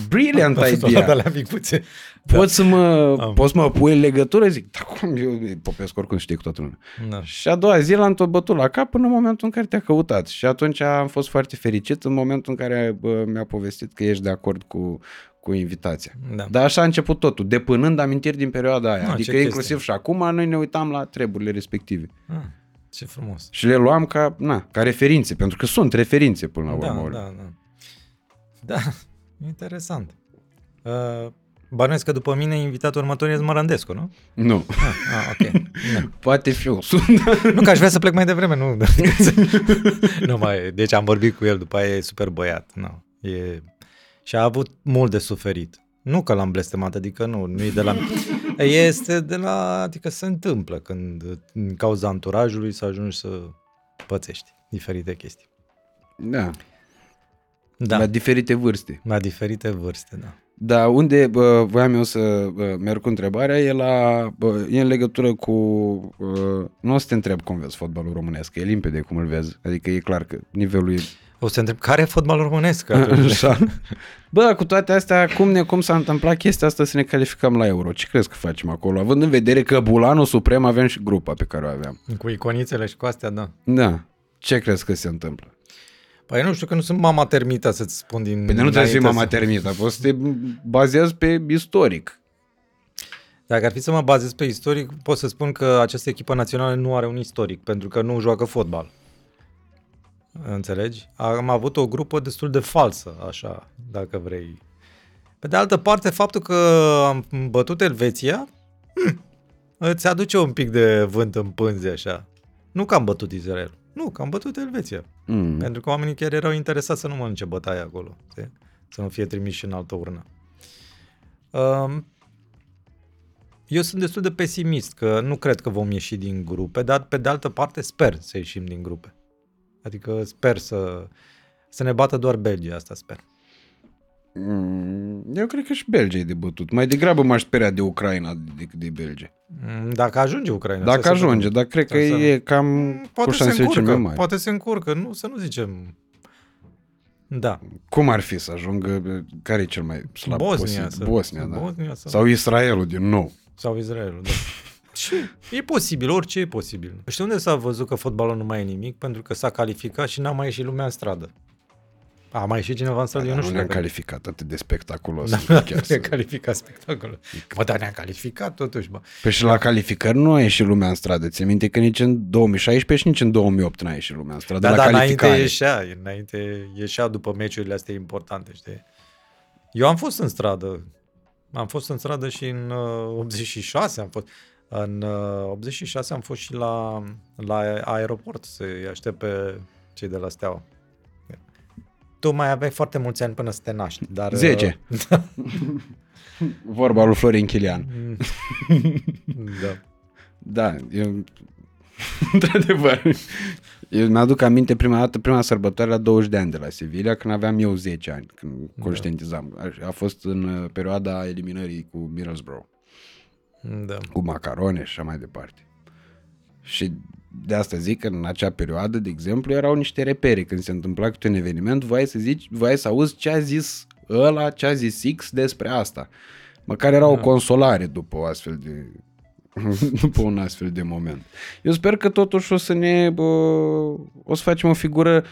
[SPEAKER 1] Brilliant
[SPEAKER 2] A fost
[SPEAKER 1] idea.
[SPEAKER 2] de la micuțe.
[SPEAKER 1] Poți să mă,
[SPEAKER 2] Am.
[SPEAKER 1] poți să mă pui în legătură? Zic, da, cum eu Popescu oricum știe cu toată lumea.
[SPEAKER 2] Da.
[SPEAKER 1] Și a doua zi l-am tot bătut la cap până în momentul în care te-a căutat. Și atunci am fost foarte fericit în momentul în care bă, mi-a povestit că ești de acord cu, cu invitația.
[SPEAKER 2] Da.
[SPEAKER 1] Dar așa a început totul, depunând amintiri din perioada aia.
[SPEAKER 2] Ah,
[SPEAKER 1] adică
[SPEAKER 2] ce
[SPEAKER 1] inclusiv
[SPEAKER 2] chestie.
[SPEAKER 1] și acum noi ne uitam la treburile respective.
[SPEAKER 2] Ah, ce frumos.
[SPEAKER 1] Și le luam ca, na, ca referințe, pentru că sunt referințe până la
[SPEAKER 2] Da,
[SPEAKER 1] urmă.
[SPEAKER 2] da, da. Da, [laughs] interesant. Uh, bănuiesc că după mine invitatul următor e Mărandescu, nu?
[SPEAKER 1] Nu,
[SPEAKER 2] Ah, ah ok. [laughs] Da.
[SPEAKER 1] poate fi eu. Sunt. [laughs]
[SPEAKER 2] Nu, că aș vrea să plec mai devreme, nu. nu mai, deci am vorbit cu el, după aia e super băiat. Nu, e... Și a avut mult de suferit. Nu că l-am blestemat, adică nu, nu e de la... Este de la... Adică se întâmplă când în cauza anturajului să ajungi să pățești diferite chestii.
[SPEAKER 1] Da,
[SPEAKER 2] Da,
[SPEAKER 1] la diferite vârste.
[SPEAKER 2] la diferite vârste, da.
[SPEAKER 1] Da, unde bă, voiam eu să bă, merg cu întrebarea e, la, bă, e în legătură cu... Bă, nu o să te întreb cum vezi fotbalul românesc, e limpede cum îl vezi. Adică e clar că nivelul e...
[SPEAKER 2] O să te întreb, care e fotbalul românesc? [laughs] atunci?
[SPEAKER 1] Așa. Bă, cu toate astea, cum, ne, cum s-a întâmplat chestia asta să ne calificăm la Euro? Ce crezi că facem acolo? Având în vedere că Bulanul Suprem avem și grupa pe care o aveam.
[SPEAKER 2] Cu iconițele și cu astea, da.
[SPEAKER 1] Da. Ce crezi că se întâmplă?
[SPEAKER 2] Păi nu știu că nu sunt mama termită să-ți spun din...
[SPEAKER 1] Păi de nu trebuie să fii
[SPEAKER 2] înainte
[SPEAKER 1] mama termită, poți să te bazezi pe istoric.
[SPEAKER 2] Dacă ar fi să mă bazez pe istoric, pot să spun că această echipă națională nu are un istoric, pentru că nu joacă fotbal. Înțelegi? Am avut o grupă destul de falsă, așa, dacă vrei. Pe de altă parte, faptul că am bătut Elveția, hm, îți aduce un pic de vânt în pânze, așa. Nu că am bătut Israel. Nu, că am bătut Elveția.
[SPEAKER 1] Mm.
[SPEAKER 2] Pentru că oamenii chiar erau interesați să nu mănânce bătaie acolo, știi? să nu fie trimiși în altă urnă. Um, eu sunt destul de pesimist că nu cred că vom ieși din grupe, dar pe de altă parte sper să ieșim din grupe. Adică sper să, să ne bată doar Belgia, asta sper.
[SPEAKER 1] Mm, Eu cred că și Belgia e de bătut. Mai degrabă m-aș speria de Ucraina decât de Belgia.
[SPEAKER 2] Mm, Dacă ajunge Ucraina.
[SPEAKER 1] Dacă
[SPEAKER 2] stai să
[SPEAKER 1] ajunge,
[SPEAKER 2] vedem.
[SPEAKER 1] dar cred că
[SPEAKER 2] Stai să-
[SPEAKER 1] e cam cu
[SPEAKER 2] Poate se
[SPEAKER 1] șansele cele mai
[SPEAKER 2] încurcă,
[SPEAKER 1] mari.
[SPEAKER 2] poate se încurcă, nu, să nu zicem... Da,
[SPEAKER 1] Cum ar fi să ajungă, care e cel mai slab
[SPEAKER 2] Bosnia.
[SPEAKER 1] posibil?
[SPEAKER 2] Să,
[SPEAKER 1] Bosnia, da.
[SPEAKER 2] Bosnia sau,
[SPEAKER 1] Sau Israelul din nou.
[SPEAKER 2] sau Israelul, da. [laughs] Ce? E posibil, orice e posibil. Știi unde s-a văzut că fotbalul nu mai e nimic? Pentru că s-a calificat și n-a mai ieșit lumea în stradă. A mai ieșit cineva în stradă? Eu
[SPEAKER 1] Dar
[SPEAKER 2] nu
[SPEAKER 1] nu
[SPEAKER 2] știu.
[SPEAKER 1] ne-am
[SPEAKER 2] dacă-
[SPEAKER 1] calificat atât de spectaculos.
[SPEAKER 2] Da,
[SPEAKER 1] chiar
[SPEAKER 2] ne-a
[SPEAKER 1] să...
[SPEAKER 2] calificat spectacolul. Bă, dar ne-a calificat totuși, bă.
[SPEAKER 1] Păi și la calificări nu a ieșit lumea în stradă. Ți minte că nici în 2016 și nici în 2008 n-a ieșit lumea în stradă.
[SPEAKER 2] Da,
[SPEAKER 1] la
[SPEAKER 2] da, înainte
[SPEAKER 1] calificare.
[SPEAKER 2] ieșea, înainte ieșea după meciurile astea importante, știi? Eu am fost în stradă. Am fost în stradă și în uh, 86 am fost. În uh, 86 am fost și la, la aeroport să-i aștept pe cei de la Steaua. Tu mai aveai foarte mulți ani până să te naști, dar... uh,
[SPEAKER 1] Zece. [laughs] Vorba lui Florin Chilian. [laughs]
[SPEAKER 2] da.
[SPEAKER 1] Da, eu... [laughs] Într-adevăr. Eu mi-aduc aminte prima dată, prima sărbătoare la 20 de ani de la Sevilla, când aveam eu 10 ani, când conștientizam. A- A fost în uh, perioada eliminării cu Middlesbrough,
[SPEAKER 2] Da.
[SPEAKER 1] cu macarone și așa mai departe. Și de asta zic că în acea perioadă, de exemplu, erau niște repere. Când se întâmpla câte un eveniment, voiai să zici, voiai să auzi ce a zis ăla, ce a zis X despre asta. Măcar era o consolare după o astfel de [laughs] după un astfel de moment. Eu sper că totuși o să ne bă, o să facem o figură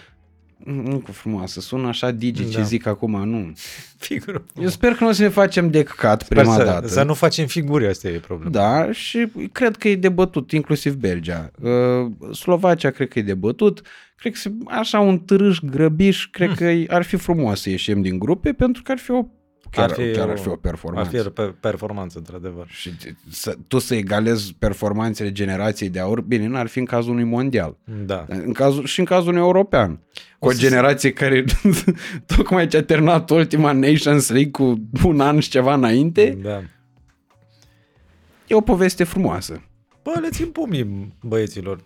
[SPEAKER 1] nu cu frumoasă, sună așa digi ce
[SPEAKER 2] Da.
[SPEAKER 1] zic acum, nu. [laughs]
[SPEAKER 2] Figură.
[SPEAKER 1] Eu sper că nu o să ne facem de căcat
[SPEAKER 2] Sper
[SPEAKER 1] prima
[SPEAKER 2] să,
[SPEAKER 1] dată.
[SPEAKER 2] să nu facem figuri, asta e problema.
[SPEAKER 1] Da, și cred că e de bătut, inclusiv Belgia. Uh, Slovacia cred că e de bătut. Cred că se- așa un târâș grăbiș, cred că ar fi frumos să ieșim din grupe, pentru că ar fi o chiar ar fi, chiar ar fi o performanță.
[SPEAKER 2] Ar fi o performanță, într-adevăr.
[SPEAKER 1] Și să, tu să egalezi performanțele generației de aur, bine, n-ar fi în cazul unui mondial.
[SPEAKER 2] Da.
[SPEAKER 1] În cazul, și în cazul unui european. Cu o, o generație să... care [laughs] tocmai ce-a terminat ultima Nations League cu un an și ceva înainte.
[SPEAKER 2] Da.
[SPEAKER 1] E o poveste frumoasă.
[SPEAKER 2] Bă, le țin pumnii băieților.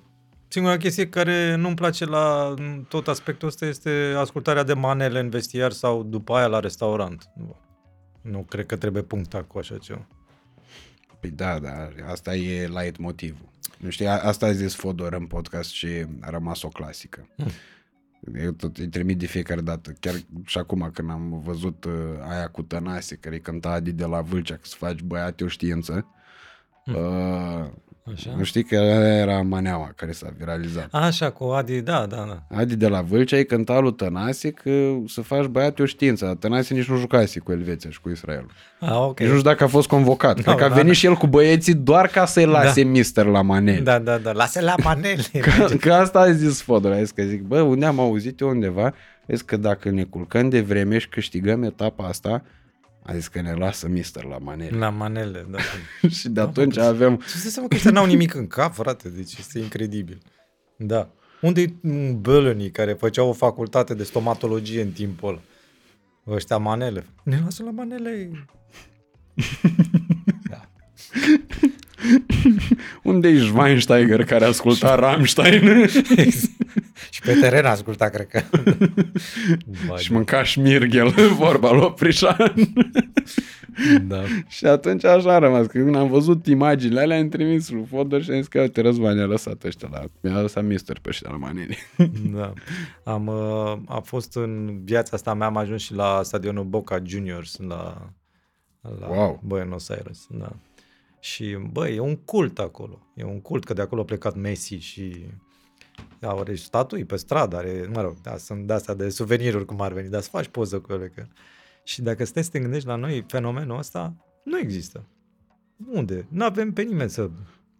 [SPEAKER 2] Singura chestie care nu-mi place la tot aspectul ăsta este ascultarea de manele în vestiar sau după aia la restaurant. Nu cred că trebuie punctat cu așa ceva.
[SPEAKER 1] Păi da, da, asta e light motivul. Nu știi, asta a zis Fodor în podcast și a rămas o clasică. Hmm. Eu tot îi trimit de fiecare dată, chiar și acum când am văzut uh, aia cu Tănase, care îi cânta Adi de la Vâlcea, că să faci băiat o știință, hmm. uh, Așa. Nu știi că era maneaua care s-a viralizat.
[SPEAKER 2] Așa, cu Adi, da, da, da.
[SPEAKER 1] Adi de la Vâlcea îi cânta lui Tănase că să faci băiat o știință. Dar Tănase nici nu jucase cu Elveția și cu Israel.
[SPEAKER 2] Ah, ok.
[SPEAKER 1] Nici nu știu dacă a fost convocat. No, [laughs] Cred că a da, venit da. și el cu băieții doar ca să-i da. lase da. mister la manele.
[SPEAKER 2] Da, da, da, lase la manele. [laughs]
[SPEAKER 1] că, că asta a zis Fodor. A zis că zic, bă, unde am auzit eu undeva, zis că dacă ne culcăm de vreme și câștigăm etapa asta, a zis că ne lasă mister la manele.
[SPEAKER 2] La manele, da. [laughs]
[SPEAKER 1] și de atunci da, avem...
[SPEAKER 2] Și să seama că ăștia n-au nimic în cap, frate, deci este incredibil. Da. Unde e Bălănii care făceau o facultate de stomatologie în timpul ăla? Ăștia manele. Ne lasă la manele. [laughs]
[SPEAKER 1] da. Unde e Schweinsteiger care asculta Rammstein? [laughs]
[SPEAKER 2] și pe teren asculta, cred că. [laughs]
[SPEAKER 1] și mânca șmirghel, [laughs] vorba lui Prișan.
[SPEAKER 2] da.
[SPEAKER 1] și atunci așa a rămas. Când am văzut imaginile alea, am trimis lui Fodor și am zis că uite, Răzvan a lăsat ăștia la... Mi-a lăsat mister pe ăștia la manini. [laughs]
[SPEAKER 2] da. Am, uh, a fost în viața asta mea, am ajuns și la stadionul Boca Juniors la, la
[SPEAKER 1] wow.
[SPEAKER 2] Buenos Aires. Da. Și, bă, e un cult acolo. E un cult, că de acolo a plecat Messi și are statui pe stradă, are, mă rog, da, sunt de astea de suveniruri cum ar veni, dar să faci poză cu ele. Că... Și dacă stai să te gândești la noi, fenomenul ăsta nu există. Unde? Nu avem pe nimeni să...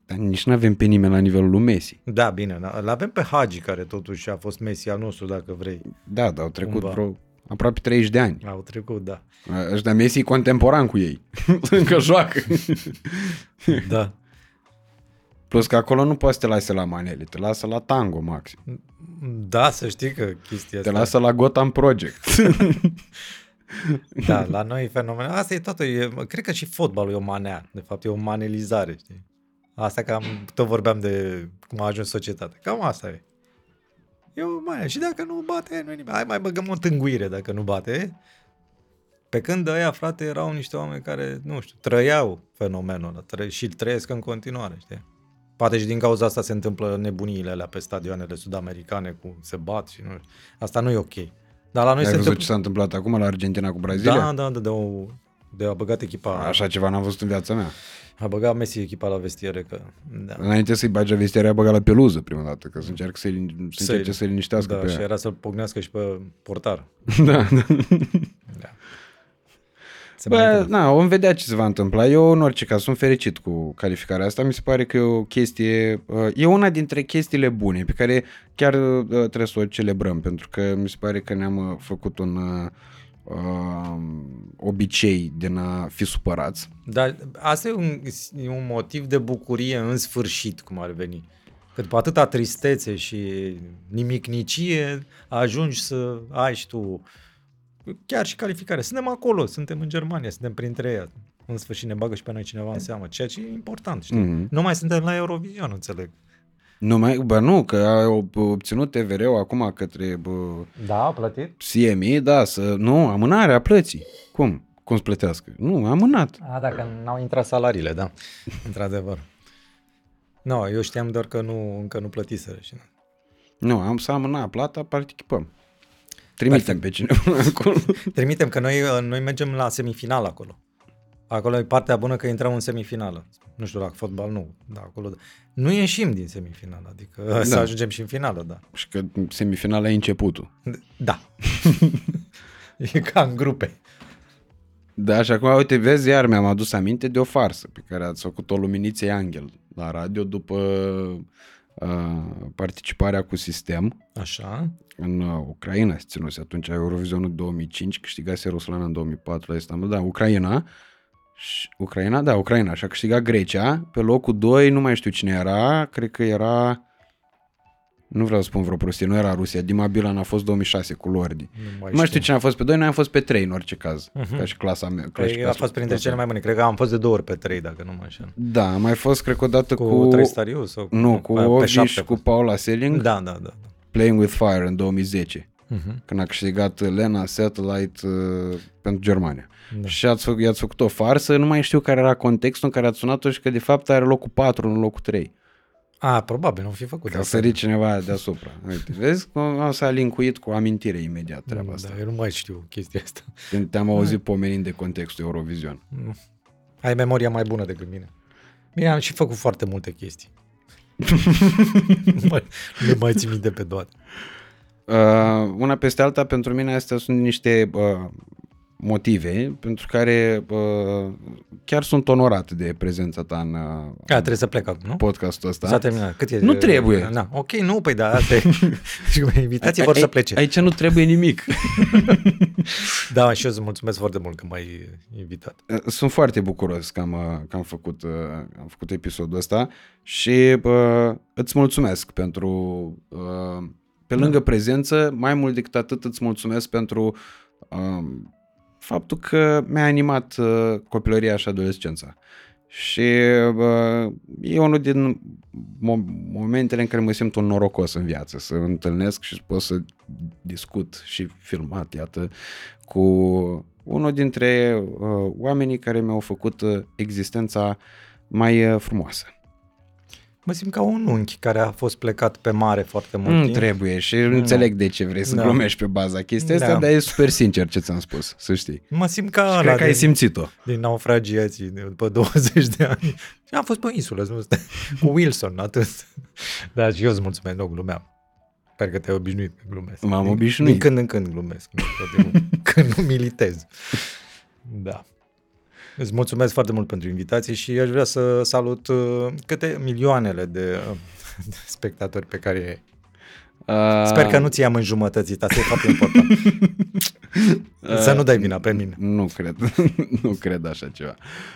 [SPEAKER 1] Dar nici nu avem pe nimeni la nivelul lui Messi.
[SPEAKER 2] Da, bine, îl avem pe Hagi, care totuși a fost Messi al nostru, dacă vrei.
[SPEAKER 1] Da, dar au trecut Cumva. vreo aproape 30 de ani.
[SPEAKER 2] Au trecut, da.
[SPEAKER 1] Ăștia Messi e contemporan cu ei. [laughs] Încă joacă.
[SPEAKER 2] da. [laughs]
[SPEAKER 1] Plus că acolo nu poți să te lase la manele, te lasă la tango maxim.
[SPEAKER 2] Da, să știi că chestia
[SPEAKER 1] asta... Te lasă la Gotham Project. [laughs]
[SPEAKER 2] da, la noi e fenomen. Asta e toată, e, cred că și fotbalul e o manea, de fapt e o manelizare, știi? Asta cam, tot vorbeam de cum a ajuns societatea. Cam asta e. Eu mai și dacă nu bate, nu nimic. Hai mai băgăm o tânguire dacă nu bate. Pe când ăia, frate, erau niște oameni care, nu știu, trăiau fenomenul ăla tră- și îl trăiesc în continuare, știi? Poate și din cauza asta se întâmplă nebuniile alea pe stadioanele sud-americane cu se bat și nu știu. Asta nu e ok. Dar la noi
[SPEAKER 1] Ai
[SPEAKER 2] se
[SPEAKER 1] întâmpl... ce s-a întâmplat acum la Argentina cu Brazilia?
[SPEAKER 2] Da, da, da, de, o, de a băgat echipa...
[SPEAKER 1] Așa ceva n-am văzut în viața mea.
[SPEAKER 2] A băgat Messi echipa la vestiere că...
[SPEAKER 1] Da. Înainte să-i bage vestiere, a băgat la peluză prima dată, că să încearcă să-i, să încerce să-i liniștească
[SPEAKER 2] da,
[SPEAKER 1] pe
[SPEAKER 2] și
[SPEAKER 1] ea.
[SPEAKER 2] era să-l pognească și pe portar. [laughs]
[SPEAKER 1] da, da. Da. Bă, na, vom vedea ce se va întâmpla. Eu, în orice caz, sunt fericit cu calificarea asta. Mi se pare că e o chestie, uh, e una dintre chestiile bune pe care chiar uh, trebuie să o celebrăm, pentru că mi se pare că ne-am uh, făcut un uh, obicei de a fi supărați.
[SPEAKER 2] Dar asta e un, e un motiv de bucurie în sfârșit, cum ar veni. Că după atâta tristețe și nimicnicie, ajungi să ai și tu chiar și calificare. Suntem acolo, suntem în Germania, suntem printre ei. În sfârșit ne bagă și pe noi cineva în seamă, ceea ce e important, știi? Mm-hmm. Nu mai suntem la Eurovision, înțeleg.
[SPEAKER 1] Nu mai, bă, nu, că a obținut TVR-ul acum către bă,
[SPEAKER 2] Da, a plătit?
[SPEAKER 1] CMI, da, să, nu, amânarea plății. Cum? Cum să plătească? Nu, amânat.
[SPEAKER 2] A, dacă n-au intrat salariile, da, [laughs] într-adevăr. Nu, no, eu știam doar că nu, încă nu plătiseră. Și
[SPEAKER 1] nu, am să amânat plata, participăm. Trimitem Perfect. pe cineva [laughs] acolo.
[SPEAKER 2] Trimitem, că noi, noi mergem la semifinal acolo. Acolo e partea bună că intrăm în semifinală. Nu știu dacă fotbal nu, da, acolo. Da. Nu ieșim din semifinală, adică da. să ajungem și în finală, da.
[SPEAKER 1] Și că semifinala e începutul.
[SPEAKER 2] Da. [laughs] e ca în grupe.
[SPEAKER 1] Da, și acum, uite, vezi, iar mi-am adus aminte de o farsă pe care ați făcut o luminițe angel la radio după uh, participarea cu sistem
[SPEAKER 2] Așa.
[SPEAKER 1] în uh, Ucraina, se ținuse atunci Eurovizionul 2005, câștigase Ruslana în 2004 la Istanbul, da, Ucraina, și, Ucraina, da, Ucraina, și a câștigat Grecia, pe locul 2, nu mai știu cine era, cred că era, nu vreau să spun vreo prostie, nu era Rusia, Dima Bilan a fost 2006 cu Lordi.
[SPEAKER 2] Nu mai
[SPEAKER 1] Nu mai știu cine a fost pe 2, noi am fost pe 3 în orice caz,
[SPEAKER 2] Mhm.
[SPEAKER 1] ca și clasa mea. Ca și
[SPEAKER 2] Cred că a
[SPEAKER 1] clasa-
[SPEAKER 2] fost printre
[SPEAKER 1] clasa
[SPEAKER 2] cele mai bune. Cred că am fost de două ori pe trei, dacă nu mă înșel.
[SPEAKER 1] Da, a mai fost, cred că odată
[SPEAKER 2] Cu,
[SPEAKER 1] cu...
[SPEAKER 2] cu trei stariu? Sau
[SPEAKER 1] Nu, cu
[SPEAKER 2] pe
[SPEAKER 1] Oviș
[SPEAKER 2] șapte
[SPEAKER 1] și
[SPEAKER 2] a
[SPEAKER 1] cu
[SPEAKER 2] fost.
[SPEAKER 1] Paula Selling,
[SPEAKER 2] Da, da, da. da.
[SPEAKER 1] Playing with Fire în 2010,
[SPEAKER 2] Mhm.
[SPEAKER 1] când a câștigat Lena Satellite uh, pentru Germania.
[SPEAKER 2] Da.
[SPEAKER 1] Și ați făcut, i-ați făcut o farsă, nu mai știu care era contextul în care ați sunat-o și că de fapt are locul 4 în locul 3.
[SPEAKER 2] A, probabil, nu fi făcut.
[SPEAKER 1] Că a
[SPEAKER 2] asta.
[SPEAKER 1] sărit cineva deasupra. Uite, vezi cum s-a linkuit cu amintire imediat treaba asta.
[SPEAKER 2] Da, eu nu mai știu chestia asta.
[SPEAKER 1] Când te-am auzit pomenind de contextul Eurovision.
[SPEAKER 2] Nu. Ai memoria mai bună decât mine. Bine, am și făcut foarte multe chestii. [laughs] nu mai, nu mai țin minte pe toate.
[SPEAKER 1] Uh, una peste alta, pentru mine astea sunt niște uh, motive pentru care uh, chiar sunt onorat de prezența ta în uh,
[SPEAKER 2] A, trebuie să plec acum, nu?
[SPEAKER 1] podcastul ăsta.
[SPEAKER 2] S-a terminat. Cât e?
[SPEAKER 1] Nu trebuie.
[SPEAKER 2] Da. Ok, nu, păi da, asta e. [laughs] Și invitații vor
[SPEAKER 1] Ai-
[SPEAKER 2] să plece.
[SPEAKER 1] Aici nu trebuie nimic. [laughs]
[SPEAKER 2] Da, și eu îți mulțumesc foarte mult că m-ai invitat.
[SPEAKER 1] Sunt foarte bucuros că am, uh, că am, făcut, uh, am făcut episodul ăsta și uh, îți mulțumesc pentru, uh, pe lângă prezență, mai mult decât atât îți mulțumesc pentru uh, faptul că mi-a animat uh, copilăria și adolescența. Și uh, e unul din mo- momentele în care mă simt un norocos în viață, să întâlnesc și pot să discut și filmat, iată, cu unul dintre uh, oamenii care mi-au făcut uh, existența mai uh, frumoasă.
[SPEAKER 2] Mă simt ca un unchi care a fost plecat pe mare foarte mult
[SPEAKER 1] Nu
[SPEAKER 2] timp.
[SPEAKER 1] trebuie și înțeleg de ce vrei să
[SPEAKER 2] Da.
[SPEAKER 1] glumești pe baza chestia asta,
[SPEAKER 2] Da.
[SPEAKER 1] dar e super sincer ce ți-am spus, să știi.
[SPEAKER 2] Mă simt ca
[SPEAKER 1] Și
[SPEAKER 2] ăla
[SPEAKER 1] cred că ai
[SPEAKER 2] din,
[SPEAKER 1] simțit-o.
[SPEAKER 2] din naufragiații de- după [laughs] 20 de ani. Și am fost pe o insulă, nu stai, cu Wilson, atât. [laughs] Da, și eu îți mulțumesc, nu glumeam. Sper că te-ai obișnuit că glumesc.
[SPEAKER 1] M-am
[SPEAKER 2] Din-
[SPEAKER 1] obișnuit.
[SPEAKER 2] Din când în când glumesc, nu tot timpul, [laughs] când nu militez. Da. Îți mulțumesc foarte mult pentru invitație și aș vrea să salut uh, câte milioanele de, uh, [laughs] de spectatori pe care ai.
[SPEAKER 1] Uh,
[SPEAKER 2] Sper că nu ți am în jumătățit, asta e foarte important. [laughs] să nu dai vina pe mine.
[SPEAKER 1] Nu cred, [laughs] nu cred așa ceva.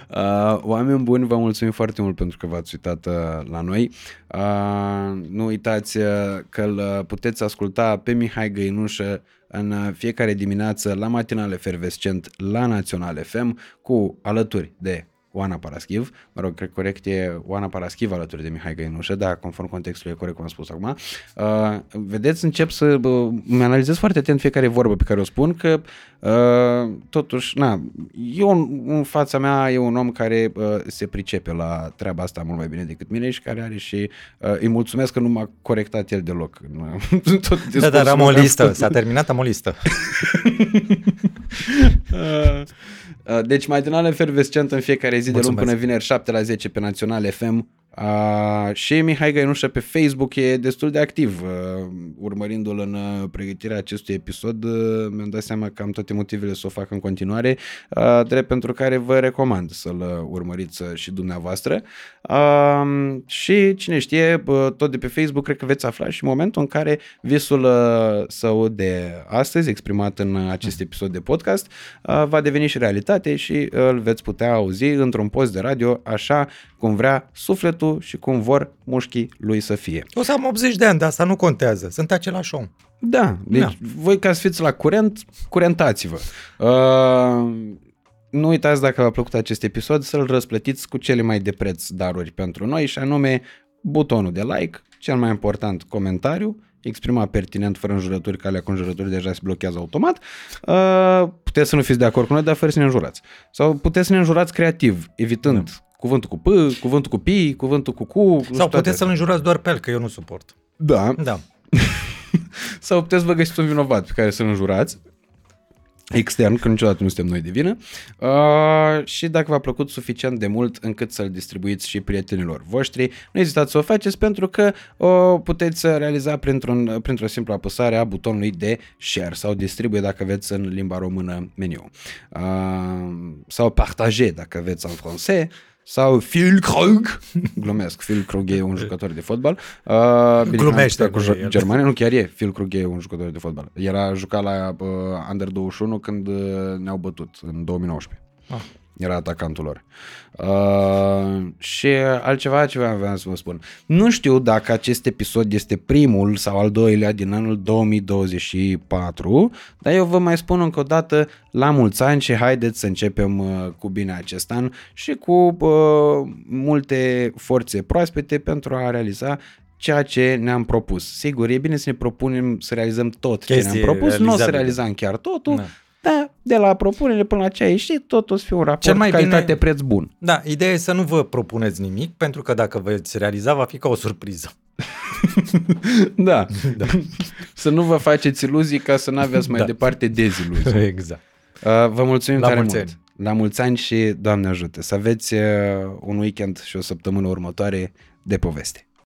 [SPEAKER 1] Uh, oameni buni, vă mulțumim foarte mult pentru că v-ați uitat uh, la noi. Uh, nu uitați uh, că îl uh, puteți asculta pe Mihai Găinușă în uh, fiecare dimineață la matinal efervescent la Național FM cu alături de Oana Paraschiv, mă rog, cred corect e Oana Paraschiv alături de Mihai Găinușă, da, conform contextului e corect cum am spus acum. Uh, vedeți, încep să uh, îmi analizez foarte atent fiecare vorbă pe care o spun, că uh, totuși, na, eu în, în fața mea e un om care uh, se pricepe la treaba asta mult mai bine decât mine și care are și, uh, îi mulțumesc că nu m-a corectat el deloc. în [laughs] Tot
[SPEAKER 2] Da, dar am o
[SPEAKER 1] discursul meu.
[SPEAKER 2] listă, s-a terminat, am o listă. [laughs]
[SPEAKER 1] Uh, uh, Deci matinal efervescent în fiecare zi de luni
[SPEAKER 2] Mulțumesc.
[SPEAKER 1] până vineri 7 la 10 pe Național FM uh, și Mihai Găinușă pe Facebook e destul de activ. Uh, urmărindu-l în uh, pregătirea acestui episod uh, mi-am dat seama că am toate motivele să o fac în continuare uh, drept pentru care vă recomand să-l uh, urmăriți uh, și dumneavoastră. Uh, și cine știe uh, tot de pe Facebook cred că veți afla și momentul în care visul uh, său de astăzi exprimat în uh, acest episod de podcast uh, va deveni și realitate și uh, îl veți putea auzi într-un post de radio așa cum vrea sufletul și cum vor mușchii lui să fie.
[SPEAKER 2] O să am 80 de ani, dar asta nu contează. Sunt același om.
[SPEAKER 1] Da, deci
[SPEAKER 2] Da.
[SPEAKER 1] voi ca să fiți la curent, curentați-vă. Uh, nu uitați dacă v-a plăcut acest episod să-l răsplătiți cu cele mai de preț daruri pentru noi și anume butonul de like, cel mai important comentariu, exprima pertinent fără înjurături, că alea cu înjurături deja se blochează automat. Uh, puteți să nu fiți de acord cu noi, dar fără să ne înjurați. Sau puteți să ne înjurați creativ, evitând da. Cuvântul cu P, cuvântul cu Pi, cuvântul cu Cu. nu știu
[SPEAKER 2] Sau
[SPEAKER 1] toate
[SPEAKER 2] puteți să-l înjurați doar pe el, că eu nu suport.
[SPEAKER 1] Da,
[SPEAKER 2] Da. [laughs]
[SPEAKER 1] sau puteți să vă găsiți un vinovat pe care să-l înjurați extern, că niciodată nu suntem noi de vină uh, și dacă v-a plăcut suficient de mult încât să-l distribuiți și prietenilor voștri, nu ezitați să o faceți pentru că o puteți realiza printr-un, printr-o simplă apăsare a butonului de share sau distribuie dacă veți în limba română meniu uh, sau partager dacă veți în francez sau Phil Krug, [laughs] glumesc, Phil Krug e un [laughs] jucător de fotbal. Uh, bine,
[SPEAKER 2] Glumește
[SPEAKER 1] am jucat
[SPEAKER 2] cu
[SPEAKER 1] cu
[SPEAKER 2] el.
[SPEAKER 1] Germania, nu chiar e, Phil Krug e un jucător de fotbal. Era jucat la uh, Under 21 când uh, ne-au bătut, în 2019.
[SPEAKER 2] Ah.
[SPEAKER 1] Era atacantul lor. Uh, și altceva ce aveam să vă spun. Nu știu dacă acest episod este primul sau al doilea din anul 2024, dar eu vă mai spun încă o dată la mulți ani și haideți să începem uh, cu bine acest an și cu uh, multe forțe proaspete pentru a realiza ceea ce ne-am propus. Sigur, e bine să ne propunem să realizăm tot ce
[SPEAKER 2] Chestii
[SPEAKER 1] ne-am propus, nu o să
[SPEAKER 2] realizabile.
[SPEAKER 1] realizăm chiar totul,
[SPEAKER 2] Da.
[SPEAKER 1] Da, de la propunere până la ce a ieșit, tot o să fie un raport
[SPEAKER 2] Cel mai bine-
[SPEAKER 1] calitate-preț bun.
[SPEAKER 2] Da, ideea e să nu vă propuneți nimic, pentru că dacă veți realiza, va fi ca o surpriză.
[SPEAKER 1] Da. [laughs] da. să nu vă faceți iluzii ca să nu aveți mai
[SPEAKER 2] Da.
[SPEAKER 1] departe deziluzii. [laughs]
[SPEAKER 2] exact.
[SPEAKER 1] Uh, vă mulțumim
[SPEAKER 2] La
[SPEAKER 1] tare
[SPEAKER 2] mulți
[SPEAKER 1] mult.
[SPEAKER 2] ani.
[SPEAKER 1] La mulți ani și Doamne ajută. Să aveți uh, un weekend și o săptămână următoare de poveste.